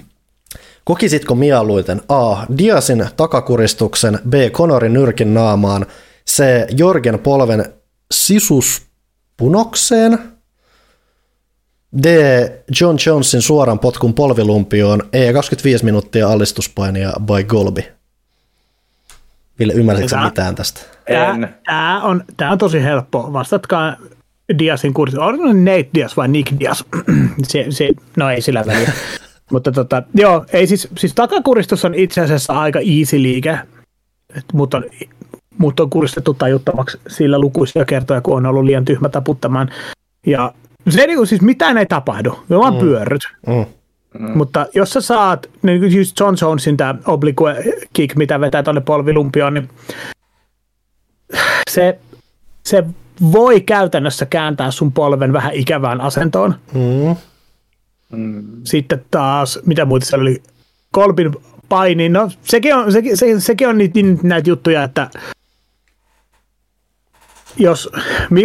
Kokisitko mieluiten A. Diasin takakuristuksen, B. Konorin nyrkin naamaan, C. Jorgen polven sisuspunokseen, D. John Jonesin suoran potkun polvilumpioon, E. 25 minuuttia allistuspainia by Golby. Ville, ymmärsitkö Hyvä. mitään tästä? Tämä, En. tämä, on, tämä on tosi helppo. Vastatkaa Diasin kurssi. On Nate Dias vai Nick Dias? se, se, no ei sillä väliä. mutta tota, joo, ei siis, siis takakuristus on itse asiassa aika easy liike, Et mut on, mut on kuristettu tajuttavaksi sillä lukuisia kertoja, kun on ollut liian tyhmä taputtamaan. Ja se niin kuin, siis mitään ei tapahdu, ne vaan mm. pyörryt. Mm. Mm. Mutta jos sä saat, niin kuin just John Jonesin tämä oblique kick, mitä vetää tuonne polvilumpioon, niin se, se voi käytännössä kääntää sun polven vähän ikävään asentoon. Mm. Sitten taas, mitä muuta siellä oli, kolpin paini, no sekin on, sekin, se, sekin on niitä, näitä juttuja, että jos,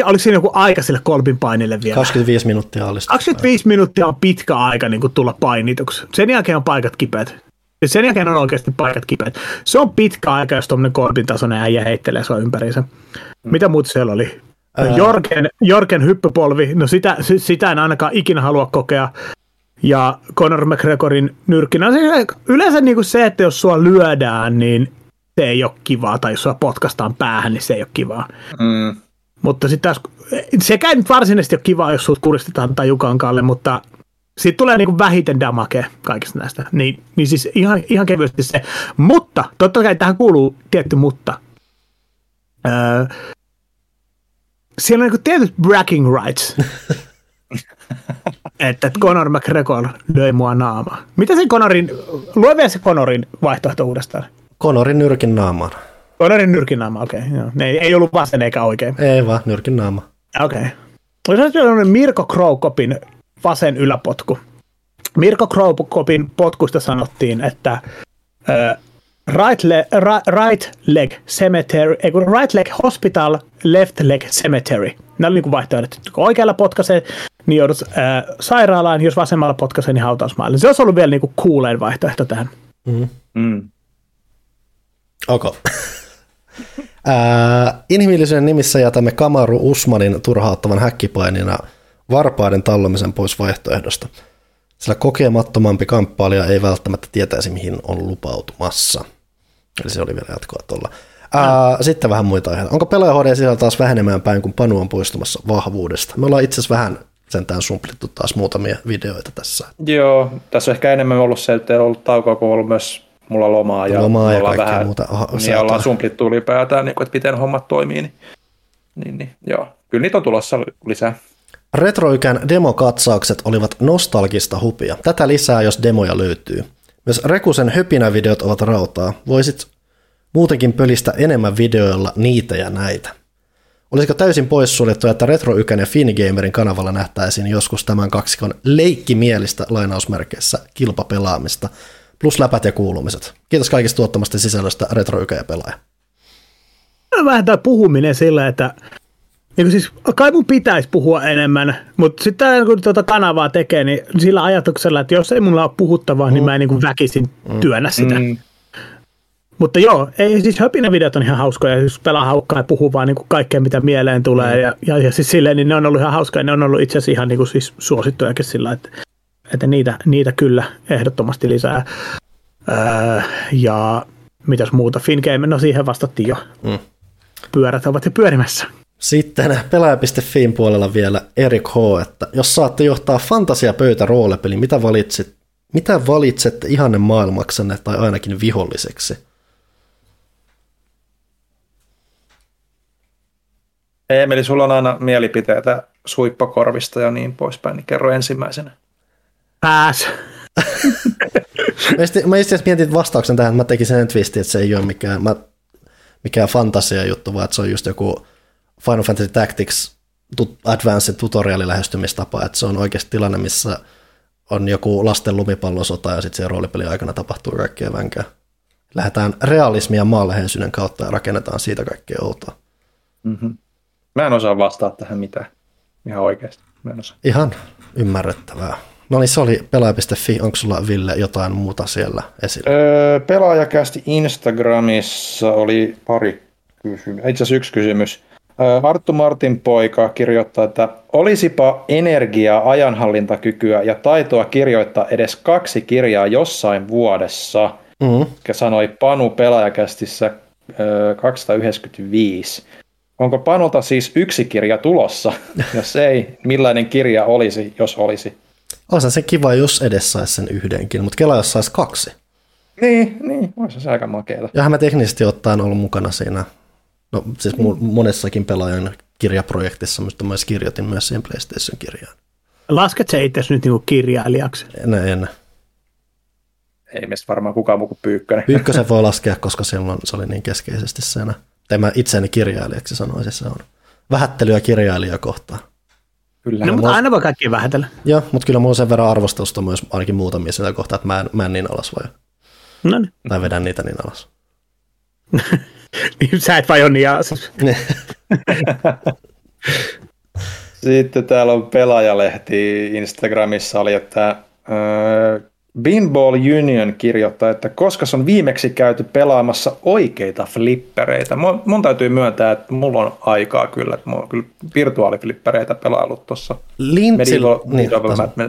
oliko siinä joku aika sille kolpin painille vielä? 25 minuuttia allistuspainia. 25 minuuttia on pitkä aika niin kuin tulla painituksi. Sen jälkeen on paikat kipeät. Ja sen jälkeen on oikeasti paikat kipeät. Se on pitkä aika, jos tuommoinen kolpin tasoinen äijä heittelee sua ympäriinsä. Mitä muuta siellä oli? No, Jorgen, Jorgen hyppypolvi, no sitä, si- sitä en ainakaan ikinä halua kokea. Ja Conor McGregorin nyrkkinä. Yleensä niin kuin se, että jos sua lyödään, niin se ei ole kivaa. Tai jos sua potkastaan päähän, niin se ei ole kivaa. Mm. Mutta sitten taas, sekä ei nyt varsinaisesti ole kiva, jos sut kuristetaan tajukankaalle, mutta siitä tulee niinku vähiten damage kaikista näistä. Niin, niin siis ihan, ihan kevyesti se. Mutta, totta kai tähän kuuluu tietty mutta. Öö, siellä on niinku tietyt bragging rights. että Conor McGregor löi mua naamaa. Mitä se Conorin, lue vielä se Conorin vaihtoehto uudestaan. Konorin nyrkin naamaan. Conorin nyrkin naama, okei. Okay, joo. Ei, ei ollut vasen eikä oikein. Ei vaan, nyrkin naama. Okei. Okay. Olisi sellainen Mirko Krokopin vasen yläpotku. Mirko Krokopin potkusta sanottiin, että äh, right, le- ra- right leg cemetery, ei kun right leg hospital, left leg cemetery. Nämä oli niin vaihtoehdot, oikealla potkaisee, niin joudut äh, sairaalaan, jos vasemmalla potkaisee, niin hautausmaalle. Se olisi ollut vielä niin kuin coolein vaihtoehto tähän. Mm. Ok. Ää, inhimillisyyden nimissä jätämme Kamaru Usmanin turhauttavan häkkipainina varpaiden tallomisen pois vaihtoehdosta, sillä kokemattomampi kamppailija ei välttämättä tietäisi, mihin on lupautumassa. Eli se oli vielä jatkoa tuolla. Ää, sitten vähän muita aiheita. Onko pelaaja HD siellä taas vähenemään päin, kun Panu on poistumassa vahvuudesta? Me ollaan itse asiassa vähän sentään sumplittu taas muutamia videoita tässä. Joo, tässä on ehkä enemmän ollut se, että ei ollut taukoa, kun on ollut myös mulla lomaa. Ja Lomaa ja ollaan kaikkea muuta. Aha, niin ollaan sumplittu ylipäätään, niin kuin, että miten hommat toimii. Niin, niin, niin, joo. Kyllä niitä on tulossa lisää. Retroikän demokatsaukset olivat nostalgista hupia. Tätä lisää, jos demoja löytyy. Myös Rekusen höpinävideot ovat rautaa. Voisit muutenkin pölistä enemmän videoilla niitä ja näitä. Olisiko täysin poissuljettu, että Retroykän ja Fingamerin kanavalla nähtäisiin joskus tämän kaksikon leikkimielistä lainausmerkeissä kilpapelaamista, plus läpät ja kuulumiset. Kiitos kaikista tuottamasta sisällöstä Retroykä ja pelaaja. vähän tämä puhuminen sillä, että niin siis, kai mun pitäisi puhua enemmän, mutta sitten kun tuota kanavaa tekee, niin sillä ajatuksella, että jos ei mulla ole puhuttavaa, mm. niin mä en niin niin mm. työnnä sitä. Mm. Mutta joo, ei, siis höpinä videot on ihan hauskoja, jos pelaa haukkaa ja puhuu vaan niin kuin kaikkea, mitä mieleen tulee. Mm. Ja, ja, ja siis silleen, niin ne on ollut ihan hauskoja, ne on ollut itse asiassa ihan niin kuin siis suosittujakin sillä, että, että niitä, niitä kyllä ehdottomasti lisää. Öö, ja mitäs muuta, Fingame, no siihen vastattiin jo. Mm. Pyörät ovat jo pyörimässä. Sitten pelaaja.fiin puolella vielä Erik H., että jos saatte johtaa fantasia pöytä roolipeli, mitä valitset, mitä valitsette ihanne maailmaksanne tai ainakin viholliseksi? Emeli, sulla on aina mielipiteitä suippakorvista ja niin poispäin, niin kerro ensimmäisenä. Pääs. mä itse asiassa mietin vastauksen tähän, että mä tekin sen twistin, että se ei ole mikään, mä, mikään fantasia juttu, vaan että se on just joku Final Fantasy Tactics Advanced tutoriali lähestymistapa, että se on oikeasti tilanne, missä on joku lasten lumipallosota ja sitten se roolipelin aikana tapahtuu kaikkea vänkää. Lähdetään realismia maanläheisyyden kautta ja rakennetaan siitä kaikkea outoa. Mm-hmm. Mä en osaa vastata tähän mitään. Ihan oikeasti. Mä en osaa. Ihan ymmärrettävää. No niin, se oli pelaaja.fi. Onko sulla, Ville, jotain muuta siellä esillä? Öö, pelaajakästi Instagramissa oli pari kysymystä. Itse asiassa yksi kysymys. Arttu Martin poika kirjoittaa, että olisipa energiaa, ajanhallintakykyä ja taitoa kirjoittaa edes kaksi kirjaa jossain vuodessa, mm-hmm. sanoi Panu pelaajakästissä 295. Onko Panulta siis yksi kirja tulossa? Jos ei, millainen kirja olisi, jos olisi? Olisi se kiva, jos edes saisi sen yhdenkin, mutta kela jos saisi kaksi. Niin, niin, olisi se aika makeata. Ja mä teknisesti ottaen ollut mukana siinä, no siis monessakin pelaajan kirjaprojektissa, mutta mä kirjoitin myös siihen PlayStation-kirjaan. Lasket se itse nyt niinku kirjailijaksi? En, en. Ei meistä varmaan kukaan muu kuin Pyykkönen. Pyykkösen voi laskea, koska silloin se oli niin keskeisesti siinä tai mä itseäni kirjailijaksi sanoisin, se on vähättelyä kirjailija kohtaan. Kyllä. No, mutta aina voi kaikki vähätellä. Joo, mutta kyllä mulla on sen verran arvostusta myös ainakin muutamia sitä kohtaa, että mä en, mä en niin alas voi. No niin. Tai vedän niitä niin alas. Sä et vai ole niin alas. Sitten täällä on pelaajalehti Instagramissa oli, että öö, Binball Union kirjoittaa, että koska on viimeksi käyty pelaamassa oikeita flippereitä. Mun, mun täytyy myöntää, että mulla on aikaa kyllä. Että mulla on kyllä virtuaaliflippereitä pelaillut tuossa. Medieval, niin,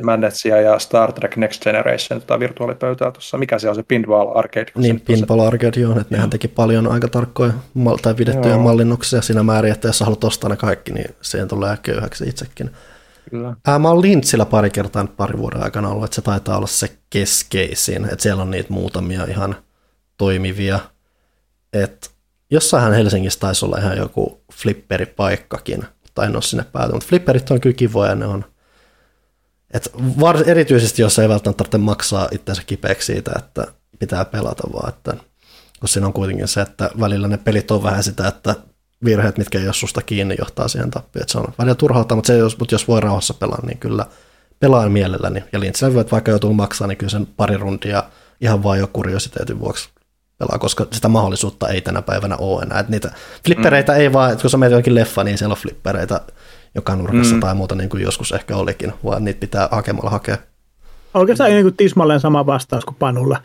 Madnessia ja Star Trek Next Generation tai virtuaalipöytää tuossa. Mikä se on se Pinball Arcade? Niin, Pinball Arcade, joo. Että nehän teki paljon aika tarkkoja tai videttyjä joo. mallinnuksia siinä määrin, että jos haluat ostaa ne kaikki, niin siihen tulee köyhäksi itsekin. Kyllä. Ää, mä oon Lintsillä pari kertaa pari vuoden aikana ollut, että se taitaa olla se keskeisin, että siellä on niitä muutamia ihan toimivia. Et jossain Helsingissä taisi olla ihan joku flipperipaikkakin, tai en ole sinne päätynyt, mutta flipperit on kyllä kivoja, ne on et var, erityisesti, jos ei välttämättä tarvitse maksaa itsensä kipeäksi siitä, että pitää pelata, vaan että kun siinä on kuitenkin se, että välillä ne pelit on vähän sitä, että virheet, mitkä ei ole susta kiinni, johtaa siihen tappiin. Että se on välillä turhauttaa, mutta, se, jos, mutta jos voi rauhassa pelaa, niin kyllä pelaan mielelläni. Ja Lintsillä voit vaikka joutuu maksaa, niin kyllä sen pari rundia ihan vain jo kuriositeetin vuoksi pelaa, koska sitä mahdollisuutta ei tänä päivänä ole enää. Että niitä flippereitä mm. ei vaan, että kun sä menet jonkin leffa, niin siellä on flippereitä joka nurkassa mm. tai muuta niin kuin joskus ehkä olikin, vaan niitä pitää hakemalla hakea. Oikeastaan niin kuin tismalleen sama vastaus kuin Panulla.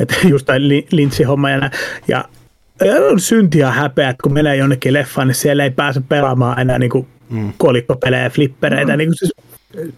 Että just tämä lintsihomma ja, ja on syntiä ja häpeä, että kun menee jonnekin leffaan, niin siellä ei pääse pelaamaan enää niin kuin mm. kolikkopelejä, flippereitä. Mm. Niin kuin siis,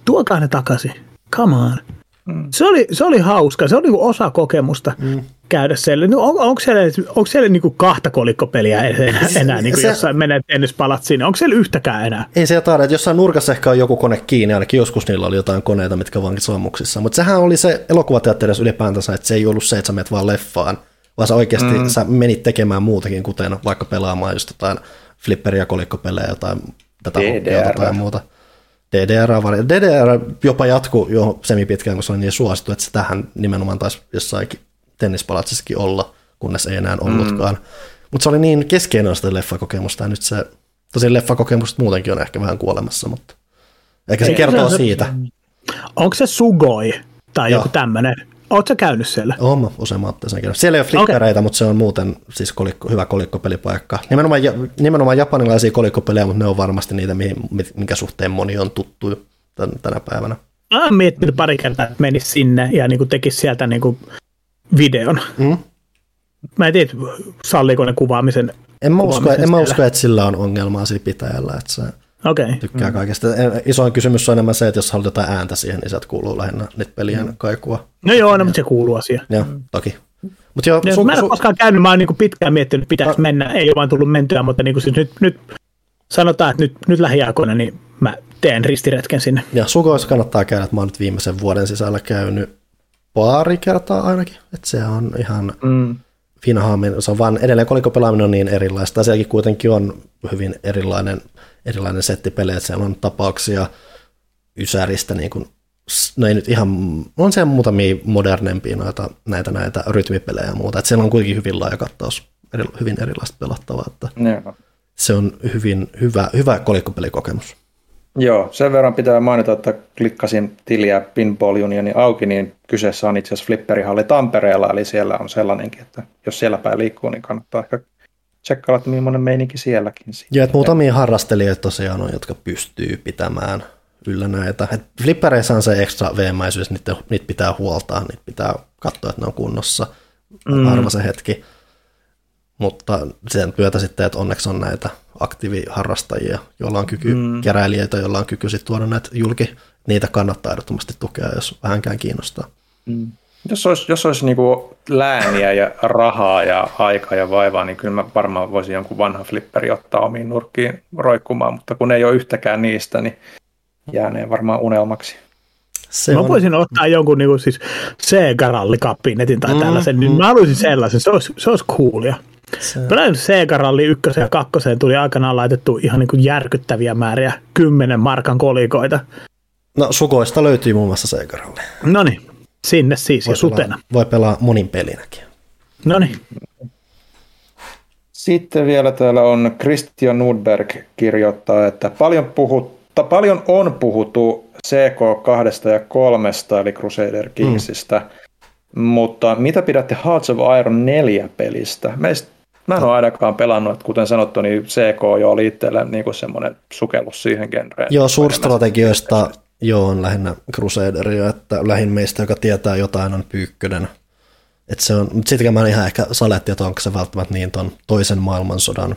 tuokaa ne takaisin. Come on. Mm. Se, oli, se oli hauska. Se oli niin osa kokemusta mm. käydä siellä. No, on, onko siellä, onko siellä niin kuin kahta kolikkopeliä enää, enää niin kuin se, jossain menee tennispalat sinne? Onko siellä yhtäkään enää? Ei se jotain, että jossain nurkassa ehkä on joku kone kiinni, ainakin joskus niillä oli jotain koneita, mitkä vankin sammuksissa. Mutta sehän oli se elokuvateatterissa ylipäätänsä, että se ei ollut se, että sä menet vaan leffaan, vaan sä oikeasti mm. sä menit tekemään muutakin, kuten vaikka pelaamaan just jotain flipperiä, kolikkopelejä, jotain tätä DDR. tai muuta. DDR, DDR jopa jatkuu jo semipitkään, kun se oli niin suosittu, että se tähän nimenomaan taisi jossain tennispalatsissakin olla, kunnes ei enää ollutkaan. Mm. Mutta se oli niin keskeinen sitä leffakokemusta, ja nyt se, tosi leffakokemukset muutenkin on ehkä vähän kuolemassa, mutta ehkä se ei, kertoo se, siitä. Onko se Sugoi tai Joo. joku tämmöinen? Oletko käynyt siellä? Oon mä useamman otteeseen käynyt. Siellä ei ole flickereitä, okay. mutta se on muuten siis kolikko, hyvä kolikkopelipaikka. Nimenomaan, nimenomaan japanilaisia kolikkopelejä, mutta ne on varmasti niitä, minkä suhteen moni on tuttu tänä päivänä. Mä oon miettinyt pari kertaa, että menisi sinne ja niin tekisi sieltä niin kuin videon. Mm. Mä en tiedä, salliiko ne kuvaamisen. En mä, usko, en mä usko, että sillä on ongelmaa siinä pitäjällä, että se okay. tykkää mm. kaikesta. Isoin kysymys on enemmän se, että jos haluat jotain ääntä siihen, niin sieltä kuuluu lähinnä niitä pelien mm. kaikua. No joo, no, mutta se kuuluu asia. Joo, toki. Mut jo, ja, su, mä en ole koskaan käynyt, mä oon niin pitkään miettinyt, pitäisi no. mennä, ei ole vaan tullut mentyä, mutta niin siis nyt, nyt sanotaan, että nyt, nyt lähiaikoina niin mä teen ristiretken sinne. Ja Sukoissa kannattaa käydä, että mä oon nyt viimeisen vuoden sisällä käynyt pari kertaa ainakin, että se on ihan mm. Finhaamin, se on vaan edelleen kolikopelaaminen on niin erilaista, sielläkin kuitenkin on hyvin erilainen, erilainen setti pelejä, että siellä on tapauksia Ysäristä, niin kuin, no ei nyt ihan, on siellä muutamia modernempia noita, näitä, näitä rytmipelejä ja muuta, että siellä on kuitenkin hyvin laaja kattaus, eri, hyvin erilaista pelattavaa, että yeah. se on hyvin hyvä, hyvä kolikkopelikokemus. Joo, sen verran pitää mainita, että klikkasin tiliä Pinball Unionin auki, niin kyseessä on itse asiassa Flipperihalli Tampereella, eli siellä on sellainenkin, että jos siellä päin liikkuu, niin kannattaa ehkä tsekkailla, että millainen meininki sielläkin. Joo, että muutamia harrastelijoita tosiaan on, jotka pystyy pitämään yllä näitä. Et flippereissä on se ekstra veemäisyys, niitä, niitä pitää huoltaa, niitä pitää katsoa, että ne on kunnossa. Mm. Harva se hetki. Mutta sen myötä sitten, että onneksi on näitä aktiiviharrastajia, joilla on kyky, mm. keräilijöitä, joilla on kyky sitten tuoda näitä julki, niitä kannattaa ehdottomasti tukea, jos vähänkään kiinnostaa. Mm. Jos olisi, jos olisi niin kuin lääniä ja rahaa ja aikaa ja vaivaa, niin kyllä mä varmaan voisin jonkun vanhan flipperi ottaa omiin nurkkiin roikkumaan, mutta kun ei ole yhtäkään niistä, niin jäänee varmaan unelmaksi. Se mä on... voisin ottaa jonkun niin kuin, siis Sega-rallikabinetin tai mm, tällaisen, niin mm. mä haluaisin sellaisen, se olisi, se olisi coolia. Se... Sega Rally 1 ja 2 tuli aikanaan laitettu ihan niin kuin järkyttäviä määriä, 10 markan kolikoita. No sukoista löytyy muun muassa Sega Rally. No niin, sinne siis voi ja sutena. Pelaa, voi pelaa monin pelinäkin. No niin. Sitten vielä täällä on Christian Nordberg kirjoittaa, että paljon, puhutta, paljon on puhuttu CK2 ja 3 eli Crusader Kingsistä, mm. mutta mitä pidätte Hearts of Iron 4 pelistä? Meistä Mä en ole ainakaan pelannut, että kuten sanottu, niin CK jo oli itselle niin semmoinen sukellus siihen genreen. Joo, suurstrategioista joo on lähinnä Crusaderia, että lähin meistä, joka tietää jotain, on Pyykkönen. Että se on, mutta sittenkin mä en ihan ehkä saletti, että onko se välttämättä niin ton toisen maailmansodan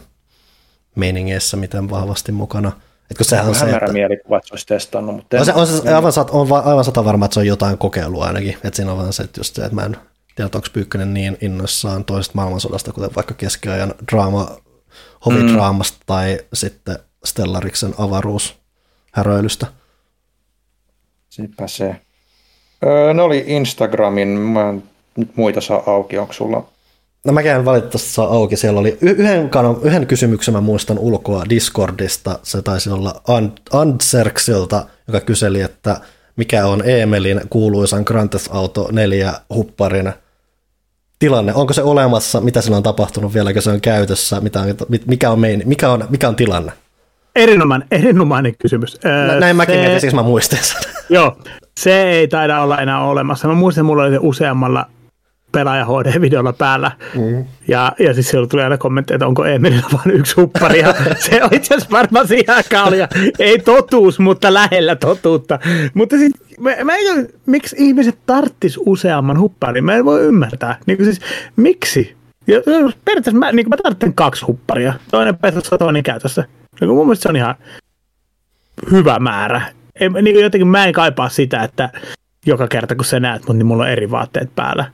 meiningeissä miten vahvasti mukana. Et kun sehän on se, että... mielikuva, että se olisi testannut. Mutta on, se, on, se, aivan, on aivan sata varma, että se on jotain kokeilua ainakin. Että siinä on vaan se, että just se, että mä en tiedä, onko Pyykkönen niin innoissaan toisesta maailmansodasta, kuten vaikka keskiajan draama, hovidraamasta mm. tai sitten Stellariksen avaruushäröilystä. Sipä se. Öö, ne oli Instagramin, mä en nyt muita saa auki, onko sulla? No mäkään valitettavasti saa auki. Siellä oli yhden, kanon, yhden kysymyksen mä muistan ulkoa Discordista. Se taisi olla Antserksilta, joka kyseli, että mikä on Emelin kuuluisan Grand Theft Auto 4 hupparin tilanne? Onko se olemassa? Mitä sillä on tapahtunut? Vieläkö se on käytössä? Mitä, mikä, on mein, mikä, on, mikä on tilanne? Erinomainen, erinomainen kysymys. Nä, näin mäkin se, siksi mä muistin sen. Joo, se ei taida olla enää olemassa. Mä muistan, että mulla oli se useammalla pelaaja HD-videolla päällä. Mm. Ja, ja siis siellä tuli aina kommentteja, että onko Emilillä vain yksi huppari. Ja se on itse asiassa varmaan siihen aikaan oli, ei totuus, mutta lähellä totuutta. Mutta siis, mä, mä en, miksi ihmiset tarttis useamman hupparin? Mä en voi ymmärtää. Niin siis, miksi? Ja, periaatteessa mä, niin mä tarvitsen kaksi hupparia. Toinen pesässä, toinen käytössä. Niin mun mielestä se on ihan hyvä määrä. Ei, niin jotenkin mä en kaipaa sitä, että joka kerta kun sä näet mut, niin mulla on eri vaatteet päällä.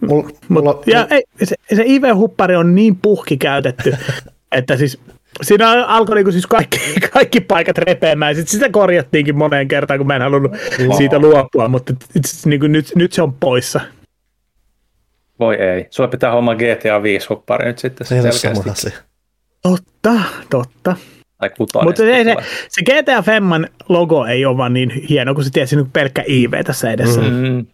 Mulla, mulla, ja ei, se, se IV-huppari on niin puhki käytetty, että siis siinä alkoi niinku siis kaikki, kaikki paikat repeämään. Sitten sitä korjattiinkin moneen kertaan, kun mä en halunnut wow. siitä luopua, mutta niinku nyt, nyt se on poissa. Voi ei. Sulla pitää homma GTA 5 huppari nyt sitten selkeästi. Totta, totta. Tai Mutta se, se, se GTA Femman logo ei ole vaan niin hieno, kun se tiesi niin pelkkä IV tässä edessä. Mm-hmm.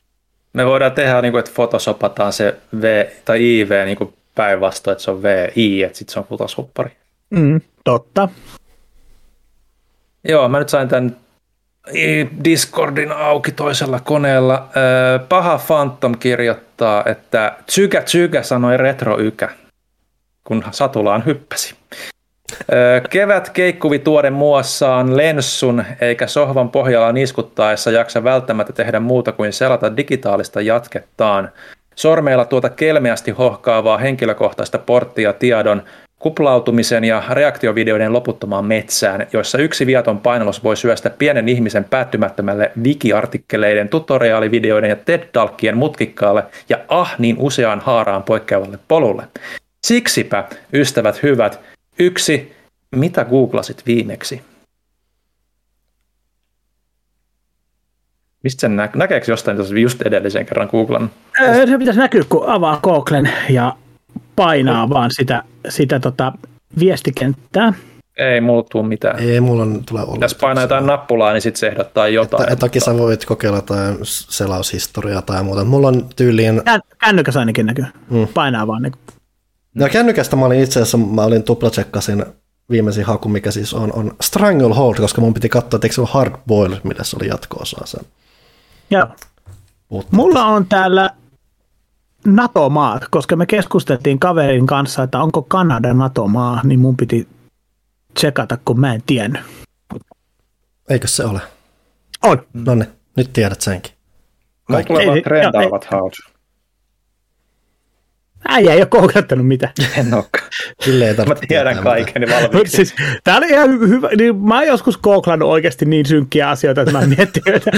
Me voidaan tehdä, niin kuin, että fotosopataan se V tai IV niin kuin päinvastoin, että se on VI, että sitten se on kutoshuppari. Mm, totta. Joo, mä nyt sain tämän Discordin auki toisella koneella. Paha Phantom kirjoittaa, että Tsykä Tsykä sanoi retro ykä, kun satulaan hyppäsi. Kevät keikkuvi tuoden muassaan lenssun, eikä sohvan pohjalla niskuttaessa jaksa välttämättä tehdä muuta kuin selata digitaalista jatkettaan. Sormeilla tuota kelmeästi hohkaavaa henkilökohtaista porttia tiedon kuplautumisen ja reaktiovideoiden loputtomaan metsään, joissa yksi viaton painalus voi syöstä pienen ihmisen päättymättömälle wikiartikkeleiden, tutoriaalivideoiden ja TED-talkkien mutkikkaalle ja ah niin useaan haaraan poikkeavalle polulle. Siksipä, ystävät hyvät, yksi, mitä googlasit viimeksi? Mistä sen nä- näkeekö jostain just edellisen kerran googlan? Se pitäisi näkyä, kun avaa Googlen ja painaa vaan sitä, sitä tota viestikenttää. Ei mulla tuu mitään. Ei mulla on, tule olla. Jos painaa jotain nappulaa, niin sitten se ehdottaa jotain. Että, toki sä voit kokeilla jotain selaushistoriaa tai muuta. Mulla on tyyliin... Kännykäs ainakin näkyy. Mm. Painaa vaan. Niin. No kännykästä mä olin itse asiassa, mä olin tuplatsekkasin viimeisin haku, mikä siis on, on Stranglehold, koska mun piti katsoa, että eikö se ole Hard Boil, millä se oli jatko-osa sen. Joo. Mulla on täällä NATO-maat, koska me keskusteltiin kaverin kanssa, että onko Kanada NATO-maa, niin mun piti tsekata, kun mä en tiennyt. Eikö se ole? On. No niin, nyt tiedät senkin. Kaikki trendaavat haut. Äijä ei ole koukattanut mitään. En olekaan. Ei Mä tiedän kaiken niin valmiiksi. siis, tää oli ihan hyvä. Niin mä oon joskus kooklannut oikeasti niin synkkiä asioita, että mä miettin, että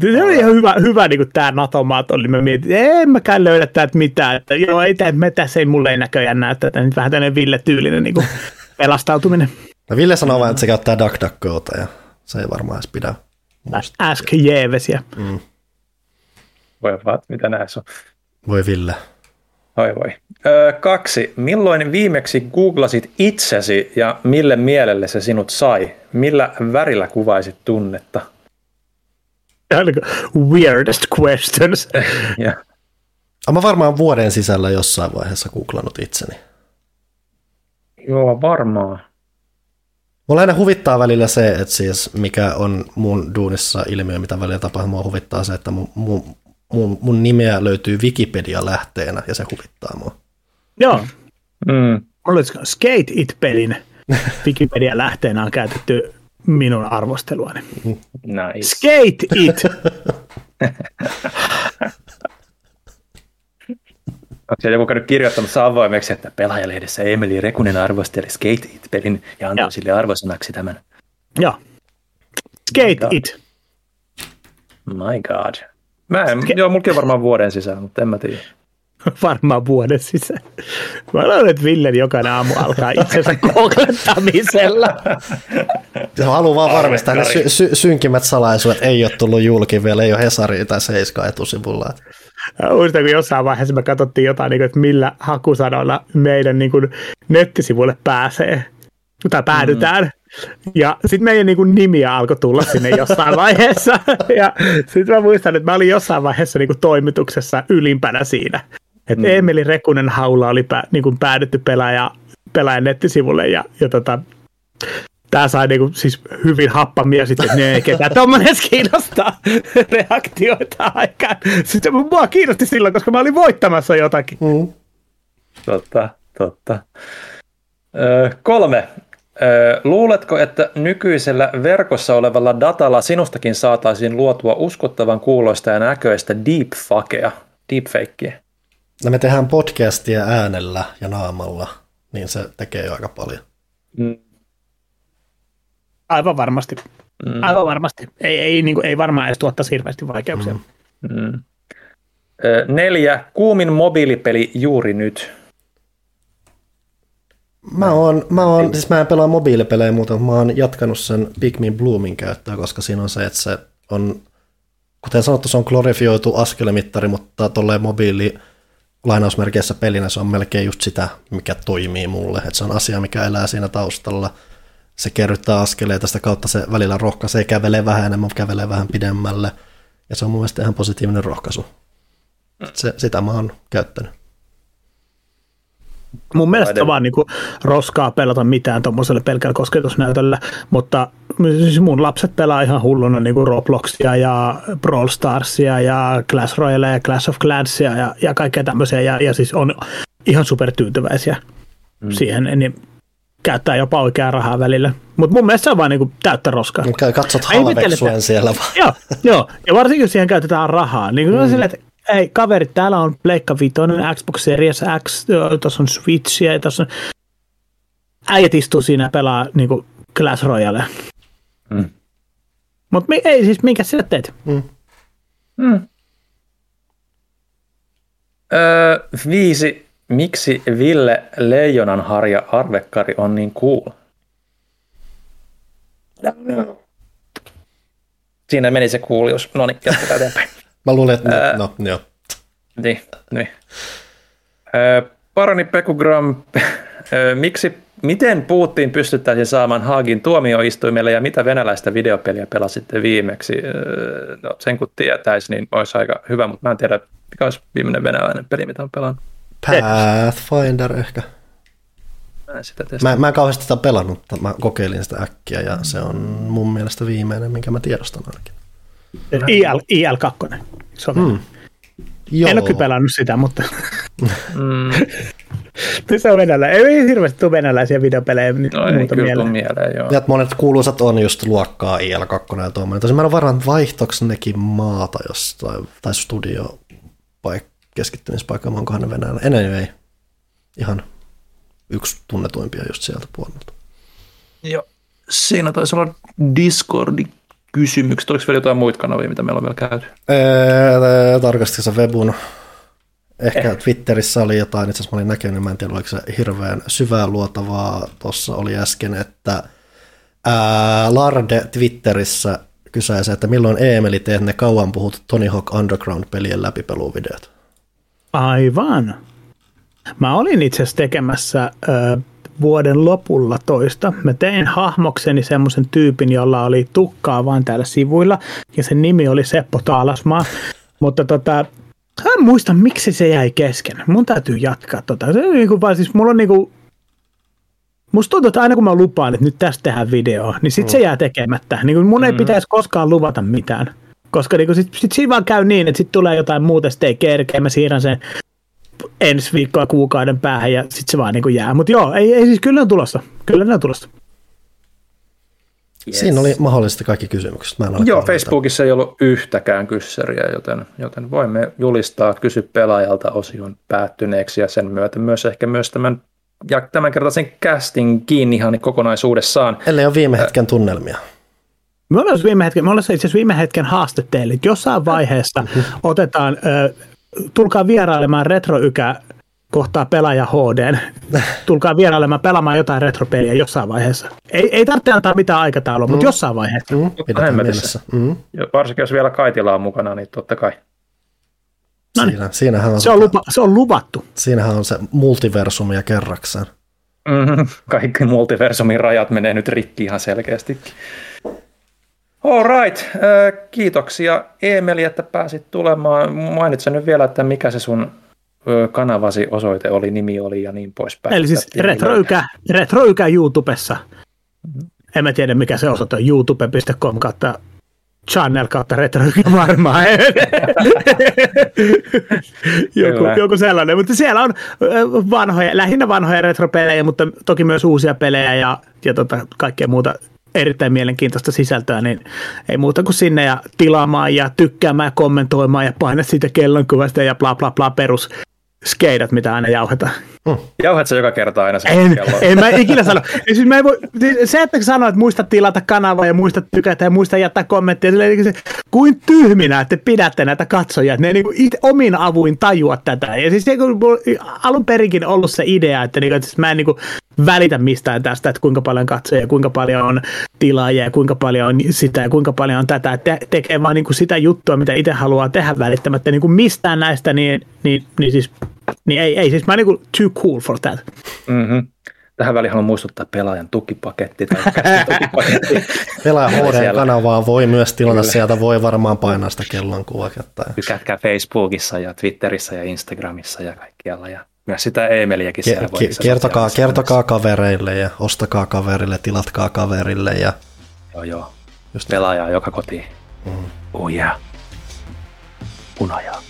se oli ihan hyvä, hyvä niin kuin tämä NATO-maat oli. Mä mietin, että en mäkään löydä täältä mitään. Että, joo, ei tämä, tässä ei mulle ei näköjään näytä. Että nyt vähän tämmöinen Ville-tyylinen niin kuin pelastautuminen. No Ville sanoo vain, että se käyttää DuckDuckGota ja se ei varmaan edes pidä. Ask Jeevesiä. Mm. Voi vaan, mitä näissä on. Voi Ville. Oi voi. Öö, kaksi. Milloin viimeksi googlasit itsesi ja mille mielelle se sinut sai? Millä värillä kuvaisit tunnetta? Weirdest questions. ja. Mä varmaan vuoden sisällä jossain vaiheessa googlannut itseni. Joo, varmaan. Mulla aina huvittaa välillä se, että siis mikä on mun duunissa ilmiö, mitä välillä tapahtuu, mua huvittaa se, että mun, mun, mun, mun nimeä löytyy Wikipedia-lähteenä ja se huvittaa mua. Joo. Mm. Olisiko Skate It-pelin Wikipedia-lähteenä on käytetty minun arvosteluani. Nice. Skate It! Onko siellä joku käynyt kirjoittamassa avoimeksi, että pelaajalehdessä Emeli Rekunen arvosteli Skate It-pelin ja antoi Joo. sille arvosanaksi tämän? Joo. Skate God. It. My god. Mä en, Ske- joo, on varmaan vuoden sisään, mutta en mä tiedä. Varmaan vuoden sisään. Mä luulen, että Villen jokainen aamu alkaa itsensä kouklettamisella. Se haluaa vaan varmistaa, että sy- sy- synkimmät salaisuudet ei ole tullut julki vielä, ei ole Hesari tai Seiska etusivulla. Muistan, kun jossain vaiheessa me katsottiin jotain, niin että millä hakusanoilla meidän niin nettisivuille pääsee, tai päädytään. Mm. Ja sitten meidän niin kuin, nimiä alkoi tulla sinne jossain vaiheessa. ja sitten mä muistan, että mä olin jossain vaiheessa niin kuin, toimituksessa ylimpänä siinä. Että mm. Emeli Rekunen haula oli pä, niin kuin, päädytty pelaaja, pelaajan nettisivulle ja, ja tota, tämä sai niinku siis hyvin happamia sitten, että ne ketä tuommoinen kiinnostaa reaktioita aikaan. Sitten mua kiinnosti silloin, koska mä olin voittamassa jotakin. Mm. Totta, totta. Öö, kolme. Luuletko, että nykyisellä verkossa olevalla datalla sinustakin saataisiin luotua uskottavan kuuloista ja näköistä deepfakea, deepfakeä? No me tehdään podcastia äänellä ja naamalla, niin se tekee jo aika paljon. Mm. Aivan varmasti. Mm. Aivan varmasti. Ei, ei, niin kuin, ei varmaan edes tuottaisi hirveästi vaikeuksia. Mm. Mm. Neljä. Kuumin mobiilipeli juuri nyt. Mä oon, mä oon, siis mä en pelaa mobiilipelejä mutta mä oon jatkanut sen Pikmin Bloomin käyttöä, koska siinä on se, että se on, kuten sanottu, se on glorifioitu askelemittari, mutta tolleen mobiili lainausmerkeissä pelinä se on melkein just sitä, mikä toimii mulle. Että se on asia, mikä elää siinä taustalla – se kerryttää askeleita, sitä kautta se välillä rohkaisee, kävelee vähän enemmän, kävelee vähän pidemmälle, ja se on mun mielestä ihan positiivinen rohkaisu. Se, sitä mä oon käyttänyt. Mun mielestä on vaan niin kuin roskaa pelata mitään tuommoiselle pelkällä kosketusnäytöllä, mutta siis mun lapset pelaa ihan hulluna niin kuin Robloxia ja Brawl Starsia ja Clash Royale ja Clash of Clansia ja, ja kaikkea tämmöisiä ja, ja siis on ihan supertyytyväisiä mm. siihen, niin käyttää jopa oikeaa rahaa välillä. Mutta mun mielestä se on vaan niinku täyttä roskaa. Katsot halveksuen siellä vaan. joo, joo, ja varsinkin jos siihen käytetään rahaa. Niin mm. sille, että ei kaverit, täällä on Pleikka Vitoinen, Xbox Series X, tuossa on Switchia, ja tuossa on... Äijät istuu siinä ja pelaa niinku Clash Royale. Mm. Mutta ei siis, minkä sä teet? Mm. Mm. Öö, viisi Miksi Ville Leijonanharja Arvekkari on niin cool? Siinä meni se kuulius. No niin, jatketaan eteenpäin. Mä luulen, että no, no joo. Niin, niin. Paroni Pekugram, miksi, miten Putin pystyttäisiin saamaan Haagin tuomioistuimelle ja mitä venäläistä videopeliä pelasitte viimeksi? No, sen kun tietäisi, niin olisi aika hyvä, mutta mä en tiedä, mikä olisi viimeinen venäläinen peli, mitä on pelannut. Pathfinder ehkä. Mä, sitä mä, mä en kauheasti sitä pelannut, mutta mä kokeilin sitä äkkiä ja se on mun mielestä viimeinen, minkä mä tiedostan ainakin. IL, IL2. Se on mm. Joo. En ole pelannut sitä, mutta mm. se on venäläinen. Ei hirveästi tule venäläisiä videopelejä nyt no, muuta mieleen. mieleen joo. Ja monet kuuluisat on just luokkaa IL2 ja tuommoinen. Tosin mä en varmaan vaihtoksi nekin maata jostain, tai studio paikka keskittymispaikka, onkohan ne Venäjällä. Anyway, ihan yksi tunnetuimpia just sieltä puolelta. Joo, siinä taisi olla Discordi kysymykset. Oliko vielä jotain muita kanavia, mitä meillä on vielä käyty? Ee, tarkasti se webun. Ehkä eh. Twitterissä oli jotain, itse asiassa mä olin näkenyt, mä en tiedä oliko se hirveän syvää luotavaa. Tuossa oli äsken, että ää, Larde Twitterissä kysäisi, että milloin Eemeli teet ne kauan puhut Tony Hawk Underground-pelien läpipeluvideot? Aivan. Mä olin itse asiassa tekemässä ö, vuoden lopulla toista. Mä tein hahmokseni semmoisen tyypin, jolla oli tukkaa vain täällä sivuilla, ja sen nimi oli Seppo Taalasmaa. Mutta tota, mä en muista, miksi se jäi kesken. Mun täytyy jatkaa tota. Se on niinku vaan, siis mulla on niinku, Musta tuntuu, että aina kun mä lupaan, että nyt tästä tehdään video, niin sit mm. se jää tekemättä. Niin mun ei mm. pitäisi koskaan luvata mitään. Koska niinku sit, sit siinä vaan käy niin, että sitten tulee jotain muuta, sitten ei kerkeä, mä siirrän sen ensi viikkoa kuukauden päähän ja sitten se vaan niinku jää. Mutta joo, ei, ei siis kyllä ne on tulossa. Kyllä ne on tulossa. Yes. Siinä oli mahdollisesti kaikki kysymykset. Mä en Joo, Facebookissa ei ollut yhtäkään kyssäriä, joten, joten voimme julistaa kysy pelaajalta osion päättyneeksi ja sen myötä myös ehkä myös tämän ja tämänkertaisen casting kiinni ihan kokonaisuudessaan. Ellei ole viime hetken tunnelmia. Me ollaan viime hetken, me ollaan itse asiassa viime hetken haaste teille, että jossain vaiheessa otetaan, ö, tulkaa vierailemaan retroykä kohtaa pelaaja HD. Tulkaa vierailemaan pelaamaan jotain retropeliä jossain vaiheessa. Ei, ei tarvitse antaa mitään aikataulua, mm. mutta jossain vaiheessa. Mm. Pidetään mielessä. Mm. varsinkin jos vielä Kaitila on mukana, niin totta kai. No niin. Siinä, siinähän on se, on lupa, se on luvattu. Siinähän on se multiversumi ja kerrakseen. Mm-hmm. Kaikki multiversumin rajat menee nyt rikki ihan selkeästikin. All right. Kiitoksia Emeli, että pääsit tulemaan. Mainitsen nyt vielä, että mikä se sun kanavasi osoite oli, nimi oli ja niin poispäin. Eli siis retroykä, retroykä YouTubessa. Mm-hmm. En mä tiedä, mikä se osoite on, youtube.com kautta channel kautta retroykä varmaan. joku, joku sellainen, mutta siellä on vanhoja, lähinnä vanhoja retropelejä, mutta toki myös uusia pelejä ja, ja tota, kaikkea muuta erittäin mielenkiintoista sisältöä, niin ei muuta kuin sinne ja tilaamaan ja tykkäämään ja kommentoimaan ja paina siitä kellonkuvasta ja bla bla bla perus skeidat, mitä aina jauhetaan. Hmm. Jauhat se joka kerta aina sen en, en mä ikinä sano. Siis mä voi, siis se, että sanoit, että muista tilata kanavaa ja muista tykätä ja muista jättää kommenttia, niin se, kuin tyhminä, että pidätte näitä katsojia, että ne niin itse omin avuin tajua tätä. Ja siis se, kun alun perinkin ollut se idea, että, niin, että siis mä en niin kuin, välitä mistään tästä, että kuinka paljon katsoja, kuinka paljon on tilaajia, kuinka paljon on sitä ja kuinka paljon on tätä. Te- tekee vaan niin kuin sitä juttua, mitä itse haluaa tehdä välittämättä niin kuin mistään näistä, niin, niin, niin siis niin ei, ei siis mä niin kuin too cool for that. Mm-hmm. Tähän väliin haluan muistuttaa pelaajan tukipaketti. Tai tukipaketti. Pelaaja HD-kanavaa voi myös tilata, Kyllä. sieltä voi varmaan painaa sitä kellonkuvaketta. Tykätkää Facebookissa ja Twitterissä ja Instagramissa ja kaikkialla. Ja Myös sitä Emeliäkin siellä voi niissä kertokaa, kertokaa kavereille ja ostakaa kaverille, tilatkaa kaverille ja Joo, joo. Just- Pelaajaa joka kotiin. Mm. Oh yeah. Hunajaa.